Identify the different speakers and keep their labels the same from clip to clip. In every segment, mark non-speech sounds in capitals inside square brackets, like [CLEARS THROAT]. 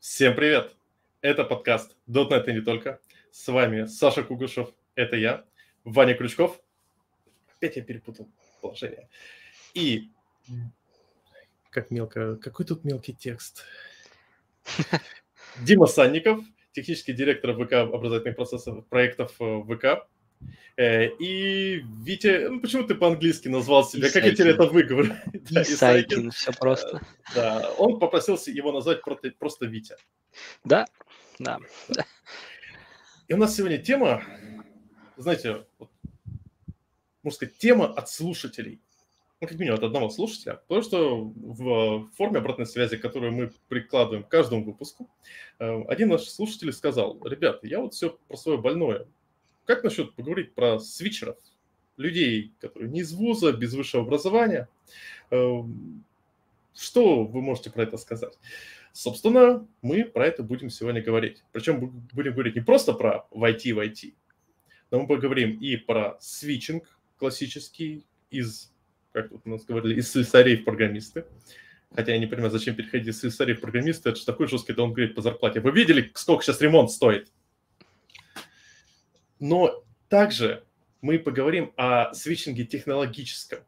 Speaker 1: Всем привет! Это подкаст .NET и не только. С вами Саша Кугушев, это я, Ваня Крючков. Опять я перепутал положение. И как мелко, какой тут мелкий текст. [LAUGHS] Дима Санников, технический директор ВК образовательных процессов проектов э, ВК. Э, и Витя, ну почему ты по-английски назвал себя? Исайкин. Как я тебе это выговорю? [LAUGHS]
Speaker 2: Исайкин, все просто. Э,
Speaker 1: да, он попросил его назвать просто, просто Витя.
Speaker 2: Да, да.
Speaker 1: И у нас сегодня тема, знаете, вот, можно сказать, тема от слушателей. Ну, как минимум от одного слушателя. Потому что в форме обратной связи, которую мы прикладываем к каждому выпуску, один наш слушатель сказал, ребята, я вот все про свое больное как насчет поговорить про свитчеров, людей, которые не из вуза, без высшего образования? Эм, что вы можете про это сказать? Собственно, мы про это будем сегодня говорить. Причем будем говорить не просто про войти в IT, но мы поговорим и про свитчинг классический из, как тут у нас говорили, из слесарей в программисты. Хотя я не понимаю, зачем переходить из слесарей в программисты, это же такой жесткий даунгрейд по зарплате. Вы видели, сколько сейчас ремонт стоит? Но также мы поговорим о свитчинге технологическом.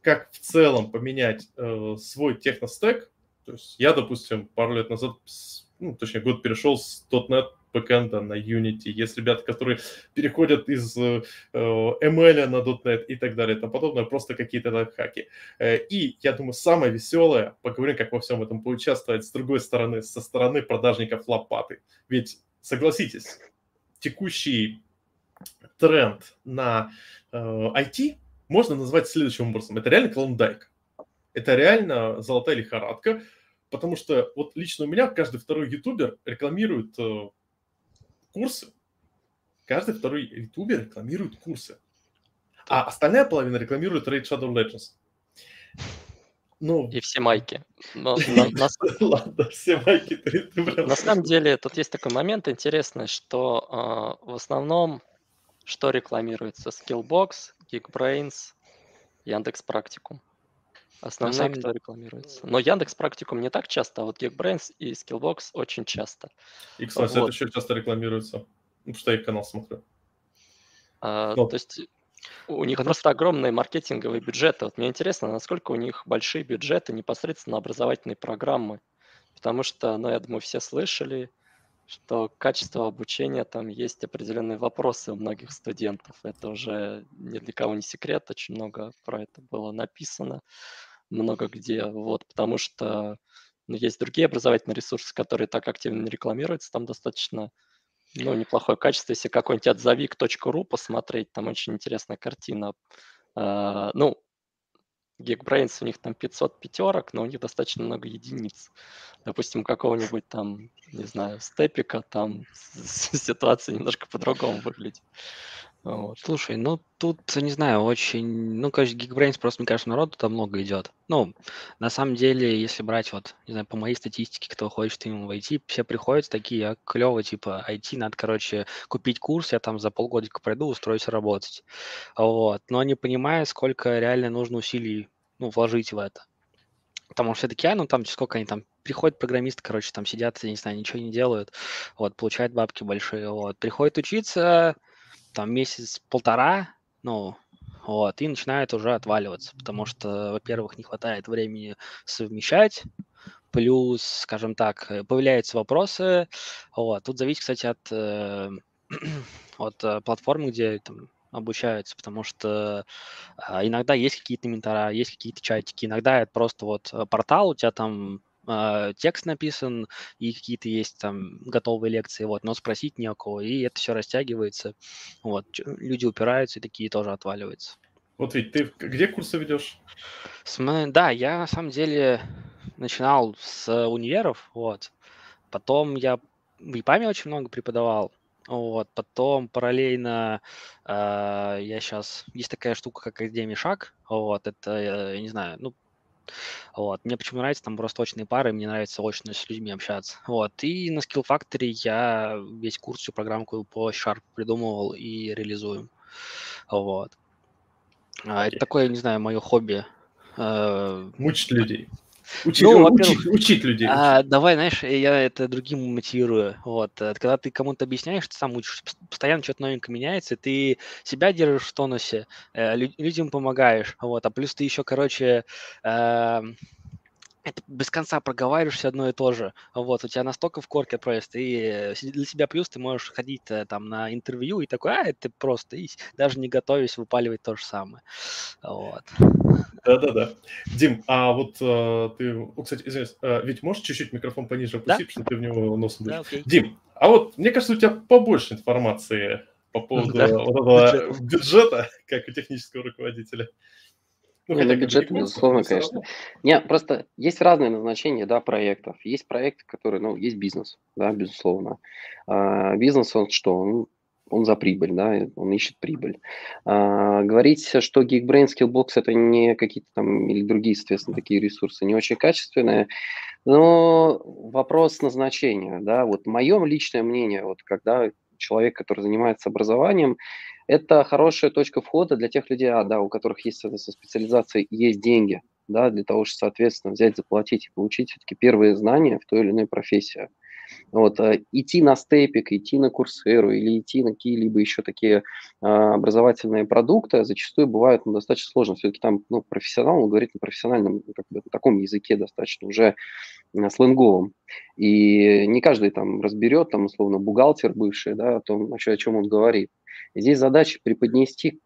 Speaker 1: Как в целом поменять э, свой техностек. То есть я, допустим, пару лет назад, ну, точнее, год перешел с .NET бэкэнда на Unity. Есть ребята, которые переходят из э, ML на .NET и так далее и тому подобное, просто какие-то лайфхаки. Э, и, я думаю, самое веселое, поговорим, как во всем этом поучаствовать с другой стороны, со стороны продажников лопаты. Ведь, согласитесь, текущий тренд на э, IT можно назвать следующим образом. Это реально клондайк. Это реально золотая лихорадка, потому что вот лично у меня каждый второй ютубер рекламирует э, курсы. Каждый второй ютубер рекламирует курсы. А остальная половина рекламирует Raid Shadow Legends.
Speaker 2: Ну, и все майки. Но, [LAUGHS] на, на...
Speaker 1: Ладно, все майки. Ты,
Speaker 2: ты прям... На самом деле, тут есть такой момент интересный, что э, в основном, что рекламируется? Skillbox, Geekbrains, Яндекс Практикум. Основные, самом... кто рекламируется. Но Яндекс Практикум не так часто, а вот Geekbrains и Skillbox очень часто.
Speaker 1: И, кстати, вот. это еще часто рекламируется, потому что я их канал смотрю.
Speaker 2: А, То есть у них просто огромные маркетинговые бюджеты. Вот мне интересно, насколько у них большие бюджеты непосредственно образовательные программы. Потому что, ну, я думаю, все слышали, что качество обучения там есть определенные вопросы у многих студентов. Это уже ни для кого не секрет, очень много про это было написано, много где. Вот, потому что ну, есть другие образовательные ресурсы, которые так активно не рекламируются, там достаточно ну, неплохое качество. Если какой-нибудь отзовик.ру посмотреть, там очень интересная картина. Uh, ну, Geekbrains у них там 500 пятерок, но у них достаточно много единиц. Допустим, какого-нибудь там, не знаю, степика, там ситуация немножко по-другому выглядит.
Speaker 3: Вот. Слушай, ну тут, не знаю, очень, ну, конечно, Geekbrains просто, мне кажется, народу там много идет. Ну, на самом деле, если брать вот, не знаю, по моей статистике, кто хочет именно войти, все приходят такие, а, клево, типа, IT, надо, короче, купить курс, я там за полгодика пройду, устроюсь работать. Вот, но не понимая, сколько реально нужно усилий, ну, вложить в это. Потому что все такие, а, ну, там, сколько они там, приходят программисты, короче, там сидят, я не знаю, ничего не делают, вот, получают бабки большие, вот, приходят учиться, там месяц-полтора, ну, вот, и начинает уже отваливаться, потому что, во-первых, не хватает времени совмещать, плюс, скажем так, э, появляются вопросы, вот, тут зависит, кстати, от, э, [CLEARS THROAT] от э, платформы, где там обучаются, потому что э, иногда есть какие-то ментора, есть какие-то чатики, иногда это просто вот портал, у тебя там э, текст написан, и какие-то есть там готовые лекции, вот, но спросить не кого, и это все растягивается, вот, люди упираются и такие тоже отваливаются.
Speaker 1: Вот ведь ты где курсы ведешь?
Speaker 3: Да, я на самом деле начинал с универов, вот, потом я в ИПАМе очень много преподавал, вот, потом параллельно э, я сейчас есть такая штука, как Академия Шаг. Вот, это, я не знаю, ну, вот. Мне почему нравится, там просто очные пары, мне нравится очно с людьми общаться. Вот. И на Skill Factory я весь курс, всю программку по Sharp придумывал и реализую. Вот. А, это такое, не знаю, мое хобби.
Speaker 1: Э, Мучить людей. Учить, ну, учить, учить людей.
Speaker 3: А, давай, знаешь, я это другим мотивирую. Вот, э, когда ты кому-то объясняешь, ты сам учишься, постоянно что-то новенькое меняется, ты себя держишь в тонусе, э, людям помогаешь, вот, а плюс ты еще, короче, э, это без конца проговариваешься одно и то же. Вот, у тебя настолько в корке просто, и для себя плюс ты можешь ходить э, там на интервью и такой, а, это просто, и даже не готовясь, выпаливать то же самое. Вот.
Speaker 1: Да-да-да. Дим, а вот э, ты, кстати, извиняюсь, э, ведь можешь чуть-чуть микрофон пониже опустить, да? чтобы ты в него носом да, окей. Дим, а вот мне кажется, у тебя побольше информации по поводу да. вот этого бюджета, как у технического руководителя.
Speaker 4: Ну, это бюджет, безусловно, конечно. Не, просто есть разные назначения, да, проектов. Есть проекты, которые, ну, есть бизнес, да, безусловно. А, бизнес, он что? Он, он за прибыль, да, он ищет прибыль. А, говорить, что Geekbrain, Skillbox это не какие-то там или другие, соответственно, такие ресурсы не очень качественные, но вопрос назначения, да, вот мое личное мнение, вот когда человек, который занимается образованием, это хорошая точка входа для тех людей, а, да, у которых есть специализация и есть деньги, да, для того, чтобы, соответственно, взять, заплатить и получить все-таки первые знания в той или иной профессии. Вот, а, идти на степик, идти на курсеру или идти на какие-либо еще такие а, образовательные продукты зачастую бывают ну, достаточно сложно. Все-таки там ну, профессионал он говорит на профессиональном, как бы, на таком языке достаточно уже а, сленговом. И не каждый там разберет, там, условно, бухгалтер бывший, да, о том, о чем он говорит. Здесь задача преподнести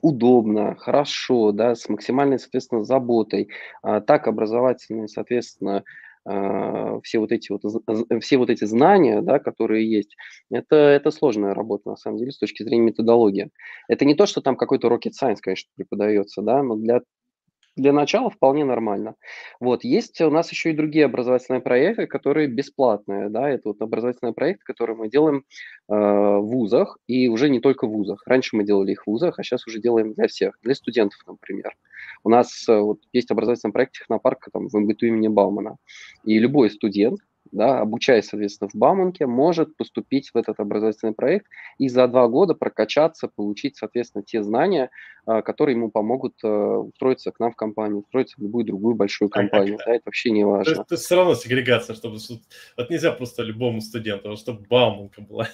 Speaker 4: удобно, хорошо, да, с максимальной, соответственно, заботой, а, так образовательные, соответственно, а, все вот эти вот все вот эти знания, да, которые есть, это это сложная работа на самом деле с точки зрения методологии. Это не то, что там какой-то rocket science, конечно, преподается, да, но для для начала вполне нормально. Вот, есть у нас еще и другие образовательные проекты, которые бесплатные, да, это вот образовательные проекты, которые мы делаем э, в вузах, и уже не только в вузах. Раньше мы делали их в вузах, а сейчас уже делаем для всех, для студентов, например. У нас э, вот есть образовательный проект технопарка там, в МГТУ имени Баумана, и любой студент, да, обучаясь, соответственно, в Бауманке, может поступить в этот образовательный проект и за два года прокачаться, получить, соответственно, те знания, а, которые ему помогут э, устроиться к нам в компанию, устроиться в любую другую большую компанию. Да, это вообще не важно.
Speaker 1: То есть, то есть все равно сегрегация, чтобы вот нельзя просто любому студенту, а чтобы Бауманка была.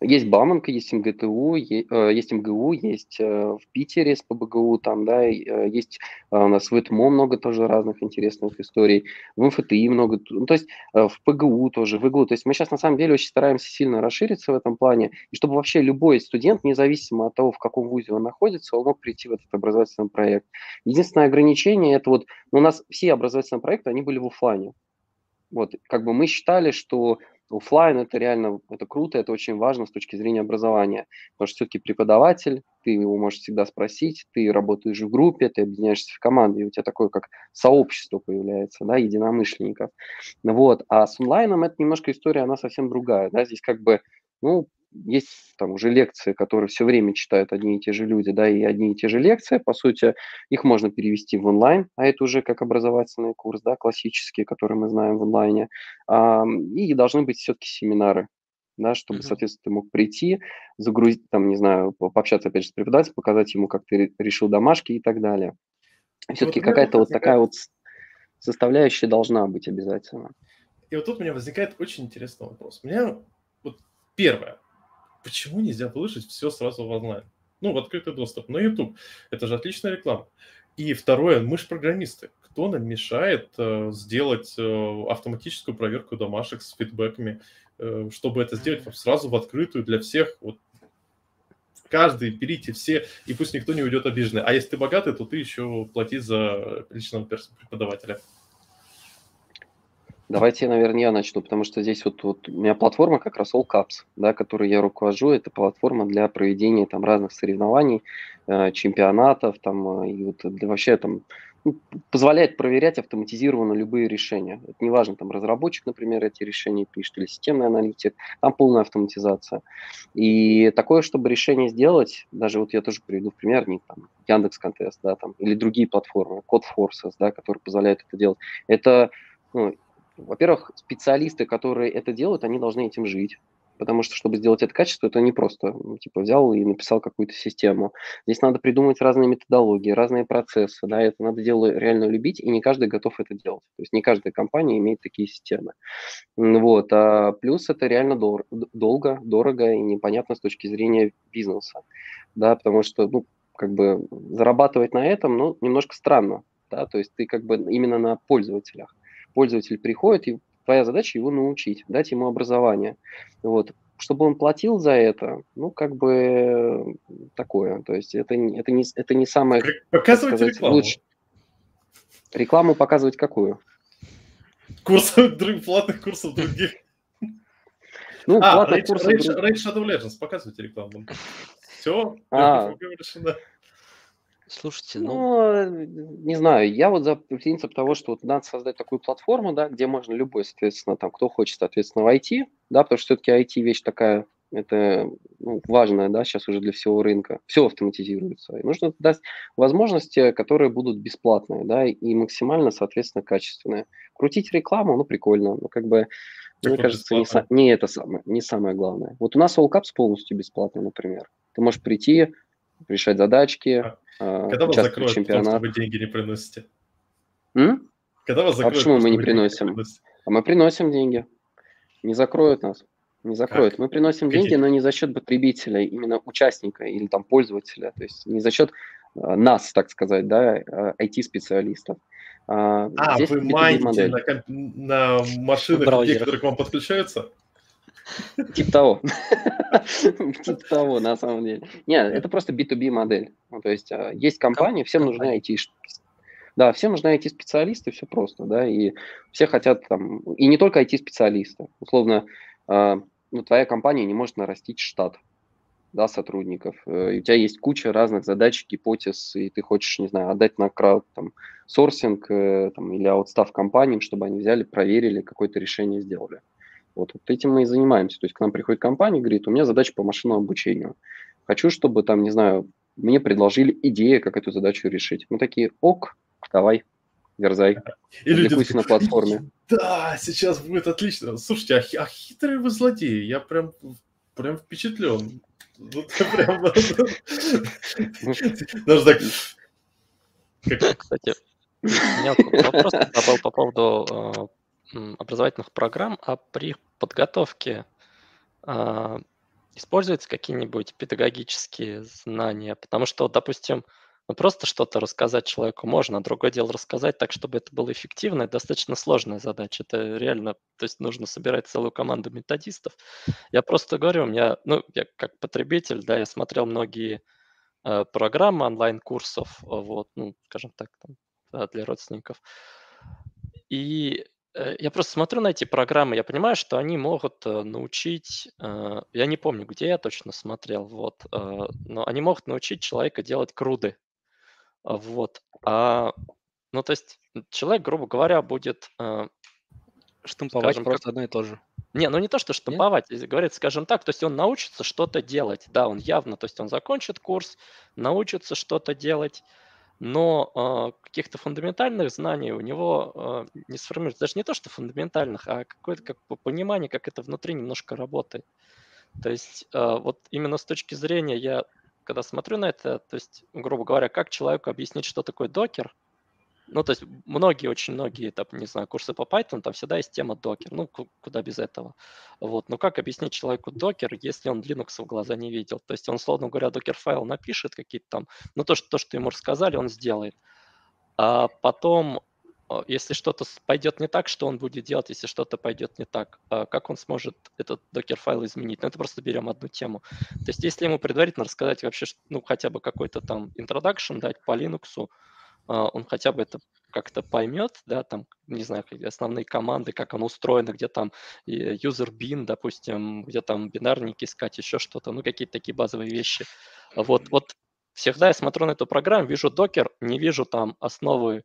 Speaker 4: Есть Бауманка, есть МГТУ, э, есть МГУ, есть э, в Питере с ПБГУ, там, да, э, есть у нас в ИТМО много тоже разных интересных историй, в МФТИ много, ну, то есть в ПГУ тоже, в ИГУ. То есть мы сейчас на самом деле очень стараемся сильно расшириться в этом плане, и чтобы вообще любой студент, независимо от того, в каком вузе он находится, он мог прийти в этот образовательный проект. Единственное ограничение, это вот, ну, у нас все образовательные проекты, они были в офлайне. Вот, как бы мы считали, что Оффлайн это реально, это круто, это очень важно с точки зрения образования, потому что все-таки преподаватель, ты его можешь всегда спросить, ты работаешь в группе, ты объединяешься в команде, и у тебя такое как сообщество появляется, да, единомышленников. Вот, а с онлайном это немножко история, она совсем другая, да, здесь как бы, ну, есть там уже лекции, которые все время читают одни и те же люди, да, и одни и те же лекции, по сути, их можно перевести в онлайн, а это уже как образовательный курс, да, классический, который мы знаем в онлайне, а, и должны быть все-таки семинары, да, чтобы, mm-hmm. соответственно, ты мог прийти, загрузить, там, не знаю, пообщаться, опять же, с преподавателем, показать ему, как ты решил домашки и так далее. Все-таки вот какая-то вот такая вот составляющая должна быть обязательно.
Speaker 1: И вот тут у меня возникает очень интересный вопрос. У меня вот первое, почему нельзя выложить все сразу в онлайн? Ну, в открытый доступ на YouTube. Это же отличная реклама. И второе, мы же программисты. Кто нам мешает э, сделать э, автоматическую проверку домашек с фидбэками, э, чтобы это сделать сразу в открытую для всех? Вот каждый, берите все, и пусть никто не уйдет обиженный. А если ты богатый, то ты еще плати за личного преподавателя.
Speaker 4: Давайте, наверное, я начну, потому что здесь вот, вот у меня платформа как раз All Cups, да, которой я руковожу. Это платформа для проведения там разных соревнований, э, чемпионатов, там, э, и вот для вообще там ну, позволяет проверять автоматизированно любые решения. Это неважно, там разработчик, например, эти решения пишет, или системный аналитик, там полная автоматизация. И такое, чтобы решение сделать, даже вот я тоже приведу в пример, не там Яндекс Контест, да, там, или другие платформы, Code Forces, да, которые позволяют это делать. Это ну, во-первых, специалисты, которые это делают, они должны этим жить. потому что, чтобы сделать это качество, это не просто, ну, типа, взял и написал какую-то систему. Здесь надо придумать разные методологии, разные процессы, да, это надо дело реально любить, и не каждый готов это делать. То есть не каждая компания имеет такие системы. Вот, а плюс это реально дор- долго, дорого и непонятно с точки зрения бизнеса, да, потому что, ну, как бы зарабатывать на этом, ну, немножко странно, да, то есть ты как бы именно на пользователях. Пользователь приходит, и твоя задача его научить, дать ему образование. Вот. Чтобы он платил за это, ну, как бы такое. То есть это, это, не, это не самое...
Speaker 1: Показывать сказать, рекламу. Лучше.
Speaker 4: Рекламу показывать какую?
Speaker 1: Курсы, платных курсов других. Ну, а, Rage, курсов... Rage, Rage Shadow Legends, показывайте рекламу. Все, а, [LAUGHS]
Speaker 3: решено. Слушайте,
Speaker 4: ну... ну... Не знаю, я вот за принцип того, что вот надо создать такую платформу, да, где можно любой, соответственно, там, кто хочет, соответственно, войти, да, потому что все-таки IT вещь такая, это ну, важная, да, сейчас уже для всего рынка. Все автоматизируется. И нужно дать возможности, которые будут бесплатные, да, и максимально, соответственно, качественные. Крутить рекламу, ну, прикольно, но как бы, так мне кажется, не, не это самое, не самое главное. Вот у нас All Caps полностью бесплатно, например. Ты можешь прийти, решать задачки, а
Speaker 1: а, Когда вас закроют, чемпионат. Том, что вы деньги не приносите?
Speaker 4: М? Когда вас закроют, а почему мы не приносим? А мы приносим деньги. Не закроют нас. Не закроют. Как? Мы приносим Какие? деньги, но не за счет потребителя, именно участника или там пользователя. То есть не за счет а, нас, так сказать, да, IT-специалистов.
Speaker 1: А, а вы майните на, на машинах, людей, которые к вам подключаются?
Speaker 4: Типа того. [LAUGHS] Типа того, на самом деле. Нет, это просто B2B модель. Ну, то есть а, есть компании, всем нужны IT да, всем нужны IT-специалисты, все просто, да, и все хотят там, и не только IT-специалисты. Условно, э, ну, твоя компания не может нарастить штат, да, сотрудников. Э, и у тебя есть куча разных задач, гипотез, и ты хочешь, не знаю, отдать на крауд, там, сорсинг, э, там, или аутстав компаниям, чтобы они взяли, проверили, какое-то решение сделали. Вот, вот этим мы и занимаемся. То есть к нам приходит компания, говорит, у меня задача по машинному обучению. Хочу, чтобы там, не знаю, мне предложили идею, как эту задачу решить. Мы такие, ок, давай, верзай.
Speaker 1: И люди такие, на платформе. Да, сейчас будет отлично. Слушайте, а, а хитрые вы злодеи. Я прям, прям впечатлен.
Speaker 2: Даже так... Кстати, у меня вопрос по поводу а, образовательных программ, а при подготовке а, используются какие-нибудь педагогические знания? Потому что, допустим, ну, просто что-то рассказать человеку можно, а другое дело рассказать так, чтобы это было эффективно, это достаточно сложная задача. Это реально, то есть нужно собирать целую команду методистов. Я просто говорю, у меня, ну, я как потребитель, да, я смотрел многие э, программы онлайн-курсов, вот, ну, скажем так, там, для родственников. И Э, я просто смотрю на эти программы, я понимаю, что они могут э, научить, э, я не помню, где я точно смотрел, вот, но они могут научить человека делать круды, вот. А, ну, то есть человек, грубо говоря, будет
Speaker 3: Штамповать скажем, просто как... одно и то же.
Speaker 2: Не, ну не то, что штамповать, Нет? говорит, скажем так, то есть он научится что-то делать, да, он явно, то есть он закончит курс, научится что-то делать, но э, каких-то фундаментальных знаний у него э, не сформируется. Даже не то, что фундаментальных, а какое-то как понимание, как это внутри немножко работает. То есть э, вот именно с точки зрения я, когда смотрю на это, то есть, грубо говоря, как человеку объяснить, что такое докер – ну, то есть многие, очень многие, там, не знаю, курсы по Python, там всегда есть тема докер. Ну, куда без этого. Вот. Но как объяснить человеку докер, если он Linux в глаза не видел? То есть он, условно говоря, докер-файл напишет какие-то там, ну, то, что, то, что ему рассказали, он сделает. А потом, а, если что-то пойдет не так, что он будет делать, если что-то пойдет не так? А как он сможет этот докер-файл изменить? Ну, это просто берем одну тему. То есть если ему предварительно рассказать вообще, ну, хотя бы какой-то там introduction дать по Linux, он хотя бы это как-то поймет, да, там, не знаю, основные команды, как оно устроено, где там user bin, допустим, где там бинарники искать, еще что-то, ну, какие-то такие базовые вещи. Вот, вот всегда я смотрю на эту программу, вижу докер, не вижу там основы,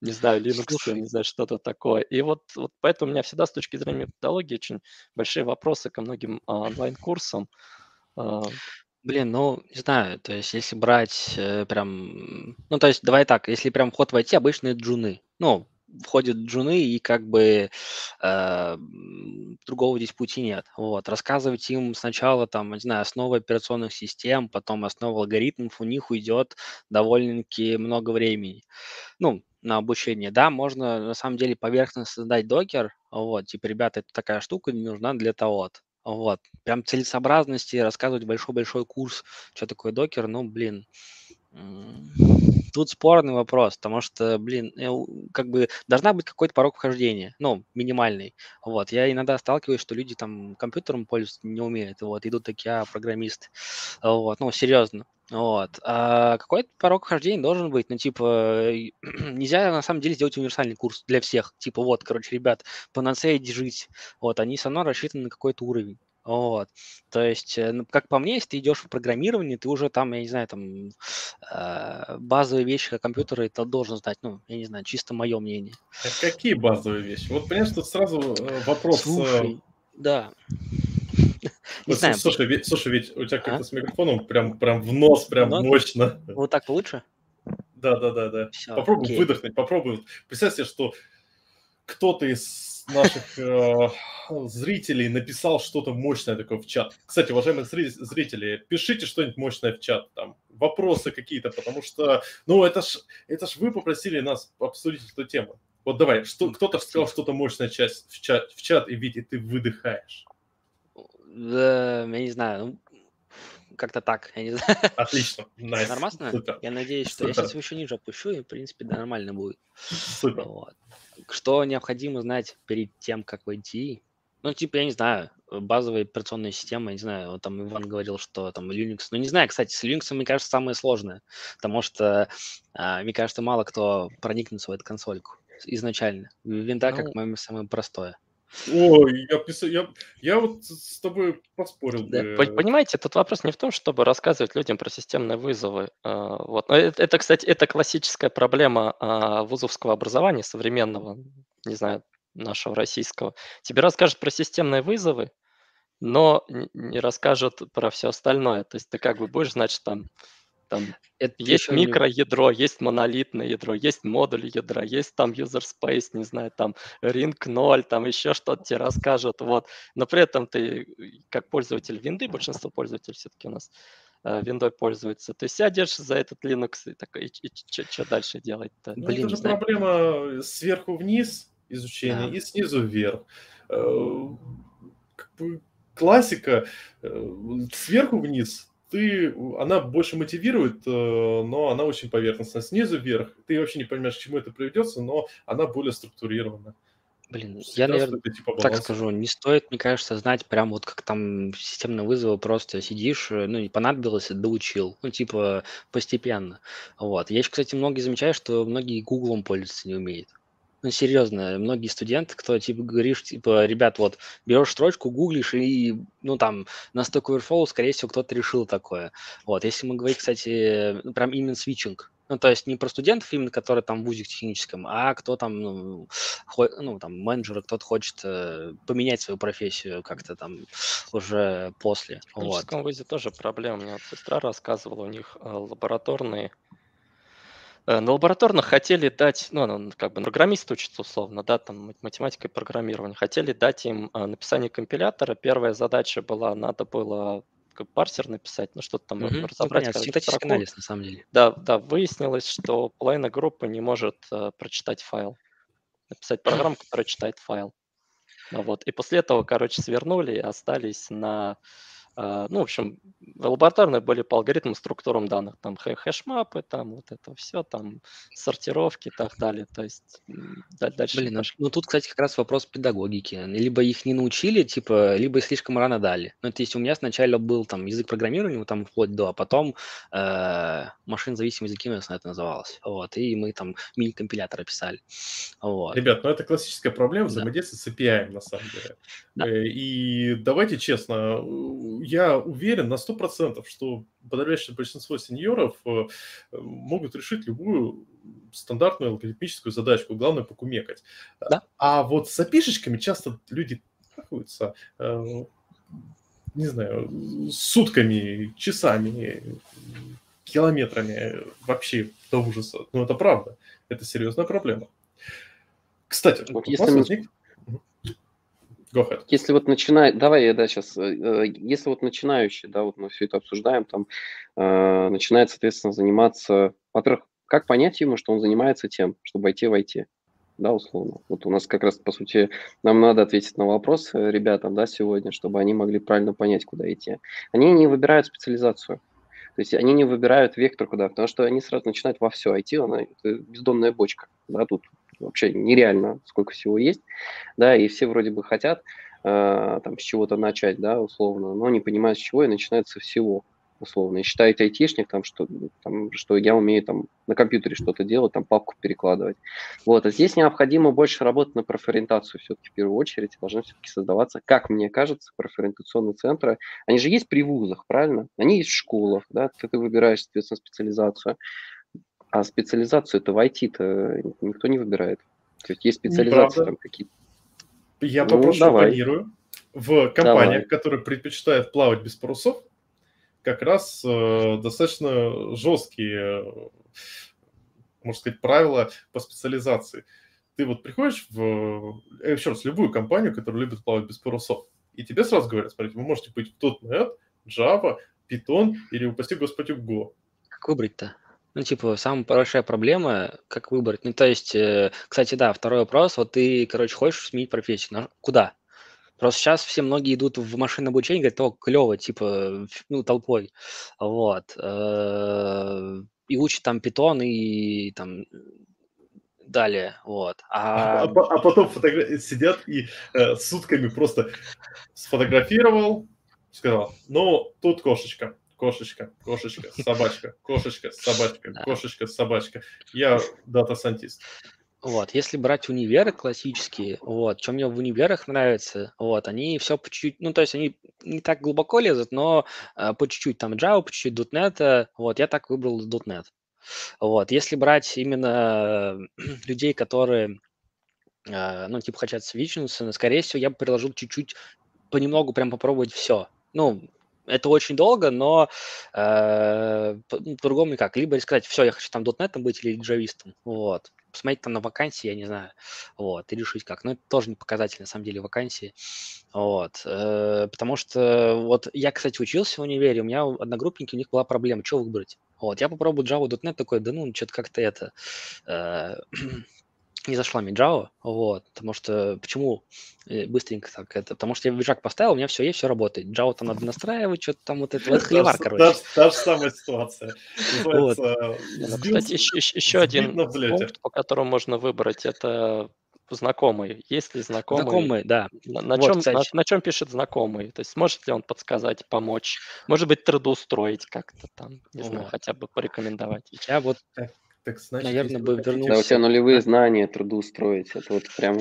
Speaker 2: не знаю, Linux, Слушай. не знаю, что-то такое. И вот, вот поэтому у меня всегда с точки зрения методологии очень большие вопросы ко многим а, онлайн-курсам.
Speaker 3: Блин, ну, не знаю, то есть если брать э, прям, ну, то есть давай так, если прям вход войти, обычные джуны, ну, входят джуны, и как бы э, другого здесь пути нет. Вот. Рассказывать им сначала, там, не знаю, основы операционных систем, потом основы алгоритмов, у них уйдет довольно-таки много времени. Ну, на обучение. Да, можно на самом деле поверхностно создать докер, вот, типа, ребята, это такая штука не нужна для того-то. Вот. Прям целесообразности рассказывать большой-большой курс, что такое докер, ну, блин, Тут спорный вопрос, потому что, блин, э, как бы должна быть какой-то порог вхождения, ну, минимальный. Вот, я иногда сталкиваюсь, что люди там компьютером пользоваться не умеют, вот, идут такие, а, программисты, вот, ну, серьезно. Вот. А какой-то порог вхождения должен быть. Ну, типа, [CLEARS THROAT] нельзя на самом деле сделать универсальный курс для всех. Типа, вот, короче, ребят, панацея держись. Вот, они все равно рассчитаны на какой-то уровень. Вот. То есть, э, ну, как по мне, если ты идешь в программирование, ты уже там, я не знаю, там э, базовые вещи как компьютеры это должен знать. Ну, я не знаю, чисто мое мнение.
Speaker 1: А какие базовые вещи? Вот, понимаешь, тут сразу э, вопрос...
Speaker 3: Слушай, да.
Speaker 1: Не вот, знаю. Слушай, ведь, слушай, ведь у тебя как-то а? с микрофоном прям, прям в нос, прям нос? мощно.
Speaker 3: Вот так лучше?
Speaker 1: Да, да, да, да. Все, попробуй окей. выдохнуть, попробуй. Представь себе, что кто-то из наших э, зрителей написал что-то мощное такое в чат. Кстати, уважаемые зрители, пишите что-нибудь мощное в чат, там, вопросы какие-то, потому что, ну, это ж, это ж вы попросили нас обсудить эту тему. Вот давай, что, кто-то сказал что-то мощное часть в чат, в чат, и видите, ты выдыхаешь.
Speaker 3: Да, я не знаю, ну, как-то так, я не знаю.
Speaker 1: Отлично, [LAUGHS]
Speaker 3: nice. Нормально? Супер. Я надеюсь, что Супер. я сейчас еще ниже опущу, и, в принципе, да, нормально будет.
Speaker 1: Супер. Вот.
Speaker 3: Что необходимо знать перед тем, как войти? Ну, типа, я не знаю, базовые операционные системы, я не знаю, вот там Иван говорил, что там Linux, ну, не знаю, кстати, с Linux, мне кажется, самое сложное, потому что, а, мне кажется, мало кто проникнется в эту консольку изначально. Винда, ну, как моему самое простое.
Speaker 1: Ой, я, писал, я, я вот с тобой поспорил
Speaker 2: да. бы. Понимаете, тут вопрос не в том, чтобы рассказывать людям про системные вызовы. А, вот. Это, это, кстати, это классическая проблема а, вузовского образования современного, не знаю, нашего российского. Тебе расскажут про системные вызовы, но не расскажут про все остальное. То есть ты как бы будешь знать, что там там это есть микроядро, есть монолитное ядро, есть модуль ядра, есть там user space, не знаю, там ring 0, там еще что-то тебе расскажут, вот. Но при этом ты, как пользователь винды, большинство пользователей все-таки у нас э, виндой пользуются, ты сядешь за этот Linux и такой, и, и, и что дальше делать-то?
Speaker 1: Ну, Блин, это же проблема сверху вниз изучения да. и снизу вверх. Э, как бы классика э, сверху вниз ты, она больше мотивирует, э, но она очень поверхностная. Снизу вверх ты вообще не понимаешь, к чему это приведется, но она более структурирована.
Speaker 3: Блин, Всегда я, наверное, типа так скажу, не стоит, мне кажется, знать прям вот как там системные вызовы, просто сидишь, э, ну, не понадобилось, доучил, ну, типа постепенно. Вот. Я еще, кстати, многие замечаю, что многие гуглом пользоваться не умеют. Ну, серьезно, многие студенты, кто, типа, говоришь, типа, ребят, вот, берешь строчку, гуглишь, и, ну, там, на Stack Overflow, скорее всего, кто-то решил такое. Вот, если мы говорим, кстати, ну, прям именно свитчинг, ну, то есть не про студентов именно, которые там в ВУЗе техническом, а кто там, ну, хо, ну там, менеджеры, кто-то хочет э, поменять свою профессию как-то там уже после.
Speaker 2: В техническом вот. ВУЗе тоже проблема. Мне вот сестра рассказывала, у них э, лабораторные на лабораторных хотели дать, ну, ну, как бы программист учится условно, да, там математика и программирование, хотели дать им а, написание компилятора. Первая задача была, надо было парсер написать, ну что-то там
Speaker 3: угу, разобрать. Ну, Синтетический анализ, на самом деле.
Speaker 2: Да, да, выяснилось, что половина группы не может uh, прочитать файл. Написать программу, которая читает файл. Ну, вот. И после этого, короче, свернули и остались на ну, в общем, лабораторные были по алгоритмам, структурам данных, там хэшмапы, там вот это все, там сортировки и так далее. То есть
Speaker 3: дальше... Блин, ну, ну тут, кстати, как раз вопрос педагогики. Либо их не научили, типа, либо слишком рано дали. Ну, то есть у меня сначала был там язык программирования, там вплоть до, а потом э, машин-зависимый языки у нас это называлось. Вот, и мы там мини-компиляторы писали. Вот.
Speaker 1: Ребят, ну это классическая проблема взаимодействия да. с API, на самом деле. Да. Э, и давайте честно, я уверен на 100%, что подавляющее большинство сеньоров э, могут решить любую стандартную алгоритмическую задачку, главное покумекать. Да. А вот с опишечками часто люди находятся, э, не знаю, сутками, часами, километрами вообще до ужаса. Но это правда, это серьезная проблема. Кстати,
Speaker 4: вот если возник... Go ahead. Если вот начинает, давай я да сейчас, э, э, если вот начинающий, да, вот мы все это обсуждаем, там э, начинает, соответственно, заниматься, во-первых, как понять ему, что он занимается тем, чтобы войти в IT, да, условно. Вот у нас как раз, по сути, нам надо ответить на вопрос ребятам, да, сегодня, чтобы они могли правильно понять, куда идти. Они не выбирают специализацию. То есть они не выбирают вектор куда, потому что они сразу начинают во все. IT, она это бездонная бочка, да, тут вообще нереально, сколько всего есть, да, и все вроде бы хотят э, там с чего-то начать, да, условно, но не понимают с чего и начинается всего условно, и считает айтишник, там, что, там, что я умею там, на компьютере что-то делать, там, папку перекладывать. Вот, а здесь необходимо больше работать на профориентацию все-таки в первую очередь, должны все-таки создаваться, как мне кажется, профориентационные центры. Они же есть при вузах, правильно? Они есть в школах, да, ты, ты выбираешь, соответственно, специализацию. А специализацию это в IT-то никто не выбирает. То есть есть специализации там какие-то.
Speaker 1: Я ну, попрошу давай. В компаниях, давай. которые предпочитают плавать без парусов, как раз э, достаточно жесткие, можно сказать, правила по специализации. Ты вот приходишь в, э, еще раз, любую компанию, которая любит плавать без парусов, и тебе сразу говорят, смотрите, вы можете быть в .NET, Java, Python или, упаси господи, в Go.
Speaker 3: Как выбрать-то? Ну, типа, самая большая проблема, как выбрать. Ну, то есть, э, кстати, да, второй вопрос. Вот ты, короче, хочешь сменить профессию. Но куда? Просто сейчас все многие идут в машинное обучение, говорят, о, клево, типа, ну, толпой. Вот. Э, и учат там питон и там далее, вот.
Speaker 1: А, а, а потом фотогра... сидят и э, сутками просто сфотографировал, сказал, ну, тут кошечка, кошечка, кошечка, [LAUGHS] собачка, кошечка, собачка, кошечка, собачка. Я дата-сантист.
Speaker 3: Вот, если брать универы классические, вот, что мне в универах нравится, вот, они все по чуть-чуть, ну, то есть они не так глубоко лезут, но э, по чуть-чуть там Java, по чуть-чуть .NET, вот, я так выбрал .NET. Вот, если брать именно [CLEARS THROAT] людей, которые, э, ну, типа хотят свичнуться, скорее всего, я бы предложил чуть-чуть понемногу прям попробовать все. Ну, это очень долго, но э, по-другому никак. Либо сказать, все, я хочу там .NET быть или джавистом, вот. Посмотреть там на вакансии, я не знаю, вот, и решить как. Но это тоже не показатель, на самом деле, вакансии, вот, э, потому что, вот, я, кстати, учился в универе, у меня одногруппники, у них была проблема, что выбрать, вот, я попробую Java.NET, такой, да ну, что-то как-то это, э, [CLEARS THROAT] не зашла мне Java, вот, потому что, почему э, быстренько так это, потому что я вижак поставил, у меня все есть, все работает. Java там надо настраивать, что-то там вот это, вот холивар, короче.
Speaker 1: Та же самая ситуация.
Speaker 2: Ну, кстати, еще один пункт, по которому можно выбрать, это знакомый. Есть ли знакомый?
Speaker 3: Знакомый, да.
Speaker 2: На, на, вот, чем, на, на чем пишет знакомый? То есть сможет ли он подсказать, помочь? Может быть, трудоустроить как-то там, не знаю, хотя бы порекомендовать.
Speaker 3: Я вот так значит, Наверное, бы вернулся.
Speaker 4: Да, у тебя нулевые знания трудоустроить. Это вот прям...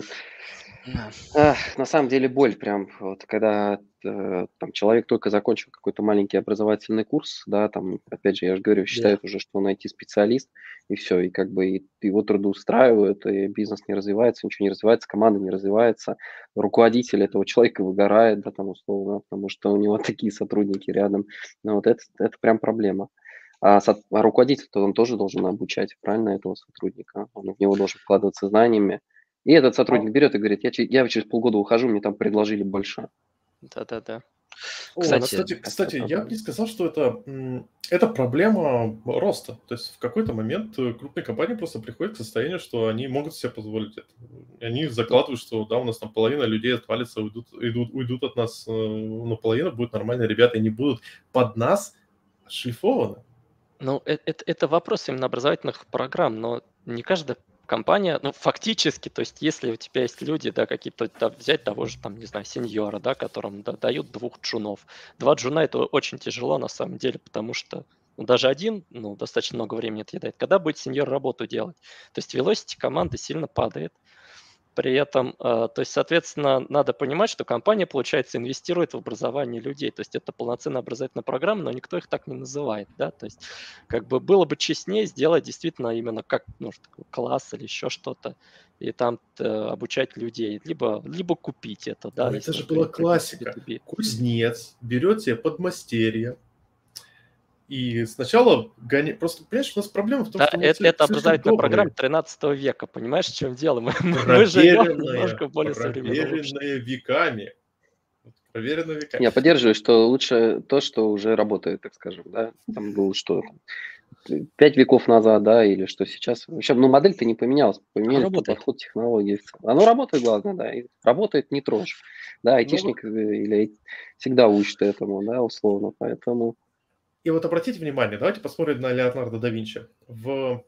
Speaker 4: Ах, на самом деле боль прям, вот когда э, там человек только закончил какой-то маленький образовательный курс, да, там, опять же, я же говорю, считает yeah. уже, что он IT-специалист, и все, и как бы и его трудоустраивают, и бизнес не развивается, ничего не развивается, команда не развивается, руководитель этого человека выгорает, да, там, условно, потому что у него [LAUGHS] такие сотрудники рядом, ну, вот это, это прям проблема. А, а руководитель-то он тоже должен обучать, правильно, этого сотрудника. Он в него должен вкладываться знаниями. И этот сотрудник берет и говорит, я, я через полгода ухожу, мне там предложили больше.
Speaker 2: Да-да-да.
Speaker 1: Кстати, О, кстати, кстати я бы не сказал, что это, это проблема роста. То есть в какой-то момент э, крупные компании просто приходят к состоянию, что они могут себе позволить это. Они закладывают, что да, у нас там половина людей отвалится, уйдут, уйдут, уйдут от нас, э, но половина будет нормальные ребята, и не будут под нас шлифованы.
Speaker 2: Ну, э это это вопрос именно образовательных программ, но не каждая компания, ну, фактически, то есть если у тебя есть люди, да, какие-то, да, взять того же, там, не знаю, сеньора, да, которым да, дают двух джунов. Два джуна это очень тяжело на самом деле, потому что ну, даже один, ну, достаточно много времени отъедает. Когда будет сеньор работу делать? То есть velocity команды сильно падает. При этом, э, то есть, соответственно, надо понимать, что компания, получается, инвестирует в образование людей. То есть это полноценная образовательная программа, но никто их так не называет. Да? То есть как бы было бы честнее сделать действительно именно как ну, класс или еще что-то, и там э, обучать людей, либо, либо купить это. Да,
Speaker 1: это же была классика. Кузнец берет себе подмастерье, И сначала гони... Просто, понимаешь, у нас проблема в том,
Speaker 2: да,
Speaker 1: что...
Speaker 2: Это, это образовательная программа 13 века, понимаешь, в чем дело? Мы,
Speaker 1: мы живем немножко более современное веками. Проверено веками.
Speaker 4: Я поддерживаю, что лучше то, что уже работает, так скажем, да. Там было что пять веков назад, да, или что сейчас. Вообще, ну, модель-то не поменялась, поменялся подход технологий. Оно работает, главное, да, и работает, не трожь. Да, айтишник ну, или всегда учит этому, да, условно, поэтому...
Speaker 1: И вот обратите внимание, давайте посмотрим на Леонардо да Винчи. В,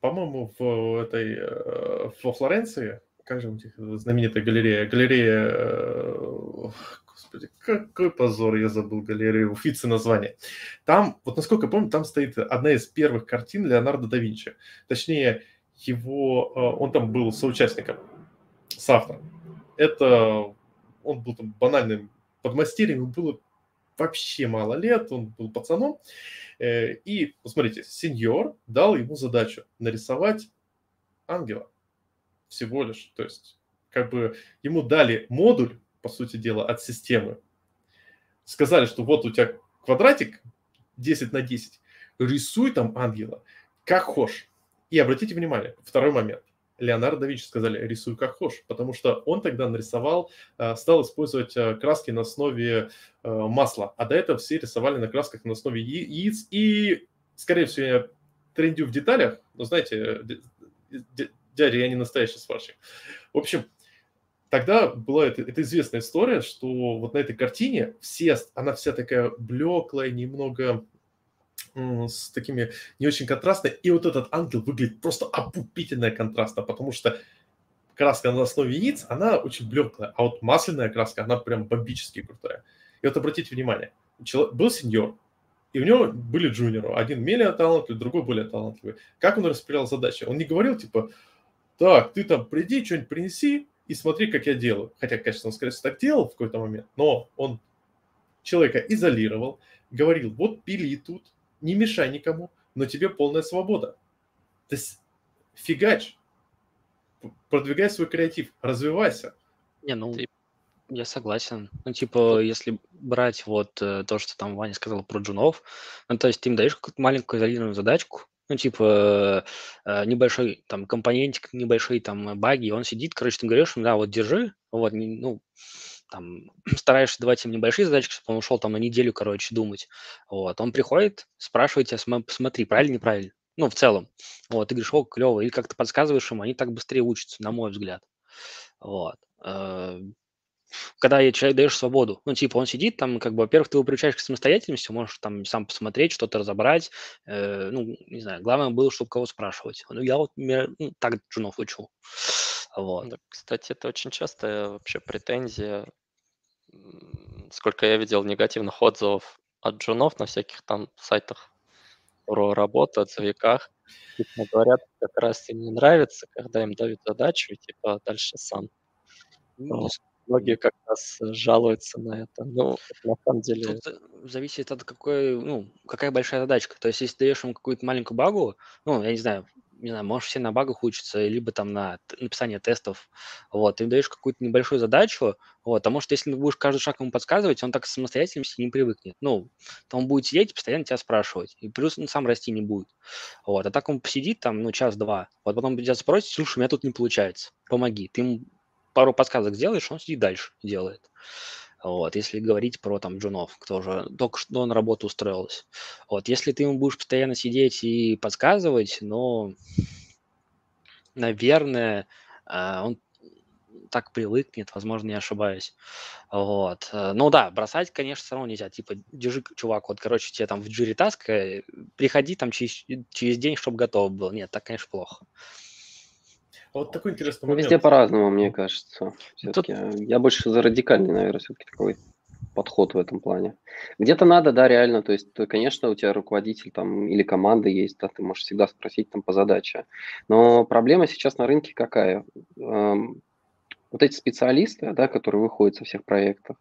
Speaker 1: по-моему, в этой, э, во Флоренции, как же у них знаменитая галерея, галерея, э, господи, какой позор, я забыл галерею, Уфицы название. Там, вот насколько я помню, там стоит одна из первых картин Леонардо да Винчи. Точнее, его, э, он там был соучастником, с автором. Это, он был там банальным подмастерьем, было вообще мало лет, он был пацаном. Э, и, посмотрите, сеньор дал ему задачу нарисовать ангела всего лишь. То есть, как бы ему дали модуль, по сути дела, от системы. Сказали, что вот у тебя квадратик 10 на 10, рисуй там ангела, как хочешь. И обратите внимание, второй момент. Леонардо да Винчи сказали, рисуй как хочешь, потому что он тогда нарисовал, э, стал использовать э, краски на основе э, масла, а до этого все рисовали на красках на основе яиц, и, скорее всего, я трендю в деталях, но знаете, дядя, я не настоящий сварщик. В общем, тогда была эта, эта известная история, что вот на этой картине все, она вся такая блеклая, немного с такими не очень контрастной. И вот этот ангел выглядит просто опупительно контрастно, потому что краска на основе яиц, она очень блеклая, а вот масляная краска, она прям бомбически крутая. И вот обратите внимание, был сеньор, и у него были джуниоры. Один менее талантливый, другой более талантливый. Как он распределял задачи? Он не говорил, типа, так, ты там приди, что-нибудь принеси и смотри, как я делаю. Хотя, конечно, он, скорее всего, так делал в какой-то момент, но он человека изолировал, говорил, вот пили тут, не мешай никому, но тебе полная свобода. То есть фигач, продвигай свой креатив, развивайся.
Speaker 3: Не, ну, я согласен. Ну, типа, если брать вот э, то, что там Ваня сказал про джунов, ну, то есть ты им даешь какую-то маленькую изолированную задачку, ну, типа, э, небольшой там компонентик, небольшой там баги, он сидит, короче, ты говоришь, да, вот держи, вот, ну, там, [CLEARS THROAT] стараешься давать им небольшие задачки, чтобы он ушел там на неделю, короче, думать. Вот, он приходит, спрашивает тебя, смотри, правильно, неправильно. Ну, в целом. Вот, ты говоришь, о, клево, или как-то подсказываешь им, они так быстрее учатся, на мой взгляд. Вот. Э, когда человек даешь свободу, ну, типа, он сидит там, как бы, во-первых, ты его приучаешь к самостоятельности, можешь там сам посмотреть, что-то разобрать, э, ну, не знаю, главное было, чтобы кого спрашивать. Ну, я вот ну, так джунов учу.
Speaker 2: Вот. Да, кстати, это очень частая вообще претензия сколько я видел негативных отзывов от джунов на всяких там сайтах про работу, отзывиках, типа, говорят, как раз им не нравится, когда им дают задачу, и типа дальше сам. Ну, многие как раз жалуются на это. Ну, на самом деле...
Speaker 3: Тут зависит от какой, ну, какая большая задачка. То есть, если даешь им какую-то маленькую багу, ну, я не знаю, не знаю, можешь все на багах учиться, либо там на написание тестов, вот, ты даешь какую-то небольшую задачу, вот, потому что если ты будешь каждый шаг ему подсказывать, он так самостоятельно не привыкнет, ну, то он будет сидеть и постоянно тебя спрашивать, и плюс он сам расти не будет, вот, а так он посидит там, ну, час-два, вот потом тебя спросит, слушай, у меня тут не получается, помоги, ты ему пару подсказок сделаешь, он сидит дальше делает, вот, если говорить про там джунов, кто уже только что на работу устроился. Вот, если ты ему будешь постоянно сидеть и подсказывать, но, наверное, а, он так привыкнет, возможно, не ошибаюсь. Вот. Э, ну да, бросать, конечно, все равно нельзя. Типа, держи, чувак, вот, короче, тебе там в джури таск, э, приходи там через, через день, чтобы готов был. Нет, так, конечно, плохо.
Speaker 1: Вот такой интересный
Speaker 4: момент. Везде по-разному, мне кажется. Все-таки Тут... я больше за радикальный, наверное, все-таки такой подход в этом плане. Где-то надо, да, реально, то есть, конечно, у тебя руководитель там или команда есть, да, ты можешь всегда спросить там по задаче. Но проблема сейчас на рынке какая? Эм, вот эти специалисты, да, которые выходят со всех проектов,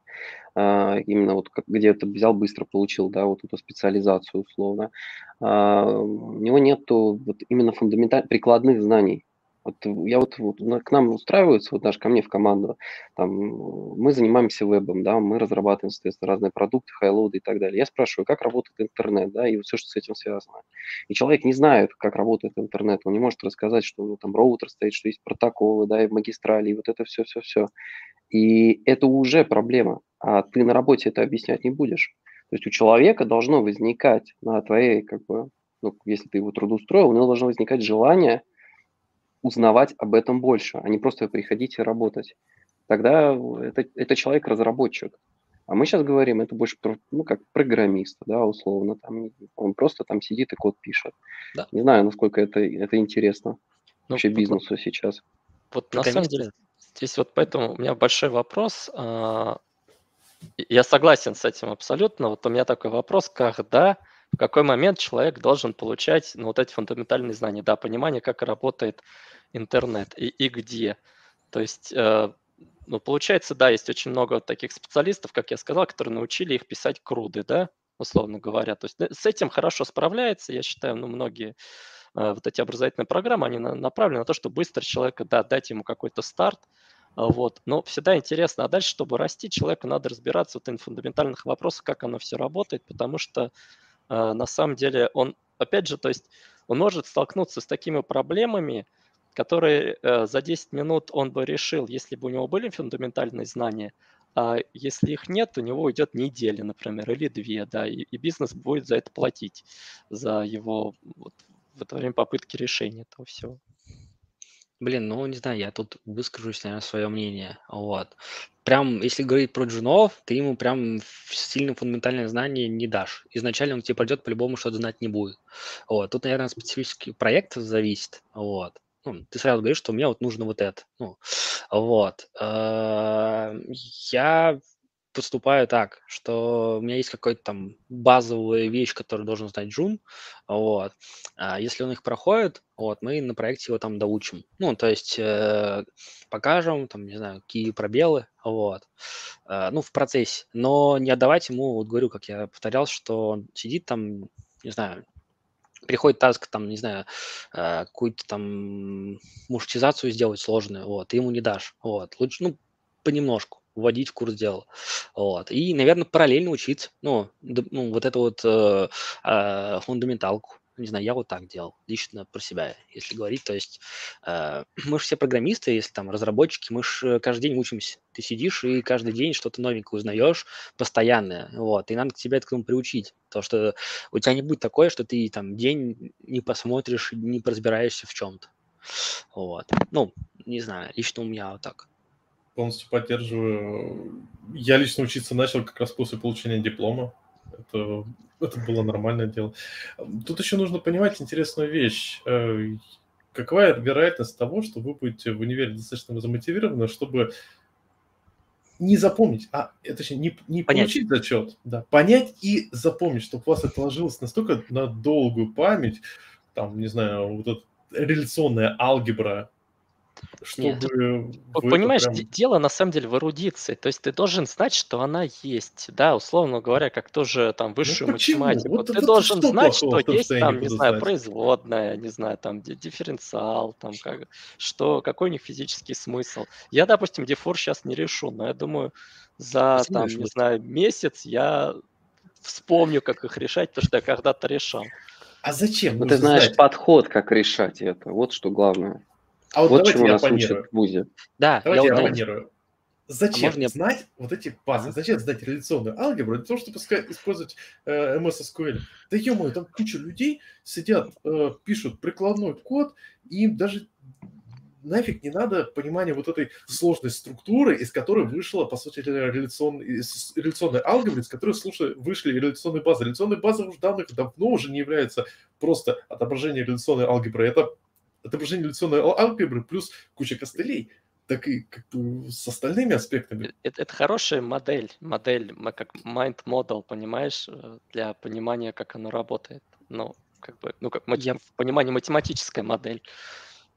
Speaker 4: э, именно вот где-то взял, быстро получил, да, вот эту специализацию условно, э, у него нету вот именно фундаментальных прикладных знаний Вот я вот, вот к нам устраиваются, вот даже ко мне в команду, там, мы занимаемся вебом, да, мы разрабатываем, соответственно, разные продукты, хайлоуды и так далее. Я спрашиваю, как работает интернет, да, и все, что с этим связано. И человек не знает, как работает интернет, он не может рассказать, что у него там роутер стоит, что есть протоколы, да, и магистрали, и вот это все-все-все. И это уже проблема, а ты на работе это объяснять не будешь. То есть у человека должно возникать на твоей, как бы, ну, если ты его трудоустроил, у него должно возникать желание узнавать об этом больше, а не просто приходить и работать. Тогда это, это человек-разработчик. А мы сейчас говорим, это больше ну, как программист, да, условно. Там, он просто там сидит и код пишет. Да. Не знаю, насколько это, это интересно ну, вообще бизнесу вот, сейчас.
Speaker 2: Вот на самом деле, здесь вот поэтому у меня большой вопрос. А, я согласен с этим абсолютно. Вот у меня такой вопрос, когда, в какой момент человек должен получать ну, вот эти фундаментальные знания, да, понимание, как работает интернет и, и где. То есть, э, ну, получается, да, есть очень много вот таких специалистов, как я сказал, которые научили их писать круды, да, условно говоря. То есть э, с этим хорошо справляется, я считаю, ну, многие э, вот эти образовательные программы, они на, направлены на то, чтобы быстро человека, да, дать ему какой-то старт, вот. Но всегда интересно, а дальше, чтобы расти, человеку надо разбираться в фундаментальных вопросах, как оно все работает, потому что э, на самом деле он, опять же, то есть он может столкнуться с такими проблемами, которые э, за 10 минут он бы решил, если бы у него были фундаментальные знания, а если их нет, у него уйдет неделя, например, или две, да, и, и бизнес будет за это платить, за его вот, в это время попытки решения этого всего.
Speaker 3: Блин, ну не знаю, я тут выскажусь, наверное, свое мнение. Вот. Прям, если говорить про джунов, ты ему прям сильно фундаментальное знание не дашь. Изначально он тебе пойдет, по-любому что-то знать не будет. Вот. Тут, наверное, специфический проект зависит. Вот. Ну, ты сразу говоришь, что мне вот нужно вот это. Ну, вот. Э, я поступаю так, что у меня есть какой-то там базовая вещь, которую должен знать Джун, вот. А если он их проходит, вот, мы на проекте его там доучим. Ну, то есть э, покажем, там, не знаю, какие пробелы, вот, э, ну, в процессе. Но не отдавать ему, вот говорю, как я повторял, что он сидит там, не знаю, приходит таск, там, не знаю, э, какую-то там муштизацию сделать сложную, вот, ты ему не дашь, вот, лучше, ну, понемножку вводить в курс дела. Вот. И, наверное, параллельно учиться. Ну, ну вот эту вот э, э, фундаменталку. Не знаю, я вот так делал, лично про себя, если говорить. То есть э, [CLEARS THROAT] мы же все программисты, если там разработчики, мы же каждый день учимся. Ты сидишь и каждый день что-то новенькое узнаешь постоянно. Вот. И надо к тебе этому приучить. То, что у тебя не будет такое, что ты там день не посмотришь, не разбираешься в чем-то. Вот. Ну, не знаю, лично у меня вот так
Speaker 1: полностью поддерживаю. Я лично учиться начал как раз после получения диплома. Это, это было нормальное дело. Тут еще нужно понимать интересную вещь. Э, какая вероятность того, что вы будете в универе достаточно замотивированы, чтобы не запомнить, а точнее не, не получить зачет, да, понять и запомнить, чтобы у вас это ложилось настолько на долгую память, там, не знаю, вот эта реляционная алгебра,
Speaker 2: чтобы... Нет, понимаешь, прям... дело на самом деле в эрудиции. То есть ты должен знать, что она есть. Да, условно говоря, как тоже там ну высшую ну, математику. Вот, ты вот должен знать, что есть там, не знаю, знать. производная, не знаю, там дифференциал, там как, что, какой у них физический смысл. Я, допустим, дифур сейчас не решу, но я думаю, за там, не знаю, месяц я вспомню, как их решать, потому что я когда-то решал.
Speaker 4: А зачем? Ну, ты знаешь знать? подход, как решать это. Вот что главное.
Speaker 1: А вот, вот давайте я оппонирую.
Speaker 3: Да,
Speaker 1: давайте я, я оппонирую. Зачем а знать вот эти базы? Зачем знать реляционную алгебру для того, чтобы использовать э, MS SQL? Да ё там куча людей сидят, э, пишут прикладной код, и им даже нафиг не надо понимания вот этой сложной структуры, из которой вышла, по сути, реляцион, из реляционной алгебры, из которой слушай, вышли реляционные базы. Реляционные базы уже данных давно уже не являются просто отображением реляционной алгебры. Это отображение реляционной алгебры плюс куча костылей, так и как бы с остальными аспектами.
Speaker 2: Это, это хорошая модель, модель, как mind model, понимаешь, э, для понимания, как оно работает. Ну, как бы, ну, как Я... понимание математическая модель.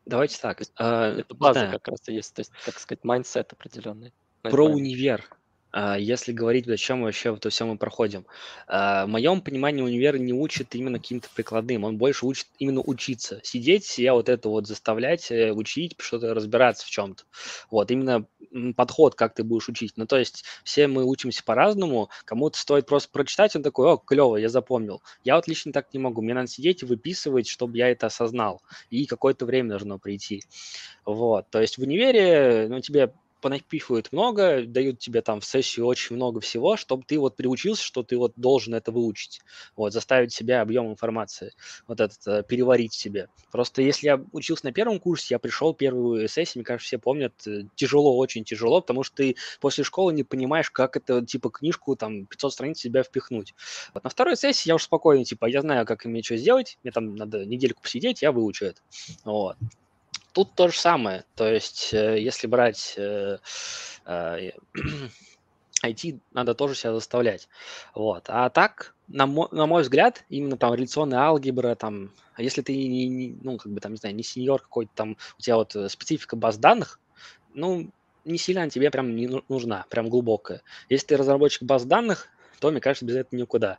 Speaker 3: Давайте так.
Speaker 2: Э, это база да. как раз и есть, то есть, как сказать, mindset определенный.
Speaker 3: Про универ. А, если говорить, зачем вообще это все мы проходим. А, в моем понимании универ не учит именно каким-то прикладным, он больше учит именно учиться. Сидеть, себя вот это вот заставлять, э, учить, что-то разбираться в чем-то. Вот, именно подход, как ты будешь учить. Ну, то есть все мы учимся по-разному, кому-то стоит просто прочитать, он такой, о, клево, я запомнил. Я вот лично так не могу, мне надо сидеть и выписывать, чтобы я это осознал. И какое-то время должно прийти. Вот, то есть в универе, ну, тебе понапихивают много, дают тебе там в сессию очень много всего, чтобы ты вот приучился, что ты вот должен это выучить, вот, заставить себя объем информации, вот этот, э, переварить себе. Просто если я учился на первом курсе, я пришел первую сессию, мне кажется, все помнят, э, тяжело, очень тяжело, потому что ты после школы не понимаешь, как это, типа, книжку, там, 500 страниц себя впихнуть. Вот на второй сессии я уже спокойно, типа, я знаю, как мне что сделать, мне там надо недельку посидеть, я выучу это. Вот. Тут то же самое. То есть, э, если брать IT, э, [CLEARS THROAT] надо тоже себя заставлять. Вот. А так, на мой, на мой взгляд, именно там реляционная алгебра, там, если ты не, не, ну, как бы там, не знаю, не сеньор какой-то там, у тебя вот э, специфика баз данных, ну, не сильно тебе прям не нужна, прям глубокая. Если ты разработчик баз данных, то, мне кажется, без этого никуда.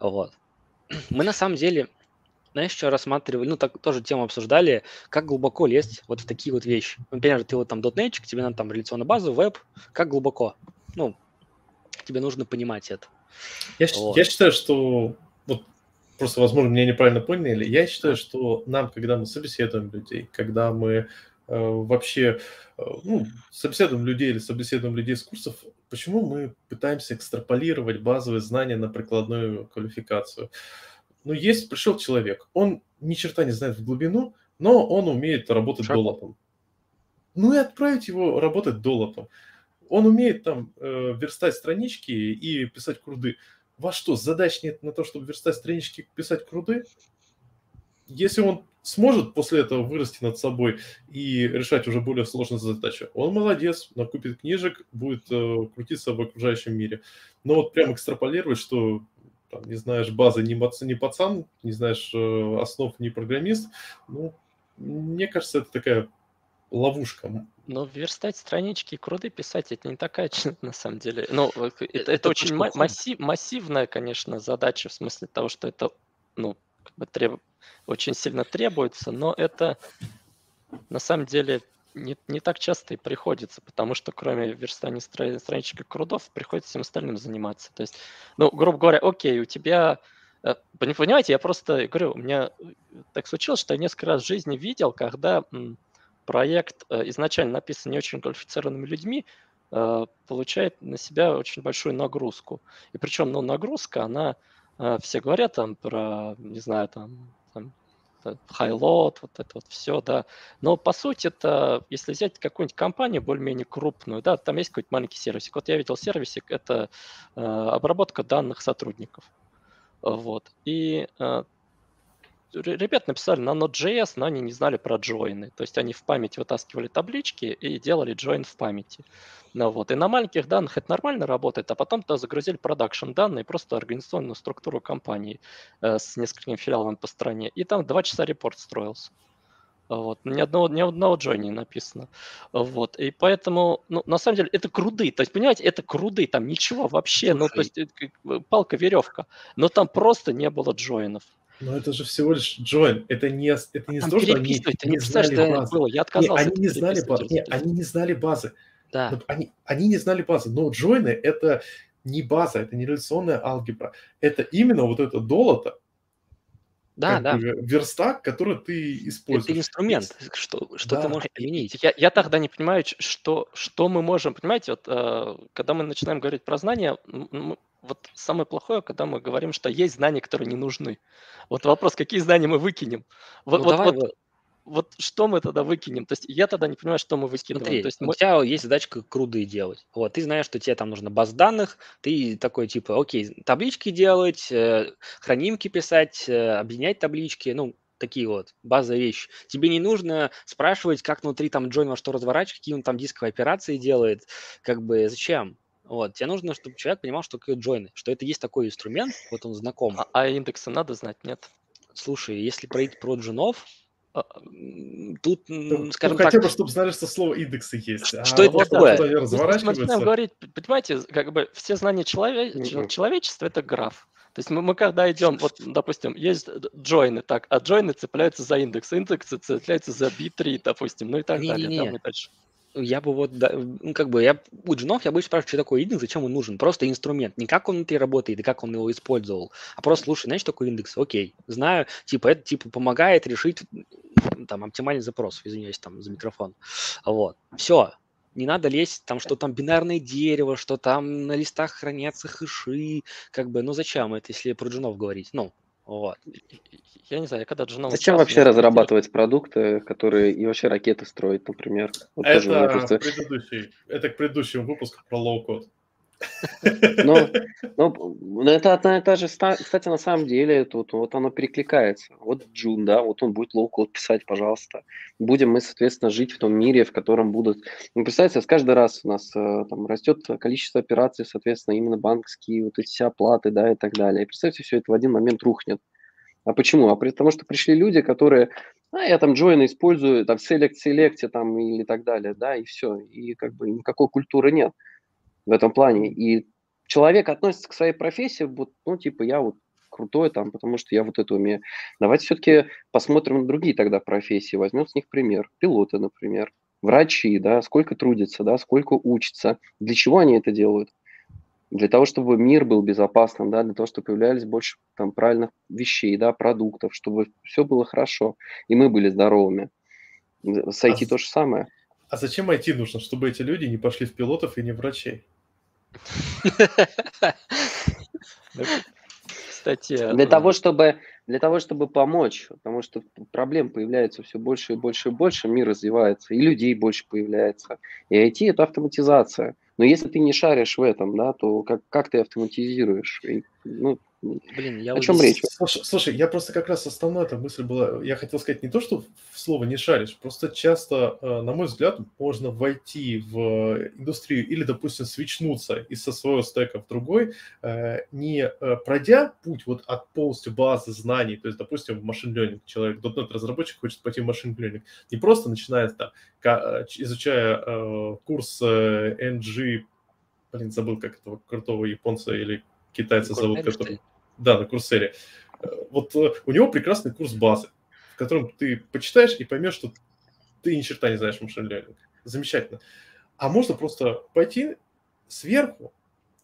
Speaker 3: Вот. [CLEARS THROAT] Мы на самом деле знаешь, что рассматривали, ну, так тоже тему обсуждали, как глубоко лезть вот в такие вот вещи. Например, ты вот там дотнетчик, тебе надо там реляционную базу, веб, как глубоко? Ну, тебе нужно понимать это.
Speaker 1: Я, вот. я считаю, что вот просто, возможно, меня неправильно поняли. Я считаю, что нам, когда мы собеседуем людей, когда мы э, вообще э, ну, собеседуем людей или собеседуем людей с курсов, почему мы пытаемся экстраполировать базовые знания на прикладную квалификацию? Ну, есть, пришел человек, он ни черта не знает в глубину, но он умеет работать Шаг. долотом. Ну и отправить его работать долотом. Он умеет там э, верстать странички и писать круды. Во что, задач нет на то, чтобы верстать странички писать круды? Если он сможет после этого вырасти над собой и решать уже более сложные задачи, он молодец, накупит книжек, будет э, крутиться в окружающем мире. Но вот прям экстраполировать, что там, не знаешь базы, не, пацан, не пацан, не знаешь э, основ, не программист, ну, мне кажется, это такая ловушка.
Speaker 2: Но верстать странички и круды писать, это не такая, [LAUGHS] на самом деле. Ну, это, это, это очень массив, массивная, конечно, задача, в смысле того, что это, ну, как бы треб... очень сильно требуется, но это на самом деле не, не так часто и приходится, потому что кроме верстания стра- страничек и крудов приходится всем остальным заниматься. То есть, ну, грубо говоря, окей, у тебя... Э, понимаете, я просто говорю, у меня э, так случилось, что я несколько раз в жизни видел, когда проект э, изначально написан не очень квалифицированными людьми, получает на себя очень большую нагрузку. И причем, ну, нагрузка, она, все говорят там про, не знаю, там, Highload, вот это вот все, да. Но по сути это, если взять какую-нибудь компанию более-менее крупную, да, там есть какой-то маленький сервисик. Вот я видел сервисик, это э, обработка данных сотрудников. Вот. И э, ребят написали на Node.js, но они не знали про джойны. То есть они в память вытаскивали таблички и делали джойн в памяти. Ну, вот. И на маленьких данных это нормально работает, а потом туда загрузили продакшн данные, просто организационную структуру компании э, с несколькими филиалами по стране. И там два часа репорт строился. Вот. Ни одного, ни одного Джой не написано. Вот. И поэтому, ну, на самом деле, это круды. То есть, понимаете, это круды, там ничего вообще. Ну, то есть, палка-веревка. Но там просто не было джойнов.
Speaker 1: Но это же всего лишь join. Это не, это не то, что они
Speaker 2: не, не знали базы. Было. Я отказался.
Speaker 1: Не, они не знали базы. Не, они не знали базы.
Speaker 3: Да.
Speaker 1: Они, они не знали базы. Но джойны это не база, это не реляционная алгебра. Это именно вот это долото,
Speaker 3: да, да.
Speaker 1: верстак, который ты используешь.
Speaker 3: Это инструмент, что, что да. ты можешь применить.
Speaker 2: Я, я тогда не понимаю, что, что мы можем, понимаете, вот, э, когда мы начинаем говорить про знания, вот самое плохое, когда мы говорим, что есть знания, которые не нужны. Вот вопрос, какие знания мы выкинем? Вот, ну, вот, давай, вот, вот что мы тогда выкинем? То есть я тогда не понимаю, что мы выкидываем. Смотри, То есть
Speaker 3: у мы... тебя есть задачка круды делать. Вот, ты знаешь, что тебе там нужно баз данных, ты такой типа, окей, таблички делать, э, хранимки писать, э, объединять таблички, ну, такие вот базовые вещи. Тебе не нужно спрашивать, как внутри там Джойн во что разворачивать, какие он там дисковые операции делает, как бы зачем? Вот, тебе нужно, чтобы человек понимал, что такое джойны, что это есть такой инструмент, вот он знаком.
Speaker 2: А, а индексы надо знать, нет?
Speaker 3: Слушай, если проить про джунов,
Speaker 1: а, тут, ну, скажем ну, хотя так... бы, чтобы знали, что слово индексы есть.
Speaker 3: Что, а что это такое?
Speaker 2: Мы начинаем говорить, понимаете, как бы все знания челове... человечества – это граф. То есть мы, мы когда идем, вот, допустим, есть джойны, так, а джойны цепляются за индекс, индексы цепляются за B3, допустим, ну и так не, далее. Не, не. Там и дальше
Speaker 3: я бы вот, да, как бы, я у джунов я бы спрашивать, что такое индекс, зачем он нужен. Просто инструмент. Не как он внутри работает и как он его использовал, а просто, слушай, знаешь, что такое индекс? Окей, знаю, типа, это, типа, помогает решить, там, оптимальный запрос, извиняюсь, там, за микрофон. Вот, все, не надо лезть, там, что там бинарное дерево, что там на листах хранятся хэши, как бы, ну зачем это, если про джунов говорить? Ну, вот.
Speaker 2: Я не знаю, я когда джуном...
Speaker 4: Зачем вообще разрабатывать продукты, которые и вообще ракеты строить, например?
Speaker 1: Вот это, просто... предыдущий, это к предыдущему выпуску про low-code.
Speaker 4: Ну, ну, это одна и та же, кстати, на самом деле, тут вот оно перекликается. Вот Джун, да, вот он будет low-code писать, пожалуйста. Будем мы, соответственно, жить в том мире, в котором будут... Ну, представьте, каждый раз у нас э, там растет количество операций, соответственно, именно банковские, вот эти все оплаты, да, и так далее. И представьте, все это в один момент рухнет. А почему? А потому что пришли люди, которые, а, я там join использую, там, select, select, там, или так далее, да, и все. И как бы никакой культуры нет в этом плане. И человек относится к своей профессии, вот, ну, типа, я вот крутой там, потому что я вот это умею. Давайте все-таки посмотрим на другие тогда профессии, возьмем с них пример. Пилоты, например, врачи, да, сколько трудятся, да, сколько учатся, для чего они это делают? Для того, чтобы мир был безопасным, да, для того, чтобы появлялись больше там правильных вещей, да, продуктов, чтобы все было хорошо, и мы были здоровыми. С IT а, то же самое.
Speaker 1: А зачем IT нужно, чтобы эти люди не пошли в пилотов и не врачей?
Speaker 4: Кстати, для того, чтобы для того, чтобы помочь, потому что проблем появляется все больше и больше и больше, мир развивается, и людей больше появляется. И IT – это автоматизация. Но если ты не шаришь в этом, да, то как, как ты автоматизируешь? И, ну, Блин, я О чем речь?
Speaker 1: Слушай, слушай, я просто как раз основная эта мысль была, я хотел сказать не то, что в слово не шаришь, просто часто, э, на мой взгляд, можно войти в индустрию или, допустим, свечнуться из со своего стека в другой, э, не э, пройдя путь вот от полностью базы знаний, то есть, допустим, в машин learning человек, .NET разработчик хочет пойти в машин learning, не просто начинает там, изучая курс NG, блин, забыл, как этого крутого японца или китайца зовут, который... Да, на Курсере. Э, вот э, у него прекрасный курс базы, в котором ты почитаешь и поймешь, что ты ни черта не знаешь машин learning. Замечательно. А можно просто пойти сверху,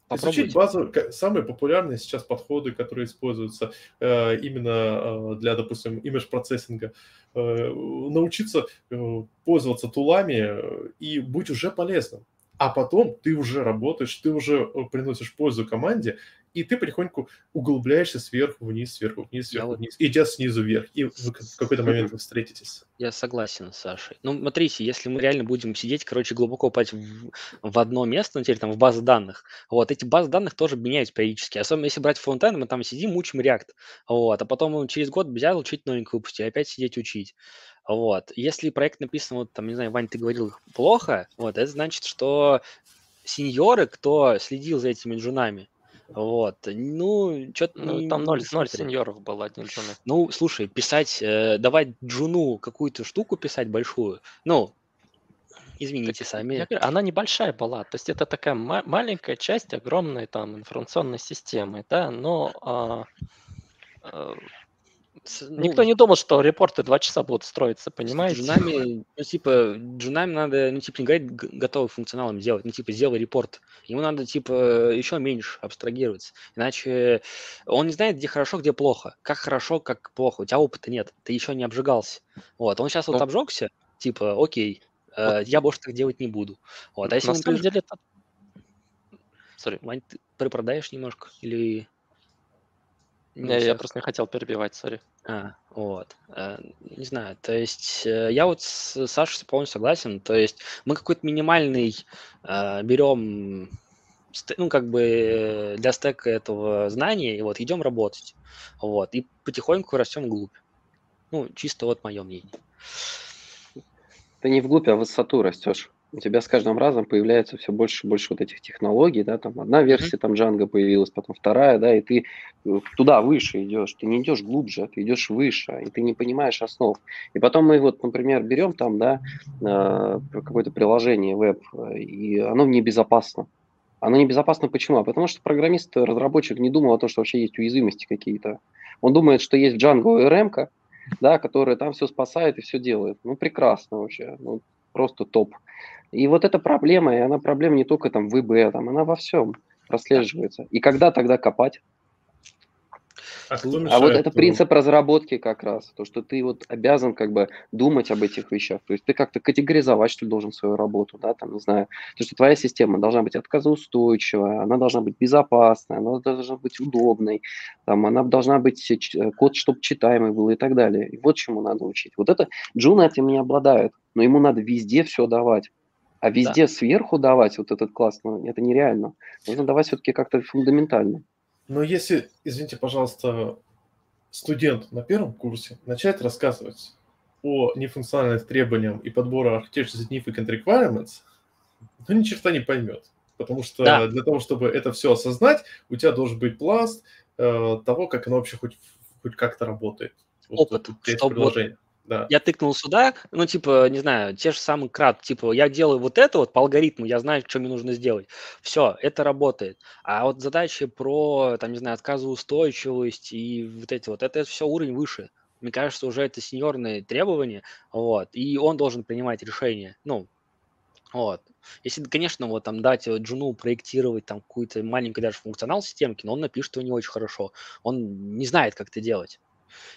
Speaker 1: Попробуйте. изучить базу, самые популярные сейчас подходы, которые используются э, именно э, для, допустим, имидж процессинга, э, научиться э, пользоваться тулами и быть уже полезным. А потом ты уже работаешь, ты уже э, приносишь пользу команде, и ты потихоньку углубляешься сверху вниз, сверху вниз, сверху вниз, идя снизу вверх, и в какой-то момент вы встретитесь.
Speaker 3: Я согласен с Сашей. Ну, смотрите, если мы реально будем сидеть, короче, глубоко упасть в, в одно место, ну, теперь там в базы данных, вот, эти базы данных тоже меняются периодически, особенно если брать фронтенд, мы там сидим, учим React, вот, а потом через год взял учить новенькую выпустить, опять сидеть учить. Вот. Если проект написан, вот там, не знаю, Вань, ты говорил плохо, вот, это значит, что сеньоры, кто следил за этими джунами, вот. Ну, что-то...
Speaker 2: Ну, там ноль, ноль сеньоров было, один джуны.
Speaker 3: Ну, слушай, писать, э, давать джуну какую-то штуку писать большую, ну, извините сами. Я
Speaker 2: говорю, она небольшая была, то есть это такая ма- маленькая часть огромной там информационной системы, да, но а, а, ну, Никто не думал, что репорты два часа будут строиться, понимаете?
Speaker 3: Джунами, ну, типа, джунами надо, ну, типа, не говорить готовый функционалом сделать, ну, типа, сделай репорт. Ему надо, типа, еще меньше абстрагироваться. Иначе он не знает, где хорошо, где плохо. Как хорошо, как плохо. У тебя опыта нет, ты еще не обжигался. Вот, он сейчас ну, вот обжегся, типа, окей, э, вот. э, я больше так делать не буду. Вот, а если
Speaker 2: на самом приж... деле это...
Speaker 3: Sorry. Вань, ты продаешь немножко или...
Speaker 2: Не, я просто не хотел перебивать, сори.
Speaker 3: А, вот. Э, не знаю, то есть э, я вот с Сашей полностью согласен. То есть мы какой-то минимальный э, берем, ну, как бы для стека этого знания, и вот идем работать. Вот. И потихоньку растем вглубь. Ну, чисто вот мое мнение.
Speaker 4: Ты не вглубь, а в высоту растешь. У тебя с каждым разом появляется все больше и больше вот этих технологий, да, там одна версия там Django появилась, потом вторая, да, и ты э, туда выше идешь, ты не идешь глубже, ты идешь выше, и ты не понимаешь основ. И потом мы вот, например, берем там, да, э, какое-то приложение веб, и оно небезопасно. Оно небезопасно почему? А потому что программист, разработчик не думал о том, что вообще есть уязвимости какие-то. Он думает, что есть Django ORM, да, которая там все спасает и все делает. Ну, прекрасно вообще, ну, просто топ. И вот эта проблема, и она проблема не только там в ИБ, там, она во всем прослеживается. И когда тогда копать? А, а вот это принцип разработки как раз, то, что ты вот обязан как бы думать об этих вещах, то есть ты как-то категоризовать, что ли, должен свою работу, да, там, не знаю, то, что твоя система должна быть отказоустойчивая, она должна быть безопасной, она должна быть удобной, там, она должна быть, э, код, чтобы читаемый был и так далее. И вот чему надо учить. Вот это Джун этим не обладает, но ему надо везде все давать. А везде да. сверху давать вот этот класс, ну, это нереально. Нужно давать все-таки как-то фундаментально.
Speaker 1: Но если, извините, пожалуйста, студент на первом курсе начать рассказывать о нефункциональных требованиях и подбора Architecture Significant Requirements, то ни черта не поймет. Потому что да. для того, чтобы это все осознать, у тебя должен быть пласт э, того, как оно вообще хоть, хоть как-то работает.
Speaker 3: Опыт, вот, чтобы вот да. Я тыкнул сюда, ну, типа, не знаю, те же самые крат, типа, я делаю вот это вот по алгоритму, я знаю, что мне нужно сделать. Все, это работает. А вот задачи про, там, не знаю, отказоустойчивость и вот эти вот, это все уровень выше. Мне кажется, уже это сеньорные требования, вот, и он должен принимать решения, ну, вот. Если, конечно, вот там дать Джуну проектировать там какую-то маленькую даже функционал системки, но он напишет его не очень хорошо. Он не знает, как это делать.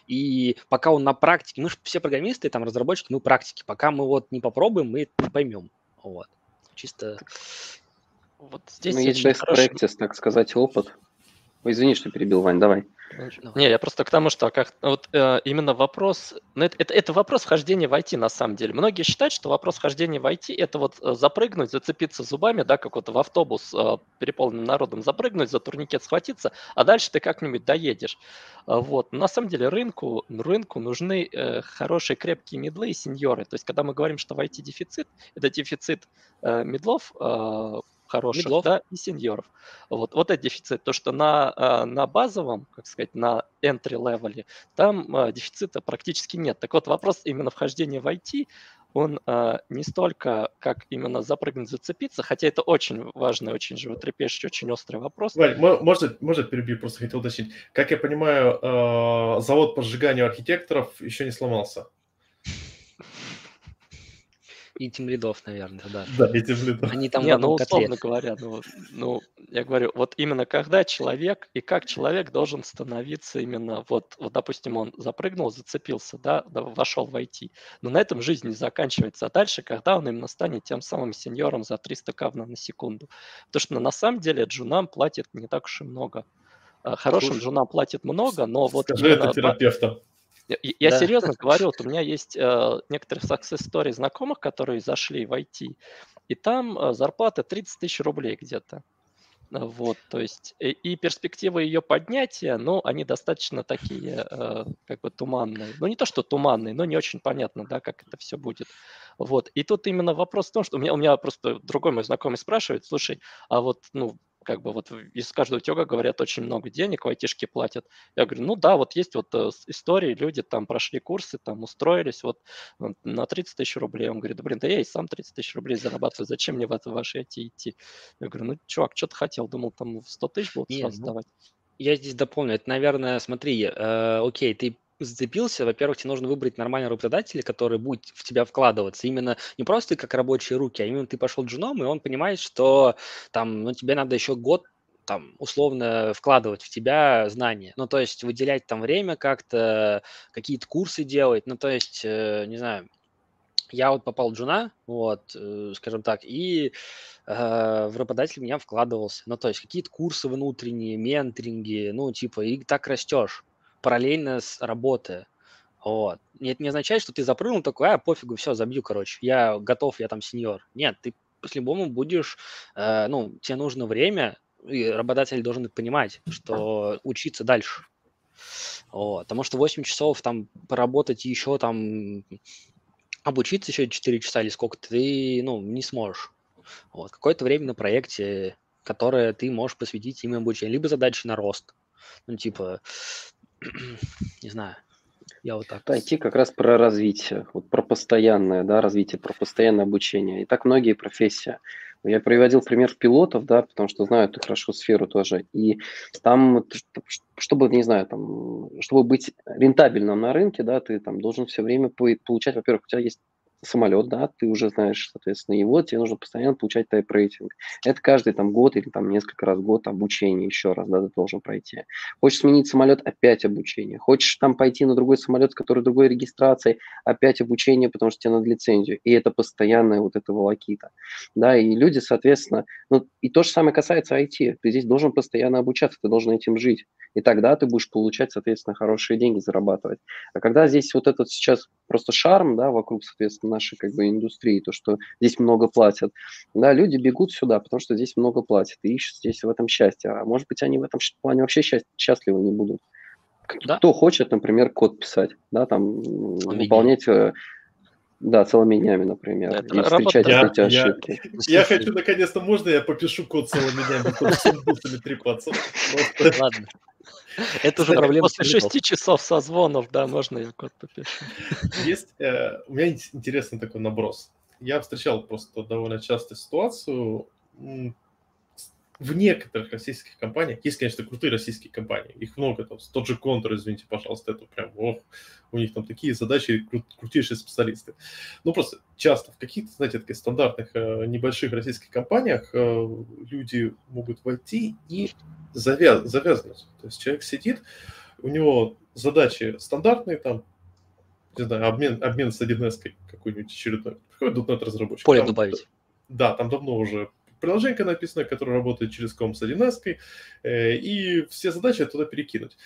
Speaker 3: И пока он на практике, мы же все программисты, там, разработчики, мы практики. Пока мы вот не попробуем, мы не поймем. Вот. Чисто...
Speaker 4: Вот здесь ну, есть best хороший... practice, так сказать, опыт. Ой, извини, что перебил, Вань, давай.
Speaker 2: Не, я просто к тому, что как вот э, именно вопрос, ну это, это, это вопрос вхождения в IT на самом деле. Многие считают, что вопрос вхождения в IT это вот э, запрыгнуть, зацепиться зубами, да, как вот в автобус э, переполненным народом запрыгнуть, за турникет схватиться, а дальше ты как-нибудь доедешь. А вот. на самом деле рынку, рынку нужны э, хорошие крепкие медлы и сеньоры. То есть когда мы говорим, что в IT дефицит, это дефицит э, медлов, э, хороших, Медлов. да, и сеньоров. Вот, вот это дефицит. То, что на, а, на базовом, как сказать, на entry level, там а, дефицита практически нет. Так вот, вопрос именно вхождения в IT, он э, не столько как именно запрыгнуть, зацепиться, хотя это очень важный, очень животрепещущий, очень острый вопрос.
Speaker 1: Валь, может, может перебью, просто хотел уточнить. Как я понимаю, э, завод по сжиганию архитекторов еще не сломался.
Speaker 3: И тем лидов, наверное,
Speaker 1: да. Да, и тем лидов.
Speaker 2: Они там Не, ну, условно говоря, ну, ну, я говорю, вот именно когда человек, и как человек должен становиться именно, вот, вот допустим, он запрыгнул, зацепился, да, вошел в IT, но на этом жизнь не заканчивается. А дальше, когда он именно станет тем самым сеньором за 300 кавна на секунду. Потому что на самом деле джунам платит не так уж и много. А, хорошим джунам платит много, но вот...
Speaker 1: Скажи это терапевтам.
Speaker 2: Я, я да. серьезно говорю, вот у [LAUGHS] меня есть э, некоторые success story знакомых, которые зашли в IT, и там э, зарплата 30 тысяч рублей где-то. Вот, то есть и, и перспективы ее поднятия, ну, они достаточно такие, э, как бы туманные. Ну, не то, что туманные, но не очень понятно, да, как это все будет. Вот, и тут именно вопрос в том, что у меня, у меня просто другой мой знакомый спрашивает, слушай, а вот, ну, как бы вот из каждого утюга говорят, очень много денег в айтишке платят. Я говорю, ну да, вот есть вот э, истории, люди там прошли курсы, там устроились вот на 30 тысяч рублей. Он говорит, да блин, да я и сам 30 тысяч рублей зарабатываю, зачем мне в это ваши IT идти? Я говорю, ну чувак, что ты хотел? Думал, там 100 тысяч будут сразу ну, давать.
Speaker 3: Я здесь дополню. Это, наверное, смотри, э, окей, ты зацепился, во-первых, тебе нужно выбрать нормального работодателя, который будет в тебя вкладываться. Именно не просто как рабочие руки, а именно ты пошел джуном, и он понимает, что там, ну, тебе надо еще год там, условно вкладывать в тебя знания. Ну, то есть выделять там время как-то, какие-то курсы делать. Ну, то есть, э, не знаю, я вот попал в джуна, вот, э, скажем так, и э, в работодатель меня вкладывался. Ну, то есть какие-то курсы внутренние, менторинги, ну, типа, и так растешь параллельно с работой. Вот. Это не означает, что ты запрыгнул такой, а, пофигу, все, забью, короче, я готов, я там сеньор. Нет, ты по-любому будешь, э, ну, тебе нужно время, и работодатель должен понимать, что учиться дальше. Вот. Потому что 8 часов там поработать еще там обучиться еще 4 часа или сколько ты, ну, не сможешь. Вот. Какое-то время на проекте, которое ты можешь посвятить именно обучению, либо задачи на рост. Ну, типа, [CLEARS THROAT] не знаю, я вот так.
Speaker 4: IT как раз про развитие, вот про постоянное да, развитие, про постоянное обучение. И так многие профессии. Я приводил пример пилотов, да, потому что знаю эту хорошо сферу тоже. И там, чтобы, не знаю, там, чтобы быть рентабельным на рынке, да, ты там должен все время получать, во-первых, у тебя есть самолет, да, ты уже знаешь, соответственно, его, тебе нужно постоянно получать тайп-рейтинг. Это каждый там год или там несколько раз в год обучение еще раз, да, ты должен пройти. Хочешь сменить самолет, опять обучение. Хочешь там пойти на другой самолет, с которой другой регистрацией, опять обучение, потому что тебе надо лицензию. И это постоянная вот эта волокита. Да, и люди, соответственно, ну, и то же самое касается IT. Ты здесь должен постоянно обучаться, ты должен этим жить. И тогда ты будешь получать, соответственно, хорошие деньги, зарабатывать. А когда здесь вот этот сейчас просто шарм, да, вокруг, соответственно, нашей как бы индустрии, то, что здесь много платят, да, люди бегут сюда, потому что здесь много платят и ищут здесь в этом счастье. А может быть, они в этом плане вообще счастливы не будут. Да. Кто хочет, например, код писать, да, там Целыми выполнять, э, да, целыми днями, например,
Speaker 1: Это и встречать я, эти ошибки. Я, я хочу, наконец-то, можно я попишу код целыми днями, с трепаться?
Speaker 2: Ладно. Это уже проблема. После шести часов созвонов, да, можно я код попишу.
Speaker 1: Есть, э, у меня интересный такой наброс. Я встречал просто довольно часто ситуацию, в некоторых российских компаниях, есть, конечно, крутые российские компании, их много, там, тот же Контур, извините, пожалуйста, это прям, ох, у них там такие задачи, кру- крутейшие специалисты. Ну, просто часто в каких-то, знаете, таких стандартных э, небольших российских компаниях э, люди могут войти и завяз- завязнуть. То есть человек сидит, у него задачи стандартные, там, не знаю, обмен, обмен с 1С какой-нибудь очередной. Приходит .NET разработчик.
Speaker 3: Поле там, добавить.
Speaker 1: Да, там давно уже приложение написано, которое работает через ком с 1С, э, и все задачи туда перекинуть.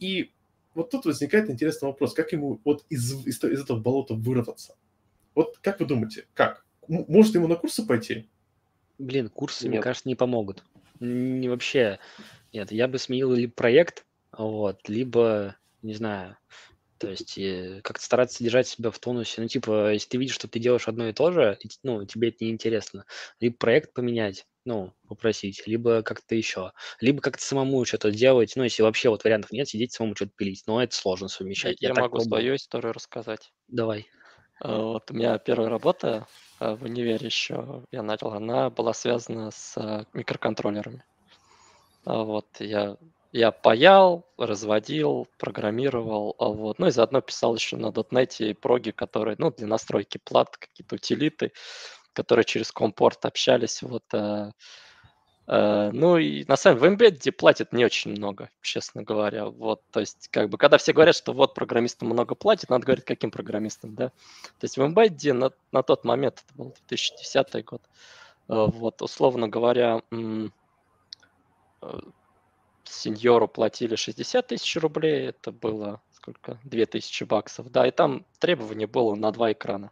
Speaker 1: И вот тут возникает интересный вопрос, как ему вот из, из, из этого болота вырваться? Вот как вы думаете, как? Может ему на курсы пойти?
Speaker 3: Блин, курсы, нет. мне кажется, не помогут. Не вообще. Нет, я бы сменил либо проект, вот, либо, не знаю, то есть э, как-то стараться держать себя в тонусе. Ну, типа, если ты видишь, что ты делаешь одно и то же, ну, тебе это неинтересно, либо проект поменять, ну, попросить, либо как-то еще, либо как-то самому что-то делать, ну, если вообще вот вариантов нет, сидеть самому что-то пилить, но это сложно совмещать.
Speaker 2: Я, я могу пробовал. свою историю рассказать.
Speaker 3: Давай.
Speaker 2: А, вот у меня первая работа а, в универе еще я начал, она была связана с микроконтроллерами. Вот я я паял, разводил, программировал, а вот, ну и заодно писал еще на .NET проги, которые, ну, для настройки плат, какие-то утилиты, которые через компорт общались, вот, э, э, ну и на самом деле в Embedded платят не очень много, честно говоря, вот, то есть, как бы, когда все говорят, что вот программистам много платят, надо говорить, каким программистам, да, то есть в Embedded на, на тот момент, это был 2010 год, э, вот, условно говоря, э, сеньору платили 60 тысяч рублей, это было сколько? 2000 баксов, да, и там требование было на два экрана.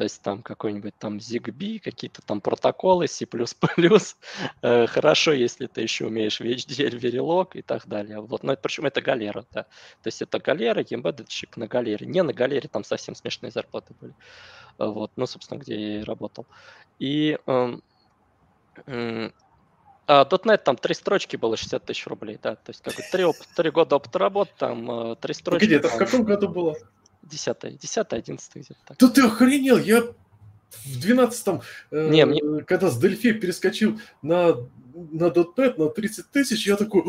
Speaker 2: То есть там какой-нибудь там ZigBee, какие-то там протоколы, C++, [LAUGHS] э, хорошо, если ты еще умеешь VHDL, Verilog и так далее. Вот, но причем это галера, да. То есть это галера, embeddedщик на галере. Не на галере, там совсем смешные зарплаты были. Вот, ну, собственно, где я и работал. И эм, а, .NET там три строчки было 60 тысяч рублей, да, то есть как бы три, оп- три года опыта работы, там э, три строчки.
Speaker 1: Где это, в каком году было?
Speaker 2: Десятый, десятый, одиннадцатый где-то
Speaker 1: так. Да ты охренел, я в двенадцатом, э, Не, мне... когда с Дельфи перескочил на на .NET на 30 тысяч, я такой,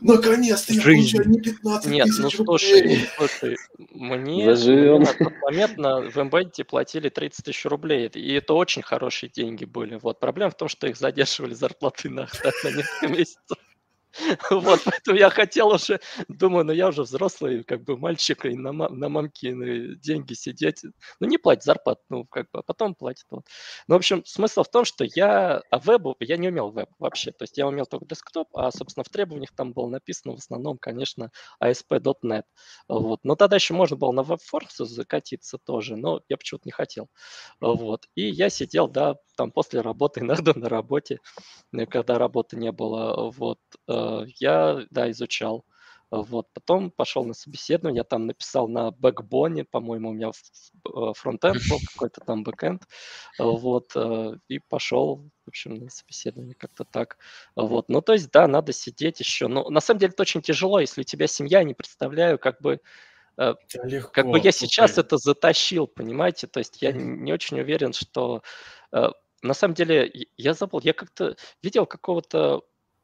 Speaker 1: наконец-то я получаю не 15 Нет, ну
Speaker 2: слушай, слушай, мне, мне на тот момент на, в Embedded платили 30 тысяч рублей, и это очень хорошие деньги были. Вот проблема в том, что их задерживали зарплаты на, на несколько [LAUGHS] месяцев. [LAUGHS] Вот, поэтому я хотел уже, думаю, ну я уже взрослый, как бы мальчик, и на, на мамкины деньги сидеть. Ну не платить зарплату, ну как бы, а потом платит. Вот. Ну, в общем, смысл в том, что я, а вебу, я не умел веб вообще, то есть я умел только десктоп, а, собственно, в требованиях там было написано в основном, конечно, ASP.NET. Вот. Но тогда еще можно было на WebForce закатиться тоже, но я почему-то не хотел. Вот. И я сидел, да, там после работы, [LAUGHS] иногда на работе, когда работы не было, вот, э, я, да, изучал. Вот, потом пошел на собеседование, я там написал на бэкбоне, по-моему, у меня фронтенд был, [LAUGHS] какой-то там бэкенд, вот, и пошел, в общем, на собеседование как-то так. Вот, ну, то есть, да, надо сидеть еще. Но на самом деле это очень тяжело, если у тебя семья, не представляю, как бы Легко, как бы я сейчас слушай. это затащил, понимаете? То есть я не очень уверен, что... На самом деле, я забыл, я как-то видел какого-то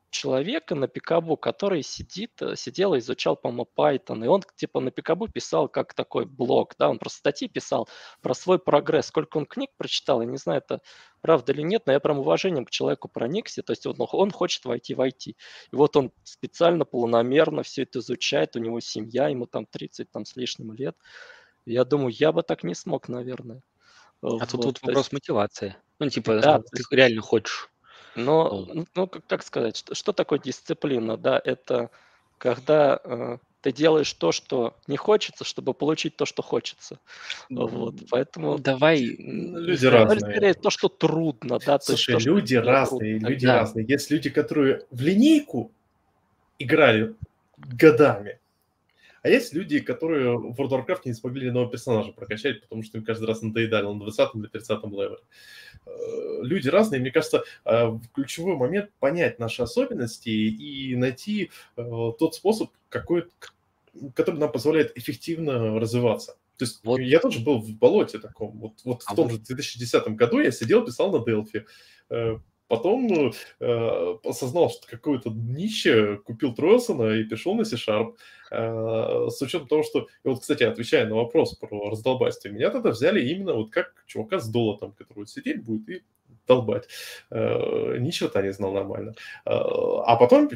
Speaker 2: человека на Пикабу, который сидит, э, сидел и изучал, по-моему, Python, и он типа на Пикабу писал как такой блог, да, он просто статьи писал про свой прогресс, сколько он книг прочитал, я не знаю, это правда или нет, но я прям уважением к человеку проникся, то есть он, он хочет войти в IT. И вот он специально, планомерно все это изучает, у него семья, ему там 30 там, с лишним лет. Я думаю, я бы так не смог, наверное.
Speaker 3: А вот, тут, тут вопрос есть... мотивации. Ну, типа, да, ты реально хочешь.
Speaker 2: Но, ну, ну, как, как сказать, что, что такое дисциплина? Да, это когда э, ты делаешь то, что не хочется, чтобы получить то, что хочется. Вот, поэтому...
Speaker 3: Давай,
Speaker 1: люди знаю, разные.
Speaker 2: Скорее, то, что трудно, да.
Speaker 1: Слушай, то, люди разные, трудно. люди да. разные. Есть люди, которые в линейку играли годами, а есть люди, которые в World of Warcraft не смогли нового персонажа прокачать, потому что им каждый раз надоедали на 20 или 30 левеле. Э, люди разные. Мне кажется, э, ключевой момент понять наши особенности и найти э, тот способ, какой, который нам позволяет эффективно развиваться. То есть вот. я тоже был в болоте таком. Вот, вот а в том вот. же 2010 году я сидел, писал на Delphi Потом э, осознал, что какое-то днище, купил Тройсона и перешел на C-Sharp. Э, с учетом того, что... И вот, кстати, отвечая на вопрос про раздолбайство, меня тогда взяли именно вот как чувака с долотом, который вот сидеть будет и долбать. Э, ничего-то не знал нормально. Э, а потом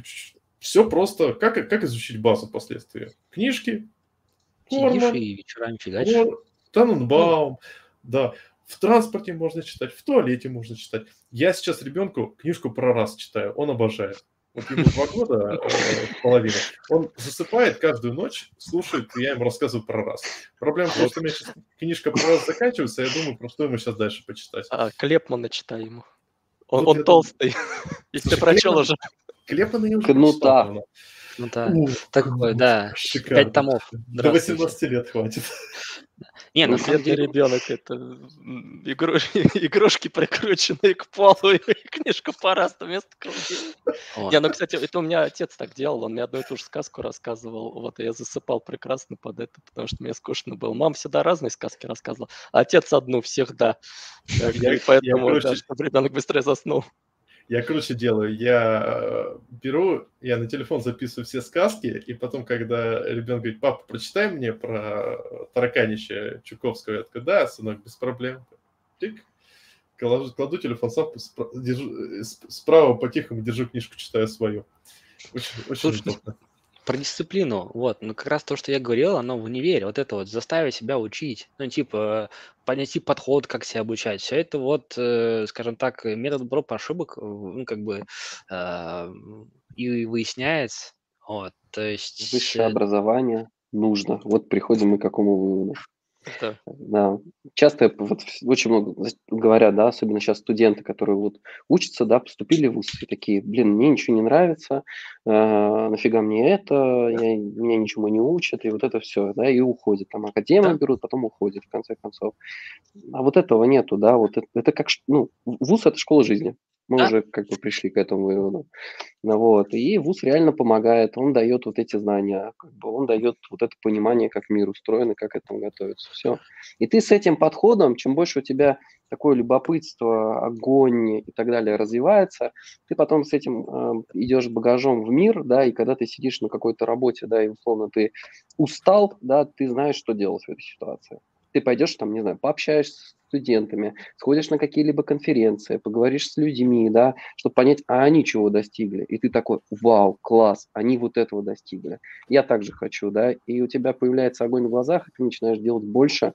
Speaker 1: все просто... Как, как изучить базу впоследствии? Книжки,
Speaker 3: Сидишь и вечерами фигачишь.
Speaker 1: Таненбаум, да. В транспорте можно читать, в туалете можно читать. Я сейчас ребенку книжку про раз читаю, он обожает. Вот ему два года, э, половина. Он засыпает каждую ночь, слушает, и я ему рассказываю про раз. Проблема в том, что у меня сейчас книжка про раз заканчивается, я думаю, про что ему сейчас дальше почитать.
Speaker 2: А, Клепмана читай ему. Он, вот он толстый. [LAUGHS] Если ты прочел уже.
Speaker 1: Клепмана я уже
Speaker 3: Кнута. Ну да, такой, да, пять томов.
Speaker 1: До 18 лет хватит.
Speaker 2: Не, на самом деле ребенок это [LAUGHS] игрушки прикрученные к полу и [LAUGHS] книжка по расту вместо круги. Не, ну, кстати, это у меня отец так делал, он мне одну и ту же сказку рассказывал, вот, я засыпал прекрасно под это, потому что мне скучно было. Мама всегда разные сказки рассказывала, а отец одну всегда. Поэтому, чтобы ребенок быстрее заснул.
Speaker 1: Я круче делаю. Я э, беру, я на телефон записываю все сказки, и потом, когда ребенок говорит, папа, прочитай мне про тараканище Чуковского, я такой, да, сынок, без проблем. Тик. Кладу, кладу телефон сам, держу, э, справа по-тихому держу книжку, читаю свою. Очень, очень Слушай, удобно.
Speaker 3: Про дисциплину, вот, ну как раз то, что я говорил, оно в универе, вот это вот заставить себя учить, ну типа понять подход, как себя обучать, все это вот, э, скажем так, метод проб ошибок, ну как бы э, и выясняется, вот, то есть...
Speaker 4: Высшее образование нужно, вот приходим мы к какому выводу. Это... Да. Часто вот, очень много говорят, да, особенно сейчас студенты, которые вот учатся, да, поступили в ВУЗ и такие, блин, мне ничего не нравится, э, нафига мне это, я, меня ничему не учат, и вот это все, да, и уходят. Там академию да. берут, потом уходят, в конце концов. А вот этого нету, да, вот это, это как, ну, ВУЗ – это школа жизни. Мы да. уже как бы пришли к этому выводу. Ну, вот. И ВУЗ реально помогает, он дает вот эти знания, как бы он дает вот это понимание, как мир устроен и как к этому готовится. Все. И ты с этим подходом, чем больше у тебя такое любопытство, огонь и так далее развивается, ты потом с этим э, идешь багажом в мир, да, и когда ты сидишь на какой-то работе, да, и условно ты устал, да, ты знаешь, что делать в этой ситуации. Ты пойдешь там, не знаю, пообщаешься студентами, сходишь на какие-либо конференции, поговоришь с людьми, да, чтобы понять, а они чего достигли. И ты такой, вау, класс, они вот этого достигли. Я также хочу, да, и у тебя появляется огонь в глазах, и ты начинаешь делать больше,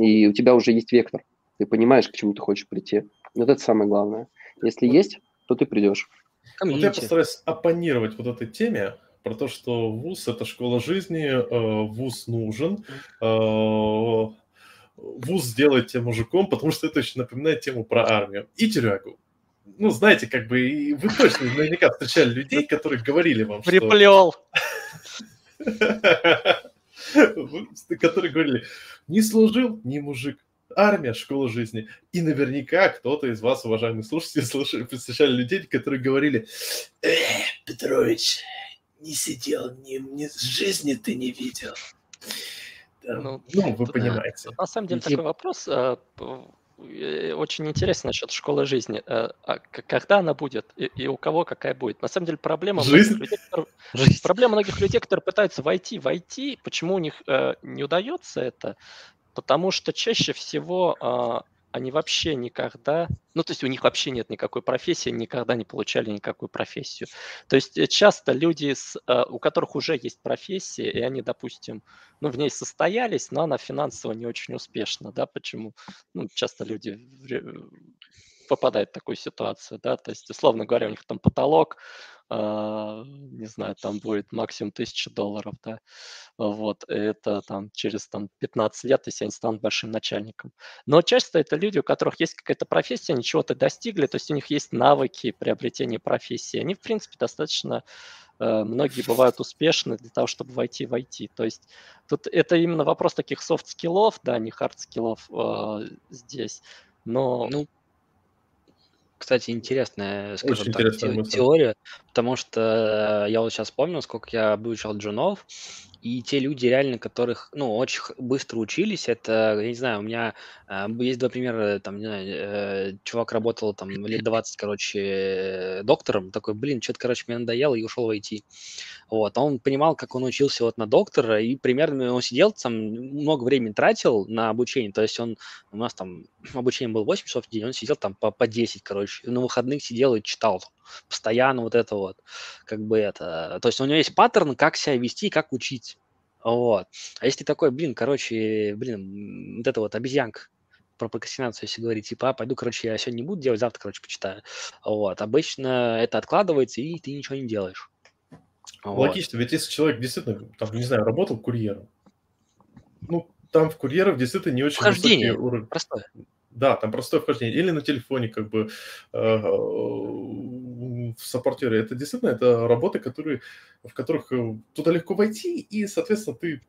Speaker 4: и у тебя уже есть вектор. Ты понимаешь, к чему ты хочешь прийти. Вот это самое главное. Если есть, то ты придешь.
Speaker 1: Вот я постараюсь оппонировать вот этой теме, про то, что ВУЗ – это школа жизни, э, ВУЗ нужен, э, вуз сделайте мужиком, потому что это очень напоминает тему про армию и тюрягу. Ну, знаете, как бы вы точно наверняка встречали людей, которые говорили вам,
Speaker 2: что... Приплел. [LAUGHS]
Speaker 1: которые говорили, не служил, не мужик, армия, школа жизни. И наверняка кто-то из вас, уважаемые слушатели, слушали, встречали людей, которые говорили, э, Петрович, не сидел, ни, ни жизни ты не видел.
Speaker 2: Ну, ну, вы понимаете. На самом деле такой вопрос а, э, очень интересно насчет школы жизни. Э, а когда она будет и, и у кого какая будет? На самом деле проблема Жизнь. многих людей, Жизнь. проблема многих людей, которые пытаются войти, войти, почему у них э, не удается это? Потому что чаще всего а, они вообще никогда, ну, то есть у них вообще нет никакой профессии, никогда не получали никакую профессию. То есть э, часто люди, с, а, у которых уже есть профессия, и они, допустим, ну, в ней состоялись, но она финансово не очень успешна, да, почему? Ну, часто люди попадают в такую ситуацию, да, то есть, условно говоря, у них там потолок, не знаю, там будет максимум 1000 долларов, да, вот, это там через там 15 лет, если они станут большим начальником. Но часто это люди, у которых есть какая-то профессия, они чего-то достигли, то есть у них есть навыки приобретения профессии, они, в принципе, достаточно э, многие бывают успешны для того, чтобы войти в IT. То есть тут это именно вопрос таких софт-скиллов, да, не хард-скиллов э, здесь. Но
Speaker 3: ну, кстати, интересная, скажем Очень так, интересная теория, потому что я вот сейчас вспомнил, сколько я обучал джунов, и те люди реально, которых, ну, очень быстро учились, это, я не знаю, у меня э, есть два примера, там, не знаю, э, чувак работал там лет [LAUGHS] 20, короче, доктором, такой, блин, что-то, короче, мне надоело, и ушел в IT. Вот, он понимал, как он учился вот на доктора, и примерно он сидел там, много времени тратил на обучение, то есть он, у нас там [CLEARS THROAT] обучение было 8 часов в день, он сидел там по, по 10, короче, на выходных сидел и читал постоянно вот это вот, как бы это, то есть у него есть паттерн, как себя вести, как учить, вот. А если такой, блин, короче, блин, вот это вот обезьянка, про прокрастинацию, если говорить, типа, а, пойду, короче, я сегодня не буду делать, завтра, короче, почитаю. Вот. Обычно это откладывается, и ты ничего не делаешь.
Speaker 1: Вот. Логично, ведь если человек действительно, там, не знаю, работал курьером, ну, там в курьеров действительно не очень
Speaker 3: Вхождение, высокий уровень. Простое.
Speaker 1: Да, там простое вхождение. Или на телефоне, как бы, э, в саппортере. Это действительно это работы, которые, в которых э, туда легко войти, и, соответственно, ты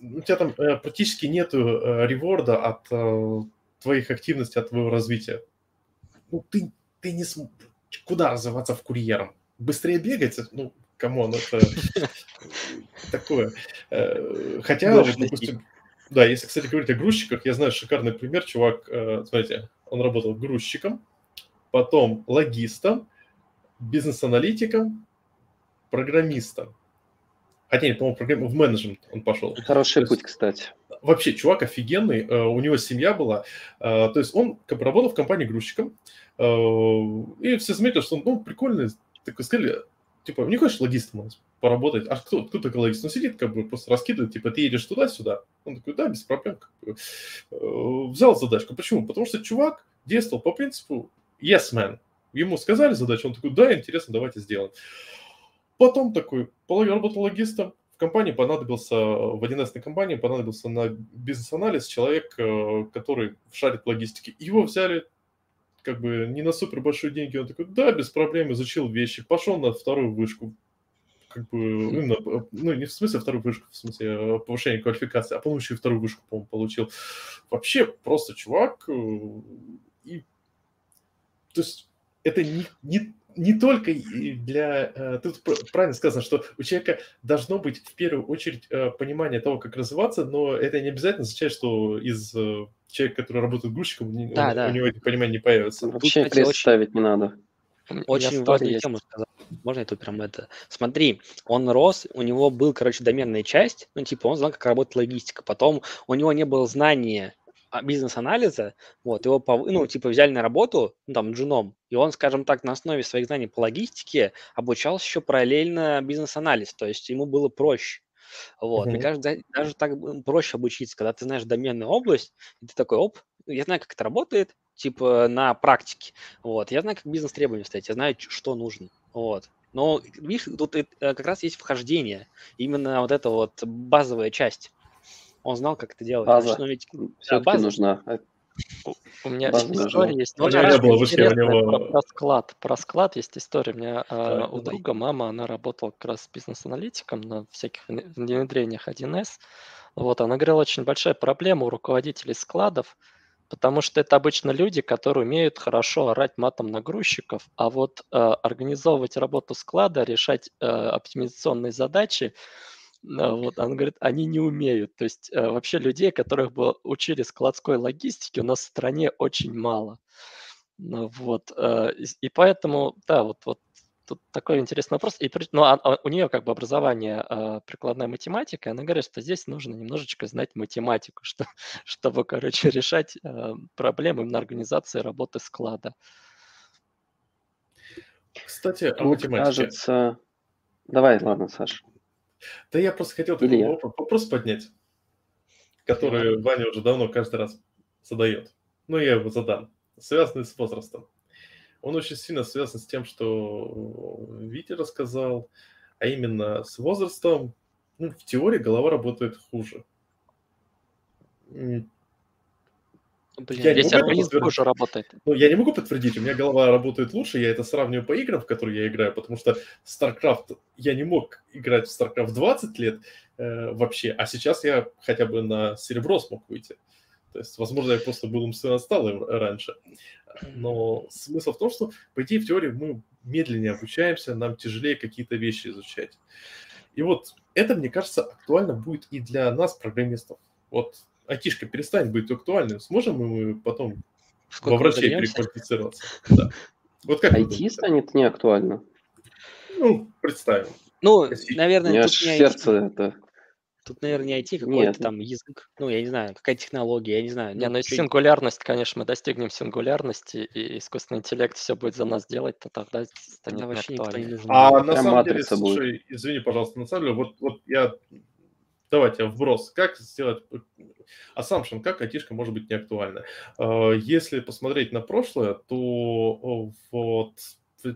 Speaker 1: у тебя там э, практически нет реворда от твоих активностей, от твоего развития. Ну, ты, ты не см... Куда развиваться в курьером? Быстрее бегать? Ну, come on, это такое. Хотя, допустим, да, если, кстати, говорить о грузчиках, я знаю шикарный пример. Чувак, э, смотрите, он работал грузчиком, потом логистом, бизнес-аналитиком, программистом. Хотя нет, по-моему, программ... в менеджмент он пошел.
Speaker 4: Хороший есть, путь, кстати.
Speaker 1: Вообще, чувак офигенный, э, у него семья была. Э, то есть он работал в компании грузчиком, и все заметили, что он ну, прикольный, такой сказали, типа, не хочешь логистом поработать? А кто, кто такой логист? Он сидит, как бы просто раскидывает, типа, ты едешь туда-сюда. Он такой, да, без проблем. Как бы. Э, взял задачку. Почему? Потому что чувак действовал по принципу yes man. Ему сказали задачу, он такой, да, интересно, давайте сделаем. Потом такой, работал логистом, в компании понадобился, в 11 компании понадобился на бизнес-анализ человек, э, который шарит в логистике. Его взяли, как бы не на супер большие деньги, он такой, да, без проблем, изучил вещи, пошел на вторую вышку, как бы, именно, ну, не в смысле вторую вышку, в смысле э, повышения квалификации, а и вторую вышку, по-моему, получил. Вообще просто чувак, э, и, то есть это не, не, не только для... Э, тут правильно сказано, что у человека должно быть в первую очередь понимание того, как развиваться, но это не обязательно означает, что из человека, который работает грузчиком, да, он, да. у него это понимание не появится.
Speaker 4: Вообще Тут, крест очень... ставить не надо.
Speaker 3: Очень важную тему сказал. Можно я тут прям это... Смотри, он рос, у него был, короче, доменная часть, ну, типа, он знал, как работает логистика. Потом у него не было знания бизнес-анализа, вот, его, ну, типа, взяли на работу, ну, там, джуном, и он, скажем так, на основе своих знаний по логистике обучался еще параллельно бизнес-анализ, то есть ему было проще. Вот, mm-hmm. мне кажется, даже так проще обучиться, когда ты знаешь доменную область, и ты такой, оп, я знаю, как это работает, типа на практике, вот, я знаю, как бизнес-требования ставить, я знаю, что нужно, вот. Но, видишь, тут э, как раз есть вхождение, именно вот эта вот базовая часть. Он знал, как это делать.
Speaker 4: База. Ведь, да, база. нужна.
Speaker 2: У меня история есть.
Speaker 1: У него не было вообще, у него...
Speaker 2: Про, склад. Про склад есть история. У меня э, у друга мама, она работала как раз бизнес-аналитиком на всяких внедрениях 1С. Вот, она говорила, очень большая проблема у руководителей складов, потому что это обычно люди, которые умеют хорошо орать матом нагрузчиков, а вот э, организовывать работу склада, решать э, оптимизационные задачи, вот, она говорит, они не умеют. То есть э, вообще людей, которых бы учили складской логистике, у нас в стране очень мало. Ну, вот, э, и поэтому, да, вот, вот тут такой интересный вопрос. И, ну, а, а у нее как бы образование э, прикладная математика, и она говорит, что здесь нужно немножечко знать математику, [LAUGHS] что, чтобы, короче, решать э, проблемы на организации работы склада.
Speaker 1: Кстати, о
Speaker 4: Тут математике. кажется... Давай, ладно, Саш.
Speaker 1: Да я просто хотел такой вопрос, поднять, который да. Ваня уже давно каждый раз задает. Ну, я его задам. Связанный с возрастом он очень сильно связан с тем, что Витя рассказал, а именно с возрастом, ну, в теории голова работает хуже.
Speaker 2: Блин, я весь организм хуже работает.
Speaker 1: Ну, я не могу подтвердить, у меня голова работает лучше, я это сравниваю по играм, в которые я играю, потому что StarCraft, я не мог играть в StarCraft 20 лет э, вообще, а сейчас я хотя бы на серебро смог выйти. То есть, возможно, я просто был умственно отсталым раньше. Но смысл в том, что, по идее, в теории мы медленнее обучаемся, нам тяжелее какие-то вещи изучать. И вот это, мне кажется, актуально будет и для нас, программистов. Вот айтишка перестанет быть актуальным. Сможем мы потом Сколько во врачей переквалифицироваться? Да.
Speaker 4: Вот как IT станет неактуально?
Speaker 1: Ну, представим.
Speaker 3: Ну, наверное,
Speaker 4: тут не сердце это
Speaker 3: Тут, наверное, не IT, какой-то там язык, ну, я не знаю, какая технология, я не знаю.
Speaker 2: Не, ну, сингулярность, конечно, мы достигнем сингулярности, и искусственный интеллект все будет за нас делать, то тогда станет вообще никто не нужен.
Speaker 1: А на самом деле, слушай, извини, пожалуйста, на самом деле, вот, вот я Давайте вброс. Как сделать assumption, как айтишка может быть неактуальна? А, если посмотреть на прошлое, то вот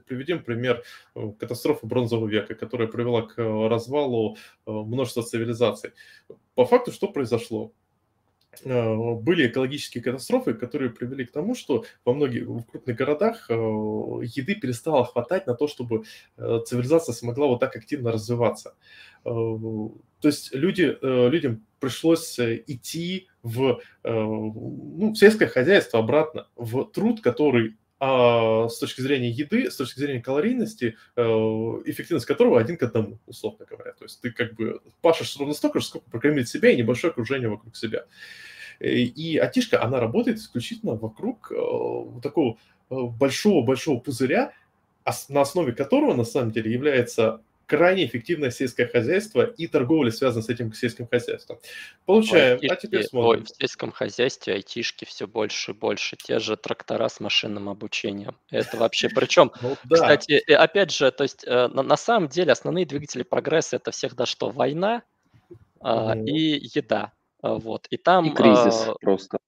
Speaker 1: приведем пример э, катастрофы бронзового века, которая привела к э, развалу э, множества цивилизаций. По факту что произошло? Были экологические катастрофы, которые привели к тому, что во многих в крупных городах еды перестало хватать на то, чтобы цивилизация смогла вот так активно развиваться. То есть люди, людям пришлось идти в, ну, сельское хозяйство обратно, в труд, который а с точки зрения еды, с точки зрения калорийности, э, эффективность которого один к одному, условно говоря. То есть ты как бы пашешь ровно столько же, сколько прокормить себя и небольшое окружение вокруг себя. И атишка, она работает исключительно вокруг э, такого э, большого-большого пузыря, на основе которого на самом деле является крайне эффективное сельское хозяйство и торговля связана с этим сельским хозяйством. Получаем,
Speaker 2: ой, а теперь смотрим. Ой, в сельском хозяйстве айтишки все больше и больше, те же трактора с машинным обучением. Это вообще, причем, [LAUGHS] ну, кстати, опять же, то есть э, на, самом деле основные двигатели прогресса это всегда что? Война mm. и еда. Вот. И там...
Speaker 4: И кризис а, просто.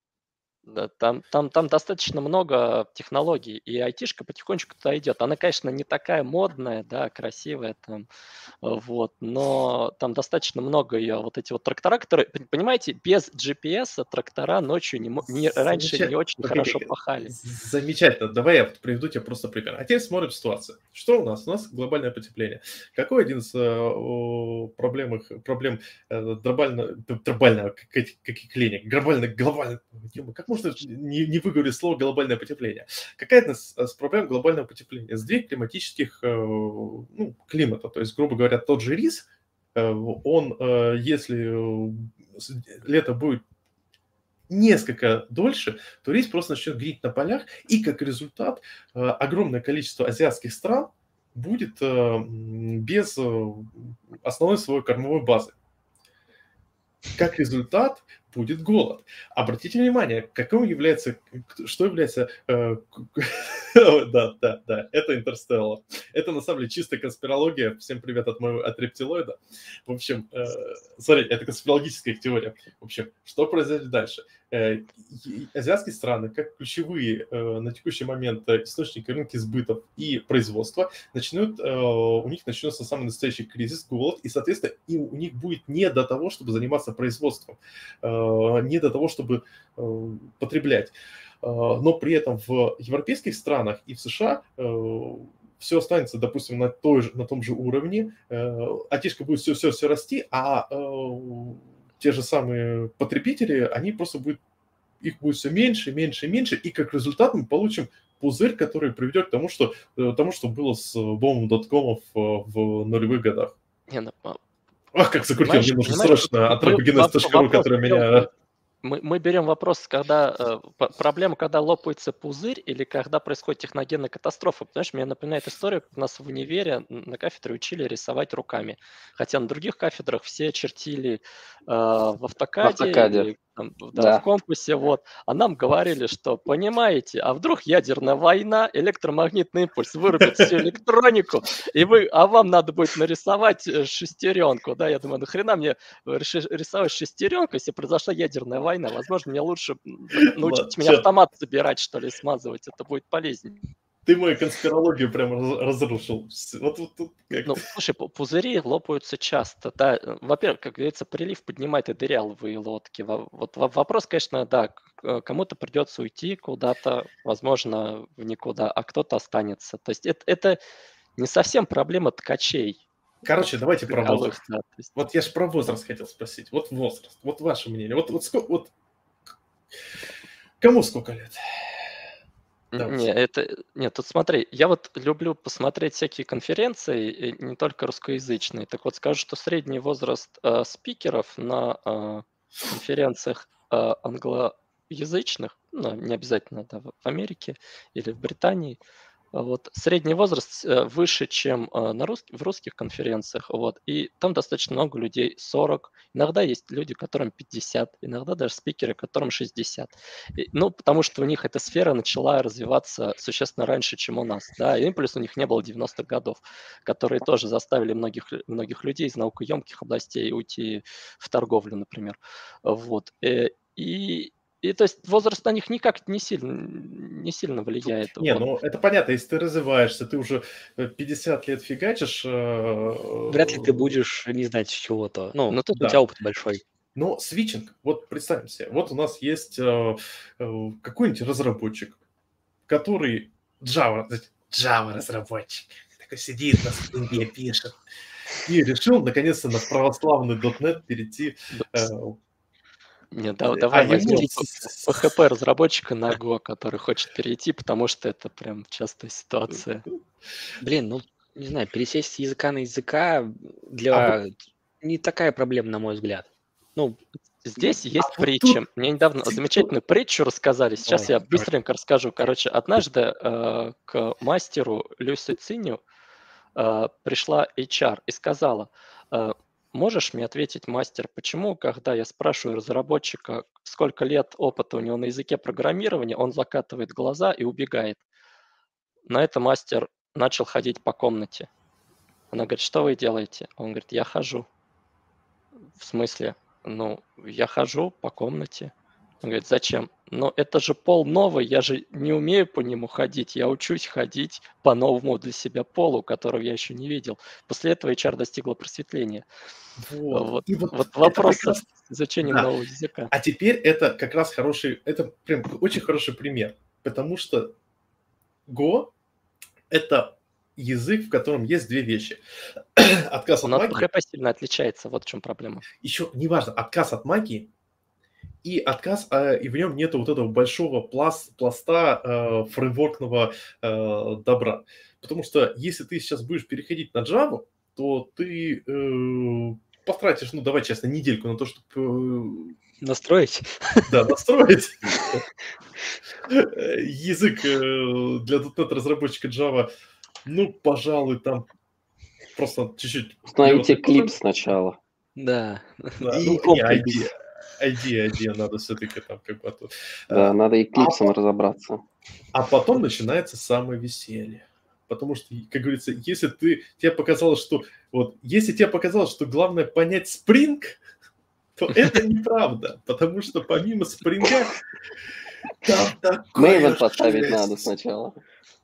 Speaker 2: Да, там, там, там достаточно много технологий, и айтишка потихонечку туда идет. Она, конечно, не такая модная, да, красивая там, вот, но там достаточно много ее, вот эти вот трактора, которые, понимаете, без GPS трактора ночью не, не, раньше не очень хорошо пахали.
Speaker 1: Замечательно. Давай я приведу тебе просто пример. А теперь смотрим ситуацию. Что у нас? У нас глобальное потепление. Какой один из э, проблем, проблем э, дробального, дробального, как, как клиник, глобальный, глобальный, как можно не, не выговорить слово глобальное потепление. Какая то с проблем глобального потепления? Сдвиг климатических э, ну, климата. То есть, грубо говоря, тот же рис, э, он, э, если лето будет несколько дольше, то рис просто начнет гнить на полях, и как результат огромное количество азиатских стран будет без основной своей кормовой базы. Как результат, будет голод. Обратите внимание, каким является, что является... Э, [LAUGHS] да, да, да, это Интерстелла. Это на самом деле чистая конспирология. Всем привет от моего от рептилоида. В общем, э, смотрите, это конспирологическая теория. В общем, что произойдет дальше? Э, азиатские страны, как ключевые э, на текущий момент источники рынка сбытов и производства, начнут, у них начнется самый настоящий кризис, голод, и, соответственно, и у них будет не до того, чтобы заниматься производством, не до того, чтобы потреблять. Но при этом в европейских странах и в США все останется, допустим, на, той же, на том же уровне, э, отечка будет все-все-все расти, а э, те же самые потребители, они просто будут, их будет все меньше, меньше, меньше, и как результат мы получим пузырь, который приведет к тому, что, э, тому, что было с бомбом доткомов в нулевых годах. Не, ну, а Ах, как закрутил, мне нужно срочно антропогенез.ру, который меня
Speaker 2: мы, мы берем вопрос, когда э, проблема, когда лопается пузырь или когда происходит техногенная катастрофа. Понимаешь, мне напоминает историю, как нас в универе на кафедре учили рисовать руками. Хотя на других кафедрах все чертили э, в автокаде, в автокаде. Или, там, да, да. в компасе, вот. А нам говорили, что, понимаете, а вдруг ядерная война, электромагнитный импульс вырубит всю электронику, и вы, а вам надо будет нарисовать э, шестеренку, да, я думаю, нахрена мне рисовать шестеренку, если произошла ядерная война, возможно, мне лучше [LAUGHS] научить меня автомат забирать, что ли, смазывать, это будет полезнее.
Speaker 1: Ты мою конспирологию прям разрушил. Вот, вот, вот
Speaker 2: как. Ну, слушай, пузыри лопаются часто. Да, во-первых, как говорится, прилив поднимает и дырявые лодки. Вот вопрос, конечно, да, кому-то придется уйти куда-то, возможно, в никуда, а кто-то останется. То есть это, это не совсем проблема ткачей.
Speaker 1: Короче, давайте про возраст. Да, есть... Вот я же про возраст хотел спросить. Вот возраст. Вот ваше мнение. Вот, вот сколько... Вот... Кому сколько лет?
Speaker 2: Не, это, нет, тут смотри, я вот люблю посмотреть всякие конференции, не только русскоязычные. Так вот скажу, что средний возраст э, спикеров на э, конференциях э, англоязычных, ну, не обязательно да, в Америке или в Британии, вот, средний возраст э, выше, чем э, на рус... в русских конференциях. Вот, и там достаточно много людей, 40. Иногда есть люди, которым 50, иногда даже спикеры, которым 60. И, ну, потому что у них эта сфера начала развиваться существенно раньше, чем у нас. Да, и плюс у них не было 90-х годов, которые тоже заставили многих, многих людей из наукоемких областей уйти в торговлю, например. Вот. Э, и, и то есть возраст на них никак не сильно, не сильно влияет.
Speaker 1: Не, вот. ну это понятно, если ты развиваешься, ты уже 50 э, лет фигачишь. Э,
Speaker 3: Вряд ли ты будешь не знать чего-то. Ну, ну тут да. у тебя опыт большой.
Speaker 1: Но свитчинг, вот представим себе, вот у нас есть э, э, какой-нибудь разработчик, который Java, Java разработчик, такой сидит на спинге, пишет, и решил наконец-то на православный .NET перейти э,
Speaker 2: нет, да, давай а возьмем PHP разработчика на [LAUGHS] Go, который хочет перейти, потому что это прям частая ситуация.
Speaker 3: Блин, ну, не знаю, пересесть с языка на языка для... А не такая проблема, на мой взгляд. Ну,
Speaker 2: Здесь есть а притча. Тут... Мне недавно замечательную притчу рассказали. Сейчас Ой, я быстренько расскажу. Короче, однажды э, к мастеру Люси Циню э, пришла HR и сказала, э, Можешь мне ответить, мастер, почему, когда я спрашиваю разработчика, сколько лет опыта у него на языке программирования, он закатывает глаза и убегает? На это мастер начал ходить по комнате. Она говорит, что вы делаете? Он говорит, я хожу. В смысле? Ну, я хожу по комнате. Он говорит, зачем? Но это же пол новый, я же не умею по нему ходить, я учусь ходить по новому для себя полу, которого я еще не видел. После этого HR достигла просветления. Вот, вот, вот, вот вопрос раз... изучения да. нового языка.
Speaker 1: А теперь это как раз хороший, это прям очень хороший пример, потому что Go — это язык, в котором есть две вещи. [CLEARS THROAT]
Speaker 2: отказ от магии. PHP сильно отличается, вот в чем проблема.
Speaker 1: Еще, неважно, отказ от магии и отказ, а, и в нем нету вот этого большого пласт, пласта э, фреймворкного э, добра. Потому что если ты сейчас будешь переходить на Java, то ты э, потратишь, ну давай честно, недельку на то, чтобы...
Speaker 3: Э, настроить?
Speaker 1: Да, настроить. [LAUGHS] Язык э, для .NET разработчика Java, ну, пожалуй, там просто чуть-чуть...
Speaker 4: Установите клип сначала.
Speaker 3: Да.
Speaker 1: И ну, ID, ID, надо все-таки там как бы...
Speaker 4: Да, надо и клипсом а разобраться.
Speaker 1: А потом начинается самое веселье потому что, как говорится, если ты, тебе показалось, что вот, если тебе показалось, что главное понять спринг, то это неправда, потому что помимо спринга
Speaker 4: там такое... Maven поставить надо сначала.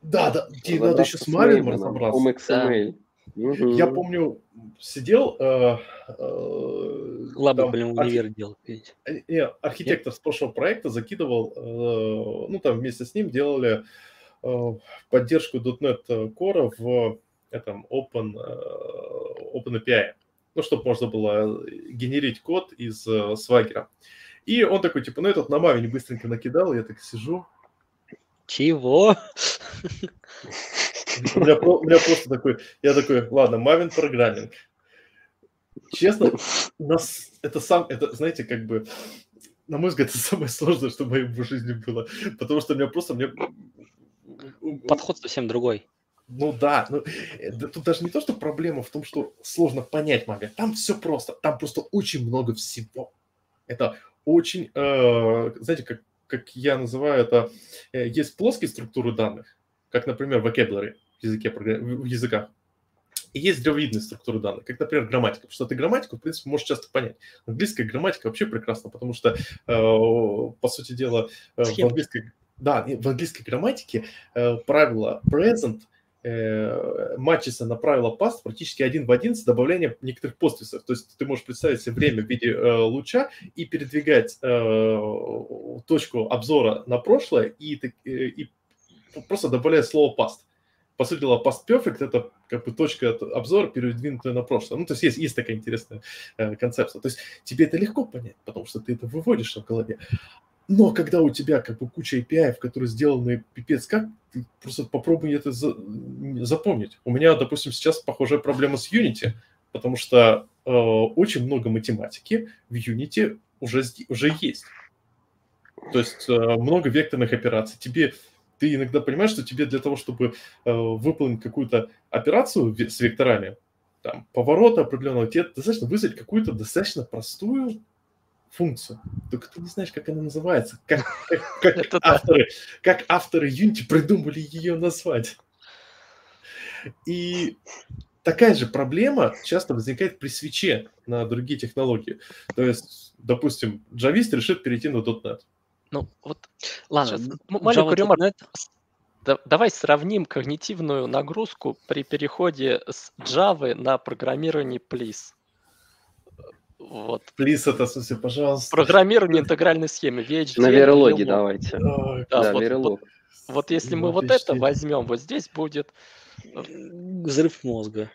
Speaker 1: Да, да, тебе надо еще с Maven разобраться. Я помню, сидел... Э,
Speaker 3: э, Лабы, блин, универ делал.
Speaker 1: Не, архитектор с прошлого проекта закидывал, э, ну, там вместе с ним делали поддержку .NET Core в этом Open, Open API. Ну, чтобы можно было генерить код из Swagger. И он такой, типа, ну, этот на Мавине быстренько накидал, я так сижу.
Speaker 3: Чего? [LAUGHS]
Speaker 1: У меня, у меня просто такой, я такой, ладно, Мавин программинг. Честно, нас, это сам, это, знаете, как бы, на мой взгляд, [LAUGHS] это самое сложное, что в моей жизни было. Потому что у меня просто, мне...
Speaker 3: Подход совсем другой.
Speaker 1: Ну да, ну, тут даже не то, что проблема в том, что сложно понять Мавин. Там все просто, там просто очень много всего. Это очень, э, знаете, как, как я называю это, э, есть плоские структуры данных, как, например, vocabulary в, языке, в языках. И есть древовидные структуры данных, как, например, грамматика. Потому что ты грамматику, в принципе, можешь часто понять. Английская грамматика вообще прекрасна, потому что, э, по сути дела, э, в английской, да, в английской грамматике э, правило present э, матчится на правило past практически один в один с добавлением некоторых постфисов. То есть ты можешь представить себе время в виде э, луча и передвигать э, точку обзора на прошлое и, э, и просто добавляя слово past по сути дела, past perfect – это как бы точка обзора, передвинутая на прошлое. Ну, то есть есть, есть такая интересная э, концепция. То есть тебе это легко понять, потому что ты это выводишь в голове. Но когда у тебя как бы куча API, которые сделаны пипец как, ты просто попробуй это за, запомнить. У меня, допустим, сейчас похожая проблема с Unity, потому что э, очень много математики в Unity уже, уже есть. То есть э, много векторных операций. Тебе ты иногда понимаешь, что тебе для того, чтобы э, выполнить какую-то операцию с векторами, там, поворота определенного, тебе достаточно вызвать какую-то достаточно простую функцию. Только ты не знаешь, как она называется, как, как, [LAUGHS] как, авторы, как авторы Unity придумали ее назвать. И такая же проблема часто возникает при свече на другие технологии. То есть, допустим, джавист решит перейти на .NET.
Speaker 2: Ну, вот, ладно, Сейчас, маленькую ремарку. давай сравним когнитивную нагрузку при переходе с Java на программирование Please.
Speaker 1: Вот. Please это, в смысле, пожалуйста.
Speaker 2: Программирование интегральной схемы. VHDL,
Speaker 4: на верологе давайте. Да,
Speaker 2: да вот, вот, вот если мы вот это возьмем, вот здесь будет...
Speaker 3: Э, Взрыв мозга.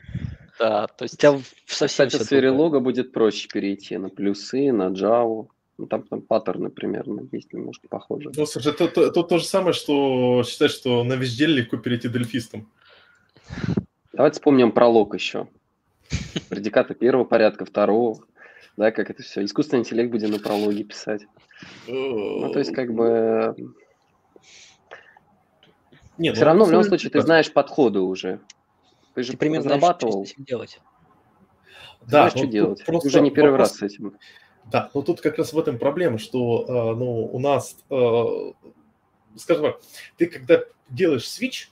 Speaker 2: Да, то есть... У
Speaker 4: тебя совсем Кстати, с верилога будет проще перейти на плюсы, на Java. Ну, там, там паттерны примерно есть немножко похожие.
Speaker 1: Ну, слушай, это, это, это то же самое, что считать, что на весь день легко перейти дельфистом.
Speaker 4: Давайте вспомним пролог еще. Предикаты первого порядка, второго. Да, как это все. Искусственный интеллект будем на прологе писать. Ну, то есть, как бы... Нет, все ну, равно, в любом случае, ты знаешь подходы уже. Ты же ты примерно разрабатывал. Знаешь, что делать.
Speaker 1: Да, знаешь,
Speaker 4: что делать. Просто уже не первый вопрос... раз с этим.
Speaker 1: Да, но тут как раз в этом проблема, что э, ну, у нас, э, скажем так, ты когда делаешь свич,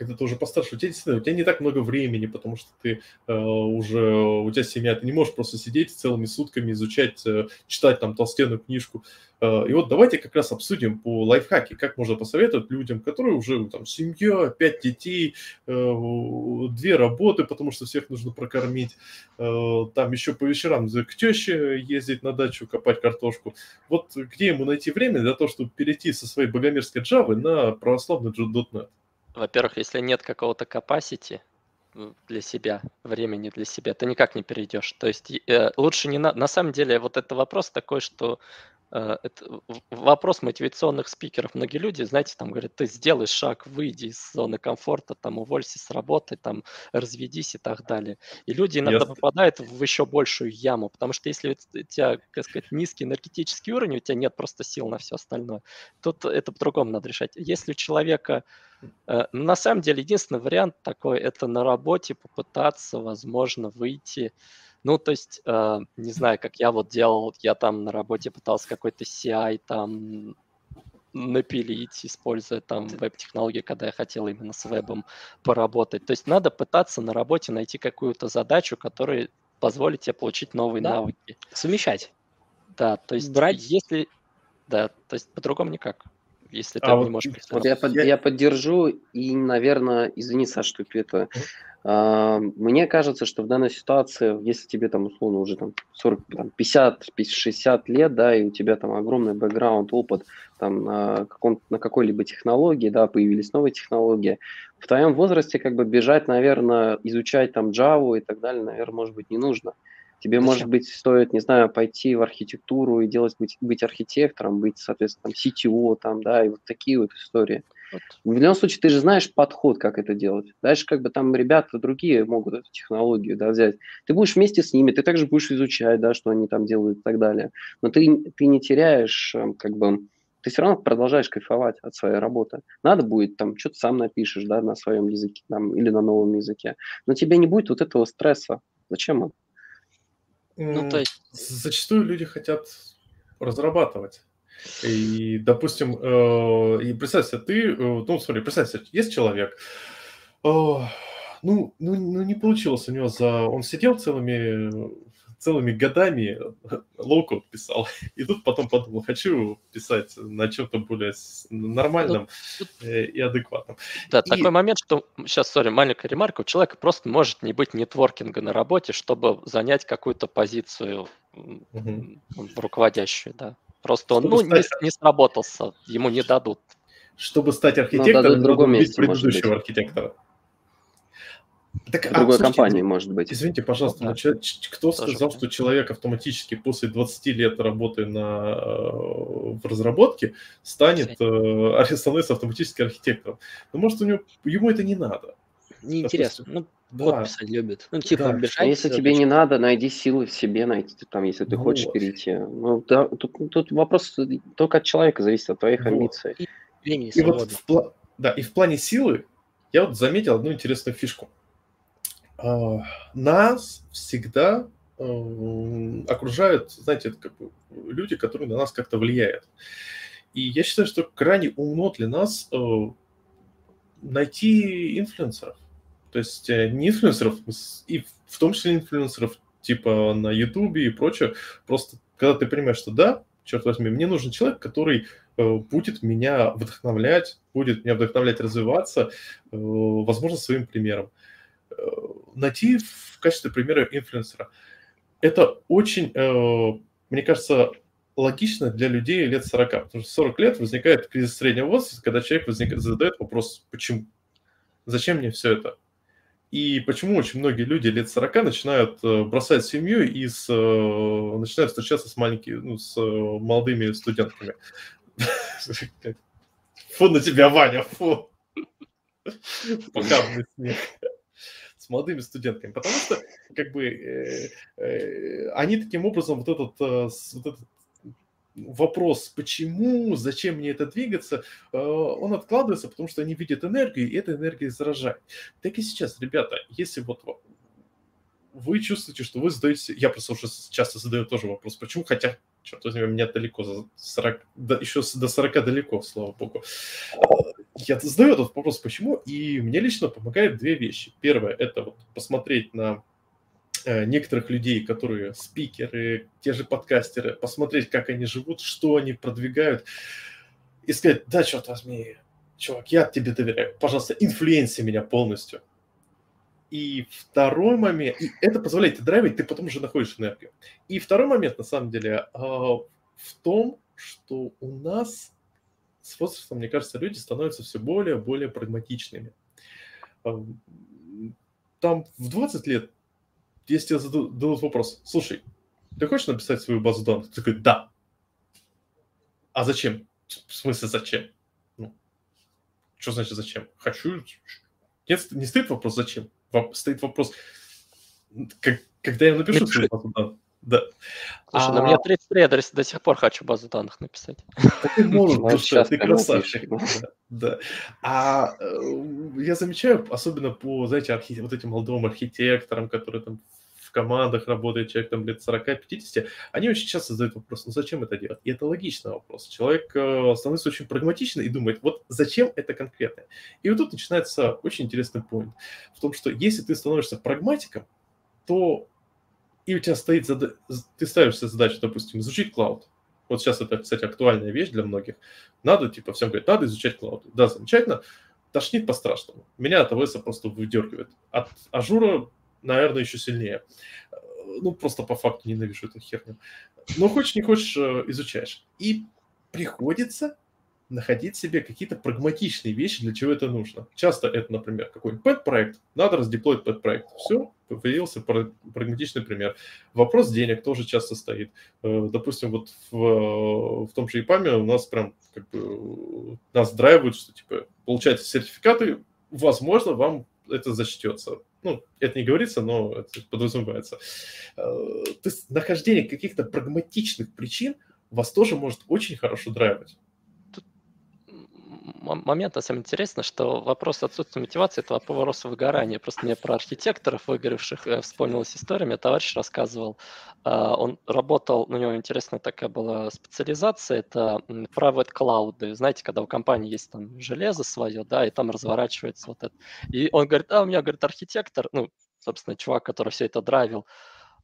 Speaker 1: когда ты уже постарше, у тебя действительно, у тебя не так много времени, потому что ты э, уже, у тебя семья, ты не можешь просто сидеть целыми сутками, изучать, э, читать там толстенную книжку. Э, и вот давайте как раз обсудим по лайфхаке, как можно посоветовать людям, которые уже там семья, пять детей, э, две работы, потому что всех нужно прокормить, э, там еще по вечерам к теще ездить на дачу, копать картошку. Вот где ему найти время для того, чтобы перейти со своей богомерзкой Java на православный .NET?
Speaker 2: Во-первых, если нет какого-то capacity для себя, времени для себя, ты никак не перейдешь. То есть э, лучше не на... На самом деле вот это вопрос такой, что э, это вопрос мотивационных спикеров. Многие люди, знаете, там говорят, ты сделай шаг, выйди из зоны комфорта, там уволься с работы, там разведись и так далее. И люди иногда Ясно. попадают в еще большую яму, потому что если у тебя, как сказать, низкий энергетический уровень, у тебя нет просто сил на все остальное, тут это по-другому надо решать. Если у человека Э, на самом деле, единственный вариант такой, это на работе попытаться, возможно, выйти. Ну, то есть, э, не знаю, как я вот делал, я там на работе пытался какой-то CI там напилить, используя там веб-технологии, когда я хотел именно с вебом поработать. То есть надо пытаться на работе найти какую-то задачу, которая позволить тебе получить новые
Speaker 3: Да.
Speaker 2: навыки.
Speaker 3: Совмещать.
Speaker 2: Да, то есть
Speaker 3: Брать-
Speaker 2: если... Да, то есть по-другому никак. Если ты
Speaker 1: А
Speaker 2: не
Speaker 1: вот
Speaker 2: можешь
Speaker 1: и-
Speaker 2: представить.
Speaker 4: Вот я, под-
Speaker 1: Я-
Speaker 4: поддержу и, наверное, извини, Саш, что это.
Speaker 1: Мгм.
Speaker 4: а, Мне кажется, что в данной ситуации, если тебе там условно уже там 40, там, 50, 60 лет, да, и у тебя там огромный бэкграунд, опыт там на, каком, на какой-либо технологии, да, появились новые технологии, в твоем возрасте как бы бежать, наверное, изучать там Java и так далее, наверное, может быть, не нужно. Тебе,
Speaker 2: Зачем?
Speaker 4: может быть, стоит, не знаю, пойти в архитектуру и делать, быть, быть архитектором, быть, соответственно, там, CTO, там, да, и вот такие вот истории.
Speaker 2: Вот.
Speaker 4: В любом случае, ты же знаешь подход, как это делать. Дальше как бы там ребята другие могут эту технологию да, взять. Ты будешь вместе с ними, ты также будешь изучать, да, что они там делают и так далее. Но ты, ты не теряешь, эм, как бы, ты все равно продолжаешь кайфовать от своей работы. Надо будет, там, что-то сам напишешь, да, на своем языке там, или на новом языке. Но тебе не будет вот этого стресса. Зачем он?
Speaker 2: Ну, то есть,
Speaker 1: Зачастую люди хотят разрабатывать. И, допустим, э, и представь себе, ты, э, ну, смотри, представь себе, есть человек, э, ну, ну, ну, не получилось у него за... Он сидел целыми, целыми годами, low-code писал, и тут потом подумал, хочу писать на чем-то более нормальном
Speaker 2: тут-
Speaker 1: э, и адекватном.
Speaker 2: да,
Speaker 1: и-
Speaker 2: такой момент, что сейчас, sorry, маленькая ремарка, у человека просто может не быть нетворкинга на работе, чтобы занять какую-то позицию м, руководящую, да. Просто он,
Speaker 1: Чтобы
Speaker 2: ну, не,
Speaker 1: стать-
Speaker 2: не сработался, ему не дадут.
Speaker 1: Чтобы стать
Speaker 4: дадут
Speaker 1: архитектором, надо убить
Speaker 4: месте, может быть.
Speaker 1: предыдущего архитектора. Так, а,
Speaker 4: другой
Speaker 1: слушайте,
Speaker 4: компании, может быть.
Speaker 1: Извините, пожалуйста,
Speaker 2: Да.
Speaker 1: но че- кто
Speaker 2: Тоже
Speaker 1: сказал, что человек автоматически после 20 лет работы на, э, в разработке станет, э, становится автоматически архитектором? Ну, может, у него, ему это не надо.
Speaker 3: Неинтересно. Ну, код
Speaker 1: Да,
Speaker 3: писать любит. Ну, типа,
Speaker 1: Да.
Speaker 4: А
Speaker 3: бежать.
Speaker 4: если
Speaker 3: э,
Speaker 4: тебе не надо, найди силы в себе, найти там, если ты хочешь
Speaker 1: Вот.
Speaker 4: перейти. Ну, да, тут, тут вопрос только от человека зависит, от твоих
Speaker 1: Вот.
Speaker 4: амбиций.
Speaker 3: Времени
Speaker 1: и вот
Speaker 3: свободно.
Speaker 1: в, да, и в плане силы я вот заметил одну интересную фишку. А, Нас всегда э, окружают, знаете, это как бы люди, которые на нас как-то влияют. И я считаю, что крайне умно для нас э, найти инфлюенсеров. То есть э, не инфлюенсеров, и в том числе инфлюенсеров типа на Ютубе и прочее. Просто когда ты понимаешь, что да, черт возьми, мне нужен человек, который э, будет меня вдохновлять, будет меня вдохновлять развиваться, возможно, своим примером. Найти в качестве примера инфлюенсера. Это очень, э, мне кажется, логично для людей лет 40, потому что 40 лет возникает кризис среднего возраста, когда человек возникает, задает вопрос, почему? Зачем мне все это? И почему очень многие люди лет 40 начинают э, бросать семью и с, э, начинают встречаться с маленькими, ну, с молодыми студентками. [LAUGHS] Фу на тебя, Ваня, фу. Похабный смех. Молодыми студентками. Потому что, как бы, э, э, они таким образом вот этот, э, вот этот вопрос, почему, зачем мне это двигаться, он откладывается, потому что они видят энергию, и эта энергия заражает. Так и сейчас, ребята, если вот во- вы чувствуете, что вы задаете... Я просто уже часто задаю тоже вопрос, почему, хотя, черт возьми, меня далеко, за 40, да, еще до 40 далеко, слава богу. Я задаю этот вопрос, почему, и мне лично помогает две вещи. Первое, это вот посмотреть на э, некоторых людей, которые спикеры, те же подкастеры, посмотреть, как они живут, что они продвигают, и сказать, да, черт возьми, чувак, я тебе доверяю, пожалуйста, инфлюенси меня полностью. И второй момент, и это позволяет тебе драйвить, ты потом уже находишь энергию. И второй момент, на самом деле, а, в том, что у нас с возрастом, мне кажется, люди становятся все более и более прагматичными. Там в 20 лет, если тебе зададут дадут вопрос, слушай, ты хочешь написать свою базу данных? Ты такой, да. А зачем? В смысле, зачем? Ну, что значит зачем? Хочу. Нет, не стоит вопрос, зачем. Стоит вопрос, как- когда я напишу свою базу данных. Да.
Speaker 2: Слушай,
Speaker 1: А-
Speaker 2: на мне 33, я до сих- пор хочу базу данных написать.
Speaker 1: Ты [LAUGHS] можешь,
Speaker 4: Ну,
Speaker 1: ты красавчик. Да. А э, я замечаю, особенно по, знаете, архи- вот этим молодым архитекторам, которые там в командах работают, человек там лет 40-50, они очень часто задают вопрос, ну зачем это делать? И это логичный вопрос. Человек э, становится очень прагматичным и думает, вот зачем это конкретно? И вот тут начинается очень интересный point в том, что если ты становишься прагматиком, то и у тебя стоит, зада... ты ставишь себе задачу, допустим, изучить cloud. Вот сейчас это, кстати, актуальная вещь для многих. Надо, типа, всем говорить, надо изучать cloud. Да, замечательно. Тошнит по-страшному. Меня от AWS просто выдергивает. От Azure а, наверное, еще сильнее. Ну, просто по факту ненавижу эту херню. Но хочешь, не хочешь, э, изучаешь. И приходится находить себе какие-то прагматичные вещи, для чего это нужно. Часто это, например, какой-нибудь пэт-проект, надо раздеплоить пэт-проект. Все, появился прагматичный пример. Вопрос денег тоже часто стоит. Э, допустим, вот в, в том же ИПАМе у нас прям как бы нас драйвают, что типа получаете сертификаты, возможно, вам это зачтется. Ну, это не говорится, но это подразумевается. Э, то есть нахождение каких-то прагматичных причин вас тоже может очень хорошо драйвать
Speaker 2: момент, на самом деле, интересно, что вопрос отсутствия мотивации – это вопрос выгорания. Просто мне про архитекторов, выгоревших, э, вспомнилась история. Мне товарищ рассказывал, а, он работал, у него интересная такая была специализация, это private cloud. Знаете, когда у компании есть там железо свое, да, и там разворачивается вот это. И он говорит, а у меня, говорит, архитектор, ну, собственно, чувак, который все это драйвил,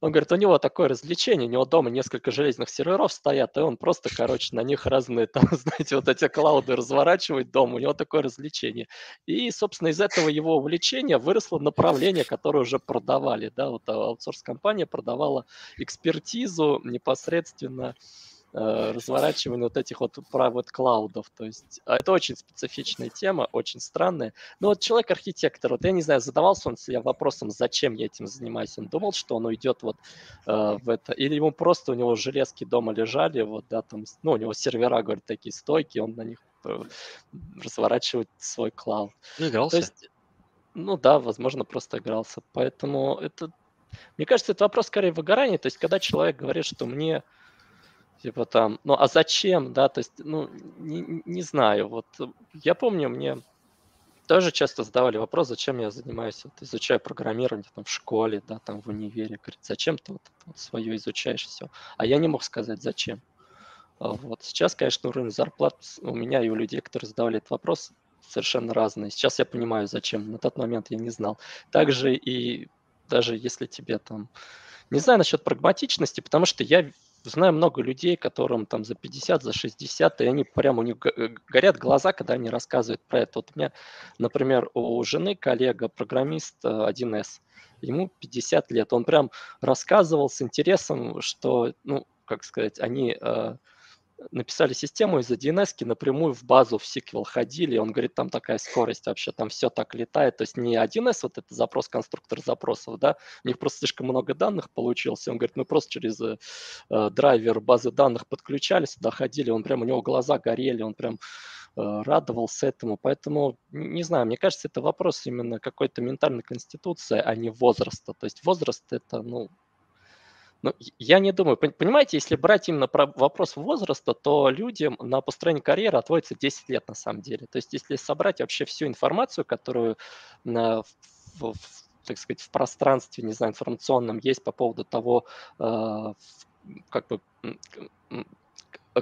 Speaker 2: он говорит, у него такое развлечение, у него дома несколько железных серверов стоят, и он просто, короче, на них разные, там, [LAUGHS] знаете, вот эти клауды разворачивает дома, у него такое развлечение. И, собственно, из этого его увлечения выросло направление, которое уже продавали, да, вот аутсорс-компания продавала экспертизу непосредственно разворачивание вот этих вот private клаудов. То есть а, это очень специфичная тема, очень странная. Но вот человек-архитектор, вот я не знаю, задавался он себе вопросом, зачем я этим занимаюсь. Он думал, что он уйдет вот э, в это, или ему просто у него железки дома лежали, вот, да, там, ну, у него сервера, говорят, такие стойкие, он на них э, разворачивает свой клауд.
Speaker 3: Игрался. То есть,
Speaker 2: ну да, возможно, просто игрался. Поэтому это, мне кажется, это вопрос скорее выгорания. То есть, когда человек говорит, что мне Типа там, ну а зачем, да, то есть, ну, не, не знаю, вот я помню, мне тоже часто задавали вопрос, зачем я занимаюсь, вот, изучаю программирование там в школе, да, там в универе, говорит, зачем ты вот, вот свое изучаешь все, а я не мог сказать, зачем. А вот сейчас, конечно, уровень зарплат у меня и у людей, которые задавали этот вопрос, совершенно разные. Сейчас я понимаю, зачем. На тот момент я не знал. Также и даже если тебе там... Не знаю насчет прагматичности, потому что я знаю много людей, которым там за 50, за 60, и они прямо у них э, горят глаза, когда они рассказывают про это. Вот у меня, например, у жены коллега, программист 1С, э, ему 50 лет, он прям рассказывал с интересом, что, ну, как сказать, они э, написали систему из 1С напрямую в базу в SQL ходили, он говорит, там такая скорость вообще, там все так летает, то есть не 1С, вот это запрос, конструктор запросов, да, у них просто слишком много данных получился, он говорит, мы просто через э, драйвер базы данных подключались, сюда ходили, он прям, у него глаза горели, он прям э, радовался этому, поэтому, не знаю, мне кажется, это вопрос именно какой-то ментальной конституции, а не возраста, то есть возраст это, ну, ну, я не думаю. Понимаете, если брать именно про вопрос возраста, то людям на построение карьеры отводится 10 лет на самом деле. То есть если собрать вообще всю информацию, которую в, в, так сказать, в пространстве, не знаю, информационном есть по поводу того, э, как бы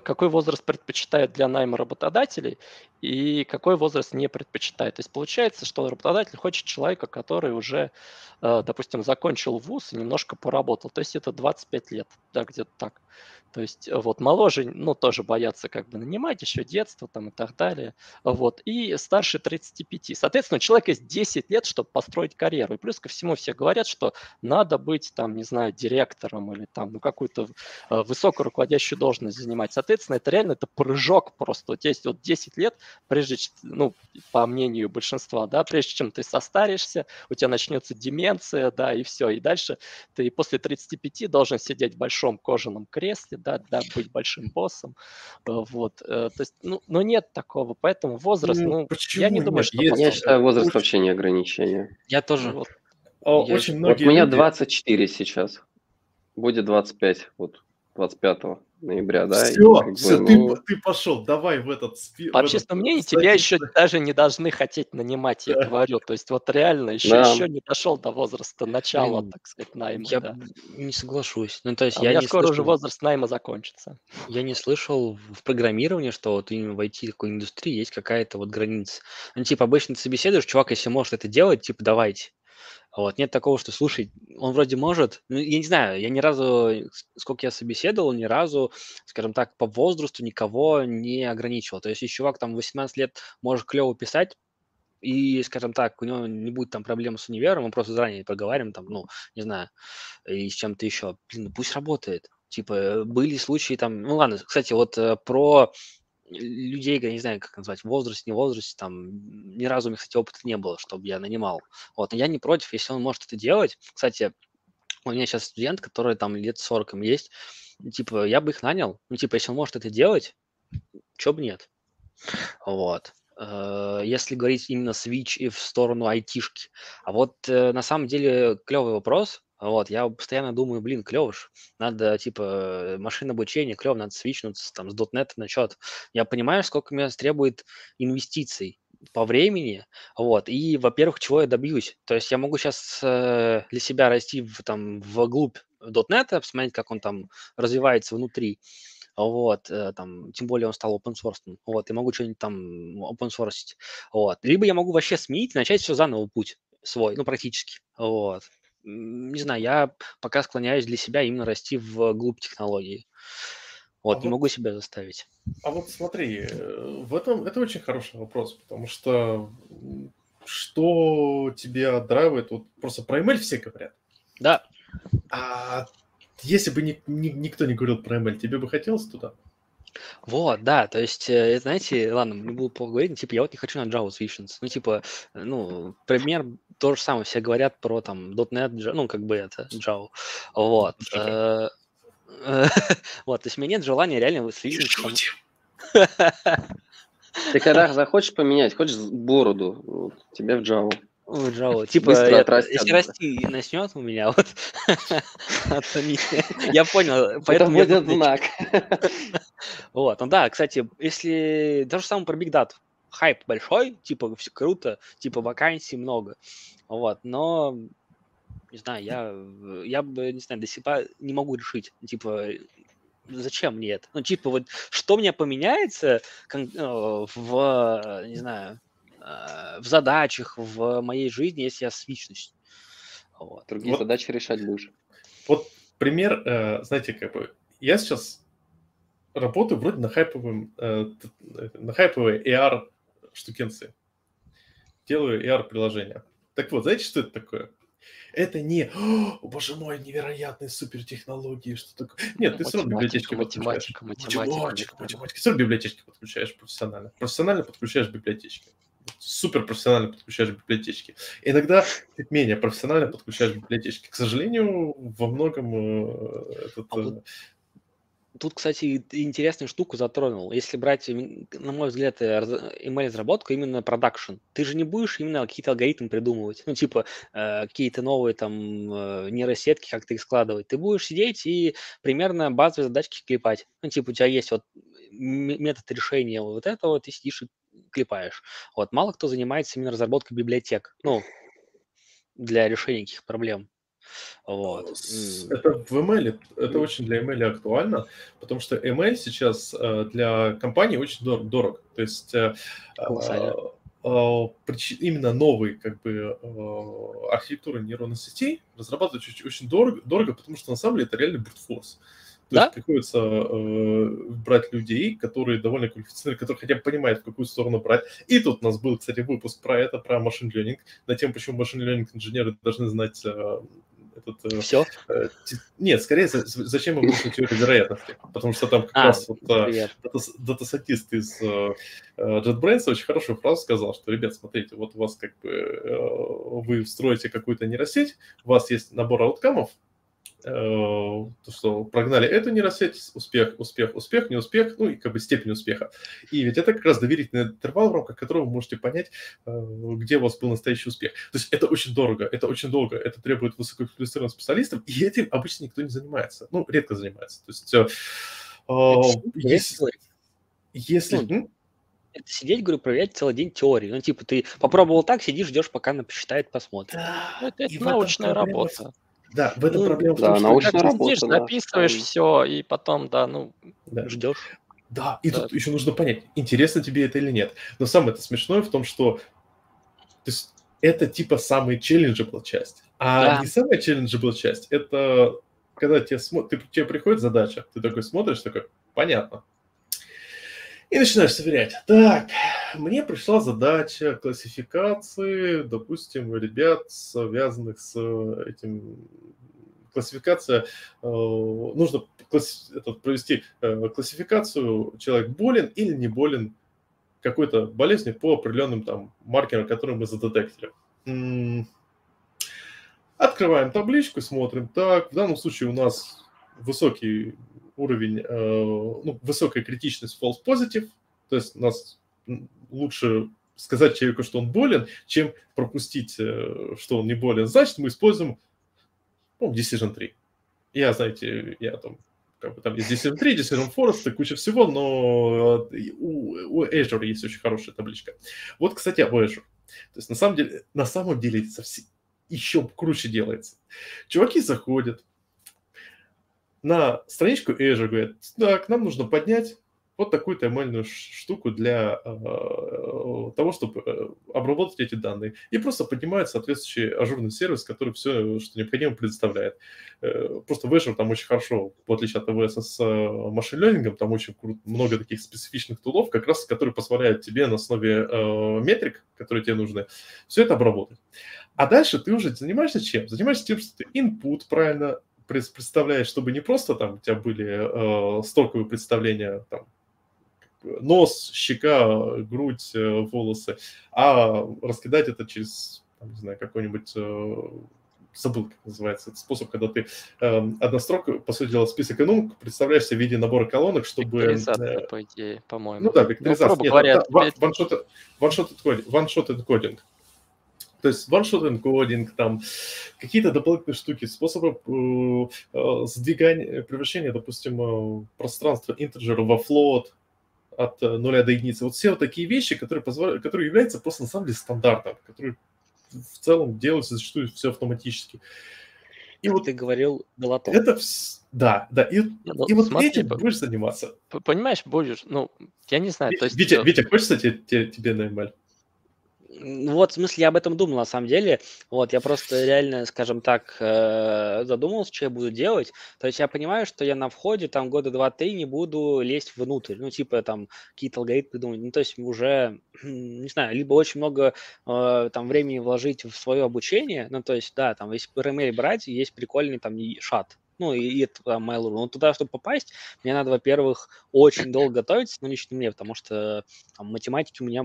Speaker 2: какой возраст предпочитают для найма работодателей и какой возраст не предпочитает. То есть получается, что работодатель хочет человека, который уже, э, допустим, закончил вуз и немножко поработал. То есть это 25 лет, да, где-то так. То есть э, вот моложе, ну, тоже боятся как бы нанимать, еще детство там и так далее. Вот. И старше 35. Соответственно, у человека есть 10 лет, чтобы построить карьеру. И плюс ко всему все говорят, что надо быть там, не знаю, директором или там, ну, какую-то э, высокую руководящую должность занимать. Соответственно, это реально это прыжок просто. Вот есть вот 10 лет, прежде, ну, по мнению большинства, да, прежде чем ты состаришься, у тебя начнется деменция, да, и все. И дальше ты после 35 должен сидеть в большом кожаном кресле, да, да, быть большим боссом, э, вот, э, то есть, ну, но нет такого, поэтому возраст, ну, ну я не думаю, что...
Speaker 4: Есть, я считаю, возраст Уч... вообще не ограничение.
Speaker 3: Я тоже. Вот.
Speaker 1: О, я... Очень многие
Speaker 4: вот у меня 24 сейчас, будет 25, вот, 25-го ноября, да?
Speaker 1: Все, все, бы, ну... ты, ты пошел, давай в этот
Speaker 2: список. По общественному мнению, тебя еще даже не должны хотеть нанимать, я говорю. То есть вот реально еще, да. еще не дошел до возраста начала, Блин, так сказать, найма.
Speaker 3: Я да. не соглашусь. Ну, то есть
Speaker 2: а
Speaker 3: я
Speaker 2: у меня
Speaker 3: не
Speaker 2: скоро
Speaker 3: слышал...
Speaker 2: уже возраст найма закончится.
Speaker 3: Я не слышал в программировании, что вот именно в IT такой индустрии есть какая-то вот граница. Ну, типа, обычно ты собеседуешь, чувак, если может это делать, типа, давайте. Вот, нет такого, что, слушай, он вроде может, ну, я не знаю, я ни разу, сколько я собеседовал, ни разу, скажем так, по возрасту никого не ограничивал. То есть, если чувак там 18 лет может клево писать, и, скажем так, у него не будет там проблем с универом, мы просто заранее проговариваем там, ну, не знаю, и с чем-то еще. Блин, ну пусть работает. Типа, были случаи там, ну ладно, кстати, вот э, про людей, я не знаю, как назвать, возраст, не возраст, там, ни разу у меня, кстати, опыта не было, чтобы я нанимал. Вот, но я не против, если он может это делать. Кстати, у меня сейчас студент, который там лет 40 им есть, типа, я бы их нанял. Ну, типа, если он может это делать, чё бы нет. Вот. Э, если говорить именно switch и в сторону айтишки. А вот э, на самом деле клевый вопрос. Вот, я постоянно думаю, блин, клево ж, надо, типа, машинное обучение, клево, надо свичнуться там с .NET на счет. Я понимаю, сколько мне требует инвестиций по времени, вот, и, во-первых, чего я добьюсь. То есть я могу сейчас э, для себя расти в, там, вглубь .NET, посмотреть, как он там развивается внутри, вот, э, там, тем более он стал open source, вот, и могу что-нибудь там open source, вот. Либо я могу вообще сменить, начать все заново путь свой, ну, практически, вот не знаю, я пока склоняюсь для себя именно расти в глубь технологии. Вот, а не вот, могу себя заставить.
Speaker 1: А вот смотри, э, в этом это очень хороший вопрос, потому что что тебя драйвает, вот просто про ML все говорят.
Speaker 3: Да.
Speaker 1: А если бы ни, ни, никто не говорил про ML, тебе бы хотелось туда?
Speaker 3: Вот, да, то есть, э, знаете, ладно, не буду поговорить, типа, я вот не хочу на Java switching. Ну, типа, ну, пример то же самое, все говорят про там .NET, ну, как бы это, Java. Вот. Э, [LAUGHS] вот, то есть у меня нет желания реально свитчить. [LAUGHS]
Speaker 4: Ты когда захочешь поменять, хочешь бороду, вот, тебе в Java.
Speaker 3: Java. Типа, я, если расти начнет у меня, вот, [LAUGHS] я понял.
Speaker 4: Поэтому Это будет знак. [LAUGHS]
Speaker 3: Вот, ну да, кстати, если то же самое про Big Data хайп большой, типа, все круто, типа, вакансий много, вот, но, не знаю, я, я бы, не знаю, до пор не могу решить, типа, зачем мне это? Ну, типа, вот, что мне поменяется э, в, не знаю, в задачах, в моей жизни, если я свичнусь?
Speaker 4: Вот. Другие вот, задачи решать будешь.
Speaker 1: Вот пример, э, знаете, как бы, я сейчас работаю вроде на хайповом, на хайповой AR штукенцы. Делаю AR-приложение. Так вот, знаете, что это такое? Это не, о, боже мой, невероятные супертехнологии, что такое. Нет, ты все равно библиотечки подключаешь. Математика, математика, математика. Все равно библиотечки подключаешь профессионально. Профессионально подключаешь библиотечки. Супер профессионально подключаешь библиотечки. Иногда чуть менее профессионально подключаешь библиотечки. К сожалению, во многом э, этот, а вот
Speaker 3: э, Тут, кстати, интересную штуку затронул. Если брать, на мой взгляд, email-разработку, именно продакшн, ты же не будешь именно какие-то алгоритмы придумывать, ну, типа, э, какие-то новые там э, нейросетки, как то их складывать. Ты будешь сидеть и примерно базовые задачки клепать. Ну, типа, у тебя есть вот метод решения вот этого, ты сидишь и клепаешь. Вот, мало кто занимается именно разработкой библиотек, ну, для решения каких проблем. Вот.
Speaker 1: Это в ML, это очень для ML актуально, потому что ML сейчас э, для компании очень дор- дорог. То есть э, именно новые как бы архитектуры нейронных сетей разрабатывать очень, очень дорого, дорого, потому что на самом деле это реально brute force. То да? есть приходится э, брать людей, которые довольно квалифицированы, которые хотя бы понимают, в какую сторону брать. И тут у нас был, кстати, выпуск про это, про машин learning, на тему, почему машин learning инженеры должны знать э, этот...
Speaker 3: Э, Все?
Speaker 1: Э, нет, скорее, зачем им нужна теория вероятности? Потому что там как а, раз вот, э, дата-сатист из э, JetBrains очень хорошую фразу сказал, что, ребят, смотрите, вот у вас как бы, э, вы строите какую-то нейросеть, у вас есть набор ауткамов, Э, то, что прогнали эту нейросеть, успех, успех, успех, не успех, ну и как бы степень успеха. И ведь это как раз доверительный интервал, в рамках которого вы можете понять, э, где у вас был настоящий успех. То есть это очень дорого, это очень долго, это требует высококвалифицированных специалистов, и этим обычно никто не занимается, ну, редко занимается. То есть э, если... если
Speaker 3: ну, это сидеть, говорю, проверять целый день теории. Ну, типа, ты попробовал так, сидишь, ждешь, пока она посчитает, посмотрит. Да,
Speaker 2: ну, это, это научная работа.
Speaker 1: Да, в этом ну, проблема в
Speaker 2: том, да, что научная ты работа, сидишь, да. записываешь все, и потом, да, ну, да. ждешь.
Speaker 1: Да, и да. тут еще нужно понять, интересно тебе это или нет. Но самое это смешное в том, что то есть, это типа самая челленджибл часть. А да. не самая челленджибл часть, это когда тебе, смо... ты, тебе приходит задача, ты такой смотришь, такой, понятно. И начинаешь сверять. Так, мне пришла задача классификации, допустим, ребят, связанных с этим классификация, э, нужно класс, этот, провести э, классификацию, человек болен или не болен какой-то болезнью по определенным там маркерам, которые мы задетектили. Открываем табличку, смотрим. Так, в данном случае у нас высокий уровень, э, ну, высокая критичность false positive, то есть нас лучше сказать человеку, что он болен, чем пропустить, э, что он не болен. Значит, мы используем ну, Decision 3. Я, знаете, я там как бы там есть Decision 3, Decision Forest, куча всего, но э, у, у Azure есть очень хорошая табличка. Вот, кстати, об Azure. То есть на самом деле, на самом деле это совсем, еще круче делается. Чуваки заходят на страничку Azure, говорят, так, нам нужно поднять вот такую-то ML штуку для э, того, чтобы э, обработать эти данные. И просто поднимает соответствующий ажурный сервис, который все, что необходимо, предоставляет. Э, просто в Azure там очень хорошо, в отличие от AWS с э, машин лернингом, там очень круто, много таких специфичных тулов, как раз которые позволяют тебе на основе э, метрик, которые тебе нужны, все это обработать. А дальше ты уже занимаешься чем? Занимаешься тем, что ты input правильно представляешь, чтобы не просто там у тебя были э, стоковые представления там, нос, щека, грудь, э, волосы, а раскидать это через, не знаю, какой-нибудь э, забыл, как называется, это способ, когда ты э, однострок, по сути дела, список инум представляешь себе в виде набора колонок, чтобы...
Speaker 2: Векторизация, э, по идее, по-моему.
Speaker 1: Ну да, векторизация. Ну, Нет, говоря, это, one-shot, one-shot, one-shot encoding. То есть encoding, там какие-то дополнительные штуки, способы э, э, сдвигания, превращения, допустим, э, пространства интеджера во float, от э, нуля до единицы. Вот все вот такие вещи, которые, позволяют, которые являются просто на самом деле стандартом, которые в целом делаются зачастую все автоматически.
Speaker 3: И вот ты говорил
Speaker 1: Галатон. Это да, да. И, ну, и вот смотри, этим будешь заниматься.
Speaker 2: Понимаешь, будешь, ну, я не знаю.
Speaker 1: То есть, Витя, Витя, хочется тебе, тебе на ML?
Speaker 3: Вот, в смысле, я об этом думал, на самом деле. Вот, я просто реально, скажем так, э, задумался, что я буду делать. То есть я понимаю, что я на входе там года два-три не буду лезть внутрь. Ну, типа там какие-то алгоритмы придумать. Ну, то есть уже, [CLEARS THROAT] не знаю, либо очень много э, там времени вложить в свое обучение. Ну, то есть, да, там, если RML брать, есть прикольный там шат, ну, и, и там Mail.ru. Но туда, чтобы попасть, мне надо, во-первых, очень долго готовиться, ну, лично мне, потому что там, математики у меня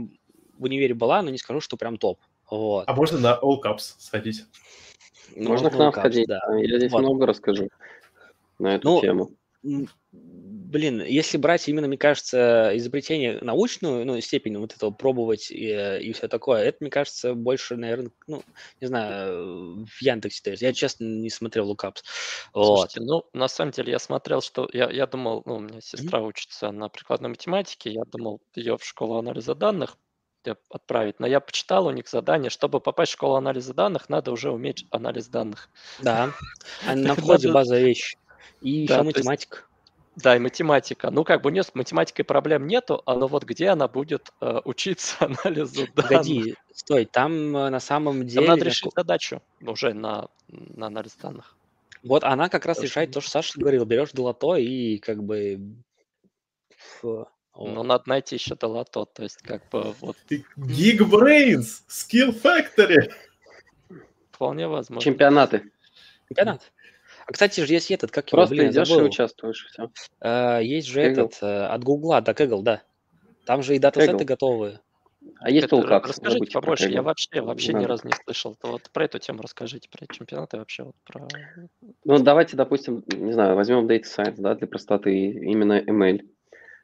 Speaker 3: в универе была, но не скажу, что прям топ. Вот.
Speaker 1: А можно на All Cups сходить?
Speaker 4: Можно к нам входить, да. Я здесь вот. много расскажу на эту ну, тему.
Speaker 3: Блин, если брать именно, мне кажется, изобретение научную, ну, степень вот этого пробовать и, и все такое, это, мне кажется, больше, наверное, ну, не знаю, в Яндексе. То есть я, честно, не смотрел Лукапс.
Speaker 2: Слушайте, вот. ну, на самом деле я смотрел, что я, я думал, ну, у меня сестра mm-hmm. учится на прикладной математике, я думал ее в школу анализа данных отправить. Но я почитал у них задание, чтобы попасть в школу анализа данных, надо уже уметь анализ данных.
Speaker 3: Да, [LAUGHS] а на входе базовая вещь. И еще математика.
Speaker 2: Да, и математика. Ну, как бы у нее с математикой проблем нету, а но вот где она будет э, [LAUGHS] учиться анализу данных?
Speaker 3: Погоди, стой, там э, на самом деле...
Speaker 2: Там надо решить задачу уже на, на анализ данных.
Speaker 3: Вот она как раз решает то, что Саша говорил. Берешь долото и как бы
Speaker 2: ну, надо найти еще долото, то есть как бы вот...
Speaker 1: Geekbrains! Skill Factory!
Speaker 2: Вполне возможно.
Speaker 4: Чемпионаты.
Speaker 3: Чемпионат. А, кстати же, есть этот, как
Speaker 4: Просто его, блин, идешь забыл. и участвуешь, все.
Speaker 3: А, есть же Kaggle. этот, а, от Гугла, да, Kaggle, да. Там же и датасеты готовы.
Speaker 4: А есть толкап?
Speaker 2: Расскажите побольше, я вообще, вообще ни разу не слышал. Вот про эту тему расскажите, про чемпионаты вообще. Вот про...
Speaker 4: Ну, давайте, допустим, не знаю, возьмем Data Science, да, для простоты, именно ML.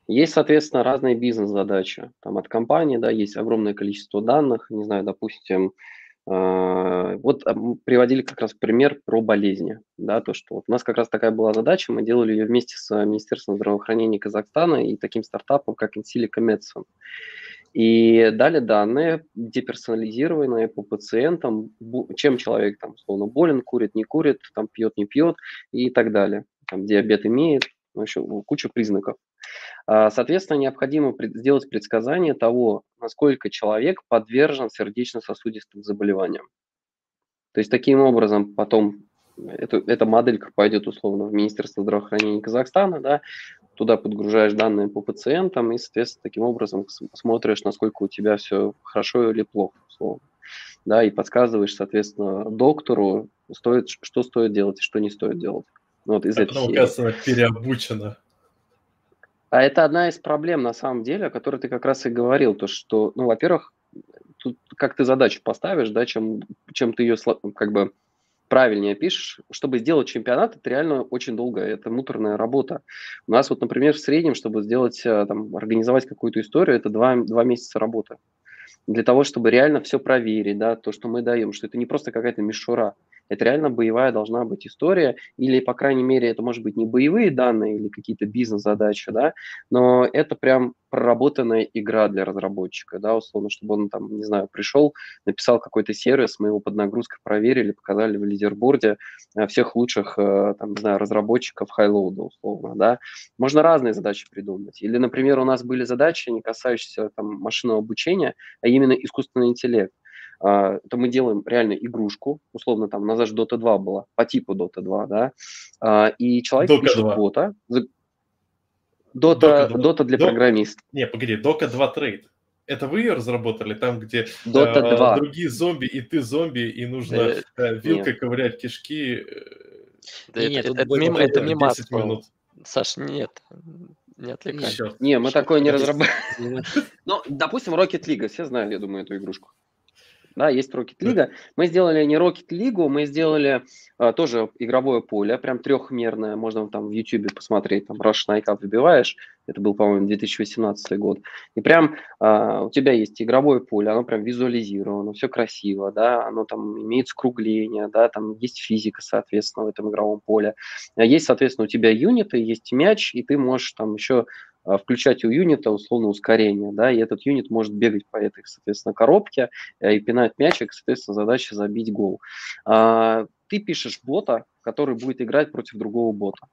Speaker 4: Есть, соответственно, разные бизнес-задачи. Там от компании, да, есть огромное количество данных, не знаю, допустим, э, вот приводили как раз пример про болезни, да, то, что вот у нас как раз такая была задача, мы делали ее вместе с Министерством здравоохранения Казахстана и таким стартапом, как Insilica Medicine. И дали данные, деперсонализированные по пациентам, чем человек там условно болен, курит, не курит, там пьет, не пьет и так далее. Там диабет имеет, в общем, куча признаков. А, соответственно, необходимо сделать предсказание того, насколько человек подвержен сердечно-сосудистым заболеваниям. То есть таким образом потом эту, эта моделька пойдет условно в Министерство здравоохранения Казахстана, да, туда подгружаешь данные по пациентам и, соответственно, таким образом смотришь, насколько у тебя все хорошо или плохо, условно. Да, и подсказываешь, соответственно, доктору, стоит, что стоит делать и что не стоит делать.
Speaker 1: Вот из этой оказывается, переобучена.
Speaker 4: А это одна из проблем, на самом деле, о которой ты как раз и говорил, то что, ну, во-первых, тут как ты задачу поставишь, да, чем, чем ты ее как бы правильнее пишешь, чтобы сделать чемпионат, это реально очень долго, это муторная работа. У нас вот, например, в среднем, чтобы сделать, э, там, организовать какую-то историю, это два, два месяца работы. Для того, чтобы реально все проверить, да, то, что мы даем, что это не просто какая-то мишура, это реально боевая должна быть история, или, по крайней мере, это может быть не боевые данные или какие-то бизнес-задачи, да, но это прям проработанная игра для разработчика, да, условно, чтобы он там, не знаю, пришел, написал какой-то сервис, мы его под нагрузкой проверили, показали в лидерборде э, всех лучших, э, там, не знаю, разработчиков хайлоуда, условно, да. Можно разные задачи придумать. Или, например, у нас были задачи, не касающиеся там машинного обучения, а именно искусственный интеллект то мы делаем реально игрушку, условно там, у нас даже Dota 2 была, по типу Dota 2, да, а, и человек Дока пишет 2. бота, Dota, Dota для Dota, программистов.
Speaker 1: Не, погоди, Doka 2 трейд. Это вы ее разработали, там, где Dota э, 2. другие зомби, и ты зомби, и нужно э, э, вилкой нет. ковырять кишки. Э,
Speaker 2: да нет, это, это, мимо, это мимо 10 минут. Саш, нет, не отвлекайся.
Speaker 4: Не, мы такое не разрабатываем. [LAUGHS] Ну, допустим, Rocket League, все знают, я думаю, эту игрушку да, есть Rocket League. Мы сделали не Rocket League, мы сделали а, тоже игровое поле, прям трехмерное, можно там в YouTube посмотреть, там Night Cup выбиваешь, это был, по-моему, 2018 год, и прям а, у тебя есть игровое поле, оно прям визуализировано, все красиво, да, оно там имеет скругление, да, там есть физика, соответственно, в этом игровом поле. Есть, соответственно, у тебя юниты, есть мяч, и ты можешь там еще включать у юнита условно ускорение, да, и этот юнит может бегать по этой, соответственно, коробке э, и пинать мячик, соответственно, задача забить гол. А, ты пишешь бота, который будет играть против другого бота.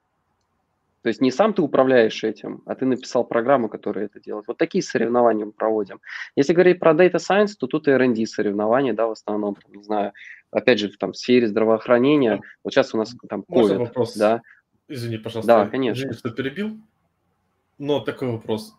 Speaker 4: То есть не сам ты управляешь этим, а ты написал программу, которая это делает. Вот такие соревнования мы проводим. Если говорить про Data Science, то тут R&D соревнования, да, в основном, не знаю, опять же, там, в сфере здравоохранения. Вот сейчас у нас там COVID,
Speaker 1: Можно вопрос?
Speaker 4: да.
Speaker 1: Извини, пожалуйста.
Speaker 4: Да, конечно.
Speaker 1: Извини, что перебил. Но такой вопрос.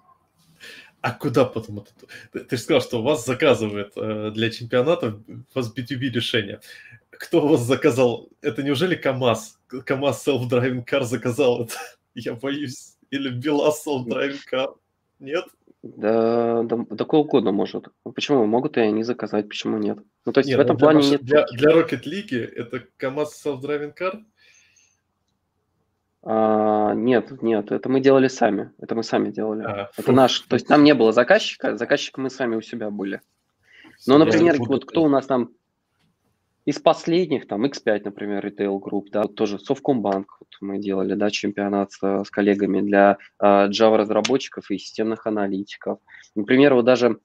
Speaker 1: А куда потом это? Ты, ты же сказал, что вас заказывают э, для чемпионата, у вас B2B решение. Кто у вас заказал? Это неужели КАМАЗ? КАМАЗ Self-Driving Car заказал это? [LAUGHS] Я боюсь. Или БелАЗ Self-Driving Car? Нет?
Speaker 4: Да, да, да кого угодно может. Ну, почему могут и они заказать, почему нет? Ну, то есть нет, в этом
Speaker 1: ну,
Speaker 4: плане нет...
Speaker 1: Для, для Rocket League это КАМАЗ Self-Driving Car?
Speaker 4: А, нет, нет, это мы делали сами. Это мы сами делали. А, это фу, наш. То есть там не было заказчика, заказчик мы сами у себя были. Но, например, вот кто у нас там из последних, там X5, например, Retail Group, да, тоже Совкомбанк вот мы делали, да, чемпионат с, с коллегами для uh, Java разработчиков и системных аналитиков. Например, вот даже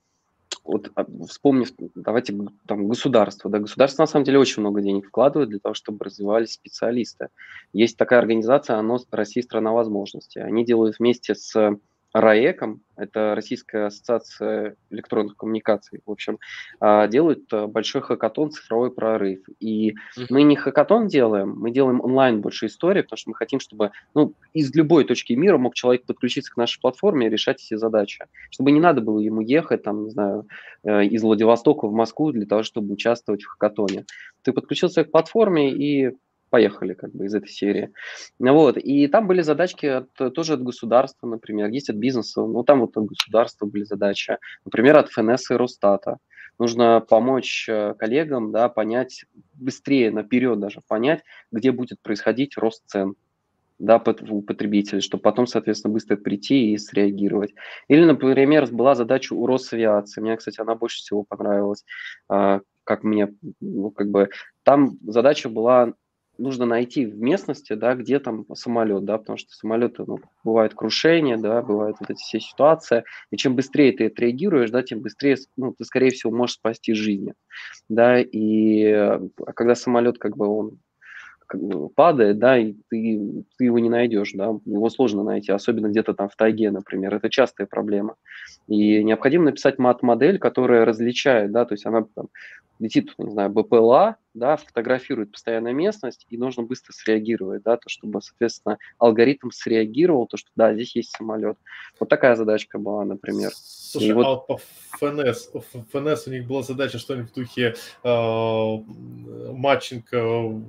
Speaker 4: вот а, вспомнив, давайте там государство, да, государство на самом деле очень много денег вкладывает для того, чтобы развивались специалисты. Есть такая организация, оно Россия страна возможностей. Они делают вместе с РАЭКом, это Российская ассоциация электронных коммуникаций, в общем, а, делают э, большой хакатон «Цифровой прорыв». И мы не хакатон делаем, мы делаем онлайн больше истории, потому что мы хотим, чтобы ну, из любой точки мира мог человек подключиться к нашей платформе и решать эти задачи. Чтобы не надо было ему ехать, там, не знаю, э, из Владивостока в Москву для того, чтобы участвовать в хакатоне. Ты подключился к платформе и поехали как бы из этой серии. Вот. И там были задачки от, тоже от государства, например, есть от бизнеса, ну там вот от государства были задачи, например, от ФНС и Росстата. Нужно помочь э, коллегам да, понять, быстрее, наперед даже понять, где будет происходить рост цен да, у потребителя, чтобы потом, соответственно, быстро прийти и среагировать. Или, например, была задача у Росавиации. Мне, кстати, она больше всего понравилась. А, как мне, ну, как бы, там задача была нужно найти в местности, да, где там самолет, да, потому что самолеты, ну, бывает крушение, да, бывают вот эти все ситуации, и чем быстрее ты отреагируешь, да, тем быстрее, ну, ты, скорее всего, можешь спасти жизни, да, и а когда самолет, как бы, он падает, да, и ты, ты его не найдешь, да, его сложно найти, особенно где-то там в тайге, например, это частая проблема. И необходимо написать мат-модель, которая различает, да, то есть она там, летит, не знаю, БПЛА, да, фотографирует постоянно местность, и нужно быстро среагировать, да, то, чтобы, соответственно, алгоритм среагировал, то, что, да, здесь есть самолет. Вот такая задачка была, например.
Speaker 1: Слушай, и вот... а по ФНС, ФНС у них была задача что-нибудь в духе э, матчинг э,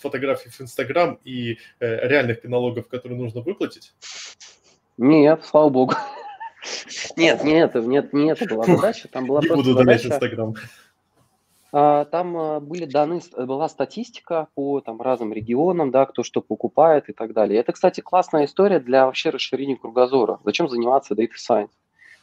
Speaker 1: фотографий в Инстаграм и э, реальных пенологов, которые нужно выплатить?
Speaker 4: Нет, слава богу. Нет, нет, не это была задача, там была
Speaker 1: Не буду удалять Инстаграм.
Speaker 4: а, Там а, были даны, была статистика по там, разным регионам, да, кто что покупает и так далее. Это, кстати, классная история для вообще расширения кругозора. Зачем заниматься Data Science?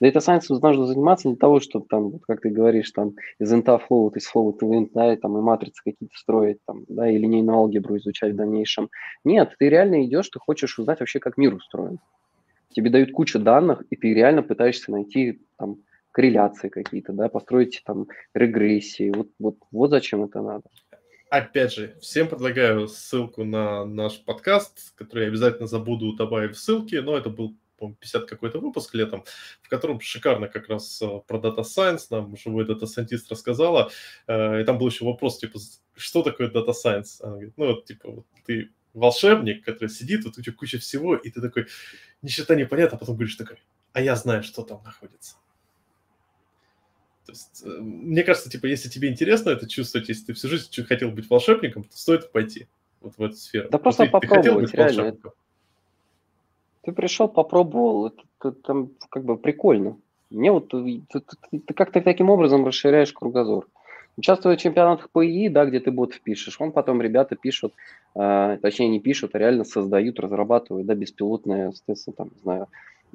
Speaker 4: Data Science нужно заниматься для того, чтобы там, как ты говоришь, там из инта flow, из to int, да, и там и матрицы какие-то строить, там, да, и линейную алгебру изучать в дальнейшем. Нет, ты реально идешь, ты хочешь узнать вообще, как мир устроен. Тебе дают кучу данных, и ты реально пытаешься найти там корреляции какие-то, да, построить там регрессии. Вот, вот, вот зачем это надо.
Speaker 1: Опять же, всем предлагаю ссылку на наш подкаст, который я обязательно забуду добавить в ссылки, но это был 50 какой-то выпуск летом, в котором шикарно как раз э, про Data Science нам живой Data Scientist рассказала. Э, и там был еще вопрос, типа, что такое Data Science? Она говорит, ну, вот, типа, вот ты волшебник, который сидит, вот у тебя куча всего, и ты такой, ни черта не понятно, а потом говоришь такой, а я знаю, что там находится. То есть, э, мне кажется, типа, если тебе интересно это чувствовать, если ты всю жизнь хотел быть волшебником, то стоит пойти вот в эту сферу.
Speaker 4: Да просто
Speaker 1: ты,
Speaker 4: попробовать, ты хотел быть реально. Волшебником? Ты пришел, попробовал, это, это там как бы прикольно. Мне вот ты, ты, ты как-то таким образом расширяешь кругозор. Участвуя в чемпионатах по ИИ, да, где ты бот впишешь, он потом ребята пишут, э, точнее не пишут, а реально создают, разрабатывают, да, беспилотные, соответственно, там, не знаю,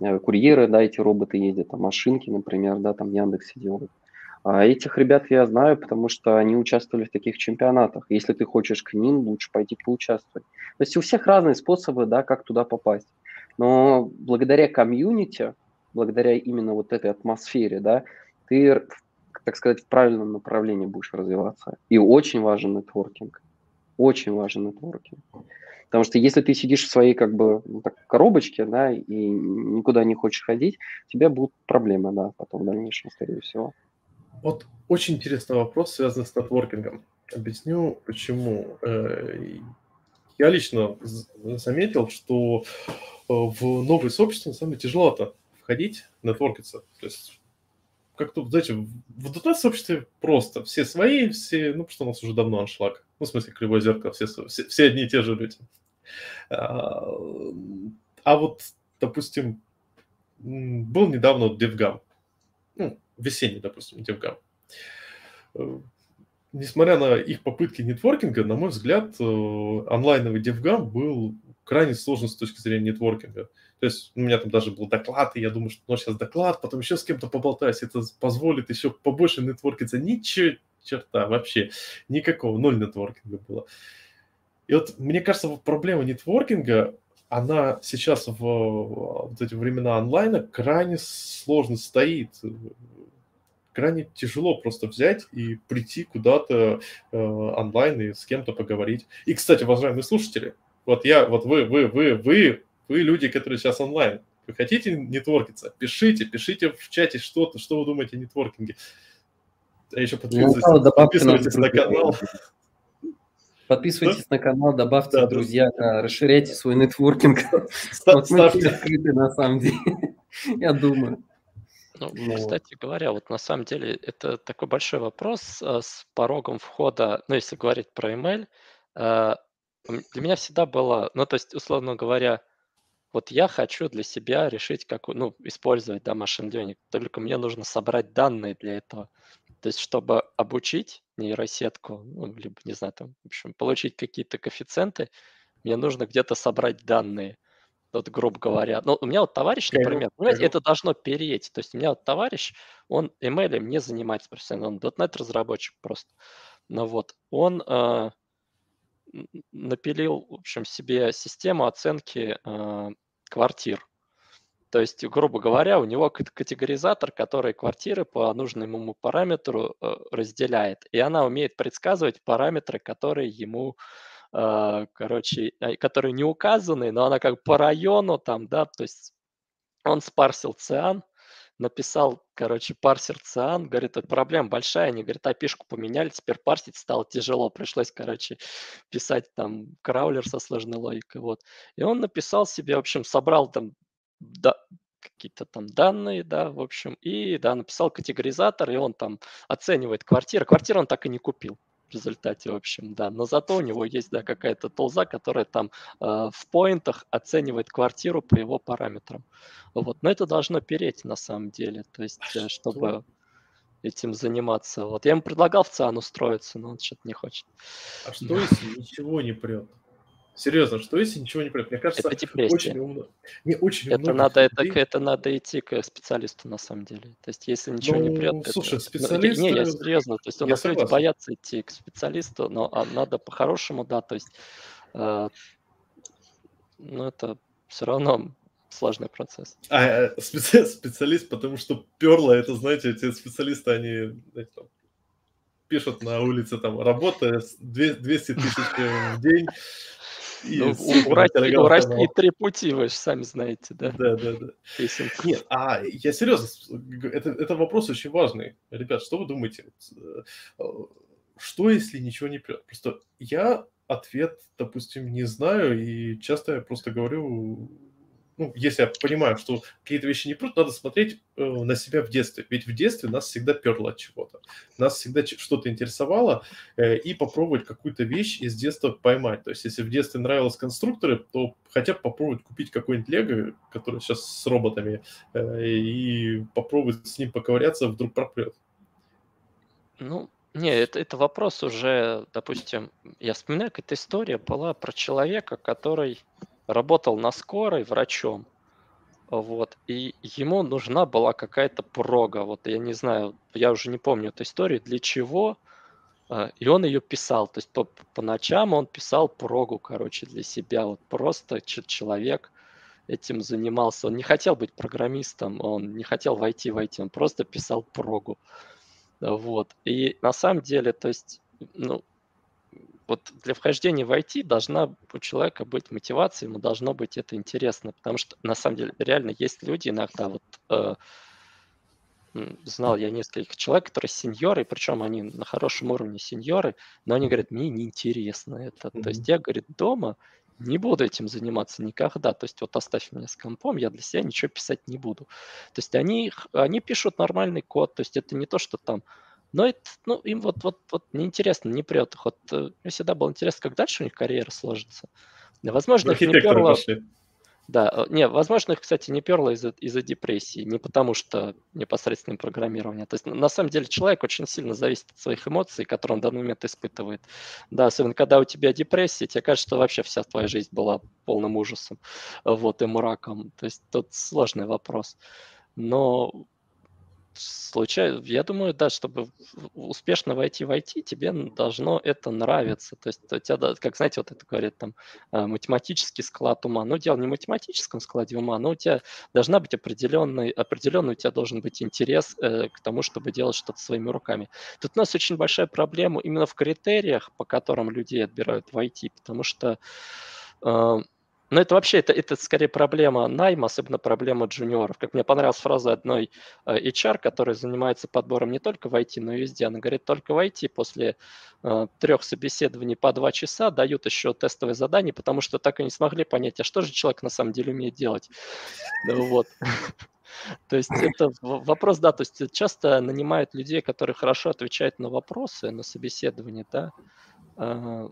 Speaker 4: э, курьеры, да, эти роботы ездят, там, машинки, например, да, там, Яндексе делают. А этих ребят я знаю, потому что они участвовали в таких чемпионатах. Если ты хочешь к ним, лучше пойти поучаствовать. То есть у всех разные способы, да, как туда попасть. Но благодаря комьюнити, благодаря именно вот этой атмосфере, да, ты, так сказать, в правильном направлении будешь развиваться. И очень важен нетворкинг. Очень важен нетворкинг. Потому что если ты сидишь в своей как бы ну, так, коробочке, да, и никуда не хочешь ходить, у тебя будут проблемы, да, потом в дальнейшем, скорее всего.
Speaker 1: Вот очень интересный вопрос, связанный с нетворкингом. Объясню, почему. Я лично заметил, что Э, в новое сообщество на самом деле тяжело-то входить, нетворкиться. То есть как-то, знаете, в .NET сообществе просто. Все свои, все, ну, потому что у нас уже давно аншлаг. Ну, в смысле, кривое зеркало, все, все, все одни и те же люди. А, а вот, допустим, был недавно DevGam. Ну, весенний, допустим, DevGam. Э, несмотря на их попытки нетворкинга, на мой взгляд, э, онлайновый DevGam был крайне сложно с точки зрения нетворкинга. То есть у меня там даже был доклад, и я думаю, что ну, сейчас доклад, потом еще с кем-то поболтаюсь, это позволит еще побольше нетворкиться. Ничего, черта, вообще никакого, ноль нетворкинга было. И вот мне кажется, проблема нетворкинга, она сейчас в вот эти времена онлайна крайне сложно стоит. Крайне тяжело просто взять и прийти куда-то э, онлайн и с кем-то поговорить. И, кстати, уважаемые слушатели, вот я, вот вы, вы, вы, вы, вы люди, которые сейчас онлайн. Вы хотите нетворкиться? Пишите, пишите в чате что-то, что вы думаете о нетворкинге. А еще подписывайтесь, ну, подписывайтесь на канал.
Speaker 4: Подписывайтесь да? на канал, добавьте да, друзья, да. расширяйте свой нетворкинг. Вот мы открыты на самом деле, [LAUGHS] я думаю.
Speaker 2: Ну, ну, кстати говоря, вот на самом деле это такой большой вопрос а, с порогом входа, ну, если говорить про email, а, для меня всегда было, ну, то есть, условно говоря, вот я хочу для себя решить, как, ну, использовать, да, машин learning, только мне нужно собрать данные для этого. То есть, чтобы обучить нейросетку, ну, либо, не знаю, там, в общем, получить какие-то коэффициенты, мне нужно где-то собрать данные. Вот, грубо говоря. Ну, у меня вот товарищ, например, понимаете, это должно переть. То есть у меня вот товарищ, он ML не занимается профессионально, он .NET разработчик просто. Но вот он э, напилил, в общем, себе систему оценки э, квартир. То есть, грубо говоря, у него категоризатор, который квартиры по нужному ему параметру э, разделяет. И она умеет предсказывать параметры, которые ему э, короче, э, которые не указаны, но она как по району там, да, то есть он спарсил циан, написал, короче, парсер циан, говорит, это проблема большая, они, говорят, опишку поменяли, теперь парсить стало тяжело, пришлось, короче, писать там краулер со сложной логикой, вот. И он написал себе, в общем, собрал там да, какие-то там данные, да, в общем, и, да, написал категоризатор, и он там оценивает квартиры. Квартиру он так и не купил в результате, в общем, да. Но зато у него есть, да, какая-то толза, которая там э, в поинтах оценивает квартиру по его параметрам. Вот, но это должно переть на самом деле, то есть, а чтобы этим заниматься. Вот я ему предлагал в ЦИАН устроиться, но он что-то не хочет.
Speaker 1: А что если ничего не прет? Серьезно, что если ничего не прет? Мне кажется,
Speaker 2: это депрессия.
Speaker 1: очень умно. Не, очень
Speaker 2: это надо, людей... это, это надо идти к специалисту на самом деле. То есть, если ничего
Speaker 1: ну,
Speaker 2: не прет...
Speaker 1: Слушай,
Speaker 2: это...
Speaker 1: специалист...
Speaker 2: Не, я серьезно. То есть, у нас люди боятся идти к специалисту, но а надо по-хорошему, да, то есть... Э, ну, это все равно сложный процесс.
Speaker 1: А, э, специ... специалист, потому что перло, это, знаете, эти специалисты, они знаете, там, пишут на улице, там, работа 200 тысяч в день,
Speaker 2: ну, у, России, у России три пути, вы же сами знаете, да?
Speaker 1: Да, да, да. Нет, а я серьезно, это, это вопрос очень важный. Ребят, что вы думаете? Э, что, если ничего не прет? Просто я ответ, допустим, не знаю, и часто я просто говорю ну, если я понимаю, что какие-то вещи не прут, надо смотреть э, на себя в детстве. Ведь в детстве нас всегда перло от чего-то. Нас всегда что-то интересовало, э, и попробовать какую-то вещь из детства поймать. То есть, если в детстве нравилось конструкторы, то хотя бы попробовать купить какой-нибудь лего, который сейчас с роботами, э, и попробовать с ним поковыряться, вдруг пропрет.
Speaker 2: Ну, не, это, это вопрос уже, допустим, я вспоминаю, какая-то история была про человека, который работал на скорой врачом, вот, и ему нужна была какая-то прога, вот, я не знаю, я уже не помню эту историю, для чего, а, и он ее писал, то есть по, по ночам он писал прогу, короче, для себя, вот просто человек этим занимался, он не хотел быть программистом, он не хотел войти в IT, он просто писал прогу, вот, и на самом деле, то есть, ну, вот для вхождения в IT должна у человека быть мотивация, ему должно быть это интересно, потому что на самом деле реально есть люди иногда вот э, знал я нескольких человек, которые сеньоры, причем они на хорошем уровне сеньоры, но они говорят, мне неинтересно это. Mm-hmm. То есть я, говорит, дома не буду этим заниматься никогда. То есть вот оставь меня с компом, я для себя ничего писать не буду. То есть они, они пишут нормальный код, то есть это не то, что там но это, ну, им вот, вот, вот неинтересно, не прет их. Вот э, мне всегда было интересно, как дальше у них карьера сложится. Возможно, их не перло... Пошли. Да, э, не, возможно, их, кстати, не перло из-за из депрессии, не потому что непосредственное программирование. То есть, на самом деле, человек очень сильно зависит от своих эмоций, которые он в данный момент испытывает. Да, особенно когда у тебя депрессия, тебе кажется, что вообще вся твоя жизнь была полным ужасом, вот, и мраком. То есть, тут сложный вопрос. Но случается, я думаю, да, чтобы успешно войти в IT, тебе должно это нравиться. То есть у тебя, как знаете, вот это говорит там а, математический склад ума. Ну, дело не в математическом складе ума, но у тебя должна быть определенный, определенный у тебя должен быть интерес э, к тому, чтобы делать что-то своими руками. Тут у нас очень большая проблема именно в критериях, по которым людей отбирают в IT, потому что э, но это вообще, это, это скорее проблема найма, особенно проблема джуниоров. Как мне понравилась фраза одной э, HR, которая занимается подбором не только в IT, но и везде. Она говорит, только в IT после э, трех собеседований по два часа дают еще тестовые задания, потому что так и не смогли понять, а что же человек на самом деле умеет делать. Вот. [LAUGHS] То есть это вопрос, да, то есть часто нанимают людей, которые хорошо отвечают на вопросы, на собеседование, да, а,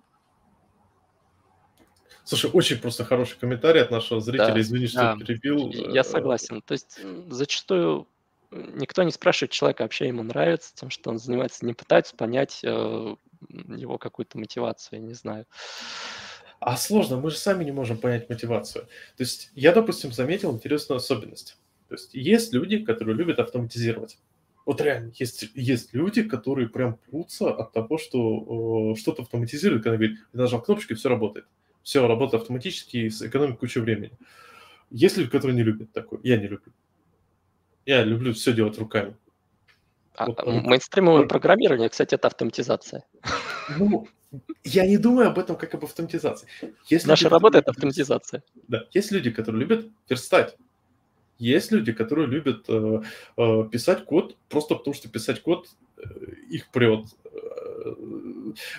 Speaker 1: Слушай, очень просто хороший комментарий от нашего зрителя. Да, Извини, что да, перебил.
Speaker 2: Я э, согласен. То есть зачастую никто не спрашивает человека, вообще ему нравится тем, что он занимается, не пытается понять э, его какую-то мотивацию, я не знаю.
Speaker 1: А сложно, мы же сами не можем понять мотивацию. То есть я, допустим, заметил интересную особенность. То есть есть люди, которые любят автоматизировать. Вот реально, есть, есть люди, которые прям прутся от того, что э, что-то автоматизирует, когда говорит, я нажал кнопочку, и все работает все работает автоматически и сэкономит кучу времени. Есть люди, которые не любят такое. Я не люблю. Я люблю все делать руками.
Speaker 2: А, вот, мейнстримовое программирование, кстати, это автоматизация.
Speaker 1: Ну, я не думаю об этом как об автоматизации.
Speaker 2: Есть Наша люди, работа – это автоматизация.
Speaker 1: Да, есть люди, которые любят верстать. Есть люди, которые любят э, э, писать код просто потому, что писать код э, их прет.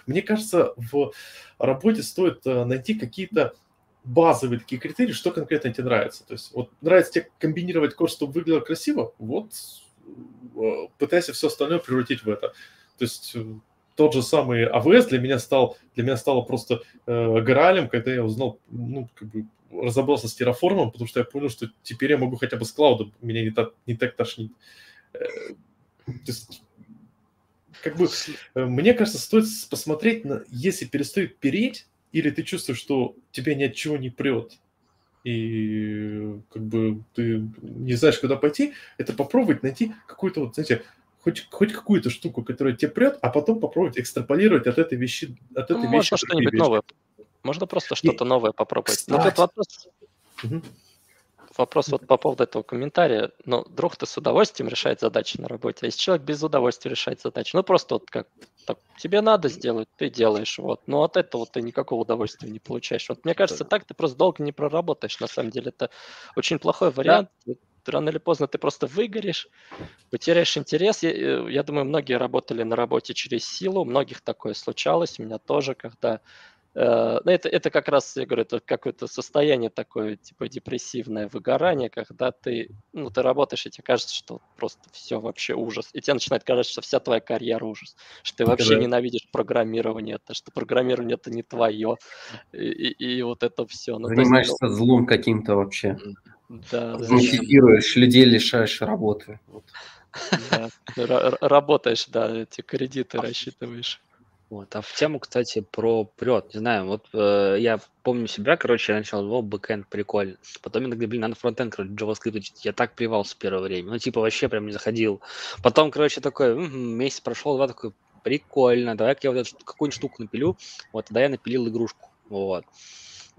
Speaker 1: Мне кажется, в работе стоит найти какие-то базовые такие критерии, что конкретно тебе нравится. То есть вот нравится тебе комбинировать код, чтобы выглядело красиво, вот пытайся все остальное превратить в это. То есть тот же самый AWS для меня стал, для меня стало просто э, граалем, когда я узнал, ну, как бы разобрался с терраформом, потому что я понял, что теперь я могу хотя бы с клаудом, меня не так, не так тошнит. Э, то есть, как бы, э, мне кажется, стоит посмотреть, на, если перестает переть, или ты чувствуешь, что тебя ни от чего не прет, и как бы ты не знаешь, куда пойти, это попробовать найти какую-то, вот, знаете, хоть, хоть какую-то штуку, которая тебе прет, а потом попробовать экстраполировать от этой вещи, от этой
Speaker 2: ну, вещи. Можно что-нибудь новое. Можно просто что-то новое попробовать. Кстати. Но тут вопрос, угу. вопрос вот по поводу этого комментария. Ну, друг ты с удовольствием решает задачи на работе, а если человек без удовольствия решает задачи, ну просто вот как так, тебе надо сделать, ты делаешь, вот. Но от этого ты никакого удовольствия не получаешь. Вот мне кажется, так ты просто долго не проработаешь. На самом деле это очень плохой вариант. Да рано или поздно ты просто выгоришь, потеряешь интерес. Я, э, я думаю, многие работали на работе через силу, у многих такое случалось, у меня тоже, когда ну, это, это как раз, я говорю, это какое-то состояние такое, типа депрессивное выгорание, когда ты, ну, ты работаешь, и тебе кажется, что просто все вообще ужас. И тебе начинает казаться, что вся твоя карьера ужас, что ты вообще да. ненавидишь программирование, это, что программирование это не твое, и, и, и вот это все.
Speaker 4: Ну, Занимаешься есть, ну, злом каким-то вообще. Да. Мотивируешь, людей лишаешь работы. Вот.
Speaker 2: Да, работаешь, да, эти кредиты рассчитываешь.
Speaker 3: Вот. А в тему, кстати, про прет, не знаю, вот э, я помню себя, короче, я начал, о, бэкэнд, прикольно. Потом иногда, блин, надо фронтенд, короче, JavaScript учить. Я так плевался в первое время. Ну, типа, вообще прям не заходил. Потом, короче, такой, м-м, месяц прошел, два, такой, прикольно, давай-ка я вот эту какую-нибудь штуку напилю. Вот, тогда я напилил игрушку. Вот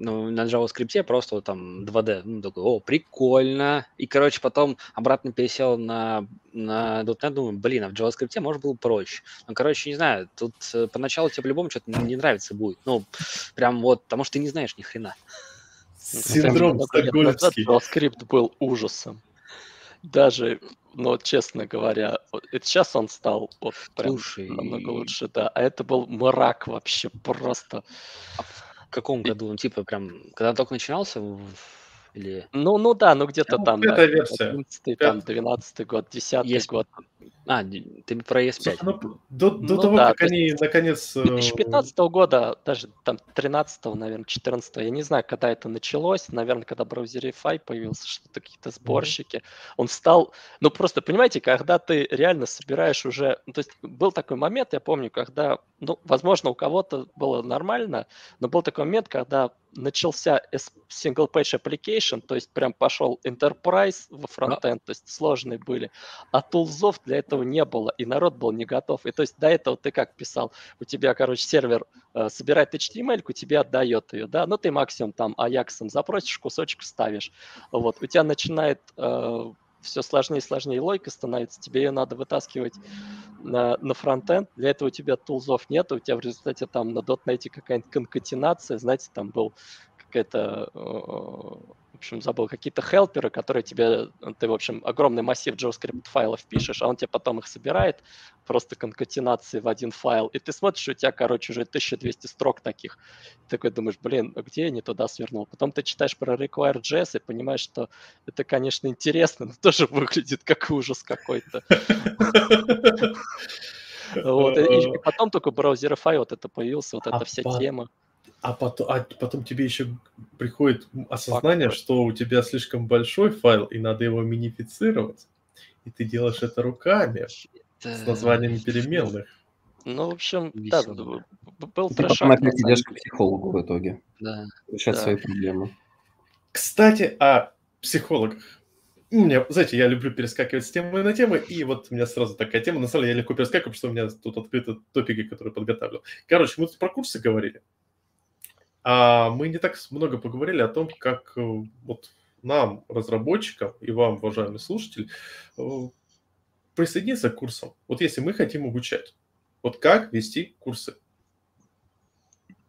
Speaker 3: ну, на JavaScript просто вот там 2D. Ну, такой, о, прикольно. И, короче, потом обратно пересел на, на .NET, думаю, блин, а в JavaScript может было проще. Ну, короче, не знаю, тут э, поначалу тебе по-любому что-то не нравится будет. Ну, прям вот, потому что ты не знаешь ни хрена.
Speaker 2: Синдром стокгольмский. JavaScript был ужасом. Даже, ну, честно говоря, сейчас он стал вот прям Слушай, намного лучше, да. А это был мрак вообще просто.
Speaker 3: Каком году? Ну, типа, прям, когда только начинался? Или...
Speaker 2: Ну, ну да, ну где-то ну, там, да, версия. 11 там, 12 год, 10 Есть... год.
Speaker 3: А, ты про ES5. Ну,
Speaker 1: до, до ну, того, да, как они, наконец...
Speaker 2: 2015 э, года, даже там 13 наверное, 14 я не знаю, когда это началось, наверное, когда Browserify появился, что-то какие-то сборщики, mm-hmm. он стал... Ну, просто, понимаете, когда ты реально собираешь уже... Ну, то есть был такой момент, я помню, когда, ну, возможно, у кого-то было нормально, но был такой момент, когда начался single page application, то есть прям пошел enterprise во фронтенд, то есть сложные были, а тулзов для этого не было, и народ был не готов. И то есть до этого ты как писал, у тебя, короче, сервер э, собирает HTML, тебе отдает ее, да, ну ты максимум там Ajax запросишь, кусочек ставишь, вот, у тебя начинает э, все сложнее и сложнее логика становится, тебе ее надо вытаскивать на, на фронтенд, для этого у тебя тулзов нет, у тебя в результате там на .NET какая-нибудь конкатенация, знаете, там был какая-то э, общем, забыл, какие-то хелперы, которые тебе, ты, в общем, огромный массив JavaScript файлов пишешь, а он тебе потом их собирает, просто конкатенации в один файл, и ты смотришь, у тебя, короче, уже 1200 строк таких. Ты такой думаешь, блин, а где я не туда свернул? Потом ты читаешь про Require.js и понимаешь, что это, конечно, интересно, но [LAUGHS] тоже выглядит как ужас какой-то. [LAUGHS] Вот, и потом только Browserify вот это появился, вот эта вся тема
Speaker 1: а потом, а потом тебе еще приходит осознание, Факт. что у тебя слишком большой файл, и надо его минифицировать. И ты делаешь это руками это... с названиями переменных.
Speaker 2: Ну, в общем, да, был
Speaker 4: ты трешак. Потом опять идешь к психологу в итоге. Да. Решать да. свои проблемы.
Speaker 1: Кстати, о психологах. Мне, знаете, я люблю перескакивать с темы на темы, и вот у меня сразу такая тема. На самом деле я легко перескакиваю, потому что у меня тут открыты топики, которые подготавливал. Короче, мы тут про курсы говорили. А мы не так много поговорили о том, как э, вот нам, разработчикам, и вам, уважаемый слушатель, э, присоединиться к курсам. Вот если мы хотим обучать, вот как вести курсы?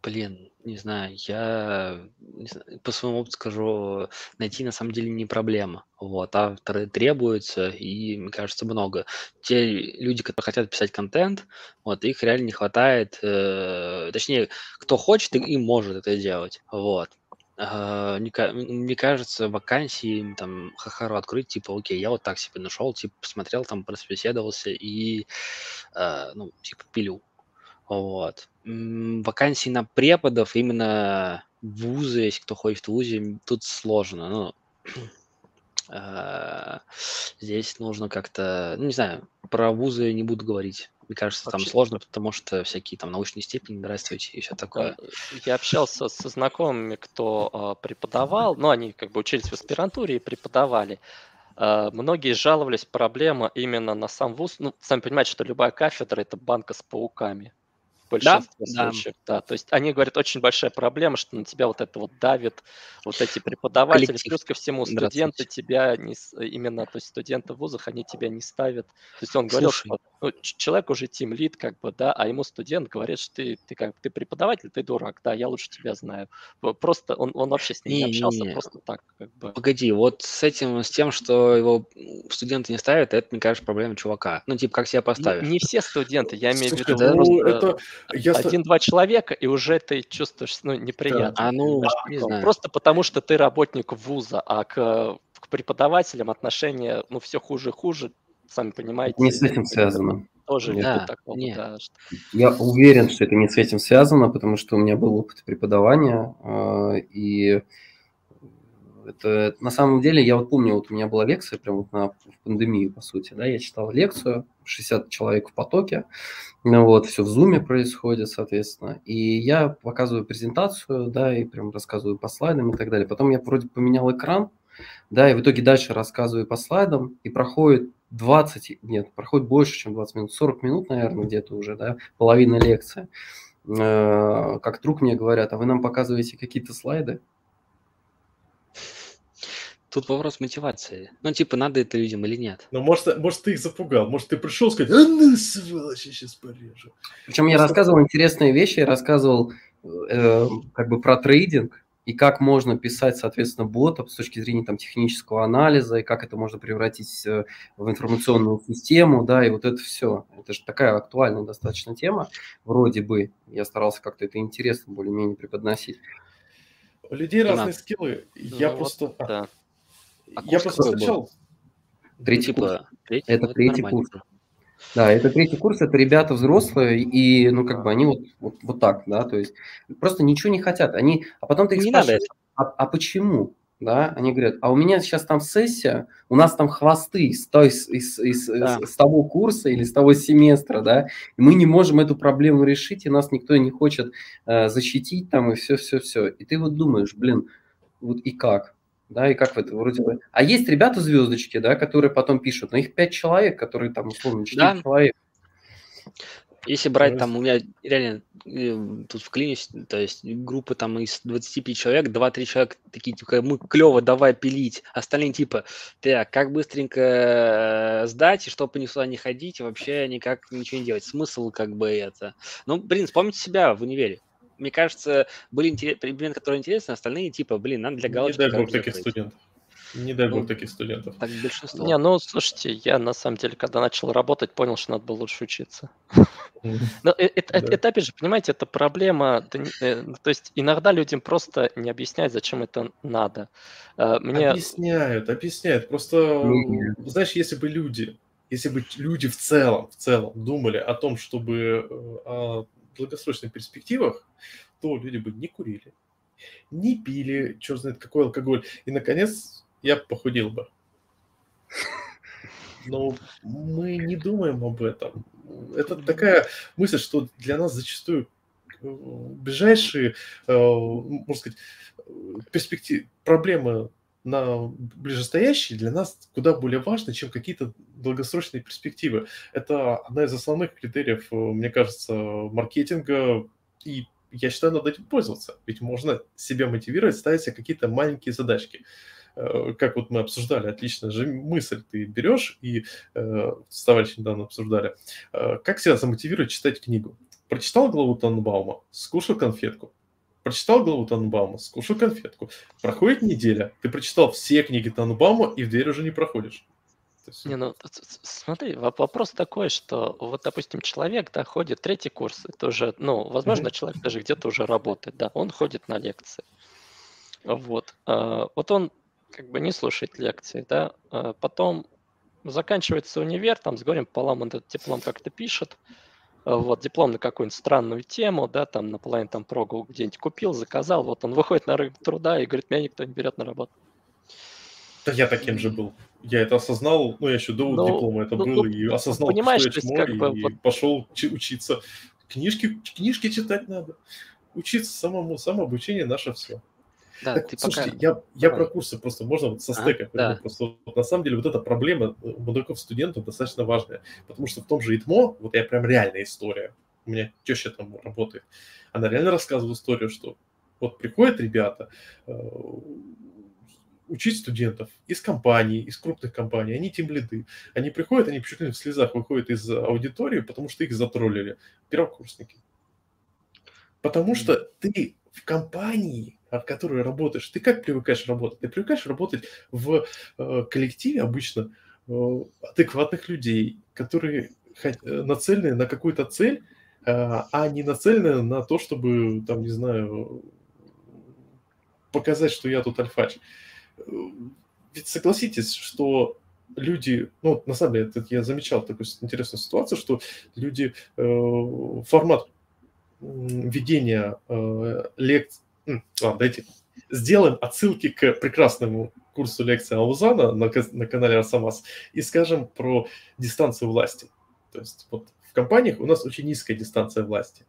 Speaker 3: Блин, не знаю, я не знаю, по своему опыту скажу, найти на самом деле не проблема. Вот, авторы требуются, и, мне кажется, много. Те люди, которые хотят писать контент, вот, их реально не хватает, э, точнее, кто хочет и может это делать, вот. А, мне, мне кажется, вакансии там Хахару открыть, типа, окей, я вот так себе нашел, типа, посмотрел, там, просбеседовался и, э, ну, типа, пилю. Вот. Вакансии на преподов именно вузы, если кто ходит в вузе, тут сложно. Ну, [CLEARS THROAT] а, здесь нужно как-то, ну, не знаю, про вузы не буду говорить. Мне кажется, там сложно, потому что всякие там научные степени нравствуйте и все такое.
Speaker 2: Я общался со знакомыми, кто а, преподавал, ну, они как бы учились в аспирантуре и преподавали. А, многие жаловались, проблема именно на сам вуз. Ну, сами понимаете, что любая кафедра – это банка с пауками большинстве да? случаев. Да. да. То есть они говорят, очень большая проблема, что на тебя вот это вот давит, вот эти преподаватели, Коллектив. плюс ко всему студенты тебя не, именно, то есть студенты в вузах, они тебя не ставят. То есть он говорил, Слушай. что ну, человек уже тим лид, как бы, да, а ему студент говорит, что ты, ты как ты преподаватель, ты дурак, да, я лучше тебя знаю. Просто он, он вообще с ним не, не общался, не, не. просто так, как бы.
Speaker 3: Погоди, вот с этим, с тем, что его студенты не ставят, это, мне кажется, проблема чувака. Ну, типа, как себя поставишь?
Speaker 2: Не, не все студенты, я имею в виду, ну, это, я... один-два человека, и уже ты чувствуешь, ну, неприятно. Да. А ну, не знаю. Просто потому, что ты работник вуза, а к, к преподавателям отношения, ну, все хуже и хуже, сами понимаете.
Speaker 4: Не с этим связано.
Speaker 2: Тоже
Speaker 3: да, такого, нет.
Speaker 4: да. Я уверен, что это не с этим связано, потому что у меня был опыт преподавания, а, и это на самом деле, я вот помню, вот у меня была лекция прямо вот на в пандемию, по сути, да, я читал лекцию, 60 человек в потоке, ну вот, все в зуме происходит, соответственно, и я показываю презентацию, да, и прям рассказываю по слайдам и так далее. Потом я вроде поменял экран, да, и в итоге дальше рассказываю по слайдам, и проходит 20, нет, проходит больше, чем 20 минут, 40 минут, наверное, где-то уже, да, половина лекции. Э, как друг мне говорят, а вы нам показываете какие-то слайды?
Speaker 3: Тут вопрос мотивации. Ну, типа, надо это людям или нет.
Speaker 1: Ну, может, может ты их запугал, может, ты пришел сказать, а ну, сволочь, я сейчас порежу.
Speaker 4: Причем я рассказывал интересные вещи, я рассказывал э, как бы про трейдинг, и как можно писать, соответственно, бота с точки зрения там, технического анализа, и как это можно превратить э, в информационную систему, да, и вот это все. Это же такая актуальная достаточно тема, вроде бы. Я старался как-то это интересно более-менее преподносить.
Speaker 1: У людей разные скиллы. Я ну, просто... Вот, да. А я просто встречал...
Speaker 4: Третий курс. Третий, это ну, третий курс. Да, это третий курс, это ребята взрослые, и, ну, как бы они вот, вот, вот так, да, то есть просто ничего не хотят. Они, а потом ты их не спрашиваешь, а, а почему? Да, они говорят, а у меня сейчас там сессия, у нас там хвосты из, из, из, из, да. с того курса или с того семестра, да, и мы не можем эту проблему решить, и нас никто не хочет э, защитить там, и все-все-все. И ты вот думаешь, блин, вот и как? Да, и как в это вроде бы. А есть ребята звездочки, да, которые потом пишут, но их пять человек, которые там условно четыре да. человека.
Speaker 3: Если брать там, у меня реально э, тут вклинюсь, то есть группы там из 25 человек, 2-3 человека такие, типа, мы клево, давай пилить. Остальные типа, так, как быстренько э, сдать, и чтобы они сюда не ходить, и вообще никак ничего не делать. Смысл как бы это. Ну, блин, вспомните себя в универе мне кажется, были предметы, которые интересны, остальные типа, блин, надо для галочки.
Speaker 1: Не дай бог таких студентов. Не дай бог ну, таких студентов.
Speaker 2: Так большинство. Не, ну, слушайте, я на самом деле, когда начал работать, понял, что надо было лучше учиться. Но э, это, опять же, понимаете, это проблема. Э, то есть иногда людям просто не объясняют, зачем это надо.
Speaker 1: Э, мне... Объясняют, объясняют. Просто, знаешь, если бы люди, если бы люди в целом, в целом думали о том, чтобы долгосрочных перспективах, то люди бы не курили, не пили, черт знает какой алкоголь. И, наконец, я похудел бы. Но мы не думаем об этом. Это такая мысль, что для нас зачастую э, ближайшие, э, можно сказать, перспективы, проблемы на ближестоящие для нас куда более важны, чем какие-то долгосрочные перспективы. Это одна из основных критериев, э, мне кажется, маркетинга, и я считаю, надо этим пользоваться. Ведь можно себя мотивировать, ставить себе какие-то маленькие задачки. Э, как вот мы обсуждали, отлично же мысль ты берешь, и э, с товарищем недавно обсуждали, как себя замотивировать читать книгу. Прочитал главу Танбаума, скушал конфетку. Прочитал главу Танбаума, скушал конфетку. Проходит неделя, ты прочитал все книги Танбаума и в дверь уже не проходишь.
Speaker 2: Есть... Не, ну смотри, вопрос такой, что вот, допустим, человек, да, ходит третий курс, это уже, ну, возможно, mm-hmm. человек даже где-то уже работает, да, он ходит на лекции. Вот. А, вот он как бы не слушает лекции, да, а потом заканчивается универ, там с горем пополам он этот диплом как-то пишет, вот, диплом на какую-нибудь странную тему, да, там на половине там прогул где-нибудь купил, заказал, вот он выходит на рынок труда и говорит, меня никто не берет на работу.
Speaker 1: Да я таким же был. Я это осознал, ну, я еще до ну, диплома это ну, был, ну, и осознал, понимаешь, что я чмо, как бы, и вот... пошел учиться. Книжки, книжки читать надо. Учиться самому, самообучение наше все. Да, так, ты слушайте, пока... я, я про курсы просто, можно вот со стека. А, да. просто, вот, на самом деле вот эта проблема у мудаков студентов достаточно важная, потому что в том же ИТМО, вот я прям реальная история, у меня теща там работает, она реально рассказывала историю, что вот приходят ребята, э, учить студентов из компаний, из крупных компаний, они тем лиды. Они приходят, они чуть ли в слезах выходят из аудитории, потому что их затроллили. Первокурсники. Потому что ты в компании, от которой работаешь, ты как привыкаешь работать? Ты привыкаешь работать в э, коллективе обычно э, адекватных людей, которые э, нацелены на какую-то цель, э, а не нацелены на то, чтобы, там, не знаю, показать, что я тут альфач. Ведь согласитесь, что люди, ну, на самом деле, я замечал такую интересную ситуацию, что люди, э, формат ведения э, лекций, ладно, дайте, сделаем отсылки к прекрасному курсу лекции Аузана на, на канале Арсамас и скажем про дистанцию власти. То есть вот в компаниях у нас очень низкая дистанция власти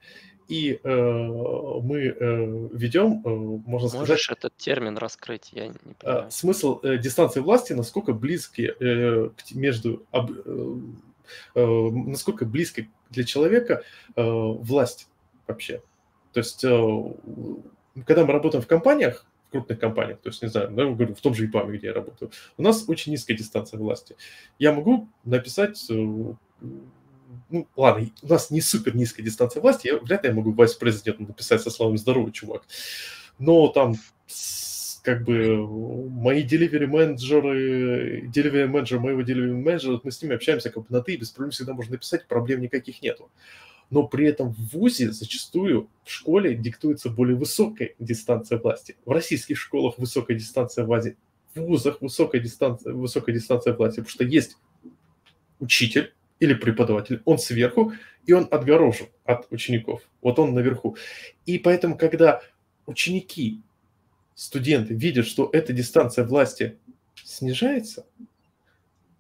Speaker 1: и э, мы э, ведем, э, можно сказать...
Speaker 2: Можешь этот термин раскрыть, я не
Speaker 1: э, понимаю. Смысл э, дистанции власти, насколько близки э, между... Об, э, э, насколько близко для человека э, власть вообще. То есть, э, когда мы работаем в компаниях, в крупных компаниях, то есть, не знаю, ну, говорю, в том же ИПАМе, где я работаю, у нас очень низкая дистанция власти. Я могу написать э, ну, ладно, у нас не супер низкая дистанция власти, я вряд ли я могу вайс-президенту написать со словами «здоровый чувак». Но там как бы мои delivery менеджеры, delivery менеджер моего delivery менеджера, мы с ними общаемся как бы на «ты», без проблем всегда можно написать, проблем никаких нету. Но при этом в ВУЗе зачастую в школе диктуется более высокая дистанция власти. В российских школах высокая дистанция власти, в вузах высокая дистанция, высокая дистанция власти, потому что есть учитель, или преподаватель, он сверху, и он отгорожен от учеников. Вот он наверху. И поэтому, когда ученики, студенты видят, что эта дистанция власти снижается,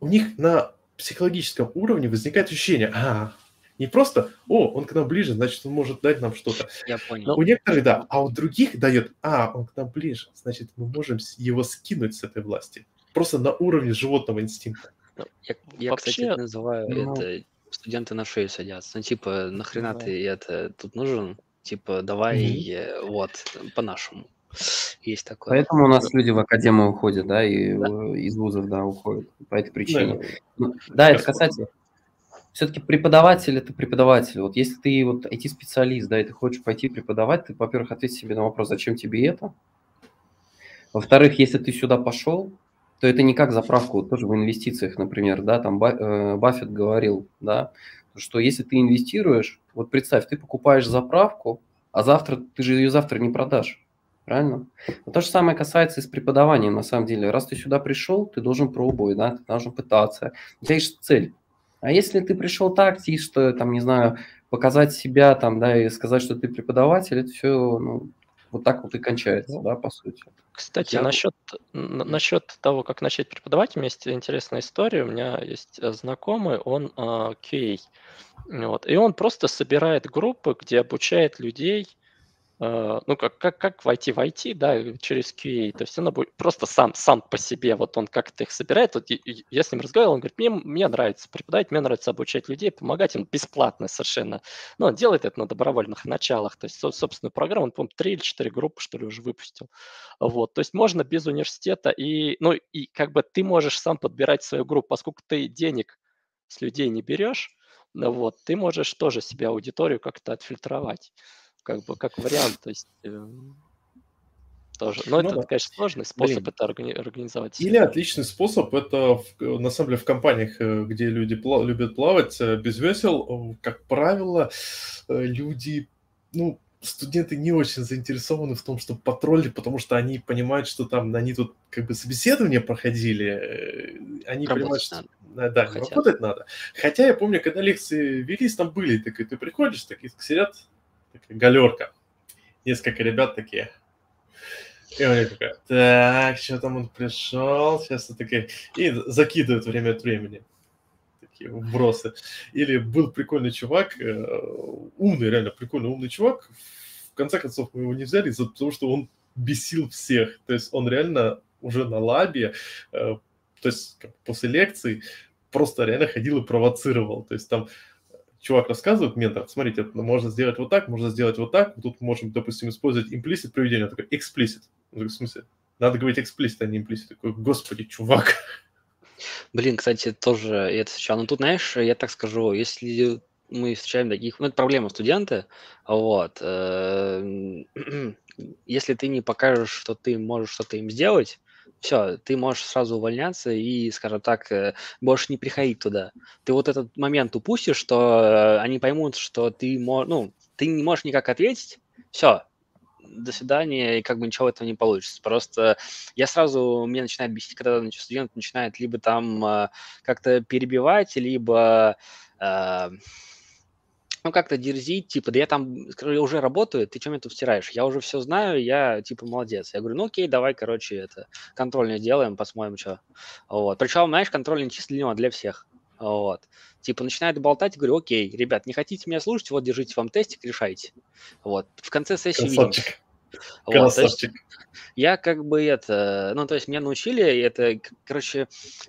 Speaker 1: у них на психологическом уровне возникает ощущение, а, не просто, о, он к нам ближе, значит, он может дать нам что-то.
Speaker 2: Я понял.
Speaker 1: У некоторых, да, а у других дает, а, он к нам ближе, значит, мы можем его скинуть с этой власти. Просто на уровне животного инстинкта.
Speaker 3: Ну, я, я Вообще, кстати, это называю ну, это студенты на шею садятся. Ну, типа, нахрена да. ты это тут нужен? Типа, давай угу. вот, по-нашему. Есть такое.
Speaker 4: Поэтому у нас люди в академию уходят, да, и да. из вузов, да, уходят по этой причине. Да, ну, да это касательно. Все-таки преподаватель – это преподаватель. Вот если ты вот IT-специалист, да, и ты хочешь пойти преподавать, ты, во-первых, ответь себе на вопрос, зачем тебе это. Во-вторых, если ты сюда пошел, то это не как заправку, вот тоже в инвестициях, например, да, там э, Баффет говорил, да, что если ты инвестируешь, вот представь, ты покупаешь заправку, а завтра, ты же ее завтра не продашь, правильно? Но то же самое касается и с преподаванием, на самом деле. Раз ты сюда пришел, ты должен пробовать, да, ты должен пытаться, у тебя есть цель. А если ты пришел так, что, там, не знаю, показать себя, там, да, и сказать, что ты преподаватель, это все, ну, вот так вот и кончается, да, по сути.
Speaker 2: Кстати, Я... насчет, насчет того, как начать преподавать, у меня есть интересная история. У меня есть э, знакомый, он uh, а, QA. Вот, и он просто собирает группы, где обучает людей Э, ну, как, как, как войти в IT, да, через QA, то есть он будет просто сам, сам по себе, вот он как-то их собирает, вот я с ним разговаривал, он говорит, мне, мне нравится преподавать, мне нравится обучать людей, помогать им бесплатно совершенно, но он делает это на добровольных началах, то есть собственную программу, он, по-моему, три или четыре группы, что ли, уже выпустил, вот, то есть можно без университета, и, ну, и как бы ты можешь сам подбирать свою группу, поскольку ты денег с людей не берешь, Ну вот, ты можешь тоже себе аудиторию как-то отфильтровать, как бы как вариант, то есть э, тоже. Но ну, это, да. конечно, сложный способ Блин. это органи- организовать.
Speaker 1: Или отличный способ, это в, на самом деле в компаниях, э, где люди пла- любят плавать э, без весел, как правило, люди, ну, студенты не очень заинтересованы в том, чтобы потроллить, потому что они понимают, что там они тут как бы собеседование проходили, э, они работать понимают, что надо. да, Хотят. работать надо. Хотя я помню, когда лекции велись, там были такие, ты приходишь, такие сидят, такая галерка, несколько ребят такие, и они такая, так, что там он пришел, сейчас такие, и закидывают время от времени такие вбросы. Или был прикольный чувак, э, умный, реально прикольный умный чувак. В конце концов, мы его не взяли, из-за того, что он бесил всех. То есть он реально уже на лабе, э, то есть после лекций, просто реально ходил и провоцировал. То есть там чувак рассказывает, ментор, смотрите, можно сделать вот так, можно сделать вот так, тут можем, допустим, использовать implicit проведение, такой explicit. В смысле, надо говорить explicit, а не implicit. Такой, господи, чувак,
Speaker 3: Блин, кстати, тоже это встречал. Но тут, знаешь, я так скажу, если мы встречаем таких, ну, это проблема студенты, вот, э, [CLEARS THROAT] если ты не покажешь, что ты можешь что-то им сделать, все, ты можешь сразу увольняться и, скажем так, э, больше не приходить туда. Ты вот этот момент упустишь, что э, они поймут, что ты, ну, ты не можешь никак ответить, все, до свидания, и как бы ничего этого не получится. Просто я сразу, мне начинает бесить, когда студент начинает либо там э, как-то перебивать, либо ну, как-то дерзить, типа, да я там скажу, уже работаю, ты мне тут втираешь? Я уже все знаю, я, типа, молодец. Я говорю, ну, окей, давай, короче, это, контрольное делаем, посмотрим, что. Вот. Причем, знаешь, контрольный чисто для него, для всех. Вот. Типа начинает болтать, говорю, окей, ребят, не хотите меня слушать, вот держите вам тестик, решайте. Вот. В конце сессии Красавчик. Видимся. Вот, я как бы это, ну, то есть меня научили, это, короче,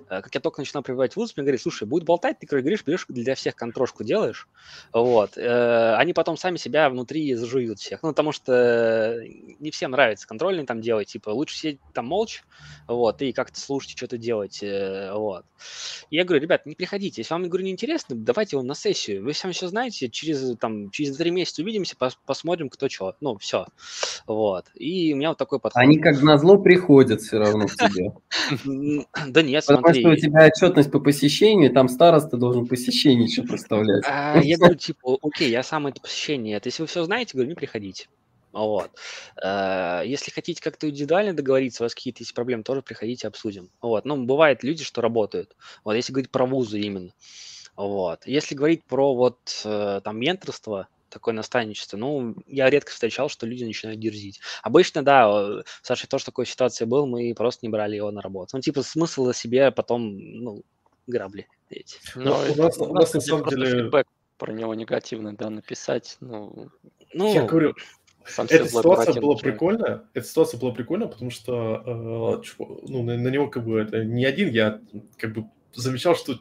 Speaker 3: э, как я только начинал прибывать в вуз, мне говорили, слушай, будет болтать, ты, короче, говоришь, берешь для всех контрошку делаешь, вот, э, они потом сами себя внутри зажуют всех, ну, потому что не всем нравится контрольный там делать, типа, лучше сидеть там молча, вот, и как-то слушать, что-то делать, э, вот. И я говорю, ребят, не приходите, если вам, говорю, неинтересно, давайте его на сессию, вы сами все знаете, через, там, через три месяца увидимся, пос посмотрим, кто что, ну, все, вот, и у меня вот такой подход.
Speaker 4: Они как назло приходят все равно к [LAUGHS] тебе.
Speaker 3: Да нет,
Speaker 4: Потому что у тебя отчетность по посещению, там староста должен посещение еще представлять.
Speaker 3: А, я говорю, [LAUGHS] типа, окей, я сам это посещение. Если вы все знаете, говорю, не приходите. Вот. Э, если хотите как-то индивидуально договориться, у вас какие-то есть проблемы, тоже приходите, обсудим. Вот. Ну, бывают люди, что работают. Вот, если говорить про вузы именно. Вот. Если говорить про вот э, там менторство, такое наставничество. Ну, я редко встречал, что люди начинают дерзить. Обычно, да, Саша тоже такой ситуации был, мы просто не брали его на работу. Ну, типа, смысл себе потом, ну, грабли эти.
Speaker 2: Ну, у нас, у нас на самом деле... Фидбэк про него негативный, да, написать, ну...
Speaker 1: Ну, я говорю, сам эта ситуация была прикольная. Эта ситуация была прикольная, потому что э, ну, на, на него как бы это не один, я как бы замечал, что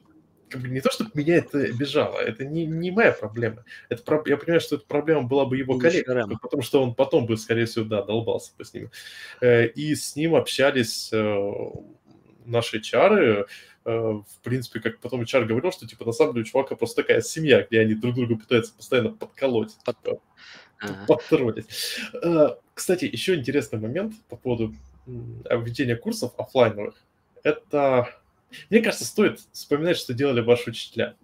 Speaker 1: как бы не то, чтобы меня это обижало, это не, не моя проблема. Это, я понимаю, что эта проблема была бы его коллег, потому что он потом бы, скорее всего, да, долбался бы с ним. Э, и с ним общались э, наши чары, э, в принципе, как потом HR говорил, что, типа, на самом деле у чувака просто такая семья, где они друг друга пытаются постоянно подколоть, Под... типа, ага. [LAUGHS] подтроллить. Кстати, еще интересный момент по поводу введения курсов офлайновых. Это мне кажется, стоит вспоминать, что делали ваши учителя.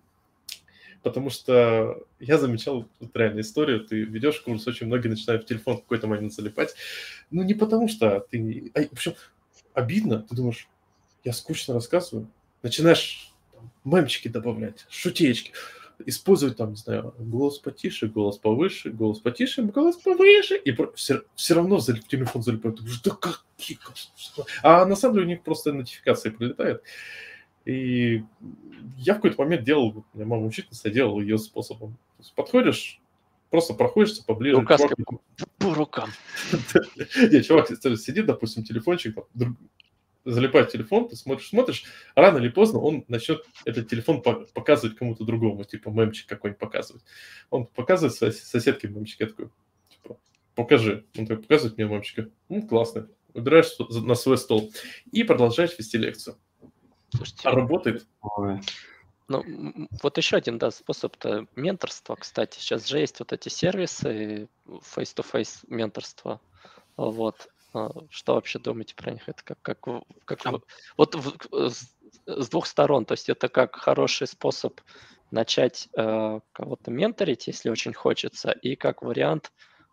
Speaker 1: Потому что я замечал вот реально историю, ты ведешь курс, очень многие начинают в телефон в какой-то момент залипать. Ну, не потому что ты... А, в общем, обидно, ты думаешь, я скучно рассказываю, начинаешь там, мемчики добавлять, шутечки использовать там, не знаю, голос потише, голос повыше, голос потише, голос повыше, и все, все равно в телефон залипает. Да какие... А на самом деле у них просто нотификация прилетает. И я в какой-то момент делал, у меня мама учительница, делал ее способом. То есть подходишь, просто проходишься поближе.
Speaker 2: Указкой чувак... по рукам. [LAUGHS]
Speaker 1: Нет, чувак сидит, допустим, телефончик, залипает телефон, ты смотришь, смотришь, рано или поздно он начнет этот телефон показывать кому-то другому, типа мемчик какой-нибудь показывать. Он показывает своей соседке мемчик, я такой, типа, покажи. Он такой показывает мне мемчика. Ну, классно. Убираешь на свой стол и продолжаешь вести лекцию. Слушайте, а работает.
Speaker 2: Ну, вот еще один да, способ -то менторства, кстати. Сейчас же есть вот эти сервисы face-to-face менторства. Вот. А, что вообще думаете про них? Это как, как, как вот в, с, с двух сторон. То есть это как хороший способ начать э, кого-то менторить, если очень хочется, и как вариант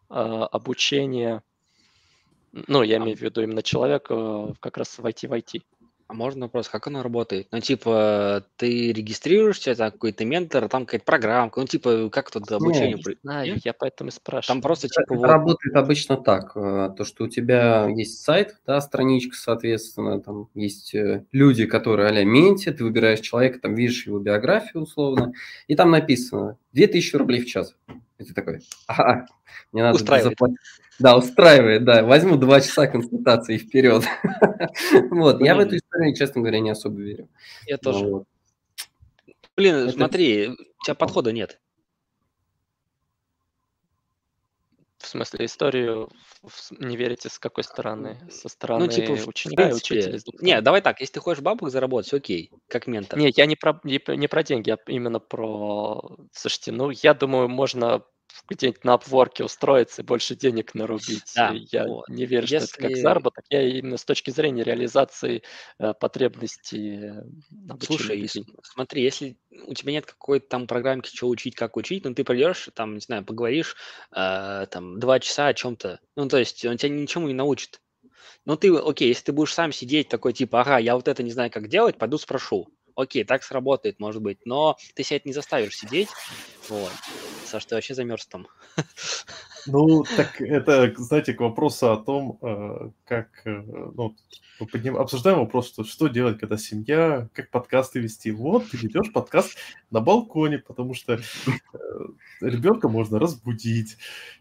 Speaker 2: э, обучения, ну, я имею в виду именно человека как раз войти в IT.
Speaker 3: А можно вопрос, как оно работает? Ну, типа, ты регистрируешься, это какой-то ментор, там какая-то программка, ну, типа, как тут обучение?
Speaker 2: Нет, знаю, я поэтому и спрашиваю.
Speaker 3: Там просто, типа,
Speaker 4: это вот... работает обычно так, э, то, что у тебя есть сайт, да, страничка, соответственно, там есть э, люди, которые а-ля менти, ты выбираешь человека, там видишь его биографию условно, и там написано 2000 рублей в час. И ты такой, ага, мне надо заплатить. Да, устраивает, да. Возьму два часа консультации вперед. [LAUGHS] Вот, я в эту историю, честно говоря, не особо верю.
Speaker 3: Я тоже. Блин, смотри, у тебя подхода нет.
Speaker 2: В смысле, историю не верите с какой стороны? Со стороны ну, типа, ученика и учителя?
Speaker 3: Не, давай так, если ты хочешь бабок заработать, окей, как ментор.
Speaker 2: Не, я не про, не, не про деньги, я именно про... Слушайте, ну, я думаю, можно где-нибудь на обворке устроиться и больше денег нарубить. Да, я вот. не верю, Если... что это как заработок. Я именно с точки зрения реализации э, потребностей э,
Speaker 3: Слушай, людей. смотри, если у тебя нет какой-то там программки, что учить, как учить, ну ты придешь, там, не знаю, поговоришь э, там два часа о чем-то. Ну, то есть он тебя ничему не научит. Ну, ты, окей, если ты будешь сам сидеть такой, типа, ага, я вот это не знаю, как делать, пойду спрошу окей, так сработает, может быть, но ты себя это не заставишь сидеть. Вот. Саш, ты вообще замерз там. [LAUGHS]
Speaker 1: Ну, так это, знаете, к вопросу о том, э, как, э, ну, мы подним, обсуждаем вопрос, что, что делать, когда семья, как подкасты вести. Вот, ты ведешь подкаст на балконе, потому что э, ребенка можно разбудить,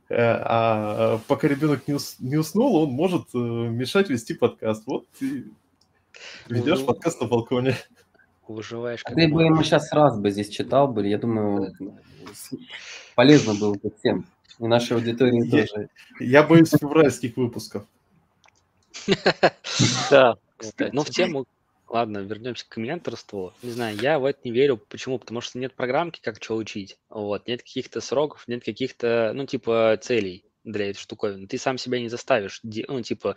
Speaker 1: а пока ребенок не, ус, не уснул, он может мешать вести подкаст. Вот ты ведешь ну, подкаст на балконе
Speaker 3: выживаешь.
Speaker 4: Как ты бы ему сейчас раз бы здесь читал бы, я думаю, полезно было бы всем. И нашей аудитории я, тоже.
Speaker 1: Я боюсь февральских выпусков. [LAUGHS]
Speaker 3: Да, кстати. Ну, в тему, ладно, вернемся к менторству. Не знаю, я в это не верю. Почему? Потому что нет программки, как что учить. Вот, нет каких-то сроков, нет каких-то, ну, типа, целей для этой штуковины. Ты сам себя не заставишь, ну, типа,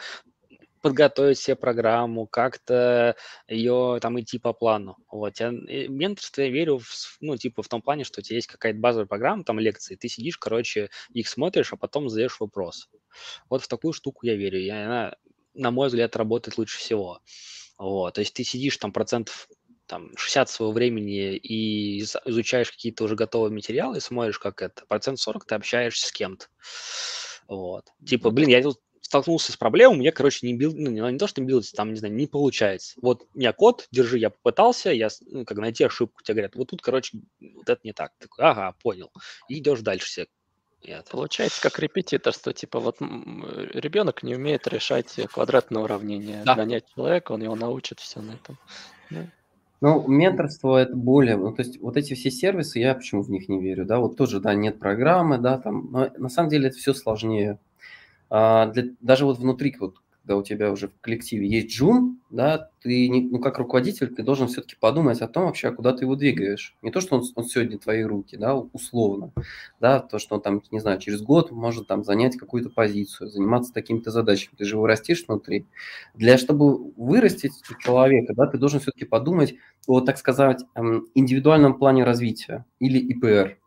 Speaker 3: подготовить себе программу, как-то ее там идти по плану. Вот. Я, менторство я верю, в, ну, типа в том плане, что у тебя есть какая-то базовая программа, там лекции, ты сидишь, короче, их смотришь, а потом задаешь вопрос. Вот в такую штуку я верю, и она, на мой взгляд, работает лучше всего. Вот. То есть ты сидишь там процентов там 60 своего времени и изучаешь какие-то уже готовые материалы смотришь, как это. Процент 40 ты общаешься с кем-то. Вот. Типа, блин, я тут столкнулся с проблемой, у меня, короче, не бил, ну, не, не то, что не билдится, там, не знаю, не получается. Вот у меня код, держи, я попытался, я, ну, как найти ошибку, тебе говорят, вот тут, короче, вот это не так. Такой, ага, понял. И идешь дальше все.
Speaker 2: Это. Получается как репетиторство, типа вот ребенок не умеет решать квадратное уравнение. Да. Нанять человека, он его научит все на этом.
Speaker 4: Да. Ну, менторство это более, ну, то есть вот эти все сервисы, я почему в них не верю, да, вот тоже, да, нет программы, да, там, но на самом деле это все сложнее. А, для, даже вот внутри, вот, когда у тебя уже в коллективе есть джун, да, ты, не, ну, как руководитель, ты должен все-таки подумать о том вообще, а куда ты его двигаешь. Не то, что он, он сегодня твои руки, да, условно, да, то, что он там, не знаю, через год может там занять какую-то позицию, заниматься такими-то задачами, ты же его растишь внутри. Для, чтобы вырастить человека, да, ты должен все-таки подумать о, так сказать, эм, индивидуальном плане развития или ИПР,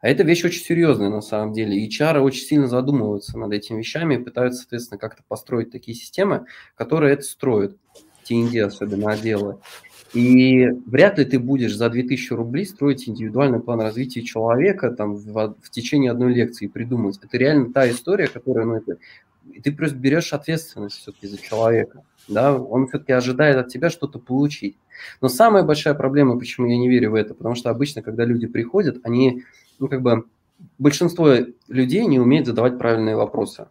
Speaker 4: а это вещь очень серьезная на самом деле. И HR очень сильно задумываются над этими вещами и пытаются, соответственно, как-то построить такие системы, которые это строят. TND особенно отделы. И вряд ли ты будешь за 2000 рублей строить индивидуальный план развития человека там, в, в течение одной лекции и придумать. Это реально та история, которая, ну, это, ты просто берешь ответственность все-таки за человека. Да? Он все-таки ожидает от тебя что-то получить. Но самая большая проблема, почему я не верю в это, потому что обычно, когда люди приходят, они ну, как бы большинство людей не умеет задавать правильные вопросы.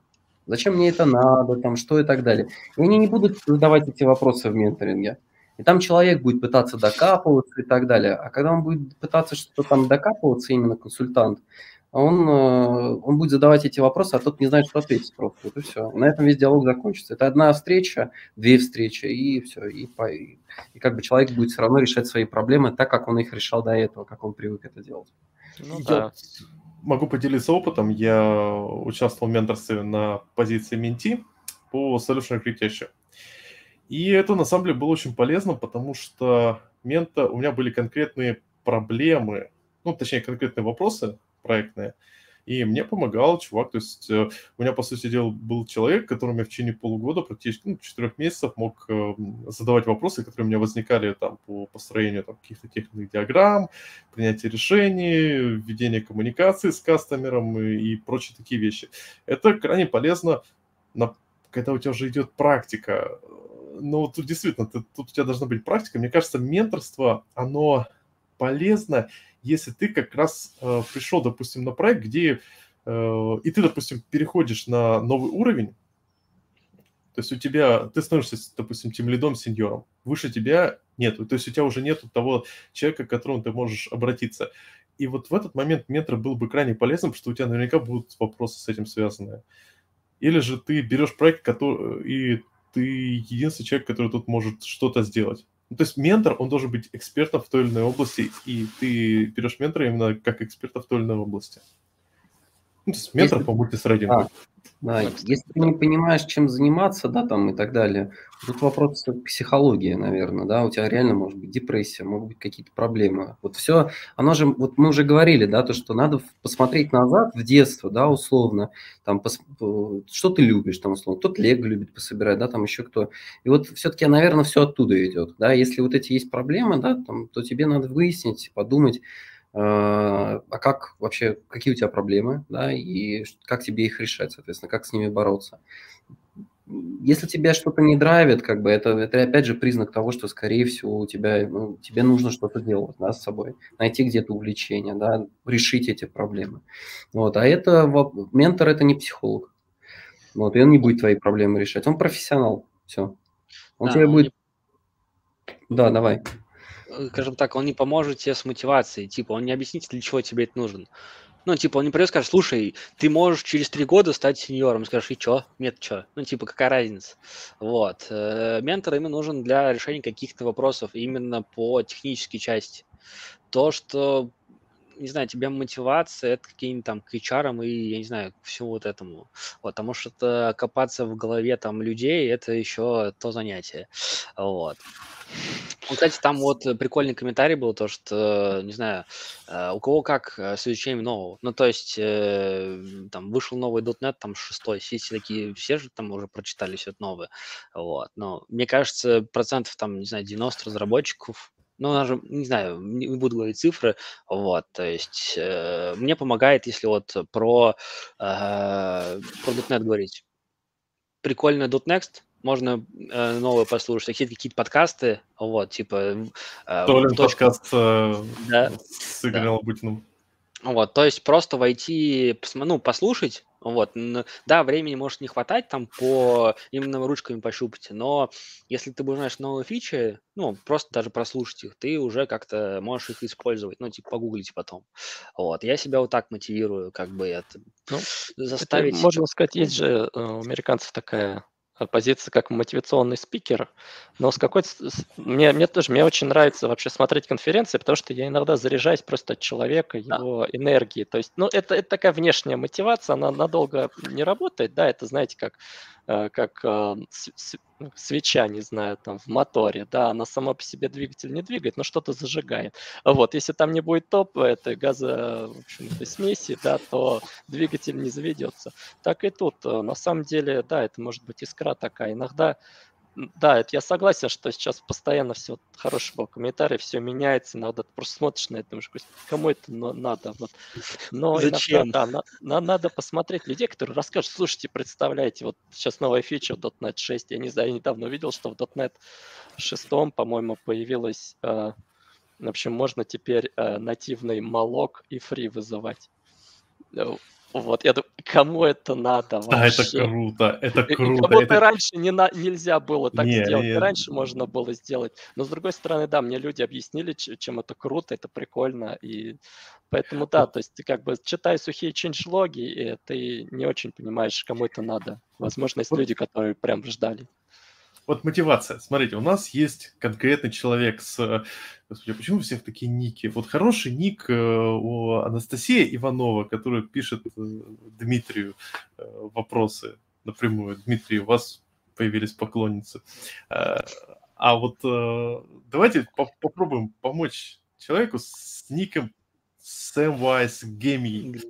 Speaker 4: Зачем мне это надо, там, что и так далее. И они не будут задавать эти вопросы в менторинге. И там человек будет пытаться докапываться и так далее. А когда он будет пытаться что-то там докапываться, именно консультант, он, э, он будет задавать эти вопросы, а тот не знает, что ответить просто. Вот и все. На этом весь диалог закончится. Это одна встреча, две встречи, и все. И, и, и как бы человек будет все равно решать свои проблемы так, как он их решал до этого, как он привык это делать.
Speaker 1: Ну, да. могу поделиться опытом. Я участвовал в менторстве на позиции менти по Solution Architecture. И это на самом деле было очень полезно, потому что мента, у меня были конкретные проблемы, ну, точнее, конкретные вопросы проектные, и мне помогал чувак, то есть э, у меня, по сути дела, был человек, которому я в течение полугода, практически, ну, четырех месяцев мог э, задавать вопросы, которые у меня возникали там по построению там, каких-то технических диаграмм, принятие решений, введение коммуникации с кастомером и, и прочие такие вещи. Это крайне полезно, на, когда у тебя уже идет практика ну, тут действительно, ты, тут у тебя должна быть практика. Мне кажется, менторство, оно полезно, если ты как раз э, пришел, допустим, на проект, где э, и ты, допустим, переходишь на новый уровень, то есть у тебя, ты становишься, допустим, тем лидом, сеньором, выше тебя нету, то есть у тебя уже нету того человека, к которому ты можешь обратиться. И вот в этот момент ментор был бы крайне полезным, потому что у тебя наверняка будут вопросы с этим связанные. Или же ты берешь проект, который, и ты единственный человек, который тут может что-то сделать. Ну, то есть ментор, он должен быть экспертом в той или иной области, и ты берешь ментора именно как эксперта в той или иной области. Ну, то есть ментор Если... по мультисрейдингу. А,
Speaker 4: да, если ты не понимаешь, чем заниматься, да, там и так далее, тут вопрос психологии, наверное, да, у тебя реально может быть депрессия, могут быть какие-то проблемы. Вот все, оно же, вот мы уже говорили, да, то, что надо посмотреть назад в детство, да, условно, там, пос, что ты любишь, там, условно, кто-то лего любит пособирать, да, там еще кто. И вот все-таки, наверное, все оттуда идет, да, если вот эти есть проблемы, да, там, то тебе надо выяснить, подумать, а, а как вообще, какие у тебя проблемы, да, и как тебе их решать, соответственно, как с ними бороться. Если тебя что-то не драйвит, как бы это, это опять же признак того, что, скорее всего, у тебя, ну, тебе нужно что-то делать, да, с собой, найти где-то увлечение, да, решить эти проблемы. Вот, а это, ментор – это не психолог. Вот, и он не будет твои проблемы решать, он профессионал, все. Он да, тебе он будет... Не... Да, давай.
Speaker 3: Э, скажем так, он не поможет тебе с мотивацией, типа, он не объяснит, для чего тебе это нужно. Ну, типа, он не придет и скажет, слушай, ты можешь через три года стать сеньором. Скажешь, и чё? Нет, чё? Ну, типа, какая разница? Вот. Э, ментор именно нужен для решения каких-то вопросов именно по технической части. То, что не знаю, тебе мотивация, это какие-нибудь там к HR и, я не знаю, к всему вот этому. Вот, потому что это копаться в голове там людей, это еще то занятие. Вот. Ну, кстати, там вот прикольный комментарий был, то, что, не знаю, э, у кого как э, с изучением нового. Ну, то есть, э, там, вышел новый .NET, там, шестой, все такие, все же там уже прочитали все это новое. Вот. Но мне кажется, процентов, там, не знаю, 90 разработчиков ну, даже, не знаю, не буду говорить цифры, вот, то есть э, мне помогает, если вот про, э, про .NET говорить. Прикольно .next, можно э, новое послушать, какие-то какие-то подкасты, вот, типа...
Speaker 1: Э, Толин точка... подкаст э, да, с Игорем
Speaker 3: да.
Speaker 1: Лабутиным.
Speaker 3: Вот, то есть просто войти, ну, послушать, вот, да, времени может не хватать там по именно ручками пощупать, но если ты будешь знаешь новые фичи, ну, просто даже прослушать их, ты уже как-то можешь их использовать, ну, типа, погуглить потом. Вот, я себя вот так мотивирую, как бы это ну, заставить...
Speaker 2: Это, можно сказать, есть же э, у американцев такая позиция как мотивационный спикер, но с какой-то... Мне, мне тоже, мне очень нравится вообще смотреть конференции, потому что я иногда заряжаюсь просто от человека, его да. энергии. То есть, ну, это, это такая внешняя мотивация, она надолго не работает, да, это, знаете, как как э, ну, свеча, не знаю, там в моторе, да, она сама по себе двигатель не двигает, но что-то зажигает. Вот, если там не будет топ этой газа, в общем, этой смеси, да, то двигатель не заведется. Так и тут, э, на самом деле, да, это может быть искра такая. Иногда да, это я согласен, что сейчас постоянно все хороший был комментарий, все меняется, иногда ты просто смотришь на это, думаешь, кому это надо? Вот. Но Зачем? иногда, да, на, на, надо посмотреть людей, которые расскажут, слушайте, представляете, вот сейчас новая фича в .NET 6, я не знаю, я недавно увидел, что в .NET 6, по-моему, появилась, э, в общем, можно теперь э, нативный малок и фри вызывать. Вот, я думаю, кому это надо вообще?
Speaker 1: Да, это круто, это круто.
Speaker 2: Как будто это... раньше не на... нельзя было так не, сделать, не... раньше можно было сделать. Но с другой стороны, да, мне люди объяснили, чем это круто, это прикольно, и Поэтому да, то есть ты как бы читай сухие change-логи, и ты не очень понимаешь, кому это надо. Возможно, есть люди, которые прям ждали.
Speaker 1: Вот мотивация. Смотрите, у нас есть конкретный человек с... Господи, а почему у всех такие ники? Вот хороший ник э, у Анастасии Иванова, которая пишет э, Дмитрию э, вопросы напрямую. Дмитрий, у вас появились поклонницы. А вот давайте попробуем помочь человеку с ником Samwise Gaming,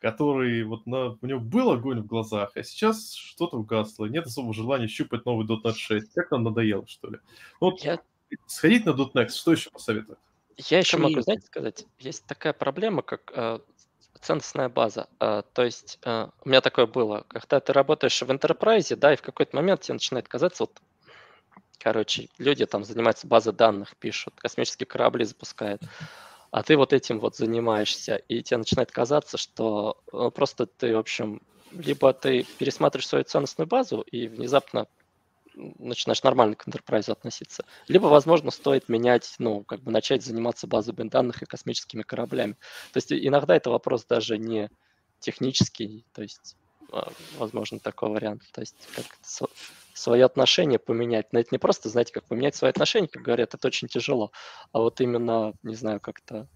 Speaker 1: который вот на, у него был огонь в глазах, а сейчас что-то угасло, нет особого желания щупать новый .NET 6. Как нам надоело, что ли? Ну, вот Я... сходить на .NET, что еще посоветовать?
Speaker 2: Я еще могу, знаете, сказать, есть такая проблема, как э, ценностная база. Э, то есть э, у меня такое было, когда ты работаешь в enterprise, да, и в какой-то момент тебе начинает казаться, вот, короче, люди там занимаются базой данных, пишут, космические корабли запускают а ты вот этим вот занимаешься, и тебе начинает казаться, что э, просто ты, в общем, либо ты пересматриваешь свою ценностную базу и внезапно начинаешь нормально к enterprise относиться. Либо, возможно, стоит менять, ну, как бы начать заниматься базовыми данных и космическими кораблями. То есть иногда это вопрос даже не технический, то есть, а, возможно, такой вариант. То есть как свои отношения поменять. Но это не просто, знаете, как поменять свои отношения, как говорят, это очень тяжело. А вот именно, не знаю, как-то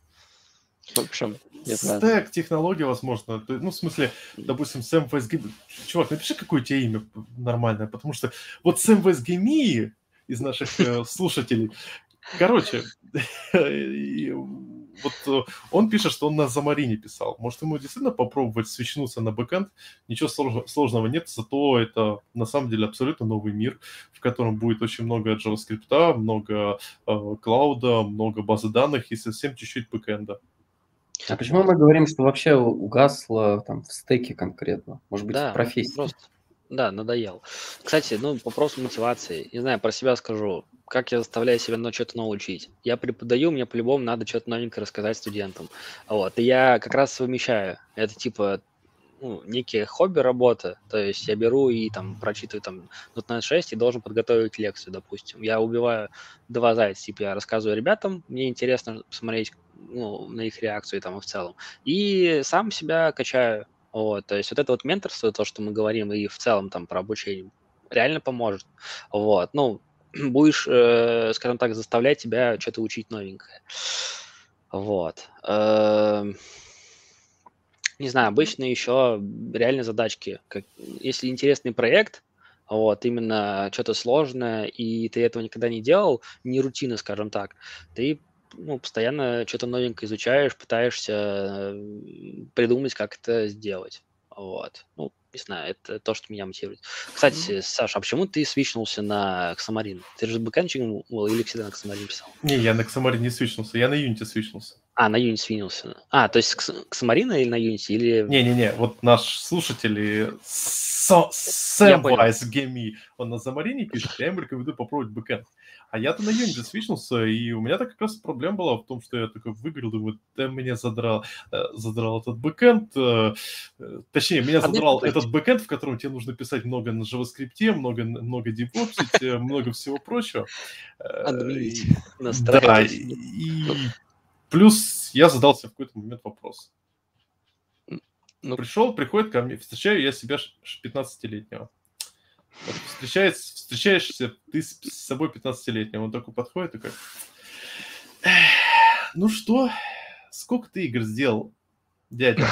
Speaker 2: в общем,
Speaker 1: не знаю. Стек, технология, возможно. Ну, в смысле, допустим, Сэм VSG... Чувак, напиши, какое у тебя имя нормальное, потому что вот Сэм VSG из наших э, слушателей, короче, [LAUGHS] вот э, он пишет, что он на Замарине писал. Может, ему действительно попробовать свечнуться на бэкэнд? Ничего сложного нет, зато это на самом деле абсолютно новый мир, в котором будет очень много JavaScript, много э, клауда, много базы данных и совсем чуть-чуть бэкэнда.
Speaker 4: А почему мы говорим, что вообще угасло там в стеке конкретно? Может быть, да, в профессии? Просто,
Speaker 3: да, надоел. Кстати, ну, по вопросу мотивации. Не знаю, про себя скажу как я заставляю себя на что-то новое учить. Я преподаю, мне по-любому надо что-то новенькое рассказать студентам. Вот. И я как раз совмещаю. Это типа ну, некие хобби работа, то есть я беру и там прочитываю там .NET 6 и должен подготовить лекцию, допустим. Я убиваю два зайца, типа я рассказываю ребятам, мне интересно посмотреть ну, на их реакцию там в целом. И сам себя качаю. Вот, то есть вот это вот менторство, то, что мы говорим, и в целом там про обучение, реально поможет. Вот, ну, [CLEARS THROAT] будешь, э, скажем так, заставлять тебя что-то учить новенькое. Вот. Э, не знаю, обычно еще реально задачки. Как, если интересный проект, вот, именно что-то сложное, и ты этого никогда не делал, не рутина, скажем так, ты ну, постоянно что-то новенькое изучаешь, пытаешься э, придумать, как это сделать. Вот. Ну, не знаю, это то, что меня мотивирует. Кстати, Саша, а почему ты свичнулся на Xamarin? Ты же бэкэнчик или всегда на Xamarin писал?
Speaker 1: Не, я на Xamarin не свичнулся, я на Unity свичнулся.
Speaker 3: А, на Unity свинился. А, то есть Xamarin или на Unity? Или...
Speaker 1: Не-не-не, вот наш слушатель Samwise Gamgee, он на Xamarin пишет, я ему рекомендую попробовать бэкэнд. А я-то на Unity свичнулся, и у меня так как раз проблема была в том, что я такой выгорел, думаю, да меня задрал, э, задрал этот бэкэнд, э, э, точнее, меня задрал этот бэкэнд, в котором тебе нужно писать много на JavaScript, много, много девопсить, много всего прочего.
Speaker 3: Админить.
Speaker 1: Да, и плюс я задался в какой-то момент вопрос. Ну, Пришел, приходит ко мне, встречаю я себя 15-летнего. Вот встречаешься, встречаешься ты с, с собой 15-летним, он такой подходит и как... Ну что, сколько ты игр сделал, дядя?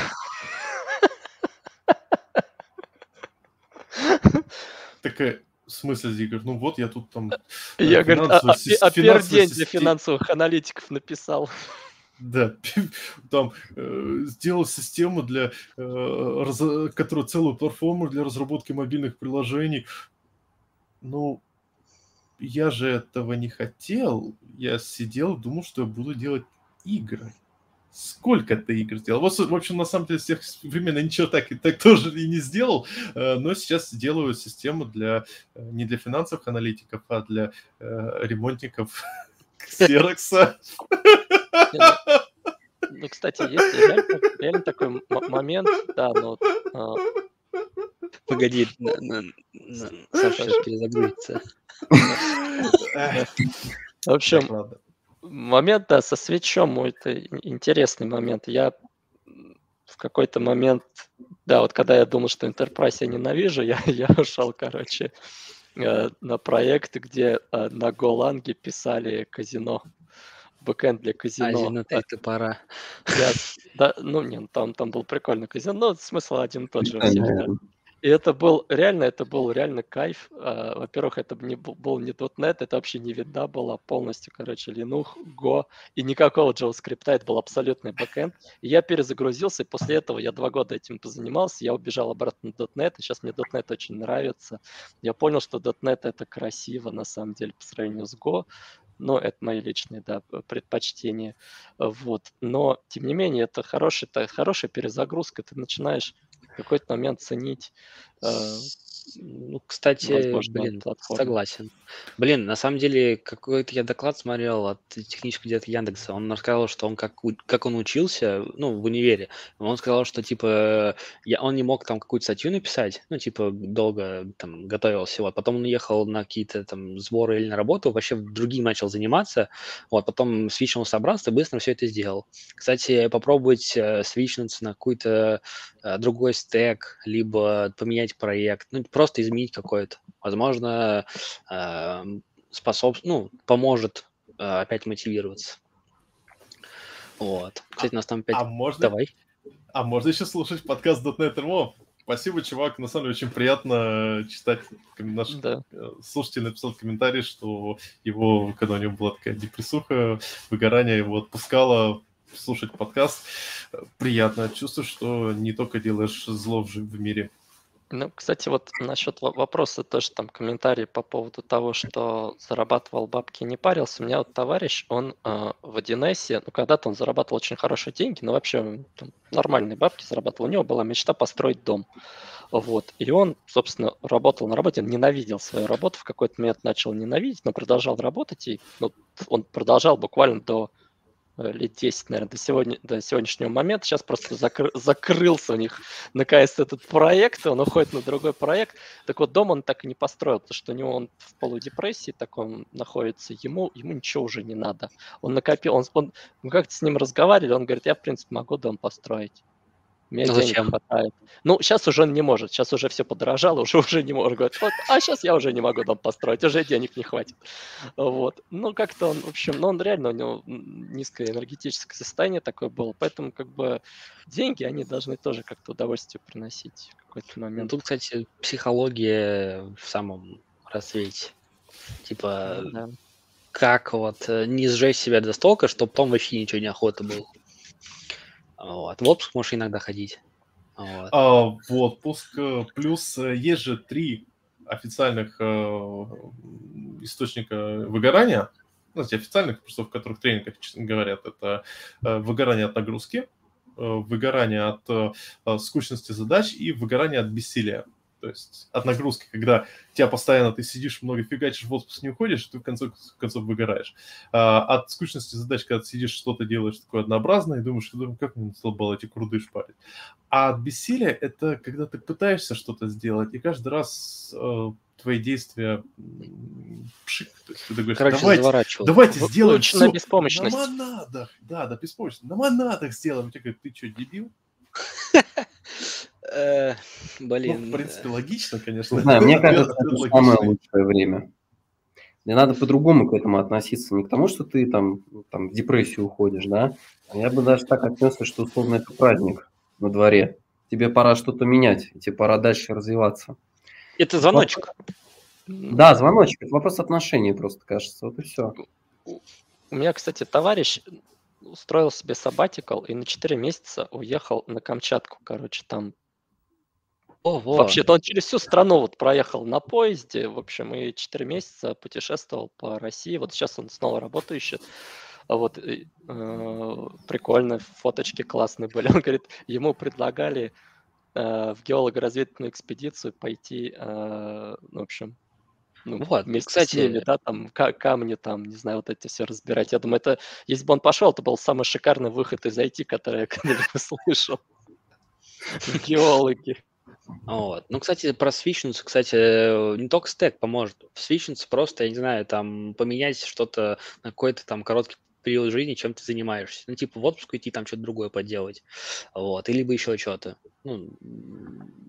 Speaker 1: Такая, в смысле, игр? Ну вот я тут там...
Speaker 2: Я, говорю, а, а, а первый день для финансовых аналитиков написал.
Speaker 1: Да, [LAUGHS] там э, сделал систему для, э, раз, которая целую платформу для разработки мобильных приложений. Ну, я же этого не хотел. Я сидел, думал, что я буду делать игры. Сколько ты игр сделал? Вот, в общем, на самом деле, с тех времен я ничего так, так тоже и не сделал, э, но сейчас делаю систему для, э, не для финансовых аналитиков, а для э, ремонтников [LAUGHS] ксерокса.
Speaker 2: Ну, кстати, есть реально, реально такой момент, да, но... А...
Speaker 3: Погоди, [LAUGHS] Саша перезагрузится.
Speaker 2: В общем, момент, да, со свечом, это интересный момент. Я в какой-то момент, да, вот когда я думал, что Enterprise я ненавижу, я, я ушел, короче, э, на проект, где э, на Golang е писали казино бэкэнд для казино.
Speaker 3: Один это ты пора.
Speaker 2: Я, [LAUGHS] да, ну, нет, там, там был прикольный казино, но смысл один и тот же. И это был реально, это был реально кайф. А, во-первых, это не был, был не .NET, это вообще не винда была полностью, короче, Linux, Go и никакого JavaScript, это был абсолютный бэкэнд. И я перезагрузился, и после этого я два года этим позанимался, я убежал обратно на .NET, и сейчас мне .NET очень нравится. Я понял, что .NET это красиво, на самом деле, по сравнению с Go, но это мои личные да, предпочтения. Вот. Но, тем не менее, это, хороший, это хорошая перезагрузка. Ты начинаешь в какой-то момент ценить э,
Speaker 3: ну, кстати, Возможно, блин, согласен. Блин, на самом деле, какой-то я доклад смотрел от технического директора Яндекса. Он рассказал, что он как, как он учился, ну, в универе. Он сказал, что, типа, я, он не мог там какую-то статью написать, ну, типа, долго там готовился. Вот. Потом он уехал на какие-то там сборы или на работу, вообще другим начал заниматься. Вот. Потом свичнул собрался и быстро все это сделал. Кстати, попробовать э, свичнуться на какой-то э, другой стек, либо поменять проект. Ну, просто изменить какое-то. Возможно, э, способ, ну, поможет э, опять мотивироваться. Вот. Кстати, нас там опять...
Speaker 1: А можно...
Speaker 3: Давай.
Speaker 1: А можно еще слушать подкаст .NET RMO? Спасибо, чувак. На самом деле очень приятно читать. Наш да. Э, слушатель написал в комментарии, что его, когда у него была такая депрессуха, выгорание его отпускало слушать подкаст. Приятно. Чувствую, что не только делаешь зло в мире.
Speaker 2: Ну, кстати, вот насчет вопроса тоже там комментарий по поводу того, что зарабатывал бабки не парился. У меня вот товарищ, он э, в 1С, ну, когда-то он зарабатывал очень хорошие деньги, но вообще там, нормальные бабки зарабатывал. У него была мечта построить дом. Вот. И он, собственно, работал на работе, он ненавидел свою работу, в какой-то момент начал ненавидеть, но продолжал работать, и ну, он продолжал буквально до лет 10, наверное, до, сегодня, до сегодняшнего момента. Сейчас просто закры, закрылся у них [LAUGHS] наконец этот проект, он уходит на другой проект. Так вот, дом он так и не построил, потому что у него он в полудепрессии таком находится, ему, ему ничего уже не надо. Он накопил, он, он, мы как-то с ним разговаривали, он говорит, я, в принципе, могу дом построить. Мне ну, денег зачем? хватает. Ну, сейчас уже он не может, сейчас уже все подорожало, [LAUGHS] уже уже не может. Говорит, вот, а сейчас я уже не могу дом построить, уже денег не хватит. Вот. Ну, как-то он, в общем, ну, он реально, у него низкое энергетическое состояние такое было, поэтому, как бы, деньги, они должны тоже как-то удовольствие приносить в какой-то момент.
Speaker 3: Тут, кстати, психология в самом рассвете. Типа, да. как вот э, не сжечь себя до столка, чтобы потом вообще ничего не охота было. Вот. В отпуск можешь иногда ходить.
Speaker 1: Вот. А, в отпуск. Э, плюс э, есть же три официальных э, источника выгорания. Ну, официальных, просто в которых тренингах говорят. Это э, выгорание от нагрузки, выгорание от скучности задач и выгорание от бессилия. То есть от нагрузки, когда тебя постоянно ты сидишь, много фигачишь, в отпуск не уходишь, ты в конце концов выгораешь. А, от скучности задач, когда ты сидишь, что-то делаешь такое однообразное, и думаешь, как мне стало эти круды шпарить. А от бессилия это когда ты пытаешься что-то сделать, и каждый раз э, твои действия пшик. То есть ты говоришь, Короче, давайте, давайте сделаем Лучше
Speaker 2: все. на беспомощность.
Speaker 1: На монадах, да, да, беспомощность. На монадах сделаем. Тебе говорят, ты что, дебил? [LAUGHS]
Speaker 3: Э, блин.
Speaker 1: Ну, в принципе, логично, конечно.
Speaker 4: Не знаю, мне кажется, это самое лучшее время. И надо по-другому к этому относиться. Не к тому, что ты там, там в депрессию уходишь, да? Я бы даже так отнесся, что условно это праздник на дворе. Тебе пора что-то менять, тебе пора дальше развиваться.
Speaker 3: Это звоночек.
Speaker 4: Да, звоночек. Это вопрос отношений просто, кажется. Вот и все.
Speaker 2: У меня, кстати, товарищ устроил себе сабатикал и на 4 месяца уехал на Камчатку. Короче, там Ого. Вообще-то он через всю страну вот проехал на поезде, в общем, и 4 месяца путешествовал по России. Вот сейчас он снова работу ищет. Вот э, прикольно, фоточки классные были. Он говорит, ему предлагали э, в геолого-разведывательную экспедицию пойти, э, ну, в общем, ну, вот, вместе кстати, с ними, да, там камни, там, не знаю, вот эти все разбирать. Я думаю, это, если бы он пошел, это был самый шикарный выход из IT, который я когда-либо [LAUGHS] слышал. [LAUGHS] Геологи.
Speaker 3: Вот. Ну, кстати, про свичнуться, кстати, не только стек поможет. Свичнуться просто, я не знаю, там, поменять что-то на какой-то там короткий период жизни, чем ты занимаешься. Ну, типа в отпуск идти, там что-то другое поделать, вот, или бы еще что-то. Ну,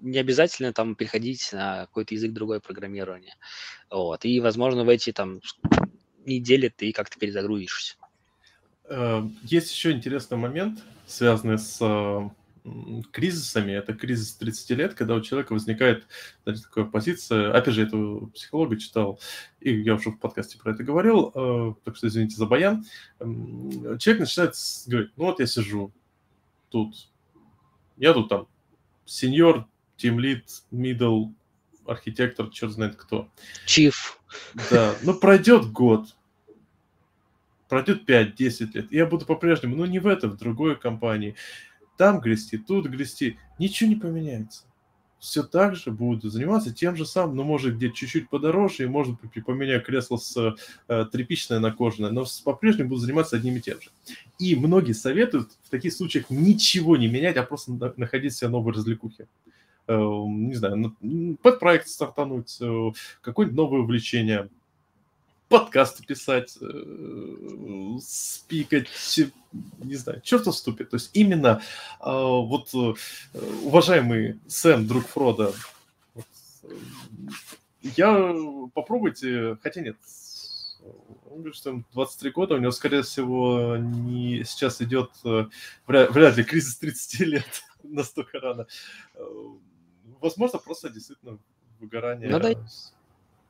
Speaker 3: не обязательно там переходить на какой-то язык другое программирование, вот, и, возможно, в эти там недели ты как-то перезагрузишься.
Speaker 1: Э, есть еще интересный момент, связанный с э, кризисами. Это кризис 30 лет, когда у человека возникает знаете, такая позиция. Опять же, эту психолога читал, и я уже в подкасте про это говорил, э, так что извините за баян. Человек начинает говорить, ну вот я сижу тут, я тут там сеньор, тимлит, middle, архитектор, черт знает кто.
Speaker 3: Чиф.
Speaker 1: Да, ну пройдет год, пройдет 5-10 лет, и я буду по-прежнему, ну не в этом, в другой компании там грести, тут грести, ничего не поменяется. Все так же буду заниматься тем же самым, но может где чуть-чуть подороже, и может быть поменяю кресло с э, тряпичное на кожаное, но по-прежнему буду заниматься одним и тем же. И многие советуют в таких случаях ничего не менять, а просто находить себе новые развлекухи э, не знаю, под проект стартануть, э, какое-нибудь новое увлечение, подкасты писать, э, спикать, не знаю, черт уступит. То есть именно а, вот э, уважаемый Сэм, друг Фрода, я попробуйте, хотя нет, он говорит, что ему 23 года, у него, скорее всего, не сейчас идет э, вряд, вряд ли кризис 30 [LAUGHS] лет настолько рано. Возможно, просто действительно выгорание.
Speaker 3: Ну, да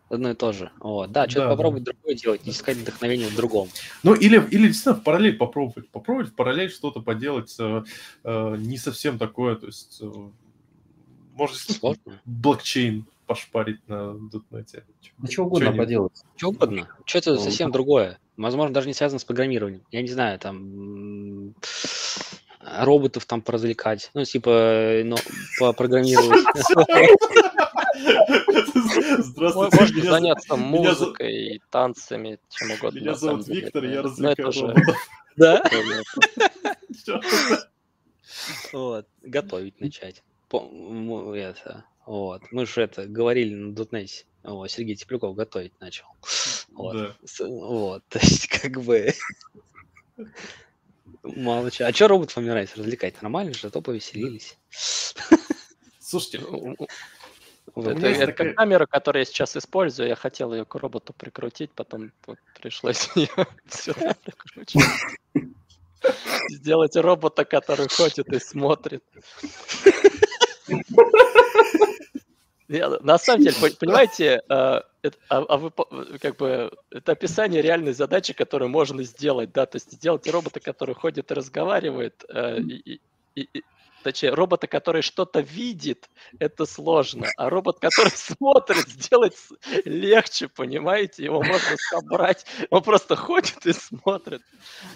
Speaker 3: одно и то же. Вот. Да, что-то да, попробовать да. другое делать, не искать вдохновение в другом.
Speaker 1: Ну, или, или действительно в параллель попробовать. Попробовать в параллель что-то поделать э, э, не совсем такое, то есть э, может Сложно. блокчейн пошпарить на дотнете.
Speaker 3: Да что угодно поделать. Что угодно. Что это ну, совсем другое. Возможно, даже не связано с программированием. Я не знаю, там роботов там поразвлекать. Ну, типа, ну, попрограммировать. [LAUGHS] [LAUGHS]
Speaker 2: Здравствуйте. Можно заняться музыкой, танцами, чем угодно.
Speaker 1: Меня зовут Виктор, я развлекаю [LAUGHS]
Speaker 3: Да? Вот, готовить начать. Это, вот. Мы же это говорили на Дотнете. Вот, Сергей Теплюков готовить начал. Вот. Да. вот. [LAUGHS] То есть, как бы... Мало чего. А что робот вам нравится развлекать? Нормально же, а то повеселились.
Speaker 1: Слушайте,
Speaker 2: это, это такая... камера, которую я сейчас использую. Я хотел ее к роботу прикрутить, потом вот, пришлось [LAUGHS] ее сюда прикрутить. Сделать робота, который ходит и смотрит. На самом деле, понимаете, э, это, а, а вы, как бы, это описание реальной задачи, которую можно сделать, да, то есть сделать робота, который ходит и разговаривает, э, и, и, точнее, робота, который что-то видит, это сложно, а робот, который [LAUGHS] смотрит, сделать легче, понимаете? Его можно собрать, он просто ходит и смотрит.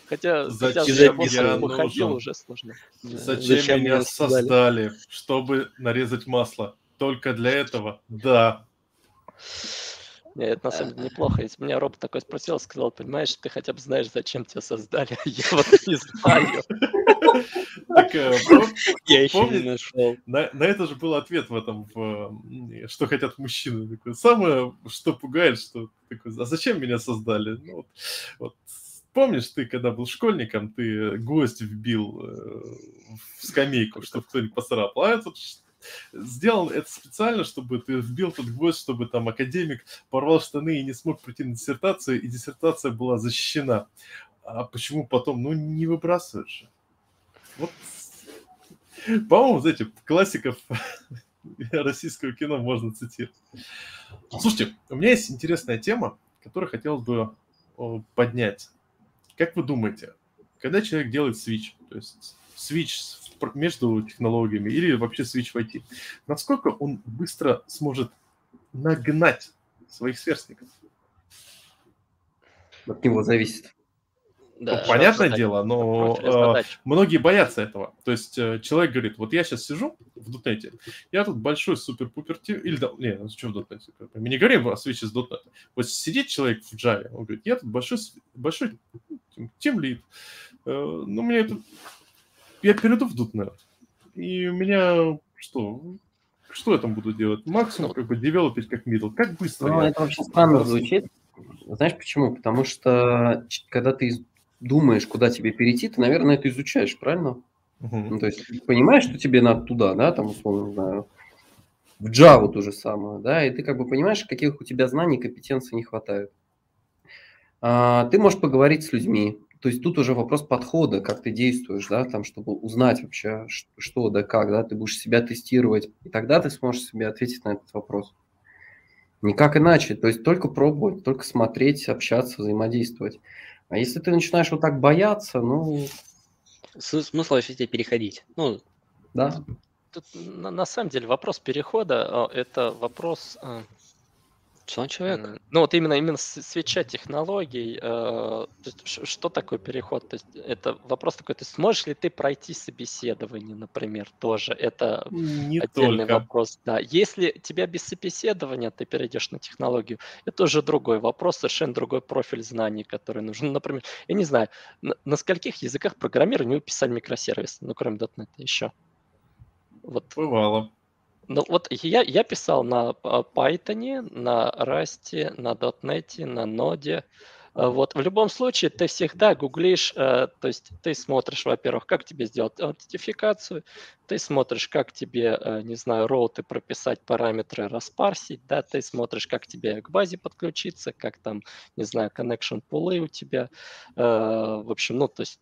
Speaker 2: Хотя,
Speaker 1: Зачем хотя я нужен? уже сложно. Зачем, Зачем меня создали? создали? Чтобы нарезать масло? Только для этого? Да.
Speaker 2: Нет, это на самом деле неплохо. Если меня робот такой спросил, сказал, понимаешь, ты хотя бы знаешь, зачем тебя создали, а [LAUGHS] я вот не знаю. [LAUGHS]
Speaker 1: Э, я еще не нашел. На это же был ответ в этом, что хотят мужчины. Самое, что пугает, что а зачем меня создали? Ну вот Помнишь, ты, когда был школьником, ты гвоздь вбил э, в скамейку, чтобы кто-нибудь посрал. А этот сделал это специально, чтобы ты вбил тот гвоздь, чтобы там академик порвал штаны и не смог прийти на диссертацию, и диссертация была защищена. А почему потом? Ну, не выбрасываешь же. Вот, по-моему, знаете, классиков [LAUGHS] российского кино можно цитировать. Слушайте, у меня есть интересная тема, которую хотелось бы поднять. Как вы думаете, когда человек делает свич, то есть свич между технологиями или вообще свич в IT, насколько он быстро сможет нагнать своих сверстников?
Speaker 4: От него зависит.
Speaker 1: Да, ну, понятное задача. дело, но э, многие боятся этого. То есть э, человек говорит, вот я сейчас сижу в дотнете, я тут большой супер-пупер или да, не, ну что в дотнете? Мы не говорим о свече с .NET. Вот сидит человек в Java, он говорит, я тут большой, большой тем лид, э, ну мне это я перейду в .NET, и у меня что? Что я там буду делать? Максимум как бы девелопить как middle. Как быстро?
Speaker 4: Ну,
Speaker 1: я...
Speaker 4: это вообще странно звучит. Знаешь почему? Потому что когда ты думаешь, куда тебе перейти, ты, наверное, это изучаешь, правильно? Угу. Ну, то есть понимаешь, что тебе надо туда, да, там, условно, не знаю, в Java то же самое, да, и ты как бы понимаешь, каких у тебя знаний, компетенций не хватает. А, ты можешь поговорить с людьми, то есть тут уже вопрос подхода, как ты действуешь, да, там, чтобы узнать вообще, что да как, да, ты будешь себя тестировать, и тогда ты сможешь себе ответить на этот вопрос. Никак иначе, то есть только пробовать, только смотреть, общаться, взаимодействовать. А если ты начинаешь вот так бояться, ну...
Speaker 3: Смысл вообще тебе переходить. Ну,
Speaker 4: да.
Speaker 2: Тут, на, на самом деле вопрос перехода а, – это вопрос
Speaker 3: что человек?
Speaker 2: Ну вот именно именно свеча технологий, э, что такое переход? То есть это вопрос такой, есть сможешь ли ты пройти собеседование, например, тоже? Это
Speaker 1: Не
Speaker 2: отдельный
Speaker 1: только.
Speaker 2: вопрос. Да, если тебя без собеседования ты перейдешь на технологию, это уже другой вопрос, совершенно другой профиль знаний, который нужен. Например, я не знаю, на, на скольких языках программирования вы писали микросервис, ну кроме .NET еще?
Speaker 1: Вот. Бывало.
Speaker 2: Ну вот я, я писал на а, Python, на Rust, на .NET, на Node. А, вот в любом случае ты всегда гуглишь, э, то есть ты смотришь, во-первых, как тебе сделать аутентификацию, ты смотришь, как тебе, э, не знаю, роуты прописать, параметры распарсить, да, ты смотришь, как тебе к базе подключиться, как там, не знаю, connection пулы у тебя, э, в общем, ну, то есть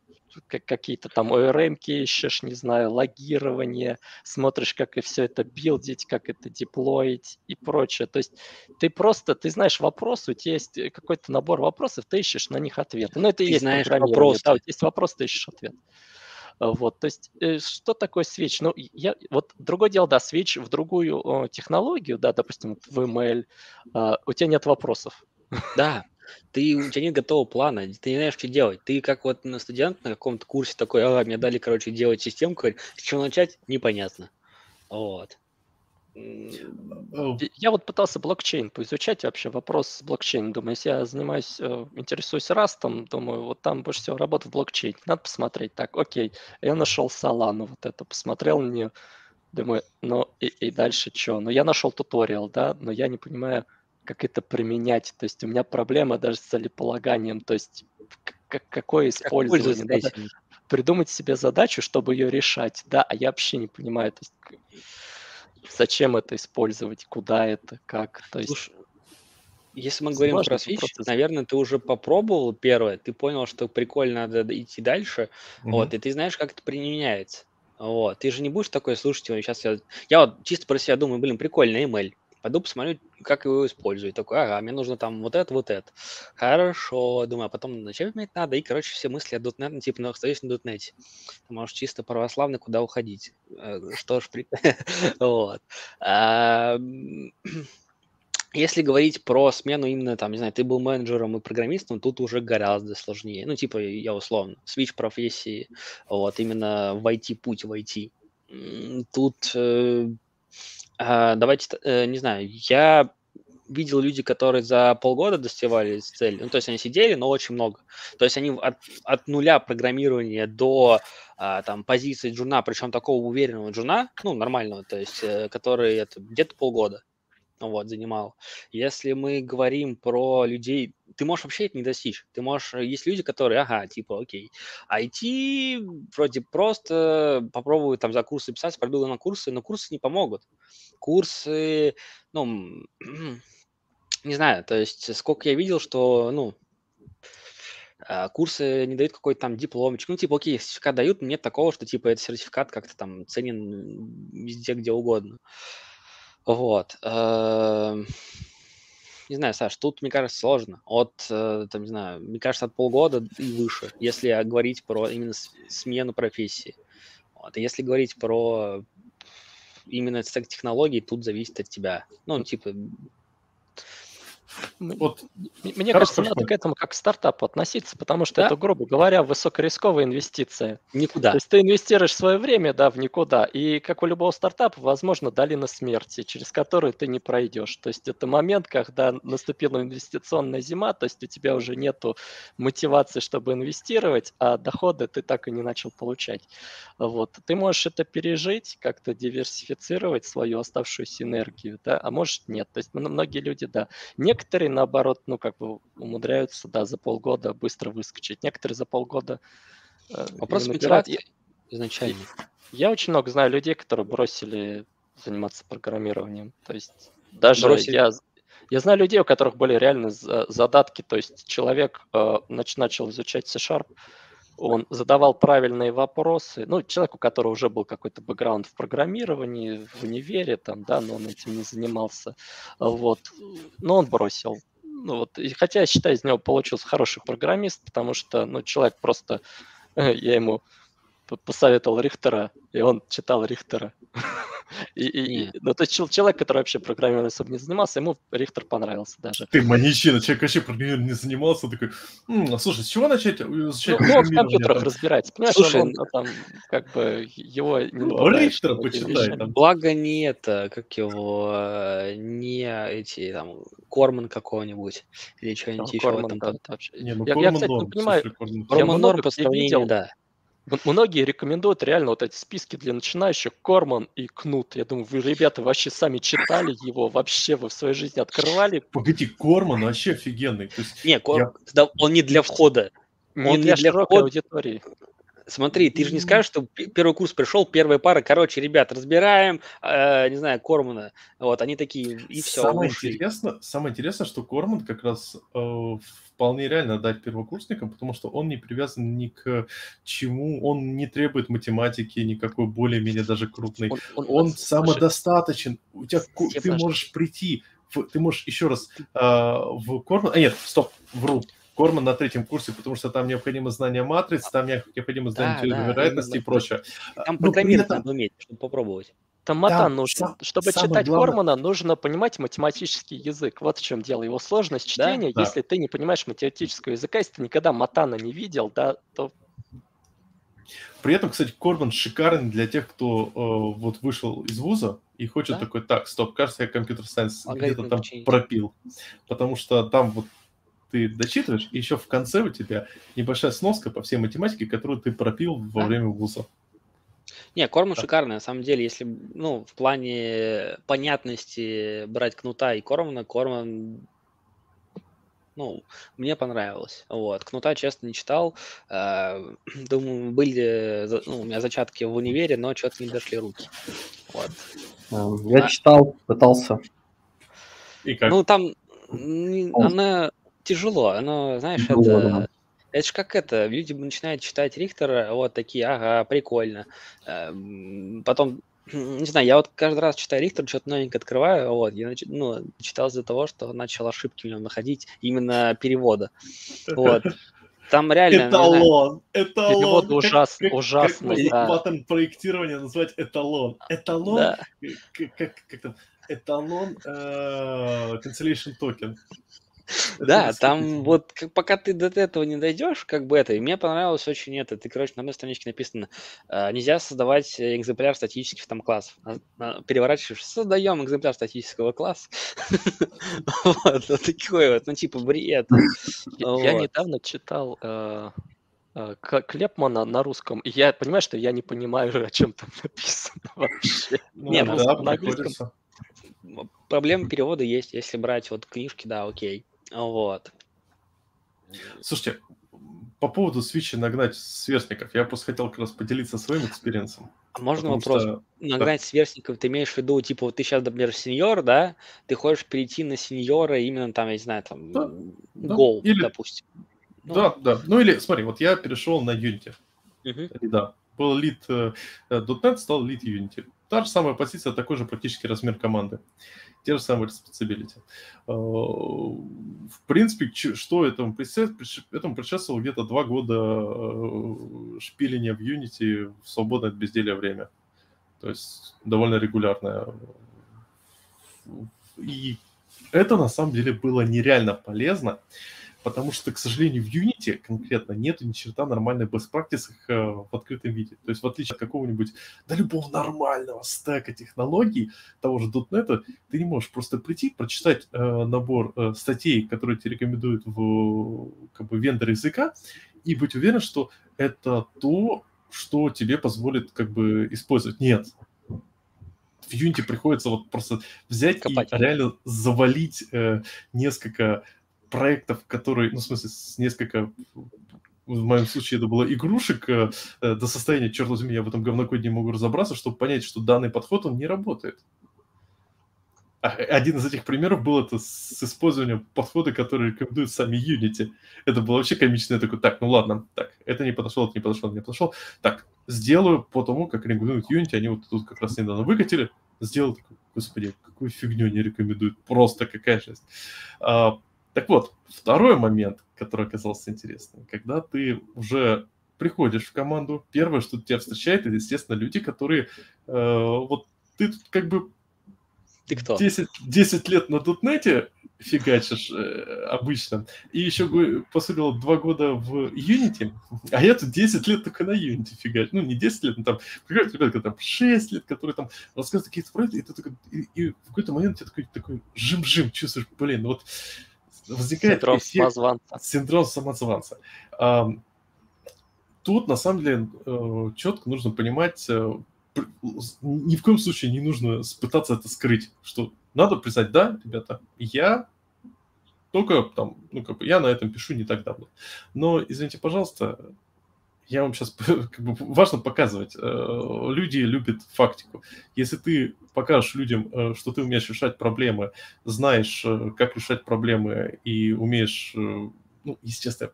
Speaker 2: какие-то там ORM ищешь, не знаю, логирование, смотришь, как и все это билдить, как это деплоить и прочее. То есть ты просто, ты знаешь вопросы, у тебя есть какой-то набор вопросов, ты ищешь на них ответы. Ну, это ты и есть знаешь вопрос. Да, у тебя есть вопрос, ты ищешь ответ. Вот, то есть, э, что такое switch? Ну, я, вот другое дело, да, switch в другую технологию, да, допустим, в ML, а, у тебя нет вопросов.
Speaker 3: Да, ты, у тебя нет готового плана, ты не знаешь, что делать. Ты как вот на студент на каком-то курсе такой, ага, мне дали, короче, делать системку, с чего начать, непонятно. Вот.
Speaker 2: Я вот пытался блокчейн поизучать вообще вопрос с блокчейном. Думаю, если я занимаюсь, э, интересуюсь растом, думаю, вот там больше всего работа в блокчейне. Надо посмотреть. Так, окей, я нашел Solana, вот это, посмотрел на нее. Думаю, ну и, и дальше что? Ну я нашел туториал, да, но я не понимаю, как это применять. То есть у меня проблема даже с целеполаганием, то есть как, какое использование. Как Надо придумать себе задачу, чтобы ее решать, да, а я вообще не понимаю, то есть, зачем это использовать, куда это, как. То есть, Слушай,
Speaker 3: если мы говорим про Switch, просто... наверное, ты уже попробовал первое, ты понял, что прикольно надо идти дальше, mm-hmm. вот, и ты знаешь, как это применяется. Вот, ты же не будешь такой, слушайте, сейчас я... Я вот чисто про себя думаю, блин, прикольно, ML пойду посмотрю, как его используют. Такой, ага, мне нужно там вот это, вот это. Хорошо, думаю, а потом зачем мне это надо? И, короче, все мысли о .NET, ну, типа, ну, остаюсь на .NET. Ты можешь чисто православный куда уходить. Э, что ж, [LAUGHS] вот. [CLEARS THROAT] Если говорить про смену именно, там, не знаю, ты был менеджером и программистом, тут уже гораздо сложнее. Ну, типа, я условно, switch профессии, вот, именно в IT, путь в IT. Тут э, давайте, э, не знаю, я видел люди, которые за полгода достигали цели. Ну, то есть они сидели, но очень много. То есть они от, от нуля программирования до а, там позиции джуна, причем такого уверенного джуна, ну, нормального, то есть, э, который это где-то полгода вот, занимал. Если мы говорим про людей, ты можешь вообще это не достичь. Ты можешь, есть люди, которые, ага, типа, окей, IT вроде просто попробую там за курсы писать, пойду на курсы, но курсы не помогут. Курсы, ну, [CLEARS THROAT] не знаю, то есть сколько я видел, что, ну, а, курсы не дают какой-то там дипломчик. Ну, типа, окей, сертификат дают, но нет такого, что, типа, этот сертификат как-то там ценен везде, где угодно. Вот. Эм, не знаю, Саш, тут, мне кажется, сложно. От, э, там, не знаю, мне кажется, от полгода и выше, если говорить про именно смену профессии. Вот. И если говорить про именно стек технологий, тут зависит от тебя. Ну, типа,
Speaker 2: вот. Мне кажется, надо к этому как к стартапу относиться, потому что да? это, грубо говоря, высокорисковая инвестиция.
Speaker 3: Никуда.
Speaker 2: То есть ты инвестируешь свое время, да, в никуда. И как у любого стартапа, возможно, долина смерти, через которую ты не пройдешь. То есть это момент, когда наступила инвестиционная зима, то есть у тебя уже нету мотивации, чтобы инвестировать, а доходы ты так и не начал получать. Вот. Ты можешь это пережить, как-то диверсифицировать свою оставшуюся энергию, да, а может нет. То есть многие люди, да. Некоторые некоторые, наоборот, ну, как бы умудряются, да, за полгода быстро выскочить. Некоторые за полгода
Speaker 3: э, Вопрос мотивации изначально.
Speaker 2: Я очень много знаю людей, которые бросили заниматься программированием. То есть даже бросили. я, я знаю людей, у которых были реально задатки. То есть человек э, начал изучать C-Sharp, он задавал правильные вопросы. Ну, человек, у которого уже был какой-то бэкграунд в программировании, в универе, там, да, но он этим не занимался. Вот. Но он бросил. Ну, вот. И хотя я считаю, из него получился хороший программист, потому что, ну, человек просто... [LAUGHS] Я ему посоветовал Рихтера, и он читал Рихтера. [LAUGHS] И, и, ну, то есть человек, который вообще программированием особо не занимался, ему Рихтер понравился даже.
Speaker 1: Ты маньячина, человек вообще программированием не занимался, такой, М, слушай, с чего начать изучать
Speaker 2: Ну, ну в компьютерах разбирается, понимаешь, слушай, он, он, там, как бы, его не
Speaker 1: ну, Рихтера почитай.
Speaker 3: Там. Благо не это, как его, не эти, там, Корман какого-нибудь, или что-нибудь еще. Корман,
Speaker 1: да, вообще. Не, ну, я, Корман я, кстати, норм, не понимаю,
Speaker 3: Корман норм по сравнению, да.
Speaker 2: Многие рекомендуют реально вот эти списки для начинающих, Корман и Кнут. Я думаю, вы, ребята, вообще сами читали его, вообще вы в своей жизни открывали.
Speaker 1: Погоди, Корман вообще офигенный. То
Speaker 3: есть не, Кор... я... он не для входа.
Speaker 2: Не он для, не для широкой входа. аудитории.
Speaker 3: Смотри, ты же не скажешь, что первый курс пришел, первая пара, короче, ребят, разбираем, э, не знаю, Кормана. Вот, они такие, и все.
Speaker 1: Самое, интересно, самое интересное, что Корман как раз э, вполне реально дать первокурсникам, потому что он не привязан ни к чему, он не требует математики никакой более-менее даже крупной. Он, он, он самодостаточен. У тебя ты можешь прийти, в, ты можешь еще раз э, в Корман... А нет, стоп, вру. Корман на третьем курсе, потому что там необходимо знание матриц, там необходимо знание да, теории да, вероятности и прочее.
Speaker 3: Там программировать этом... надо уметь, чтобы попробовать.
Speaker 2: Там мата нужно. Сам, Чтобы читать главное... Кормана, нужно понимать математический язык. Вот в чем дело. Его сложность чтения, да? если да. ты не понимаешь математического языка, если ты никогда матана не видел, да, то...
Speaker 1: При этом, кстати, Корман шикарный для тех, кто э, вот вышел из вуза и хочет да? такой, так, стоп, кажется, я компьютер сайенс где-то там обучение. пропил. Потому что там вот ты дочитываешь, и еще в конце у тебя небольшая сноска по всей математике, которую ты пропил во да? время вуза.
Speaker 3: Не, Корман да. шикарный, на самом деле, если, ну, в плане понятности брать Кнута и Кормана, Корман, ну, мне понравилось. Вот, Кнута, честно, не читал. Э, [CLEARS THROAT] думаю, были, ну, у меня зачатки в универе, но что-то не дошли руки. Вот.
Speaker 4: Эм, я а... читал, пытался.
Speaker 3: И как? Ну, там, она тяжело, оно, знаешь, ну, это... Да это же как это, люди начинают читать Рихтера, вот такие, ага, прикольно. Эм, потом, [CLEARS THROAT] не знаю, я вот каждый раз читаю Рихтер, что-то новенькое открываю, вот, я ну, читал из-за того, что начал ошибки в нем находить, именно перевода. Вот. Там реально...
Speaker 1: Эталон, эталон.
Speaker 2: Перевод ужас, как, ужасный,
Speaker 1: как, да. паттерн проектирования назвать эталон. Эталон, да. как, как, как там, эталон э, cancellation token.
Speaker 3: Да, там вот пока ты до этого не дойдешь, как бы это, и мне понравилось очень это, ты, короче, на одной страничке написано, а, нельзя создавать экземпляр статических там классов. Переворачиваешь, создаем экземпляр статического класса. [LAUGHS] Вот, такой вот, ну типа бред.
Speaker 2: Я недавно читал э, э, Клеппмана на русском, и я понимаю, что я не понимаю, о чем там написано [LAUGHS] вообще.
Speaker 3: Ну, на английском проблема перевода есть, если брать вот книжки, да, окей. Вот.
Speaker 1: Слушайте, по поводу switch и нагнать сверстников, я просто хотел как раз поделиться своим experience ом.
Speaker 3: А можно вопрос? Что... Нагнать да. сверстников, ты имеешь в виду, типа, вот ты сейчас, например, сеньор, да? Ты хочешь перейти на сеньора именно там, я не знаю, там, да. гол, или... допустим.
Speaker 1: Ну. Да, да. Ну или, смотри, вот я перешел на Unity. Угу. Да. Был лид э, .NET, стал лид Unity. Та же самая позиция, такой же практически размер команды те же самые responsibility. А, в принципе, что этому предшествовало? Этому предшествовало где-то два года э, шпиления в Unity в свободное от безделия время. То есть довольно регулярное. И это на самом деле было нереально полезно, потому что, к сожалению, в Unity конкретно нет ни черта нормальной best practice э, в открытом виде. То есть в отличие от какого-нибудь, да любого нормального стека технологий, того же .NET, ты не можешь просто прийти, прочитать э, набор э, статей, которые тебе рекомендуют в как бы, вендор языка, и быть уверен, что это то, что тебе позволит как бы использовать. Нет, в Unity приходится вот просто взять Копать. и реально завалить э, несколько проектов, которые, ну, в смысле, с несколько в моем случае это было игрушек, э, э, до состояния, черт возьми, я в этом говнокоде не могу разобраться, чтобы понять, что данный подход, он не работает. А, один из этих примеров был это с использованием подхода, который рекомендуют сами Unity. Это было вообще комично. Я такой, так, ну ладно, так, это не подошло, это не подошло, это не подошло. Так, сделаю по тому, как рекомендуют Unity. Они вот тут как раз недавно выкатили. Сделал такой, господи, какую фигню они рекомендуют. Просто какая жесть. А, так вот, второй момент, который оказался интересным. Когда ты уже приходишь в команду, первое, что тебя встречает, это, естественно, люди, которые э, вот ты тут как бы
Speaker 3: ты кто?
Speaker 1: 10, 10 лет на Дутнете фигачишь э, обычно, и еще, по сути, два года в Unity, а я тут 10 лет только на Unity фигачу. Ну, не 10 лет, но там, приходят ребята, там 6 лет, которые там рассказывают какие-то проекты, и, ты такой, и, и в какой-то момент тебе такой, такой жим-жим чувствуешь, блин, вот возникает
Speaker 2: синдром эффект, самозванца.
Speaker 1: Синдром самозванца. Тут, на самом деле, э, четко нужно понимать, э, ни в коем случае не нужно пытаться это скрыть, что надо признать, да, ребята, я только там, ну, как бы я на этом пишу не так давно. Но, извините, пожалуйста, я вам сейчас, [LAUGHS] как бы, важно показывать. Э, люди любят фактику. Если ты покажешь людям, э, что ты умеешь решать проблемы, знаешь, э, как решать проблемы и умеешь, ну, естественно,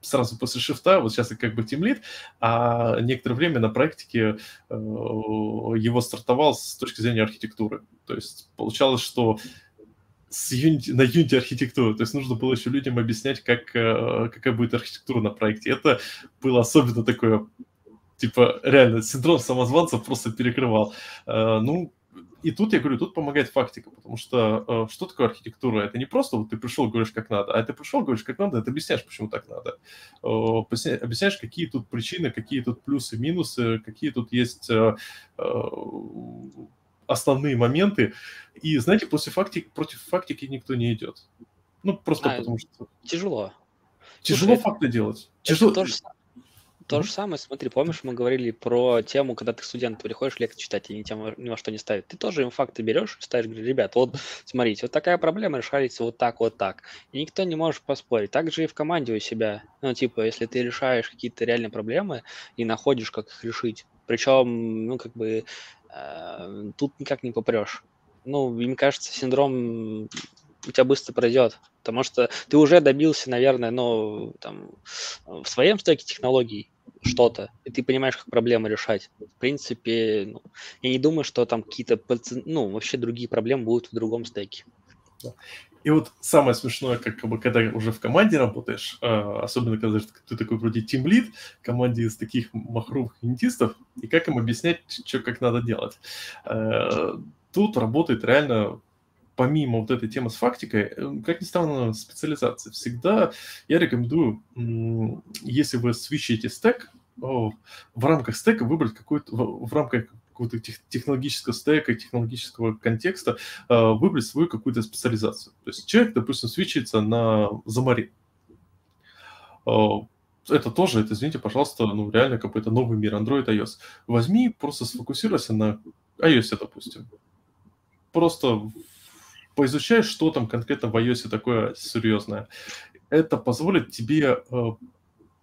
Speaker 1: сразу после шифта, вот сейчас я как бы тимлит, а некоторое время на практике его стартовал с точки зрения архитектуры. То есть получалось, что с Unity, на Unity архитектуру, то есть нужно было еще людям объяснять, как, э, какая будет архитектура на проекте. Это было особенно такое, типа, реально, синдром самозванца просто перекрывал. Э, ну, и тут, я говорю, тут помогает фактика, потому что э, что такое архитектура? Это не просто вот ты пришел, говоришь, как надо, а ты пришел, говоришь, как надо, ты объясняешь, почему так надо. Объясняешь, какие тут причины, какие тут плюсы, минусы, какие тут есть основные моменты. И, знаете, после фактики, против фактики никто не идет. Ну, просто а, потому что...
Speaker 3: Тяжело.
Speaker 1: Тяжело Слушай, факты делать. Тяжело.
Speaker 3: Это то же, то же самое, смотри, помнишь, мы говорили про тему, когда ты студент приходишь лекции читать, и ни, тему, ни во что не ставит. Ты тоже им факты берешь и ставишь, говоришь, ребят, вот смотрите, вот такая проблема решается вот так, вот так. И никто не может поспорить. Так же и в команде у себя. Ну, типа, если ты решаешь какие-то реальные проблемы и находишь, как их решить, причем, ну, как бы, тут никак не попрешь. Ну, мне кажется, синдром у тебя быстро пройдет, потому что ты уже добился, наверное, ну, там, в своем стеке технологий, что-то, и ты понимаешь, как проблемы решать. В принципе, ну, я не думаю, что там какие-то, ну, вообще другие проблемы будут в другом стеке.
Speaker 1: И вот самое смешное, как бы, когда уже в команде работаешь, а, особенно когда ты такой вроде тимлид, команде из таких махровых интистов, и как им объяснять, что как надо делать. Э, тут работает реально помимо вот этой темы с фактикой, э, как ни странно, специализация. Всегда я рекомендую, если вы свищите стек, в рамках стека выбрать какой-то, в рамках какого-то технологического стека, технологического контекста, э, выбрать свою какую-то специализацию. То есть человек, допустим, свечится на Замари. Э, это тоже, это, извините, пожалуйста, ну, реально какой-то новый мир Android, iOS. Возьми, просто сфокусируйся на iOS, допустим. Просто поизучаешь, что там конкретно в iOS такое серьезное. Это позволит тебе... Э,